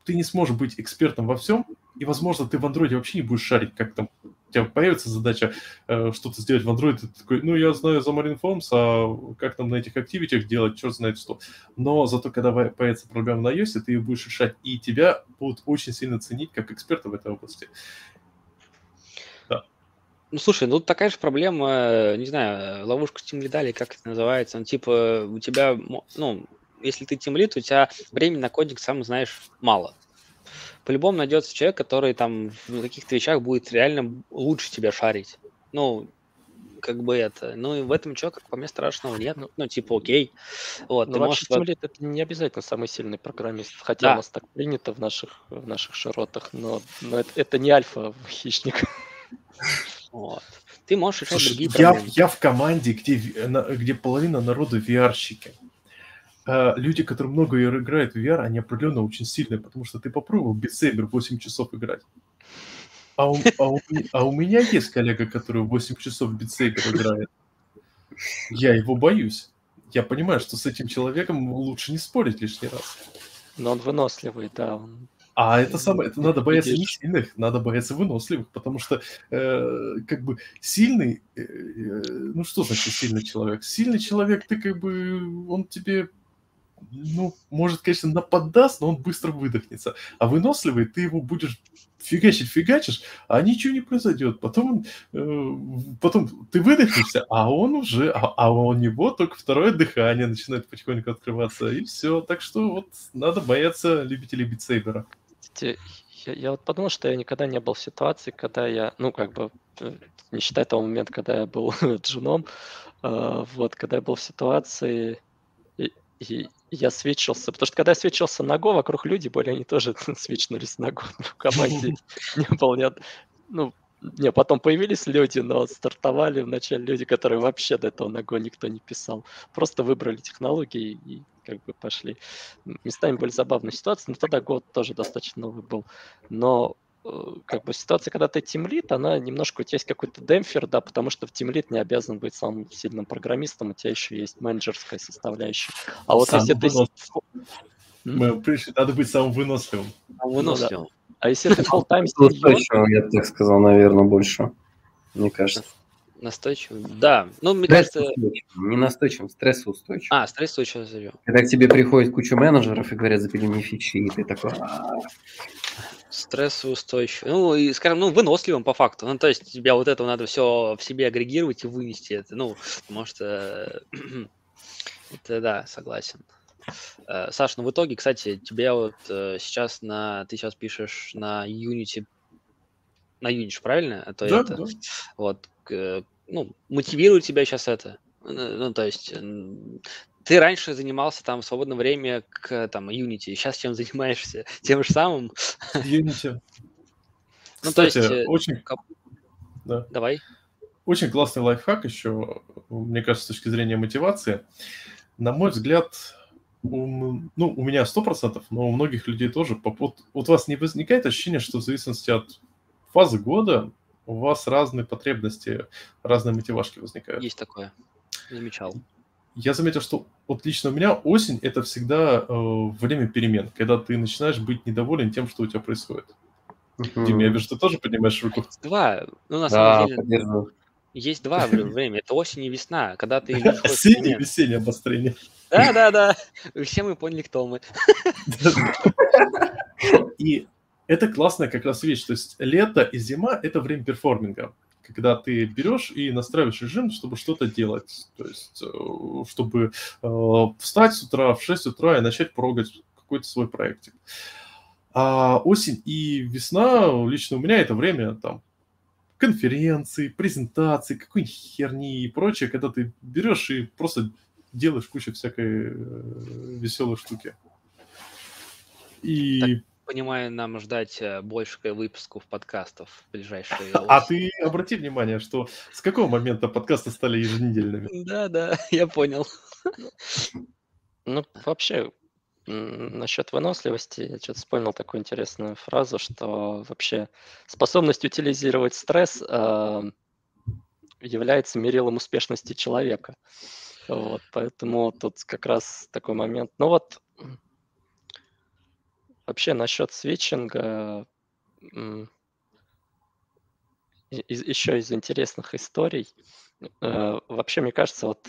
Speaker 1: ты не сможешь быть экспертом во всем, и, возможно, ты в Android вообще не будешь шарить, как там у тебя появится задача э, что-то сделать в Android, ты такой, ну, я знаю за Marinforms, а как там на этих активитях делать, черт знает что. Но зато, когда появится проблема на iOS, ты ее будешь решать, и тебя будут очень сильно ценить как эксперта в этой области.
Speaker 3: Ну, слушай, ну такая же проблема, не знаю, ловушка Steam Lead, как это называется, ну, типа у тебя, ну, если ты Team Lead, у тебя времени на кодинг, сам знаешь, мало. По-любому найдется человек, который там в каких-то вещах будет реально лучше тебя шарить. Ну, как бы это. Ну, и в этом ничего, как по мне, страшного нет. Ну, ну типа, окей.
Speaker 2: Вот, Но вообще, можешь... Lead это не обязательно самый сильный программист, хотя да. у нас так принято в наших, в наших широтах, но, но это, это не альфа-хищник.
Speaker 3: Вот. Ты можешь решать
Speaker 1: Слушай, другие я, проблемы. Я в команде, где, где половина народа VR-щики. А, люди, которые много играют в VR, они определенно очень сильные, потому что ты попробовал Saber 8 часов играть. а, у, а, у, а у меня есть коллега, который 8 часов в битсейбер играет. Я его боюсь. Я понимаю, что с этим человеком лучше не спорить лишний раз.
Speaker 2: Но он выносливый, да. Он...
Speaker 1: А это самое, это надо бояться не сильных, надо бояться выносливых, потому что э, как бы сильный, э, э, ну что значит сильный человек? Сильный человек, ты как бы, он тебе ну, может, конечно, нападаст, но он быстро выдохнется. А выносливый, ты его будешь фигачить, фигачишь, а ничего не произойдет. Потом, э, потом ты выдохнешься, а он уже, а, а у него только второе дыхание начинает потихоньку открываться, и все. Так что вот надо бояться любителей битсейбера.
Speaker 2: Я, я вот подумал, что я никогда не был в ситуации, когда я, ну, как бы, э, не считая того момента, когда я был [LAUGHS] джуном, э, вот, когда я был в ситуации, и, я свечился. Потому что когда я свечился на Го, вокруг люди были, они тоже [LAUGHS] свечнулись на Го. В команде [LAUGHS] не было ни Ну, не, потом появились люди, но стартовали вначале люди, которые вообще до этого на Go никто не писал. Просто выбрали технологии и как бы пошли. Местами были забавные ситуации, но тогда год тоже достаточно новый был. Но как бы ситуация, когда ты тимлит, она немножко, у тебя есть какой-то демпфер, да, потому что в тимлит не обязан быть самым сильным программистом, у тебя еще есть менеджерская составляющая. А вот Сам если
Speaker 1: ты... Мы пришли, надо быть самым выносливым.
Speaker 3: Выносливым. Ну,
Speaker 2: да. А если ты full-time
Speaker 4: Устойчивым, я так сказал, наверное, больше, мне кажется.
Speaker 3: Настойчивым? Да. Ну, мне кажется...
Speaker 4: Не настойчивым, стрессоустойчивым.
Speaker 3: А, стрессоустойчивым.
Speaker 4: Когда к тебе приходит куча менеджеров и говорят, запили мне фичи, и ты такой...
Speaker 3: Стрессоустойчивый. Ну, и, скажем, ну, выносливым по факту. Ну, то есть тебе вот это надо все в себе агрегировать и вынести это. Ну, потому что... это да, согласен. Э, Саш, ну в итоге, кстати, тебе вот э, сейчас на... Ты сейчас пишешь на Unity на Unity, правильно? А то
Speaker 1: да,
Speaker 3: это,
Speaker 1: да.
Speaker 3: Вот, ну, мотивирует тебя сейчас это. Ну, то есть ты раньше занимался там в свободное время к там Unity, сейчас чем занимаешься? [LAUGHS] Тем же самым?
Speaker 1: Unity. [LAUGHS] Ну, Кстати, то есть, э, очень...
Speaker 3: Да. Давай.
Speaker 1: Очень классный лайфхак еще, мне кажется, с точки зрения мотивации. На мой взгляд, у, ну, у меня 100%, но у многих людей тоже. Вот, вот у вас не возникает ощущение, что в зависимости от фазы года у вас разные потребности, разные мотивашки возникают?
Speaker 3: Есть такое. Замечал
Speaker 1: я заметил, что вот лично у меня осень это всегда э, время перемен, когда ты начинаешь быть недоволен тем, что у тебя происходит. Uh-huh. Дим, я вижу, ты тоже поднимаешь руку.
Speaker 3: Два. Ну, на самом да, деле, есть два времени. Это осень и весна, когда ты... [LAUGHS]
Speaker 1: Осеннее и весеннее обострение.
Speaker 3: Да, да, да. Все мы поняли, кто мы. [LAUGHS]
Speaker 1: И это классная как раз вещь. То есть лето и зима – это время перформинга когда ты берешь и настраиваешь режим, чтобы что-то делать. То есть, э, чтобы э, встать с утра в 6 утра и начать прогать какой-то свой проектик. А осень и весна лично у меня это время там конференции, презентации, какой-нибудь херни и прочее, когда ты берешь и просто делаешь кучу всякой э, веселой штуки.
Speaker 3: И понимаю, нам ждать э, больше выпусков подкастов в ближайшие... [LAUGHS]
Speaker 1: А ты обрати внимание, что с какого момента подкасты стали еженедельными?
Speaker 3: Да, да, [LAUGHS] я понял.
Speaker 2: Ну, вообще, насчет выносливости, я что-то вспомнил такую интересную фразу, что вообще способность утилизировать стресс э, является мерилом успешности человека. Вот, поэтому тут как раз такой момент. Ну вот, Вообще насчет свитчинга, еще из интересных историй, э, вообще, мне кажется, вот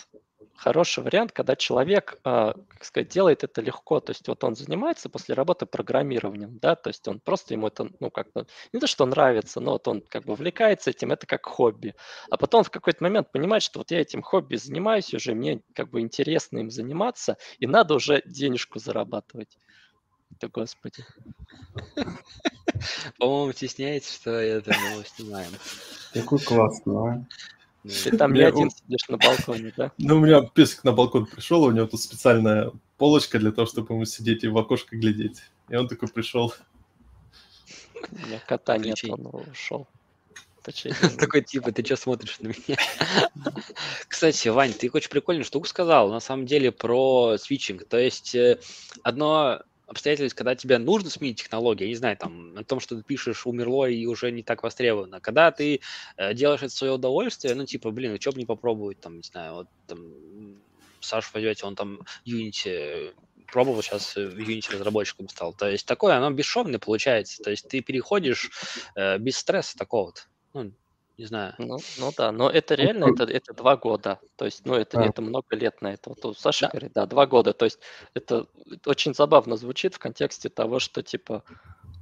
Speaker 2: хороший вариант, когда человек, а, как сказать, делает это легко, то есть вот он занимается после работы программированием, да, то есть он просто ему это, ну, как-то, не то, что нравится, но вот он как бы увлекается этим, это как хобби, а потом в какой-то момент понимает, что вот я этим хобби занимаюсь уже, мне как бы интересно им заниматься, и надо уже денежку зарабатывать. Да господи. [LAUGHS]
Speaker 3: По-моему, стесняется, что это мы снимаем.
Speaker 4: Какой классный, а?
Speaker 2: Ты там не один сидишь на балконе, да?
Speaker 1: Ну, у меня песик на балкон пришел, у него тут специальная полочка для того, чтобы ему сидеть и в окошко глядеть. И он такой пришел.
Speaker 2: У меня кота нет, он ушел. [LAUGHS]
Speaker 3: Такой типа, ты что смотришь на меня? [LAUGHS] Кстати, Вань, ты очень прикольную штуку сказал, на самом деле, про свитчинг. То есть э, одно обстоятельств, когда тебе нужно сменить технологию, я не знаю, там, о том, что ты пишешь, умерло и уже не так востребовано. Когда ты э, делаешь это свое удовольствие, ну, типа, блин, что бы не попробовать, там, не знаю, вот, там, Саша возьмете, он там Unity пробовал, сейчас в Unity разработчиком стал. То есть такое, оно бесшовное получается. То есть ты переходишь э, без стресса такого-то. Ну, не знаю.
Speaker 2: Ну, ну да, но это реально, это, это два года. То есть, ну, это, а. это много лет на это. Вот у Саши да. говорит, да, два года. То есть это, это очень забавно звучит в контексте того, что типа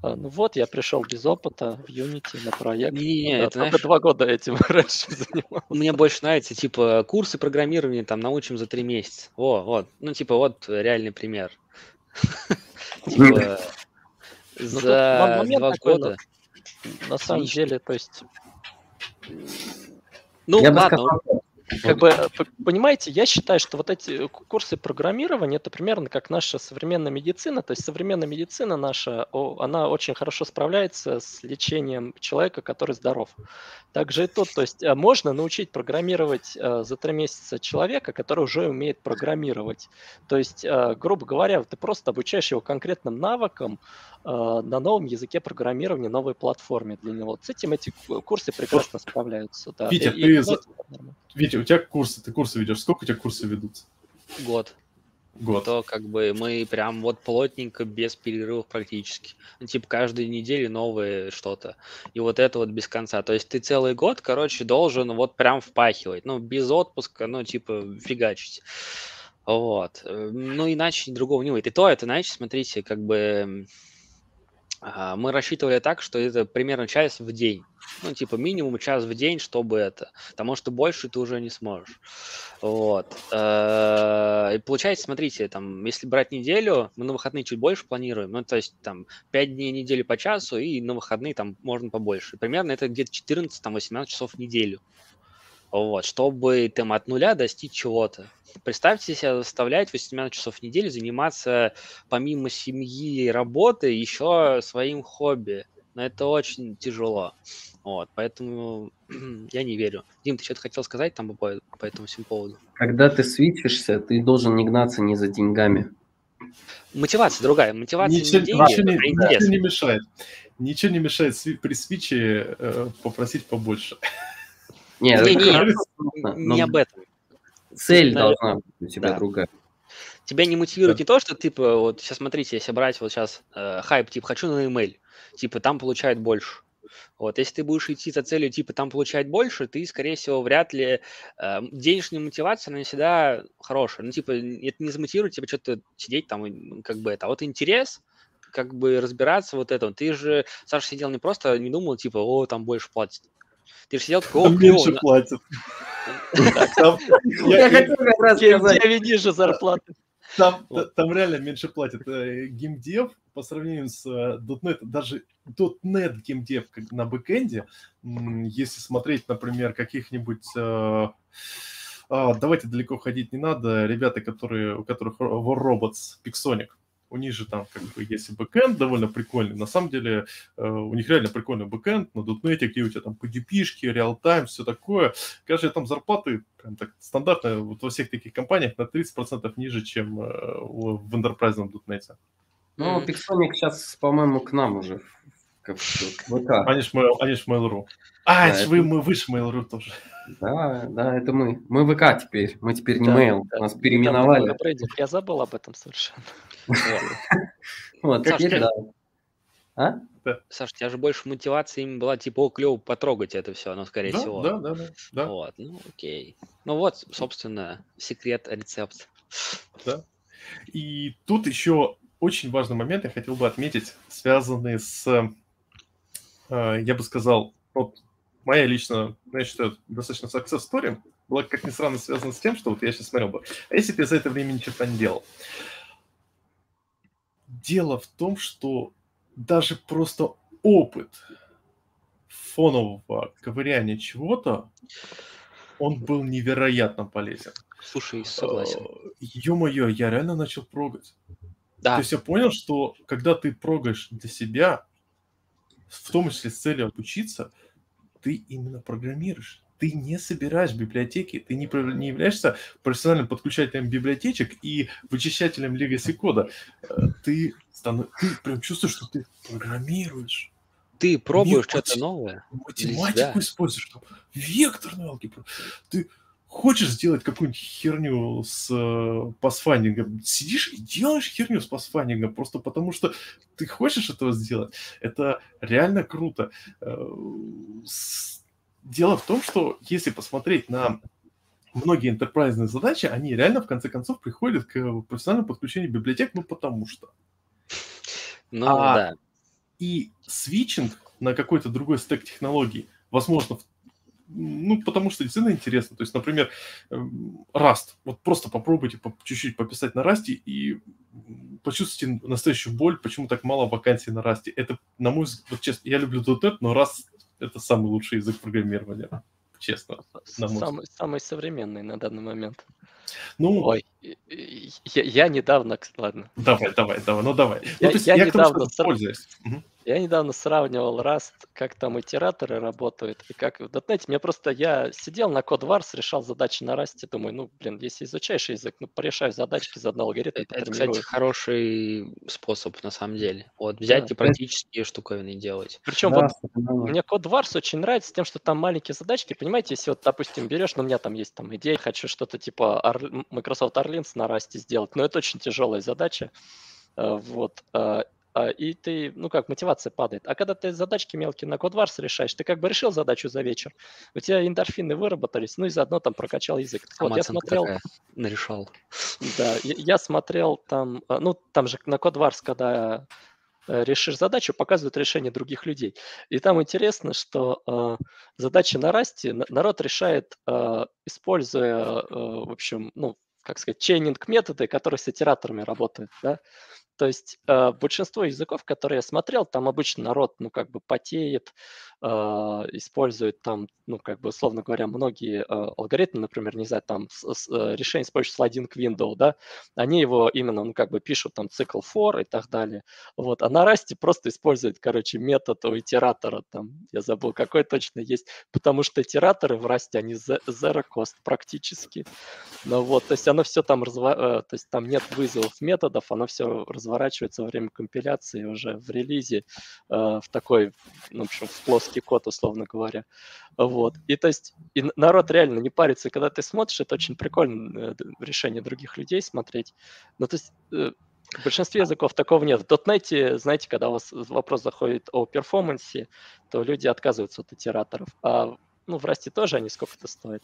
Speaker 2: а, ну вот, я пришел без опыта в Unity на проект. Не, не, да, это, знаешь, два года этим [LAUGHS] раньше занимался.
Speaker 3: Мне больше нравится, типа, курсы программирования там научим за три месяца. О, вот, ну, типа, вот реальный пример. [LAUGHS] Типа,
Speaker 2: ну, за два года. На самом деле, то есть... Ну, ладно, как бы, э, понимаете, я считаю, что вот эти курсы программирования, это примерно как наша современная медицина. То есть современная медицина наша, она очень хорошо справляется с лечением человека, который здоров. Также и тут, то есть э, можно научить программировать э, за три месяца человека, который уже умеет программировать. То есть, грубо говоря, ты просто обучаешь его конкретным навыкам, на новом языке программирования, новой платформе для него. С этим эти курсы прекрасно справляются. Да.
Speaker 1: Витя, и, ты, и, Витя, у тебя курсы, ты курсы ведешь. Сколько у тебя курсы ведутся?
Speaker 3: Год. Год. То как бы мы прям вот плотненько, без перерывов практически. Ну, типа каждую неделю новое что-то. И вот это вот без конца. То есть ты целый год, короче, должен вот прям впахивать. Ну, без отпуска, ну, типа, фигачить. Вот. Ну, иначе другого не выйдет. И то это, знаете, смотрите, как бы мы рассчитывали так, что это примерно час в день. Ну, типа минимум час в день, чтобы это. Потому что больше ты уже не сможешь. Вот. Э, и получается, смотрите, там, если брать неделю, мы на выходные чуть больше планируем. Ну, то есть там 5 дней недели по часу, и на выходные там можно побольше. Примерно это где-то 14-18 часов в неделю. Вот, чтобы там от нуля достичь чего-то. Представьте себя заставлять 18 часов в неделю заниматься помимо семьи и работы еще своим хобби. Но это очень тяжело. Вот, поэтому [CLEARS THROAT] я не верю. Дим, ты что-то хотел сказать там по, по этому всему поводу?
Speaker 4: Когда ты свитчишься, ты должен не гнаться не за деньгами.
Speaker 3: Мотивация другая. Мотивация
Speaker 1: ничего, не деньги, ничего, не, а ничего не мешает. Ничего не мешает при свитче э, попросить побольше. [LAUGHS]
Speaker 3: Нет, не, не, не об этом.
Speaker 4: Цель да. должна быть у тебя да. другая.
Speaker 3: Тебя не мотивирует да. не то, что типа вот сейчас смотрите, если брать вот сейчас э, хайп, типа хочу на email, типа там получают больше. Вот, если ты будешь идти за целью, типа, там получать больше, ты, скорее всего, вряд ли... Э, денежная мотивация, она всегда хорошая. Ну, типа, это не замотивирует тебя что-то сидеть там, как бы это. А вот интерес, как бы разбираться вот этом. Ты же, Саша, сидел не просто, не думал, типа, о, там больше платят. Ты же сидел такой,
Speaker 1: Там меньше платят. [LAUGHS]
Speaker 2: Я хотел как раз сказать. Я ниже зарплаты.
Speaker 1: Там, там реально меньше платят. Э, геймдев по сравнению с э, .NET, даже .NET геймдев на бэкэнде, если смотреть, например, каких-нибудь э, а, давайте далеко ходить не надо. Ребята, которые, у которых War Robots, Pixonic, у них же там как бы есть бэкэнд довольно прикольный. На самом деле э, у них реально прикольный бэкэнд на .NET, где у тебя там UDP -шки, real-time, все такое. Кажется, там зарплаты прям так стандартно вот во всех таких компаниях на 30% ниже, чем э, в enterprise .NET.
Speaker 4: Ну, Pixonic сейчас, по-моему, к нам уже
Speaker 1: ВК. Они ж, они ж Mail.ru. А, да, вы, это... мы выше Mail.ru тоже.
Speaker 4: Да, да, это мы. Мы ВК теперь. Мы теперь не да, Mail. Да. Нас переименовали.
Speaker 2: Я забыл об этом совершенно. [LAUGHS]
Speaker 3: Вот, теперь да. А? Да. Саш, у тебя же больше мотивации им была, типа, о, клево потрогать это все, ну, скорее
Speaker 1: да,
Speaker 3: всего.
Speaker 1: Да, да, да, да.
Speaker 3: Вот, ну, окей. Ну вот, собственно, секрет, рецепт.
Speaker 1: Да. И тут еще очень важный момент я хотел бы отметить, связанный с, я бы сказал, вот моя лично, я считаю, достаточно success story была, как ни странно, связана с тем, что вот я сейчас смотрел бы, а если бы я за это время ничего не делал? Дело в том, что даже просто опыт фонового ковыряния чего-то, он был невероятно полезен.
Speaker 3: Слушай, согласен.
Speaker 1: Э, ё-моё, я реально начал прогать. Да. То есть я понял, что когда ты прогаешь для себя, в том числе с целью обучиться, ты именно программируешь. ты не собираешь библиотеки, ты не, не являешься профессиональным подключателем библиотечек и вычищателем legacy кода. Э, ты, станов... ты прям чувствуешь, что ты программируешь.
Speaker 3: Ты пробуешь что-то новое.
Speaker 1: Математику используешь, там, векторную алгебру. Ты хочешь сделать какую-нибудь херню с э, пасфандингом, сидишь и делаешь херню с пасфандингом просто потому, что ты хочешь этого сделать. Это реально круто. Э, дело в том, что если посмотреть на многие интерпрайзные задачи, они реально в конце концов приходят к профессиональному подключению библиотек, ну потому что. Ну а, да. И свитчинг на какой-то другой стек технологий, возможно, ну, потому что действительно интересно. То есть, например, эм, Rust. Вот просто попробуйте по чуть-чуть пописать на Rust и почувствуйте настоящую боль, почему так мало вакансий на Rust. Это, на мой взгляд, вот честно, я люблю .NET, но Rust — это самый лучший язык программирования. Честно.
Speaker 2: Самый, самый современный на данный момент. Ну, Ой, я, я недавно, ладно.
Speaker 1: Давай, давай, давай, ну давай.
Speaker 2: Я,
Speaker 1: ну, есть,
Speaker 2: я, я недавно пользуюсь. Угу. Я недавно сравнивал Rust, как там итераторы работают, и как в .NET. Мне просто, я сидел на код Wars, решал задачи на Rust, думаю, ну, блин, если изучаешь язык, ну, порешай задачки за одного алгоритма.
Speaker 3: Это, это, кстати, хороший способ, на самом деле. Вот, взять да. и практические штуковины делать.
Speaker 2: Причем да, вот мне код Wars очень нравится тем, что там маленькие задачки, понимаете, если вот, допустим, берешь, ну, у меня там есть там идея, хочу что-то типа Microsoft Arlins на Rust сделать, но это очень тяжелая задача. Э, вот. А, и ты, ну как, мотивация падает. А когда ты задачки мелкие на кодварс решаешь, ты как бы решил задачу за вечер, у тебя эндорфины выработались, ну и заодно там прокачал язык.
Speaker 3: Так вот, я смотрел... Нарешал.
Speaker 2: Да, я, я смотрел там, а, ну там же на кодварс, когда э, решишь задачу, показывают решение других людей. И там интересно, что э, задачи на расте народ решает, э, используя, э, в общем, ну, как сказать, чейнинг методы, которые с итераторами работают, да. То есть э, большинство языков, которые я смотрел, там обычно народ, ну, как бы потеет, э, использует там, ну, как бы, условно говоря, многие э, алгоритмы, например, не знаю, там с, с, э, решение с помощью sliding window, да, они его именно, ну, как бы пишут там цикл for и так далее. Вот, а на расте просто используют, короче, метод у итератора, там, я забыл, какой точно есть, потому что итераторы в расте, они zero cost практически. Ну, вот, то есть оно все там, разва... Э, то есть там нет вызовов методов, оно все раз разворачивается во время компиляции уже в релизе э, в такой, в общем, в плоский код, условно говоря. Вот. И то есть и народ реально не парится, когда ты смотришь, это очень прикольное э, решение других людей смотреть. Ну, то есть в большинстве языков такого нет. В .NET, знаете, когда у вас вопрос заходит о перформансе, то люди отказываются от итераторов. А ну, в Расте тоже они сколько-то стоят.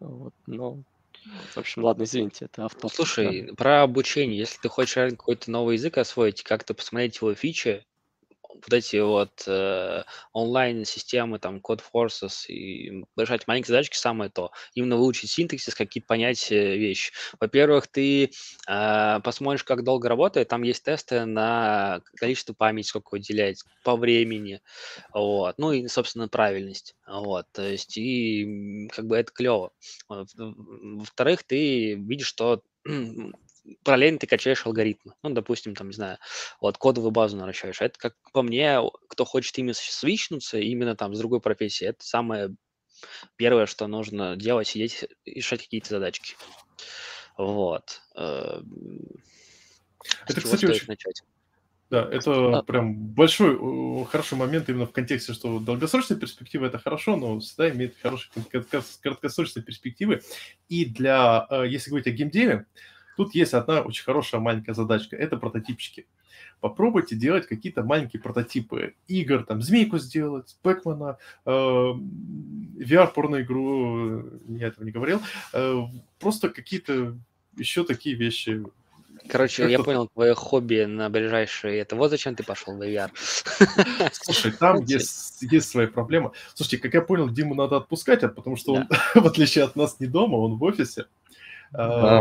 Speaker 2: Вот, но в общем, ладно, извините, это авто.
Speaker 3: Слушай, про обучение. Если ты хочешь какой-то новый язык освоить, как-то посмотреть его фичи, вот эти вот э, онлайн-системы, там, Code Forces, и решать маленькие задачки самое то. Именно выучить синтаксис, какие-то понять э, вещи. Во-первых, ты э, посмотришь, как долго работает, там есть тесты на количество памяти, сколько выделять, по времени, вот, ну и, собственно, правильность, вот, то есть, и как бы это клево. Во-вторых, ты видишь, что [CLEARS THROAT] параллельно ты качаешь алгоритмы. Ну, допустим, там, не знаю, вот кодовую базу наращиваешь. Это, как по мне, кто хочет именно свичнуться, именно там с другой профессией, это самое первое, что нужно делать, сидеть и решать какие-то задачки. Вот. Э,
Speaker 1: это, кстати, очень... начать? Да, это а... прям большой, хороший момент именно в контексте, что долгосрочная перспектива это хорошо, но всегда имеет хорошие краткосрочные перспективы. И для, э, если говорить о геймдеве, Тут есть одна очень хорошая маленькая задачка. Это прототипчики. Попробуйте делать какие-то маленькие прототипы игр, там, змейку сделать, Пэкмана, э, VR-порную игру, я этого не говорил, э, просто какие-то еще такие вещи.
Speaker 3: Короче, я понял твое хобби на ближайшие. Это вот зачем ты пошел в VR.
Speaker 1: Слушай, там [LAUGHS] есть, есть свои проблемы. Слушайте, как я понял, Диму надо отпускать, потому что он, [LAUGHS] в отличие от нас, не дома, он в офисе. Да,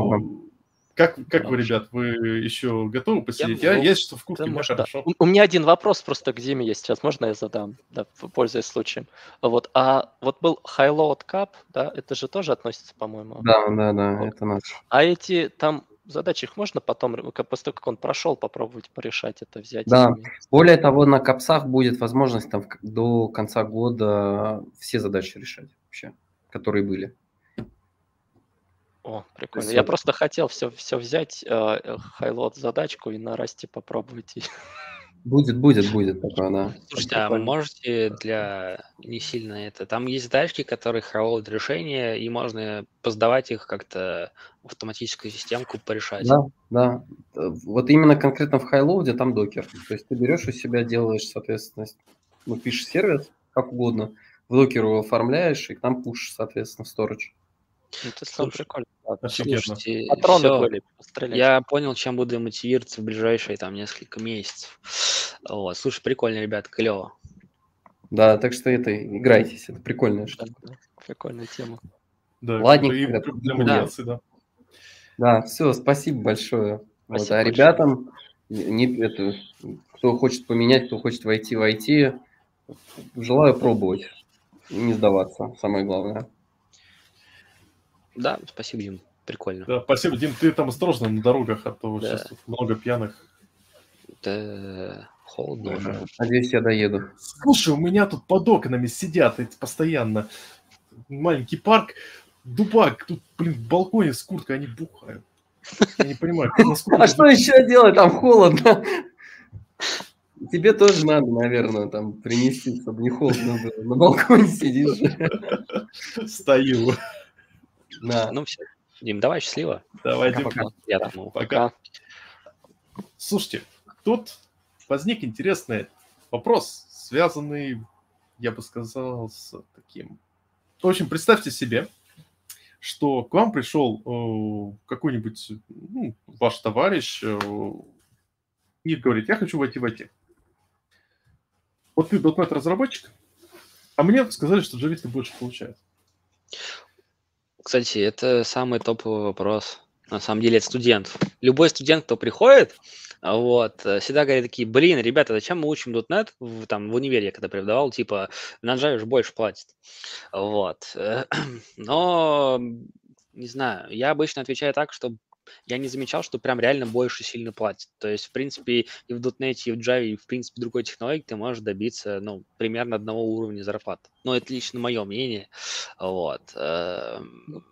Speaker 1: как, как вы, ребят, вы еще готовы посидеть? Я, я есть что в курсе,
Speaker 2: мне хорошо. У, у меня один вопрос просто к Диме есть сейчас, можно я задам, да, пользуясь случаем. Вот, а вот был High Load Cup, да, это же тоже относится, по-моему?
Speaker 4: Да, да, да, вот. это наш.
Speaker 2: А эти там задачи их можно потом, после того, как он прошел, попробовать порешать это, взять?
Speaker 4: Да, более того, на капсах будет возможность там до конца года все задачи решать вообще. которые были.
Speaker 2: О, прикольно. Я просто хотел все, все взять, э, хайлот задачку и на расте попробовать. [LAUGHS]
Speaker 4: Будет, будет, будет такое, да.
Speaker 3: Слушайте, а вы можете для не сильно это... Там есть задачки, которые хайлот решения, и можно поздавать их как-то в автоматическую системку порешать.
Speaker 4: Да, да. Вот именно конкретно в хайлоуде там докер. То есть ты берешь у себя, делаешь, соответственно, ну, пишешь сервис, как угодно, в докеру оформляешь, и к нам пушишь, соответственно, в storage.
Speaker 2: Это слушай, прикольно.
Speaker 3: Слушайте, Патроны всё, я понял, чем буду мотивироваться в ближайшие там несколько месяцев. Вот. Слушай, прикольно, ребят, клево.
Speaker 4: Да, так что это играйтесь, это прикольная штука.
Speaker 2: Да, прикольная тема.
Speaker 4: Да, Ладненько. Для мотивации, да. Да, все, спасибо большое. Спасибо вот, а ребятам, не, это, кто хочет поменять, кто хочет войти в IT, желаю пробовать и не сдаваться, самое главное.
Speaker 3: Да, спасибо, Дим. Прикольно.
Speaker 1: Да, спасибо, Дим. Ты там осторожно на дорогах, а то да. сейчас много пьяных.
Speaker 3: Да, холодно уже.
Speaker 4: Надеюсь, я доеду.
Speaker 1: Слушай, у меня тут под окнами сидят эти постоянно. Маленький парк, дубак, тут, блин, в балконе с курткой, они бухают. Я не понимаю,
Speaker 4: А что еще делать? Там холодно. Тебе тоже надо, наверное, там принести, чтобы не холодно было. На балконе сидишь.
Speaker 1: Стою.
Speaker 3: Да. Ну все. Дим, давай счастливо.
Speaker 1: Давай, Дим. Пока.
Speaker 3: Я думал.
Speaker 1: Пока. Слушайте, тут возник интересный вопрос, связанный, я бы сказал, с таким... В общем, представьте себе, что к вам пришел э, какой-нибудь ну, ваш товарищ э, и говорит, я хочу войти в IT. Вот ты .NET разработчик, а мне сказали, что Java больше получает.
Speaker 3: Кстати, это самый топовый вопрос. На самом деле, это студент. Любой студент, кто приходит, вот, э, всегда говорят такие, блин, ребята, зачем мы учим .NET в, там, в универе, я когда преподавал, типа, на Java же больше платит. Вот. [CLEARS THROAT] Но, не знаю, я обычно отвечаю так, что я не замечал, что прям реально больше сильно платят. То есть, в принципе, и в .NET, и в Java, и в принципе другой технологии ты можешь добиться, ну, примерно одного уровня зарплаты. Но это лично мое мнение. Вот. Эм,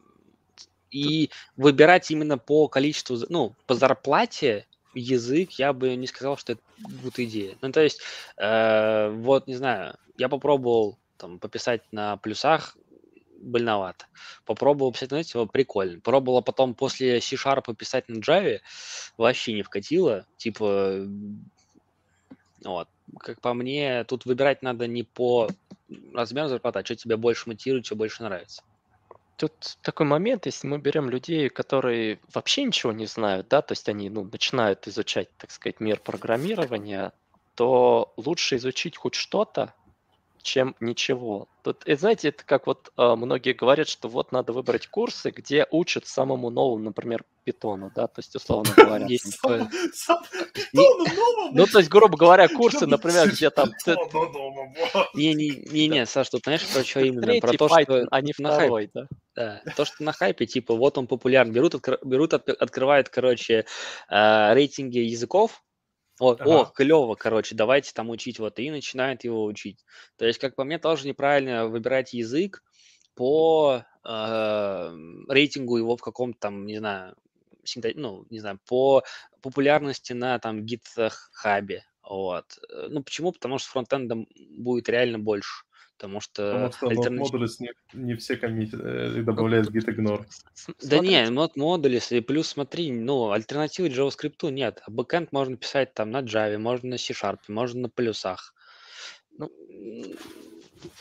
Speaker 3: и выбирать именно по количеству, ну, по зарплате язык, я бы не сказал, что это будет идея. Ну, то есть, э, вот, не знаю, я попробовал там пописать на плюсах больновато. Попробовал писать на его прикольно. Пробовала потом после C-Sharp писать на Java, вообще не вкатило. Типа, вот. Как по мне, тут выбирать надо не по размеру зарплаты, а что тебе больше мотивирует, что больше нравится.
Speaker 2: Тут такой момент, если мы берем людей, которые вообще ничего не знают, да, то есть они ну, начинают изучать, так сказать, мир программирования, то лучше изучить хоть что-то, чем ничего. Тут, и знаете, это как вот э, многие говорят, что вот надо выбрать курсы, где учат самому новому, например, питону, да, то есть, условно говоря. [LAUGHS] Ну, то есть, грубо говоря, курсы, например, где там... [LAUGHS]
Speaker 3: Не-не-не, Саш, тут знаешь, про что именно? Про то, что...
Speaker 2: А не второй, да?
Speaker 3: Да, то, что на хайпе, типа, вот он популярен, берут, берут открывают, короче, э, рейтинги языков, о, ага. о, клево, короче, давайте там учить вот, и начинает его учить. То есть, как по мне, тоже неправильно выбирать язык по э, рейтингу его в каком-то там, не знаю, синта... ну, не знаю, по популярности на там гитхабе. Вот. Э, ну, почему? Потому что фронтендом будет реально больше. Потому что...
Speaker 1: Потому что альтернатив... модули не, не все коммити э, добавляют в gitignore.
Speaker 3: Да не, мод модули, и плюс смотри, ну, альтернативы JavaScript нет. А бэкэнд можно писать там на Java, можно на C-Sharp, можно на плюсах.
Speaker 2: Ну,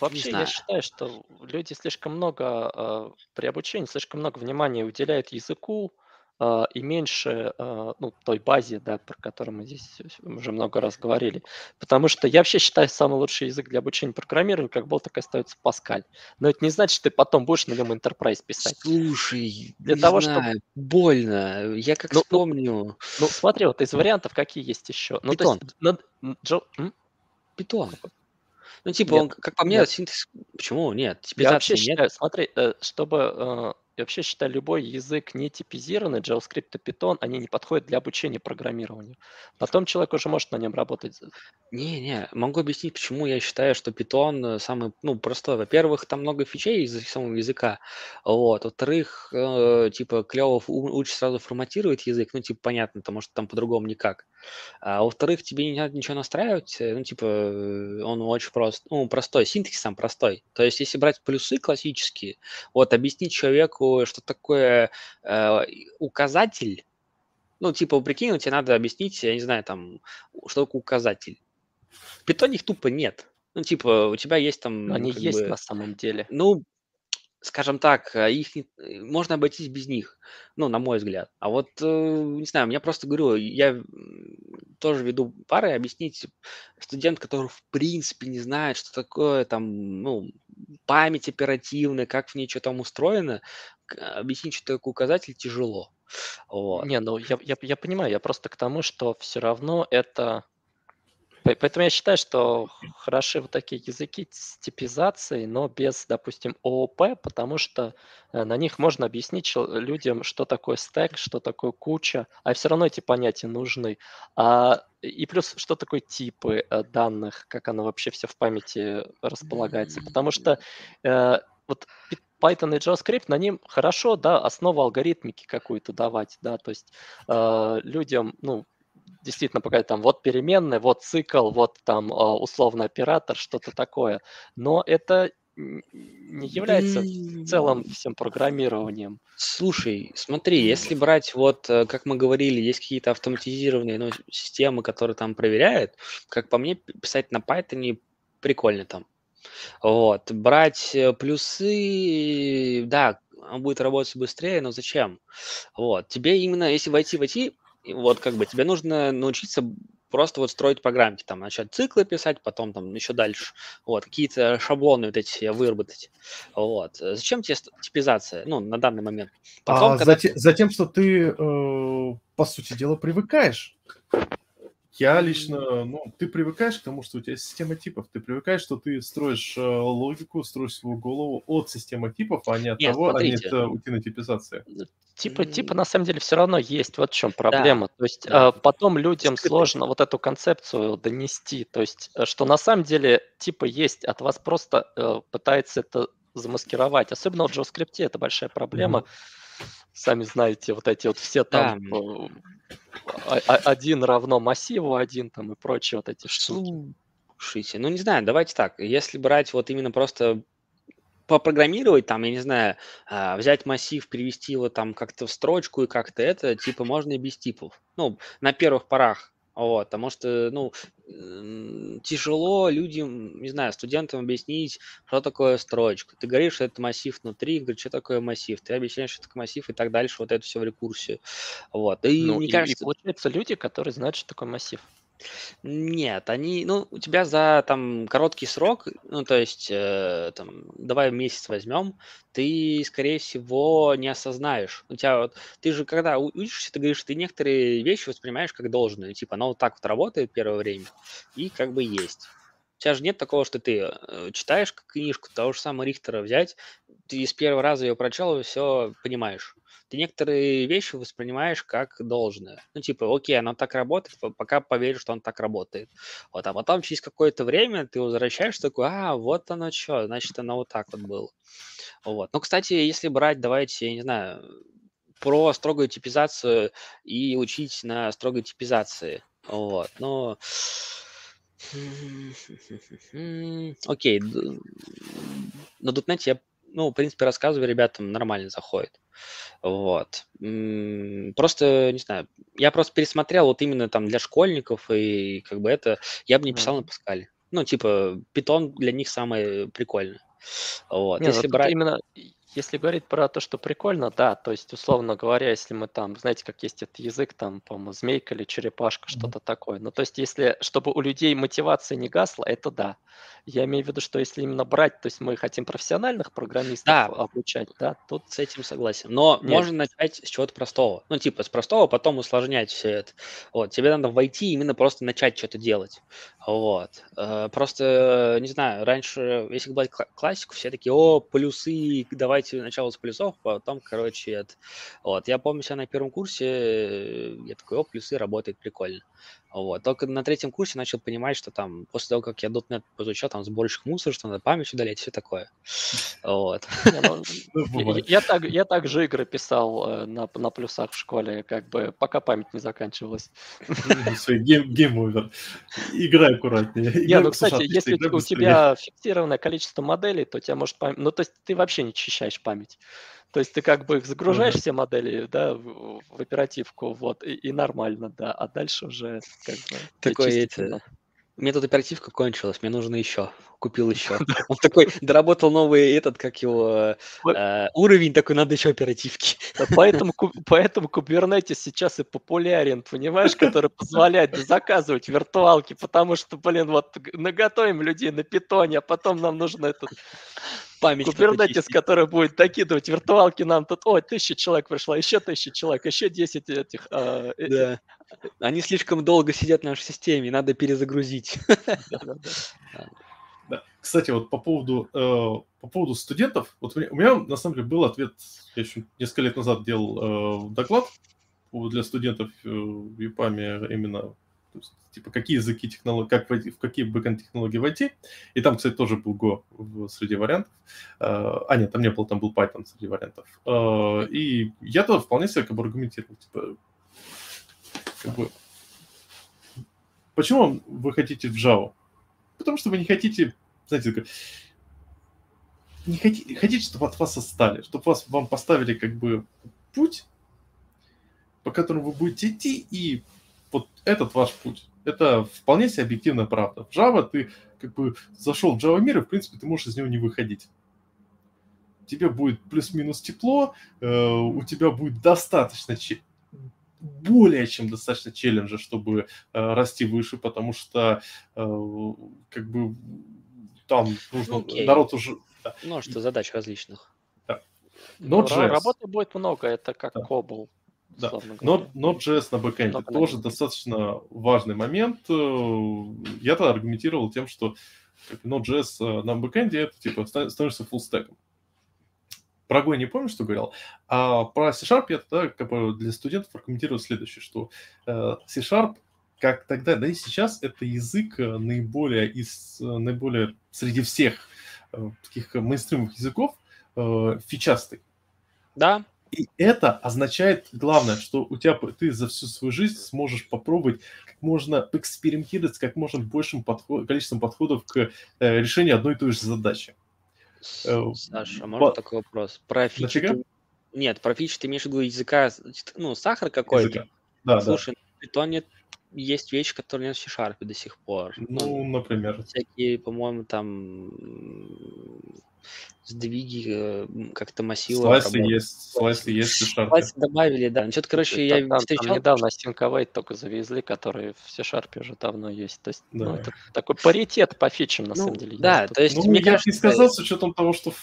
Speaker 2: Вообще, я считаю, что люди слишком много э, при обучении, слишком много внимания уделяют языку, а, и меньше а, ну, той базе, да, про которую мы здесь уже много раз говорили. Потому что я вообще считаю, самый лучший язык для обучения программированию, как был, так и остается Паскаль. Но это не значит, что ты потом будешь на нем Enterprise писать.
Speaker 3: Слушай, для не того, знаю, чтобы... больно. Я как ну, вспомню.
Speaker 2: Ну, ну, смотри, вот из вариантов какие есть еще. Ну,
Speaker 3: Питон.
Speaker 2: То есть, Джо...
Speaker 3: Питон. Ну, типа, нет, он, как по мне, нет. синтез... Почему? Нет.
Speaker 2: Я вообще нет. считаю, смотри, э, чтобы я вообще считаю, любой язык не типизированный, JavaScript и Python, они не подходят для обучения программированию. Потом человек уже может на нем работать.
Speaker 3: Не-не, могу объяснить, почему я считаю, что Python э, самый, ну, простой. Во-первых, там много фичей из самого языка, вот. Во-вторых, э, типа, клево учишь сразу форматировать язык, ну, типа, понятно, потому что там по-другому никак. А во-вторых, тебе не надо ничего настраивать, э, ну, типа, э, он очень прост, ну, простой, синтекс сам простой. То есть, если брать плюсы классические, вот, объяснить человеку, что такое э, указатель, ну, типа, прикинь, тебе надо объяснить, я не знаю, там, что такое указатель. В питоне их тупо нет. Ну, типа, у тебя есть там...
Speaker 2: Они есть бы, на самом деле.
Speaker 3: Ну, скажем так, э, их не, э, можно обойтись без них, ну, на мой взгляд. А вот, э, не знаю, я просто говорю, я тоже веду пары, объяснить студент, который в принципе не знает, что такое там, ну, память оперативная, как в ней что там устроено, объяснить, что такое указатель, тяжело.
Speaker 2: Вот. Не, ну я, я, я понимаю, я просто к тому, что все равно это Поэтому я считаю, что хороши вот такие языки с типизацией, но без, допустим, ООП, потому что э, на них можно объяснить людям, что такое стек, что такое куча, а все равно эти понятия нужны. А, и плюс, что такое типы э, данных, как оно вообще все в памяти располагается. Потому что э, вот Python и JavaScript, на ним хорошо, да, основу алгоритмики какую-то давать, да, то есть э, людям, ну, действительно показать там вот переменная, вот цикл, вот там а, условно оператор, что-то такое. Но это не является в целом всем программированием.
Speaker 3: Слушай, смотри, если брать вот, э, как мы говорили, есть какие-то автоматизированные ну, системы, которые там проверяют, как по мне, писать на Python прикольно там. Вот, брать э, плюсы, да, он будет работать быстрее, но зачем? Вот, тебе именно, если войти в IT, вот как бы тебе нужно научиться просто вот строить программки, там, начать циклы писать, потом там еще дальше, вот, какие-то шаблоны вот эти выработать, вот. Зачем тебе типизация, ну, на данный момент?
Speaker 1: Потом, а когда... затем, затем, что ты, э, по сути дела, привыкаешь я лично, ну, ты привыкаешь к тому, что у тебя система типов. Ты привыкаешь, что ты строишь э, логику, строишь свою голову от системы типов, а не от Нет, того, смотрите. а не от утинотипизации.
Speaker 2: Типа, типа на самом деле все равно есть. Вот в чем проблема. Да. То есть да. э, потом людям сложно вот эту концепцию донести. То есть, э, что на самом деле типа есть, от вас просто э, пытается это замаскировать. Особенно в JavaScript это большая проблема. Mm-hmm. Сами знаете, вот эти вот все там да. Э, а, а, один равно массиву один там и прочие вот эти штуки.
Speaker 3: Слушайте, ну не знаю, давайте так. Если брать вот именно просто попрограммировать, там, я не знаю, а, взять массив, перевести его там как-то в строчку и как-то это, типа, можно и без типов. Ну, на первых порах вот, потому что, ну, тяжело людям, не знаю, студентам объяснить, что такое строчка. Ты говоришь, что это массив внутри, говоришь, что такое массив. Ты объясняешь, что такое массив и так дальше, вот это все в рекурсию. Вот.
Speaker 2: И ну, мне и, кажется... и получается люди, которые знают, что такое массив.
Speaker 3: Нет, они, ну, у тебя за там короткий срок, ну, то есть, э, там, давай месяц возьмем, ты, скорее всего, не осознаешь. У тебя вот, ты же когда учишься, ты говоришь, ты некоторые вещи воспринимаешь как должное, типа, оно вот так вот работает первое время, и как бы есть. У тебя же нет такого, что ты э, читаешь книжку того же самого Рихтера взять, ты с первого раза ее прочел и все понимаешь ты некоторые вещи воспринимаешь как должное. Ну, типа, окей, оно так работает, пока поверишь, что он так работает. Вот, а потом через какое-то время ты возвращаешься такой, а, вот оно что, значит, оно вот так вот было. Вот. Ну, кстати, если брать, давайте, я не знаю, про строгую типизацию и учить на строгой типизации. Вот, но... Окей, на .NET я, ну, в принципе, рассказываю ребятам, нормально заходит. Вот. Просто, не знаю, я просто пересмотрел вот именно там для школьников, и как бы это я бы не писал на Паскале. Ну, типа, питон для них самое прикольное. Вот.
Speaker 2: Не, Если вот брать... именно если говорить про то, что прикольно, да, то есть, условно говоря, если мы там, знаете, как есть этот язык, там, по-моему, змейка или черепашка, что-то такое. Ну, то есть, если, чтобы у людей мотивация не гасла, это да. Я имею в виду, что если именно брать, то есть мы хотим профессиональных программистов да. обучать, да, тут...
Speaker 3: С этим согласен. Но Нет. можно начать с чего-то простого. Ну, типа, с простого, потом усложнять все это. Вот, тебе надо войти именно просто начать что-то делать. Вот. Э, просто, не знаю, раньше, если говорить классику, все такие, о, плюсы, давайте сначала с плюсов, потом, короче, это. Вот, я помню себя на первом курсе, я такой, о, плюсы, работает прикольно. Вот. Только на третьем курсе начал понимать, что там после того, как я .NET изучал, там сборщик мусора, что надо память удалять, все такое. Вот.
Speaker 2: Ну, [LAUGHS] ну, я так, я также игры писал э, на, на плюсах в школе, как бы, пока память не заканчивалась. [LAUGHS]
Speaker 1: Гейм овер. Играй аккуратнее.
Speaker 2: Не, ну, кстати, если у тебя фиксированное количество моделей, то тебя может память... Ну, то есть ты вообще не очищаешь память. То есть ты как бы их загружаешь все модели, да, в, в оперативку, вот, и, и нормально, да, а дальше уже как бы...
Speaker 3: Такой эти... У меня тут оперативка кончилась, мне нужно еще. Купил еще. [LAUGHS] Он такой доработал новый этот, как его, э, уровень такой, надо еще оперативки.
Speaker 2: Поэтому, поэтому Kubernetes сейчас и популярен, понимаешь, который позволяет заказывать виртуалки, потому что, блин, вот наготовим людей на питоне, а потом нам нужно этот память. Kubernetes, который будет докидывать виртуалки нам тут, ой, тысяча человек пришло, еще тысяча человек, еще десять этих. Э,
Speaker 3: да. Они слишком долго сидят в нашей системе, надо перезагрузить.
Speaker 1: Кстати, вот по поводу, э, по поводу студентов, вот у меня, на самом деле был ответ, я еще несколько лет назад делал э, доклад для студентов э, в ЮПАМе именно типа, какие языки технологии, как войти, в какие бэкэнд технологии войти. И там, кстати, тоже был Go среди вариантов. А, нет, там не было, там был Python среди вариантов. И я тоже вполне себе как бы аргументировал, типа, как бы, почему вы хотите в Java? Потому что вы не хотите, знаете, не хотите, хотите, чтобы от вас отстали, чтобы вас, вам поставили как бы путь, по которому вы будете идти, и вот этот ваш путь. Это вполне себе объективная правда. В Java ты как бы зашел в Java мир, и в принципе ты можешь из него не выходить. Тебе будет плюс-минус тепло, э, у тебя будет достаточно более чем достаточно челленджа, чтобы э, расти выше, потому что э, как бы там нужно okay. народ уже.
Speaker 3: Да. Множество задач различных.
Speaker 1: Да.
Speaker 2: Ну, работы будет много, это как да. Cobol.
Speaker 1: Да. Node.js на бэкэнде Но, тоже достаточно важный момент. Э, Я тогда аргументировал тем, что Node.js э, на бэкэнде это типа становится фуллстеком. Про Go я не помню, что говорил. А про C-Sharp я тогда как бы для студентов аргументировал следующее, что э, C-Sharp как тогда, да и сейчас, это язык наиболее, из, наиболее среди всех таких мейнстримовых языков фичастый.
Speaker 3: Да,
Speaker 1: и это означает, главное, что у тебя ты за всю свою жизнь сможешь попробовать как можно экспериментировать с как можно большим подход, количеством подходов к э, решению одной и той же задачи.
Speaker 3: Э, Саша, можно По... такой вопрос? Про фичи ты... Нет, про фичи ты имеешь в виду языка, ну, сахар какой-то?
Speaker 1: Да,
Speaker 3: Слушай, да. в питоне есть вещи, которые нет в C-Sharp до сих пор.
Speaker 1: Ну, ну например.
Speaker 3: Всякие, по-моему, там сдвиги э, как-то массивы.
Speaker 1: Слайсы есть, слайсы есть
Speaker 3: C-Sharp. Слайсы добавили, да. Что-то, короче,
Speaker 2: я там, встречал... Там недавно Sync только завезли, которые в C-Sharp уже давно есть. То есть, ну, да. ну, это такой паритет по фичам, на ну, самом деле.
Speaker 3: Да, есть. то есть,
Speaker 1: ну, мне я кажется... не сказал, с учетом того, что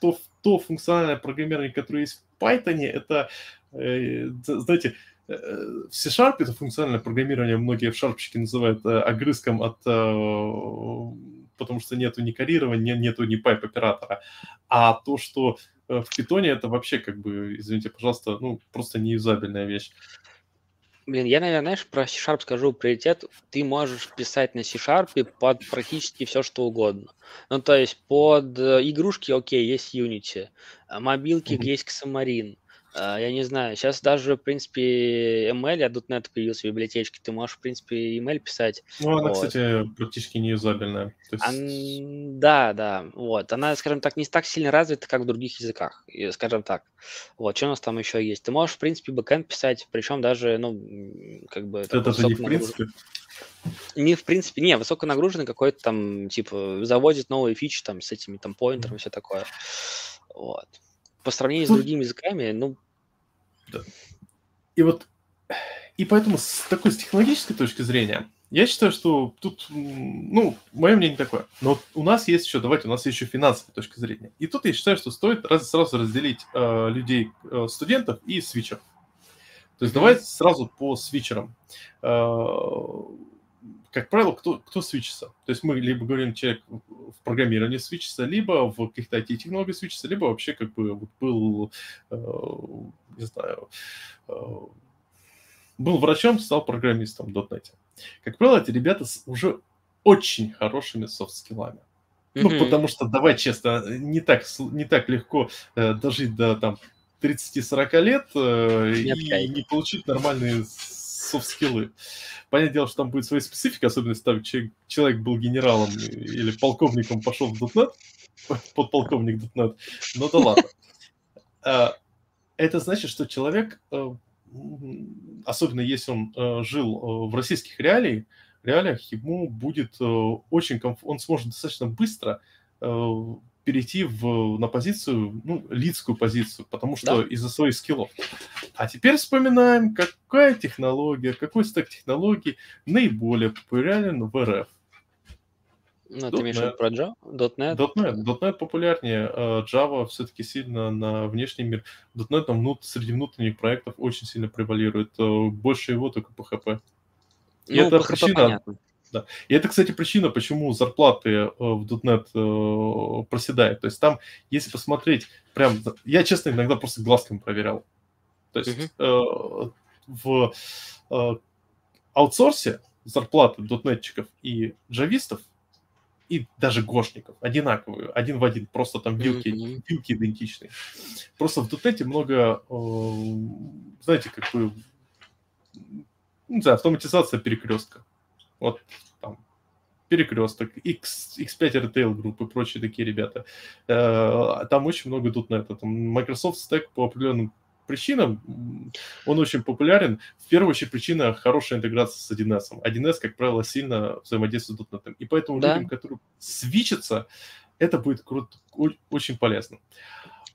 Speaker 1: то, то функциональное программирование, которое есть в Python, это, э, знаете, э, в C-Sharp это функциональное программирование многие в шарпчики называют э, огрызком от э, потому что нету ни корирования, нету ни пайп-оператора. А то, что э, в питоне, это вообще как бы, извините, пожалуйста, ну, просто неюзабельная вещь.
Speaker 3: Блин, я, наверное, знаешь, про C-Sharp скажу приоритет. Ты можешь писать на C-Sharp под практически все, что угодно. Ну, то есть под игрушки, окей, есть Unity, мобилки mm-hmm. есть Xamarin, я не знаю, сейчас даже, в принципе, ML, а .NET появился в библиотечке, ты можешь, в принципе, email писать.
Speaker 1: Ну, она, вот. кстати, практически неюзабельная.
Speaker 3: есть... Ан... Да, да, вот. Она, скажем так, не так сильно развита, как в других языках, скажем так. Вот, что у нас там еще есть? Ты можешь, в принципе, бэкэнд писать, причем даже, ну, как бы...
Speaker 1: Это же не в принципе?
Speaker 3: Не в принципе, не, высоконагруженный какой-то там, типа, заводит новые фичи там с этими там поинтерами, все такое. Вот по сравнению с другими языками, ну...
Speaker 1: Да. И вот, и поэтому с такой с технологической точки зрения, я считаю, что тут, ну, мое мнение такое. Но у нас есть еще, давайте, у нас есть еще финансовая точка зрения. И тут я считаю, что стоит раз, сразу разделить э, людей, э, студентов и свитчеров. То есть давайте сразу по свитчерам. Э, как правило, кто, кто свечится? То есть мы либо говорим, человек в программировании свечится, либо в каких-то IT-технологиях свечится, либо вообще как бы вот был, э, не знаю, э, был врачом, стал программистом в .NET. Как правило, эти ребята с уже очень хорошими софт-скиллами. Mm-hmm. Ну, потому что, давай честно, не так, не так легко э, дожить до там 30-40 лет э, и не получить нормальные софт-скиллы. Понятное дело, что там будет своя специфика, особенно если там человек был генералом или полковником, пошел в .NET, [LAUGHS] подполковник .NET, ну да ладно. А, это значит, что человек, э, особенно если он э, жил э, в российских реалиях, реалиях ему будет очень комфортно, он сможет достаточно быстро перейти в, на позицию, ну, лидскую позицию, потому что да. из-за своих скиллов. А теперь вспоминаем, какая технология, какой стек технологий наиболее популярен в РФ.
Speaker 3: Ну, ты имеешь в виду про Java? .NET?
Speaker 1: .NET, .NET популярнее, Java все-таки сильно на внешний мир. .NET там внут, среди внутренних проектов очень сильно превалирует. Э, больше его только PHP. И ну, это PHP причина... Понятно. Да. И это, кстати, причина, почему зарплаты э, в .NET э, проседают. То есть там, если посмотреть, прям, я, честно, иногда просто глазками проверял. То есть uh-huh. в аутсорсе зарплаты дотнетчиков и джавистов и даже гошников одинаковые, один в один, просто там вилки, mm-hmm. вилки идентичные. Просто в дотнете много, знаете, как бы, не знаю, автоматизация перекрестка. Вот там Перекресток, X, X5 Retail Group и прочие такие ребята. Э, там очень много тут на это. Там Microsoft Stack по определенным причинам, он очень популярен. В первую очередь причина хорошая интеграция с 1С. 1С, как правило, сильно взаимодействует с .NET. И поэтому да. людям, которые свичатся, это будет круто, очень полезно.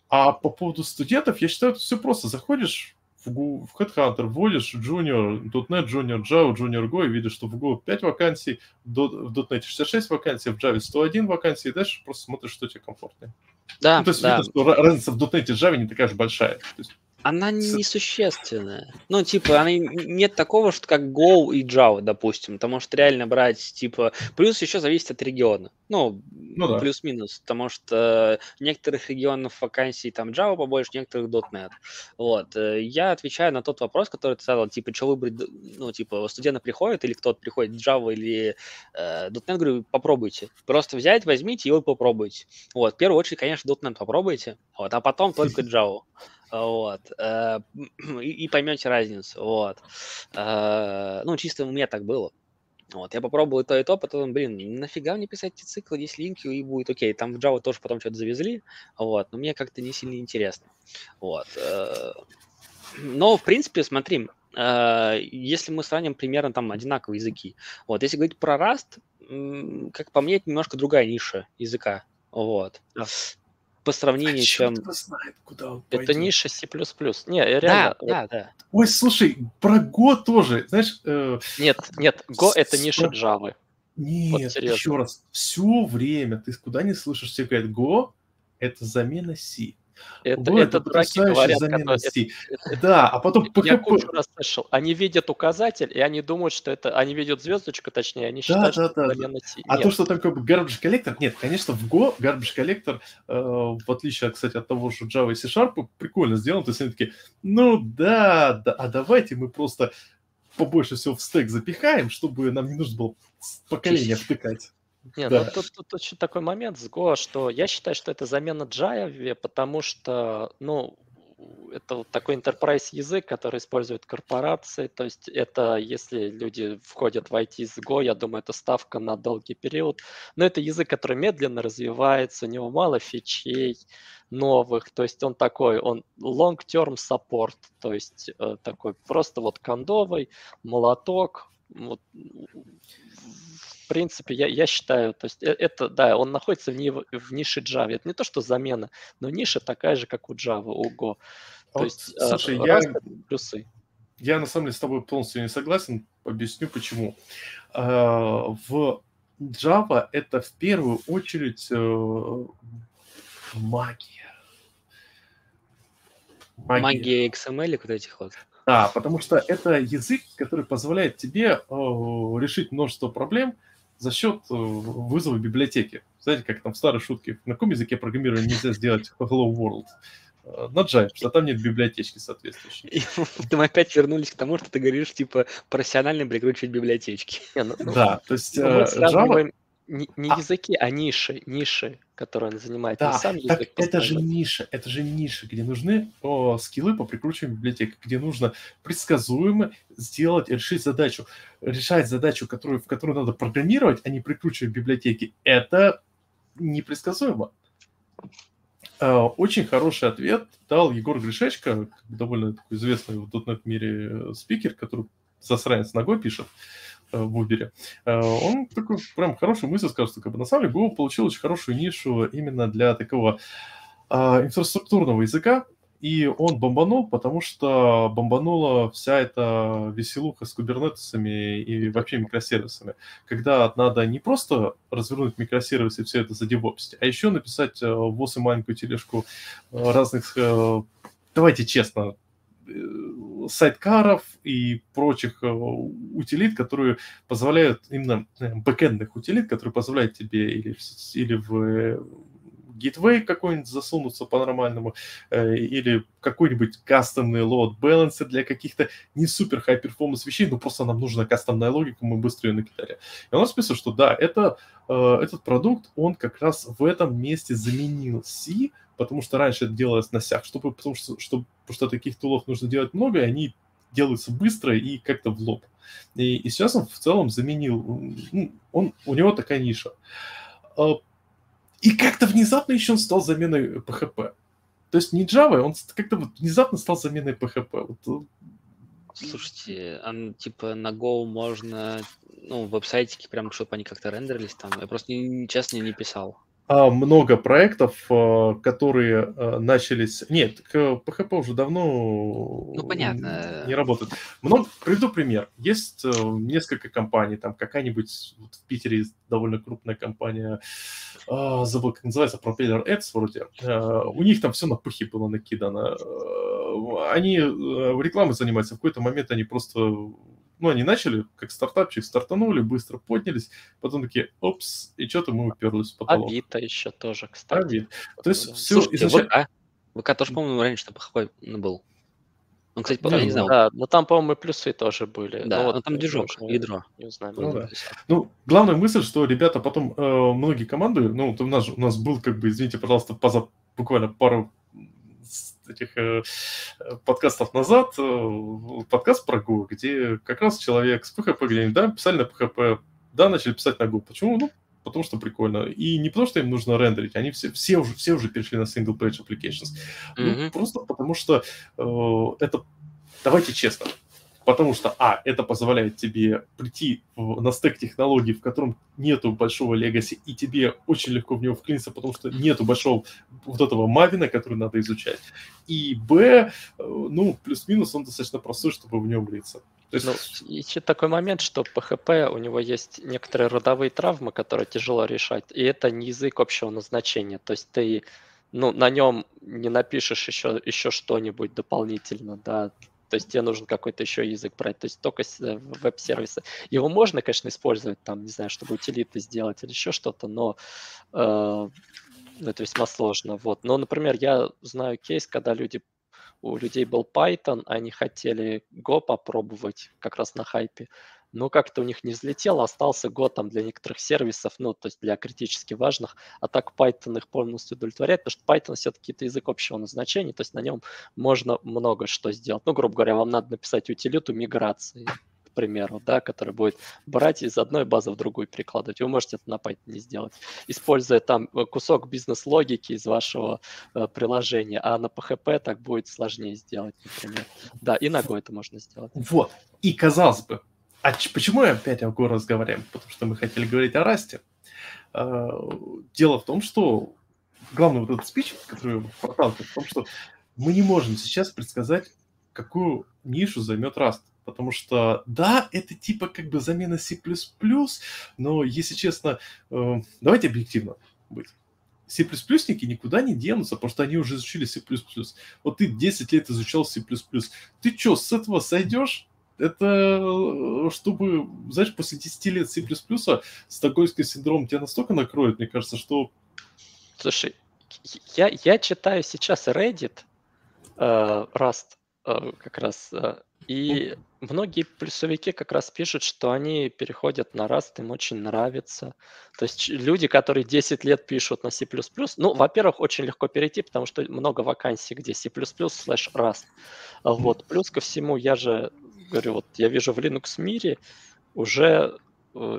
Speaker 1: А по поводу студентов, я считаю, это все просто. Заходишь в, в Headhunter вводишь Junior, .NET, Junior Java, Junior Go и видишь, что в Go 5 вакансий, в .NET 66 вакансий, в Java 101 вакансий, и дальше просто смотришь, что тебе комфортнее. Да, ну, то есть да. видно, что разница в .NET и Java не такая же большая. То есть
Speaker 3: она несущественная. Ну, типа, она нет такого, что как Go и Java, допустим, потому что реально брать, типа, плюс еще зависит от региона. Ну, ну да. плюс-минус, потому что в некоторых регионах вакансий там Java побольше, в некоторых .NET. Вот. Э, я отвечаю на тот вопрос, который ты задал, типа, что выбрать, ну, типа, студенты приходят или кто-то приходит, Java или э, .NET, говорю, попробуйте. Просто взять, возьмите и попробуйте. Вот. В первую очередь, конечно, .NET попробуйте, вот, а потом только Java. Вот. Э, [CLEARS THROAT] и, и поймете разницу. Вот. Э, ну, чисто у меня так было. Вот, я попробовал и то, и то, потом, блин, нафига мне писать эти циклы, здесь линки, и будет окей. Там в Java тоже потом что-то завезли, вот, но мне как-то не сильно интересно. Вот. Э, но, в принципе, смотри, если мы сравним примерно там одинаковые языки, вот, если говорить про Rust, как по мне, это немножко другая ниша языка, вот. Да по сравнению, а чем...
Speaker 1: знает, куда он
Speaker 2: Это пойдет. ниша C++. Не, реально...
Speaker 3: Да, да, да.
Speaker 1: Ой, слушай, про Go тоже, знаешь... Э...
Speaker 2: Нет, нет, Go — это ниша Java.
Speaker 1: Нет, вот еще раз, все время ты куда не слышишь, все говорят, Go — это замена C.
Speaker 2: Это, Ой, это, это дураки говорят, которые...
Speaker 1: это, да, а потом.
Speaker 2: Я кучу раз слышал. Они видят указатель, и они думают, что это... Они видят звездочку, точнее, они считают, да, что да, это
Speaker 1: замена C. А нет. то, что бы garbage collector... Нет, конечно, в Go garbage collector, э, в отличие, кстати, от того, что Java и C-Sharp, прикольно сделан. То есть они такие, ну да, да, а давайте мы просто побольше всего в стек запихаем, чтобы нам не нужно было поколение [LAUGHS] втыкать.
Speaker 2: Не, ну тут, тут, еще такой момент с Go, что я считаю, что это замена Java, потому что, ну, это вот такой enterprise язык, который используют корпорации. То есть это, если люди входят в IT с Go, я думаю, это ставка на долгий период. Но это язык, который медленно развивается, у него мало фичей новых. То есть он такой, он long-term support, то есть э, такой просто вот кондовый, молоток, вот, в принципе, я, я считаю, то есть э, это, да, он находится в, ни, в нише Java. Это не то, что замена, но ниша такая же, как у Java, у Go. То вот, есть,
Speaker 1: э, слушай, я, плюсы. Я на самом деле с тобой полностью не согласен. Объясню почему. А, в Java это в первую очередь э, магия.
Speaker 3: Магия, магия XML вот этих вот.
Speaker 1: Да, потому что это язык, который позволяет тебе э, решить множество проблем за счет э, вызова библиотеки. Знаете, как там в старой шутке, на каком языке программирования нельзя сделать Hello World? Э, на Java, что там нет библиотечки соответствующей. И [LAUGHS]
Speaker 3: мы опять вернулись к тому, что ты говоришь, типа, профессионально прикручивать библиотечки.
Speaker 1: Ну, да, то есть ну, Java
Speaker 2: не, не а. языки, а ниши, ниши, которые он занимает.
Speaker 1: Да, сам так это же ниша, это же ниша, где нужны о, скиллы по прикручиванию библиотек, где нужно предсказуемо сделать, решить задачу. Решать задачу, которую, в которую надо программировать, а не прикручивать библиотеки, это непредсказуемо. А, очень хороший ответ дал Егор Гришечко, довольно такой известный в .NET мире э, спикер, который засранец ногой пишет. В Uber, э, он такой прям хорошую мысль сказал, что как бы, на самом деле Google получил очень хорошую нишу именно для такого а, инфраструктурного языка, и он бомбанул, потому что бомбанула вся эта веселуха с кубернетесами и вообще микросервисами. Когда надо не просто развернуть микросервисы и все это задевопсить, а еще написать э, в ВОЗ и маленькую тележку разных, давайте честно, Э, сайткаров и прочих э, утилит, которые позволяют, именно э, бэкэндных утилит, которые позволяют тебе или, или в гитвей какой-нибудь засунуться по-нормальному, или какой-нибудь кастомный load balancer для каких-то не супер high performance вещей, но просто нам нужна кастомная логика, мы быстро ее накидали. И он списал, что да, это, этот продукт, он как раз в этом месте заменил C, потому что раньше это делалось на сях, чтобы, потому, что, чтобы, потому что таких тулов нужно делать много, и они делаются быстро и как-то в лоб. И, и сейчас он в целом заменил, ну, он, у него такая ниша. А, и как-то внезапно еще он стал заменой PHP. То есть не Java, он как-то вот внезапно стал заменой PHP. Вот. Э,
Speaker 3: Слушайте, а типа на Go можно, ну, веб-сайтики прям, чтобы они как-то рендерились там. Я просто, честно, не писал.
Speaker 1: А, много проектов, а, которые а, начались... Нет, PHP уже давно
Speaker 3: ну, понятно.
Speaker 1: не работает. Много... Приведу пример. Есть э, несколько компаний, там какая-нибудь вот в Питере довольно крупная компания, забыл, как называется, Propeller Ads вроде. У них там все на пыхе было накидано. Они э, рекламой занимаются. В какой-то момент они просто ну, они начали как стартапчик, стартанули, быстро поднялись, потом такие, опс, и что-то мы уперлись в
Speaker 2: потолок. Авито еще тоже, кстати.
Speaker 1: Авито. То есть все
Speaker 3: Слушайте, изначально... ВК, ВК тоже, по-моему, раньше что PHP был. Ну, кстати, да,
Speaker 2: я не знаю. Да, но там, по-моему, плюсы тоже были.
Speaker 3: Да, но, вот, но там движок, ядро.
Speaker 1: Не знаю. Ну, да. ну, главная мысль, что ребята потом, э, многие команды, ну, у нас, у нас был, как бы, извините, пожалуйста, поза, буквально пару этих э, подкастов назад э, подкаст про Go, где как раз человек с PHP где да, писали на PHP, да, начали писать на Go. Почему? Ну, потому что прикольно. И не потому, что им нужно рендерить, они все, все, уже, все уже перешли на single page applications. Mm-hmm. Ну, просто потому что э, это, давайте честно, Потому что, а, это позволяет тебе прийти в, на стек технологий, в котором нету большого легаси, и тебе очень легко в него вклиниться, потому что нету большого вот этого мавина, который надо изучать. И, б, э, ну, плюс-минус он достаточно простой, чтобы в него влиться.
Speaker 2: То есть... Ну, еще такой момент, что PHP, у него есть некоторые родовые травмы, которые тяжело решать, и это не язык общего назначения. То есть ты ну, на нем не напишешь еще, еще что-нибудь дополнительно, да, то есть тебе нужен какой-то еще язык брать, то есть только э, веб-сервисы. Его можно, конечно, использовать там, не знаю, чтобы утилиты сделать или еще что-то, но э, это весьма сложно. Вот. Но, например, я знаю кейс, когда люди у людей был Python, они хотели Go попробовать как раз на хайпе но как-то у них не взлетело, остался год там для некоторых сервисов, ну, то есть для критически важных, а так Python их полностью удовлетворяет, потому что Python все-таки это язык общего назначения, то есть на нем можно много что сделать. Ну, грубо говоря, вам надо написать утилиту миграции, к примеру, да, который будет брать из одной базы в другую перекладывать. Вы можете это на Python сделать, используя там э, кусок бизнес-логики из вашего э, приложения, а на PHP так будет сложнее сделать, например. Да, и Go это можно сделать.
Speaker 1: Вот. И казалось бы, а почему я опять о Go разговариваем? Потому что мы хотели говорить о расте. А, дело в том, что главный вот этот спич, который проталкивает, в том, что мы не можем сейчас предсказать, какую нишу займет Раст. Потому что, да, это типа как бы замена C++, но, если честно, э, давайте объективно быть. C++-ники никуда не денутся, потому что они уже изучили C++. Вот ты 10 лет изучал C++. Ты что, с этого сойдешь? Это э, чтобы, знаешь, после 10 лет C++ стокгольмский синдром тебя настолько накроет, мне кажется, что...
Speaker 2: Слушай, я, я читаю сейчас Reddit, э, Rust, э, как раз, э, и многие плюсовики как раз пишут, что они переходят на Rust, им очень нравится. То есть люди, которые 10 лет пишут на C++, ну, во-первых, очень легко перейти, потому что много вакансий, где C++ слэш Rust. Вот. Плюс ко всему, я же говорю, вот я вижу в Linux мире уже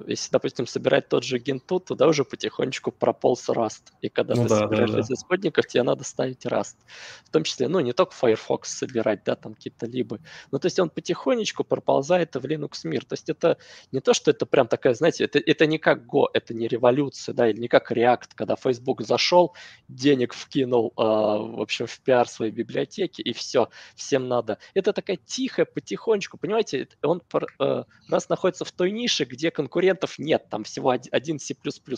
Speaker 2: если, допустим, собирать тот же генту, туда уже потихонечку прополз Rust. И когда ну, ты да, собираешь да, да. из исходников, тебе надо ставить Rust. В том числе, ну, не только Firefox собирать, да, там какие-то либо. Ну, то есть он потихонечку проползает в Linux мир. То есть это не то, что это прям такая, знаете, это, это не как Go, это не революция, да, или не как React, когда Facebook зашел, денег вкинул, э, в общем, в пиар своей библиотеки, и все, всем надо. Это такая тихая, потихонечку, понимаете, он э, раз находится в той нише, где конкурентов нет, там всего один C++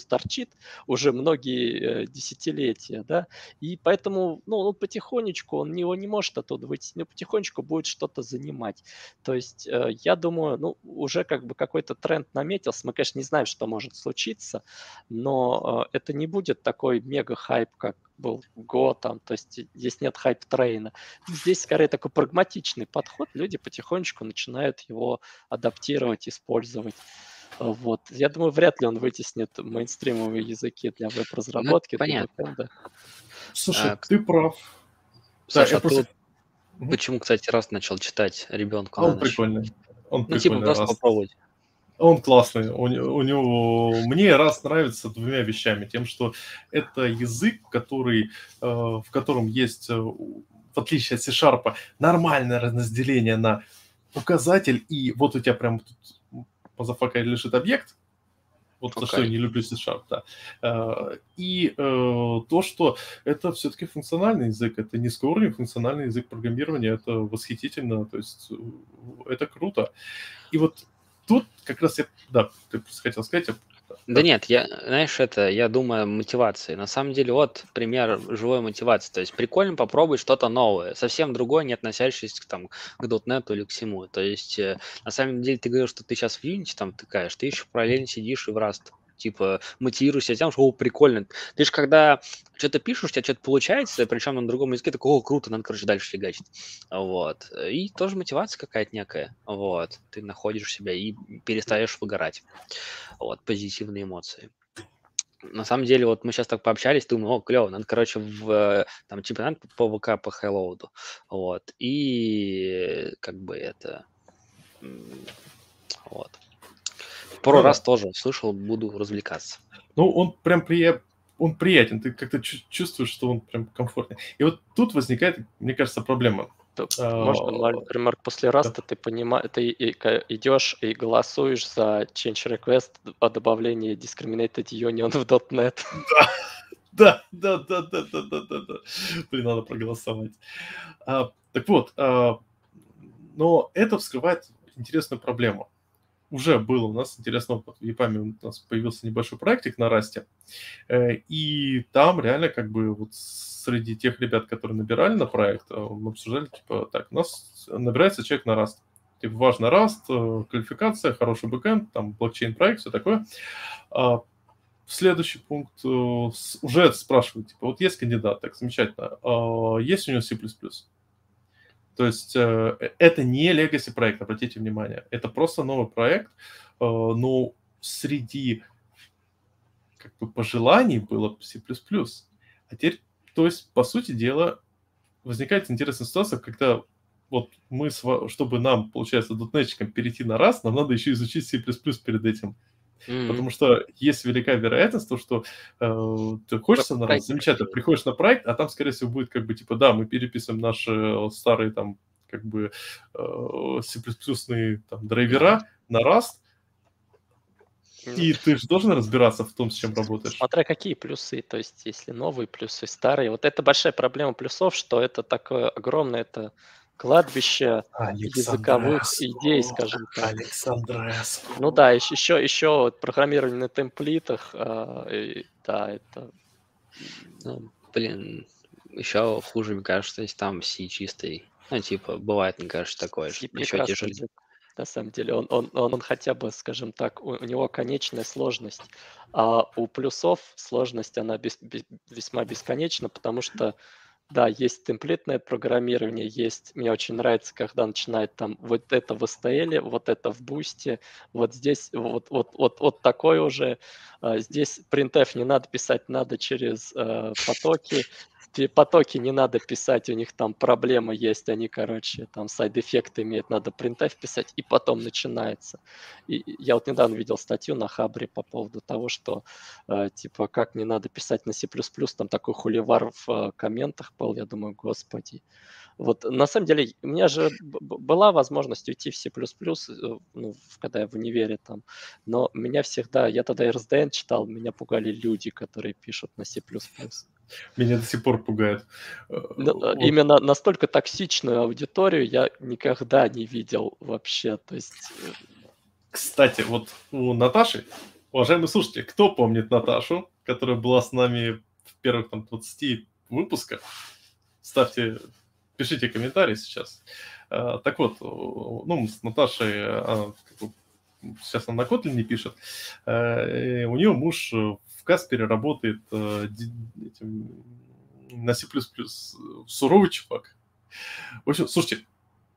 Speaker 2: торчит уже многие э, десятилетия, да, и поэтому, ну, он потихонечку, он его не может оттуда выйти, но потихонечку будет что-то занимать. То есть э, я думаю, ну, уже как бы какой-то тренд наметился, мы, конечно, не знаем, что может случиться, но э, это не будет такой мега-хайп, как был Go, там, то есть здесь нет hype train а. Здесь скорее такой прагматичный подход, люди потихонечку начинают его адаптировать, использовать. Вот. Я думаю, вряд ли он вытеснит мейнстримовые языки для веб-разработки. Ну,
Speaker 1: понятно. Слушай, а, ты прав.
Speaker 3: Саша, да, просто... почему, кстати, раз начал читать ребенку?
Speaker 1: Он прикольный. Он
Speaker 3: ну, типа, просто раз. попробовать.
Speaker 1: Он классный. У, у него мне раз нравится двумя вещами: тем, что это язык, который э, в котором есть, э, в отличие от C-Sharp, нормальное разделение на указатель и вот у тебя прям тут motherfucker лежит объект, вот okay. за что я не люблю C-Sharp, да. Э, и э, то, что это все-таки функциональный язык, это низкоуровневый функциональный язык программирования, это восхитительно, то есть э, это круто. И вот тут как раз я, да, ты хотел сказать, я
Speaker 3: да нет, я, знаешь, это, я думаю, мотивации. На самом деле, вот пример живой мотивации. То есть прикольно попробовать что-то новое, совсем другое, не относящееся там, к .NET или к всему. То есть, э, на самом деле, ты говоришь, что ты сейчас в Unity там тыкаешь, ты еще параллельно сидишь и в Rust типа, мотивируешься тем, что, о, прикольно. Ты же когда что-то пишешь, у тебя что-то получается, причем на другом языке, такой, о, круто, надо, короче, дальше фигачить. Вот. И тоже мотивация какая-то некая. Вот. Ты находишь себя и перестаешь выгорать. Вот, позитивные эмоции. На самом деле, вот мы сейчас так пообщались, думаю, о, клево, надо, короче, в там чемпионат по ВК по Хайлоуду. Вот. И как бы это... Вот. Пару ну, раз тоже слышал, буду развлекаться.
Speaker 1: Ну, он прям при... он приятен, ты как-то чувствуешь, что он прям комфортный. И вот тут возникает, мне кажется, проблема.
Speaker 2: А, можно маленький ремарк. После раста ты понимаешь, ты идешь и голосуешь за change request о добавлении discriminated union в .NET. [LAUGHS]
Speaker 1: Да, да, да, да, да, да, да, да. Блин, надо проголосовать. А, так вот, а, но это вскрывает интересную проблему уже было у нас интересно, вот в EPAM у нас появился небольшой проектик на Расте, э, и там реально как бы вот среди тех ребят, которые набирали на проект, э, мы обсуждали, типа, так, у нас набирается человек на Раст. Типа, важно Раст, э, квалификация, хороший бэкэнд, там, блокчейн-проект, все такое. А следующий пункт уже спрашивают, типа, вот есть кандидат, так, замечательно, а есть у него C++? То есть э, это не legacy проект, обратите внимание. Это просто новый проект, э, но среди как бы пожеланий было C++. А теперь, то есть, по сути дела, возникает интересная ситуация, когда вот мы, чтобы нам, получается, дотнетчикам перейти на раз, нам надо еще изучить C++ перед этим. Mm-hmm. Потому что есть великая вероятность, то, что э, ты хочется на раз, замечательно, приходишь на проект, а там, скорее всего, будет как бы типа, да, мы переписываем наши старые там как бы э, C++ там, драйвера на Rust, и ты же должен разбираться в том, с чем работаешь.
Speaker 2: Смотря какие плюсы, то есть если новые плюсы, старые. Вот это большая проблема плюсов, что это такое огромное, это кладбище языковых идей, скажем так.
Speaker 1: Александрес.
Speaker 2: Ну да, еще, еще, еще программирование на темплитах, э, и, да, это
Speaker 3: Ну, блин, еще хуже, мне кажется, если там C чистый. Ну, типа, бывает, мне кажется, такое, что еще тяжелее.
Speaker 2: На самом деле, он, он, он, он хотя бы, скажем так, у, у него конечная сложность, а у плюсов сложность, она без, без, весьма бесконечна, потому что да, есть темплетное программирование, есть, мне очень нравится, когда начинает там вот это в STL, вот это в бусте, вот здесь вот, вот, вот, вот такой уже, а, здесь printf не надо писать, надо через э, потоки, потоки не надо писать, у них там проблема есть, они, короче, там сайд-эффекты имеют, надо printf писать, и потом начинается. И я вот недавно видел статью на Хабре по поводу того, что, э, типа, как не надо писать на C++, там такой хуливар в э, комментах был, я думаю, господи. Вот, на самом деле, у меня же была возможность уйти в C++, э, ну, когда я в универе там, но меня всегда, я тогда RSDN читал, меня пугали люди, которые пишут на C++.
Speaker 1: Меня до сих пор пугает.
Speaker 2: Э, вот. Именно настолько токсичную аудиторию я никогда не видел вообще. То есть... Э,
Speaker 1: Кстати, вот у Наташи, уважаемые слушатели, кто помнит Наташу, которая была с нами в первых там 20 выпусках? Ставьте, пишите комментарии сейчас. Э, так вот, ну, с Наташей, сейчас она на Kotlin не пишет, у нее муж Каспере работает э, этим, на C++. Суровый чувак. В общем, слушайте,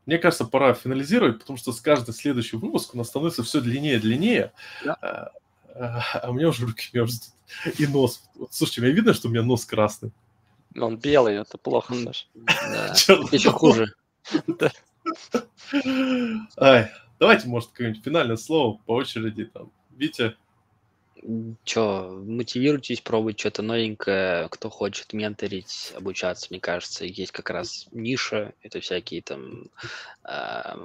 Speaker 1: мне кажется, пора финализировать, потому что с каждым следующим выпуском у нас становится все длиннее и длиннее. Да. А, а, а у меня уже руки мерзнут. И нос. Вот, слушайте, мне видно, что у меня нос красный.
Speaker 2: Он белый, это плохо, Саш.
Speaker 3: Да. Еще хуже.
Speaker 1: Ай, давайте, может, какое-нибудь финальное слово по очереди. Там. Витя,
Speaker 3: Чё, мотивируйтесь пробовать что-то новенькое, кто хочет менторить, обучаться, мне кажется, есть как раз ниша, это всякие там э,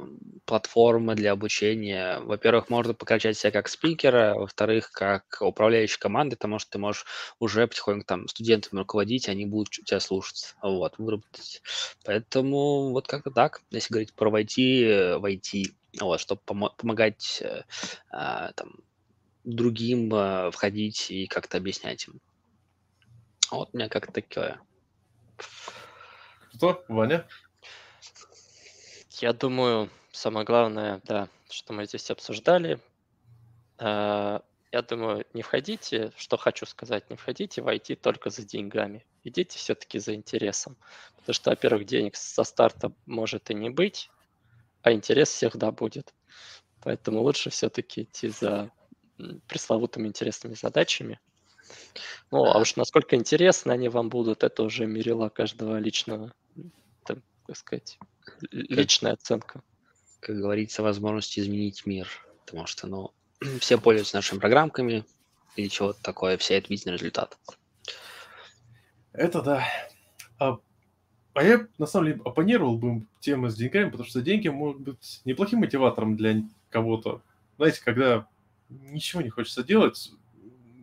Speaker 3: платформы для обучения. Во-первых, можно покачать себя как спикера, во-вторых, как управляющий командой, потому что ты можешь уже потихоньку там студентами руководить, они будут тебя слушаться, вот, выработать. Поэтому вот как-то так, если говорить про войти, войти, вот, чтобы пом- помогать э, э, там другим э, входить и как-то объяснять им. Вот у меня как-то такое.
Speaker 1: Что, Ваня?
Speaker 2: Я думаю, самое главное, да, что мы здесь обсуждали, э, я думаю, не входите, что хочу сказать, не входите в IT только за деньгами. Идите все-таки за интересом. Потому что, во-первых, денег со старта может и не быть, а интерес всегда будет. Поэтому лучше все-таки идти за пресловутыми интересными задачами. Ну, а уж насколько интересны они вам будут, это уже мерила каждого личного, так, так сказать, личная оценка.
Speaker 3: Как говорится, возможность изменить мир. Потому что, ну, [CLEARS THROAT] все пользуются нашими программками или чего-то такое, все это видит результат.
Speaker 1: Это да. А, а я, на самом деле, оппонировал бы тему с деньгами, потому что деньги могут быть неплохим мотиватором для кого-то. Знаете, когда ничего не хочется делать,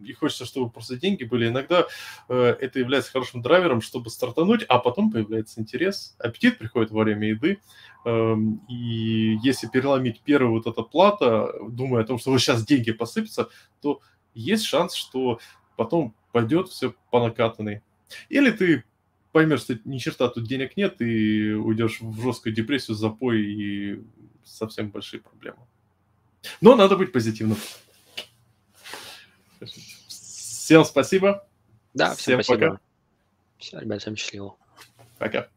Speaker 1: и хочется, чтобы просто деньги были. Иногда э, это является хорошим драйвером, чтобы стартануть, а потом появляется интерес. Аппетит приходит во время еды. Э, и если переломить первую вот эта плата, думая о том, что вот сейчас деньги посыпятся, то есть шанс, что потом пойдет все по накатанной. Или ты поймешь, что ни черта тут денег нет, и уйдешь в жесткую депрессию, запой и совсем большие проблемы. Но надо быть позитивным. Всем спасибо.
Speaker 3: Да, всем, всем спасибо. Пока. Все, ребят, всем счастливо.
Speaker 1: Пока.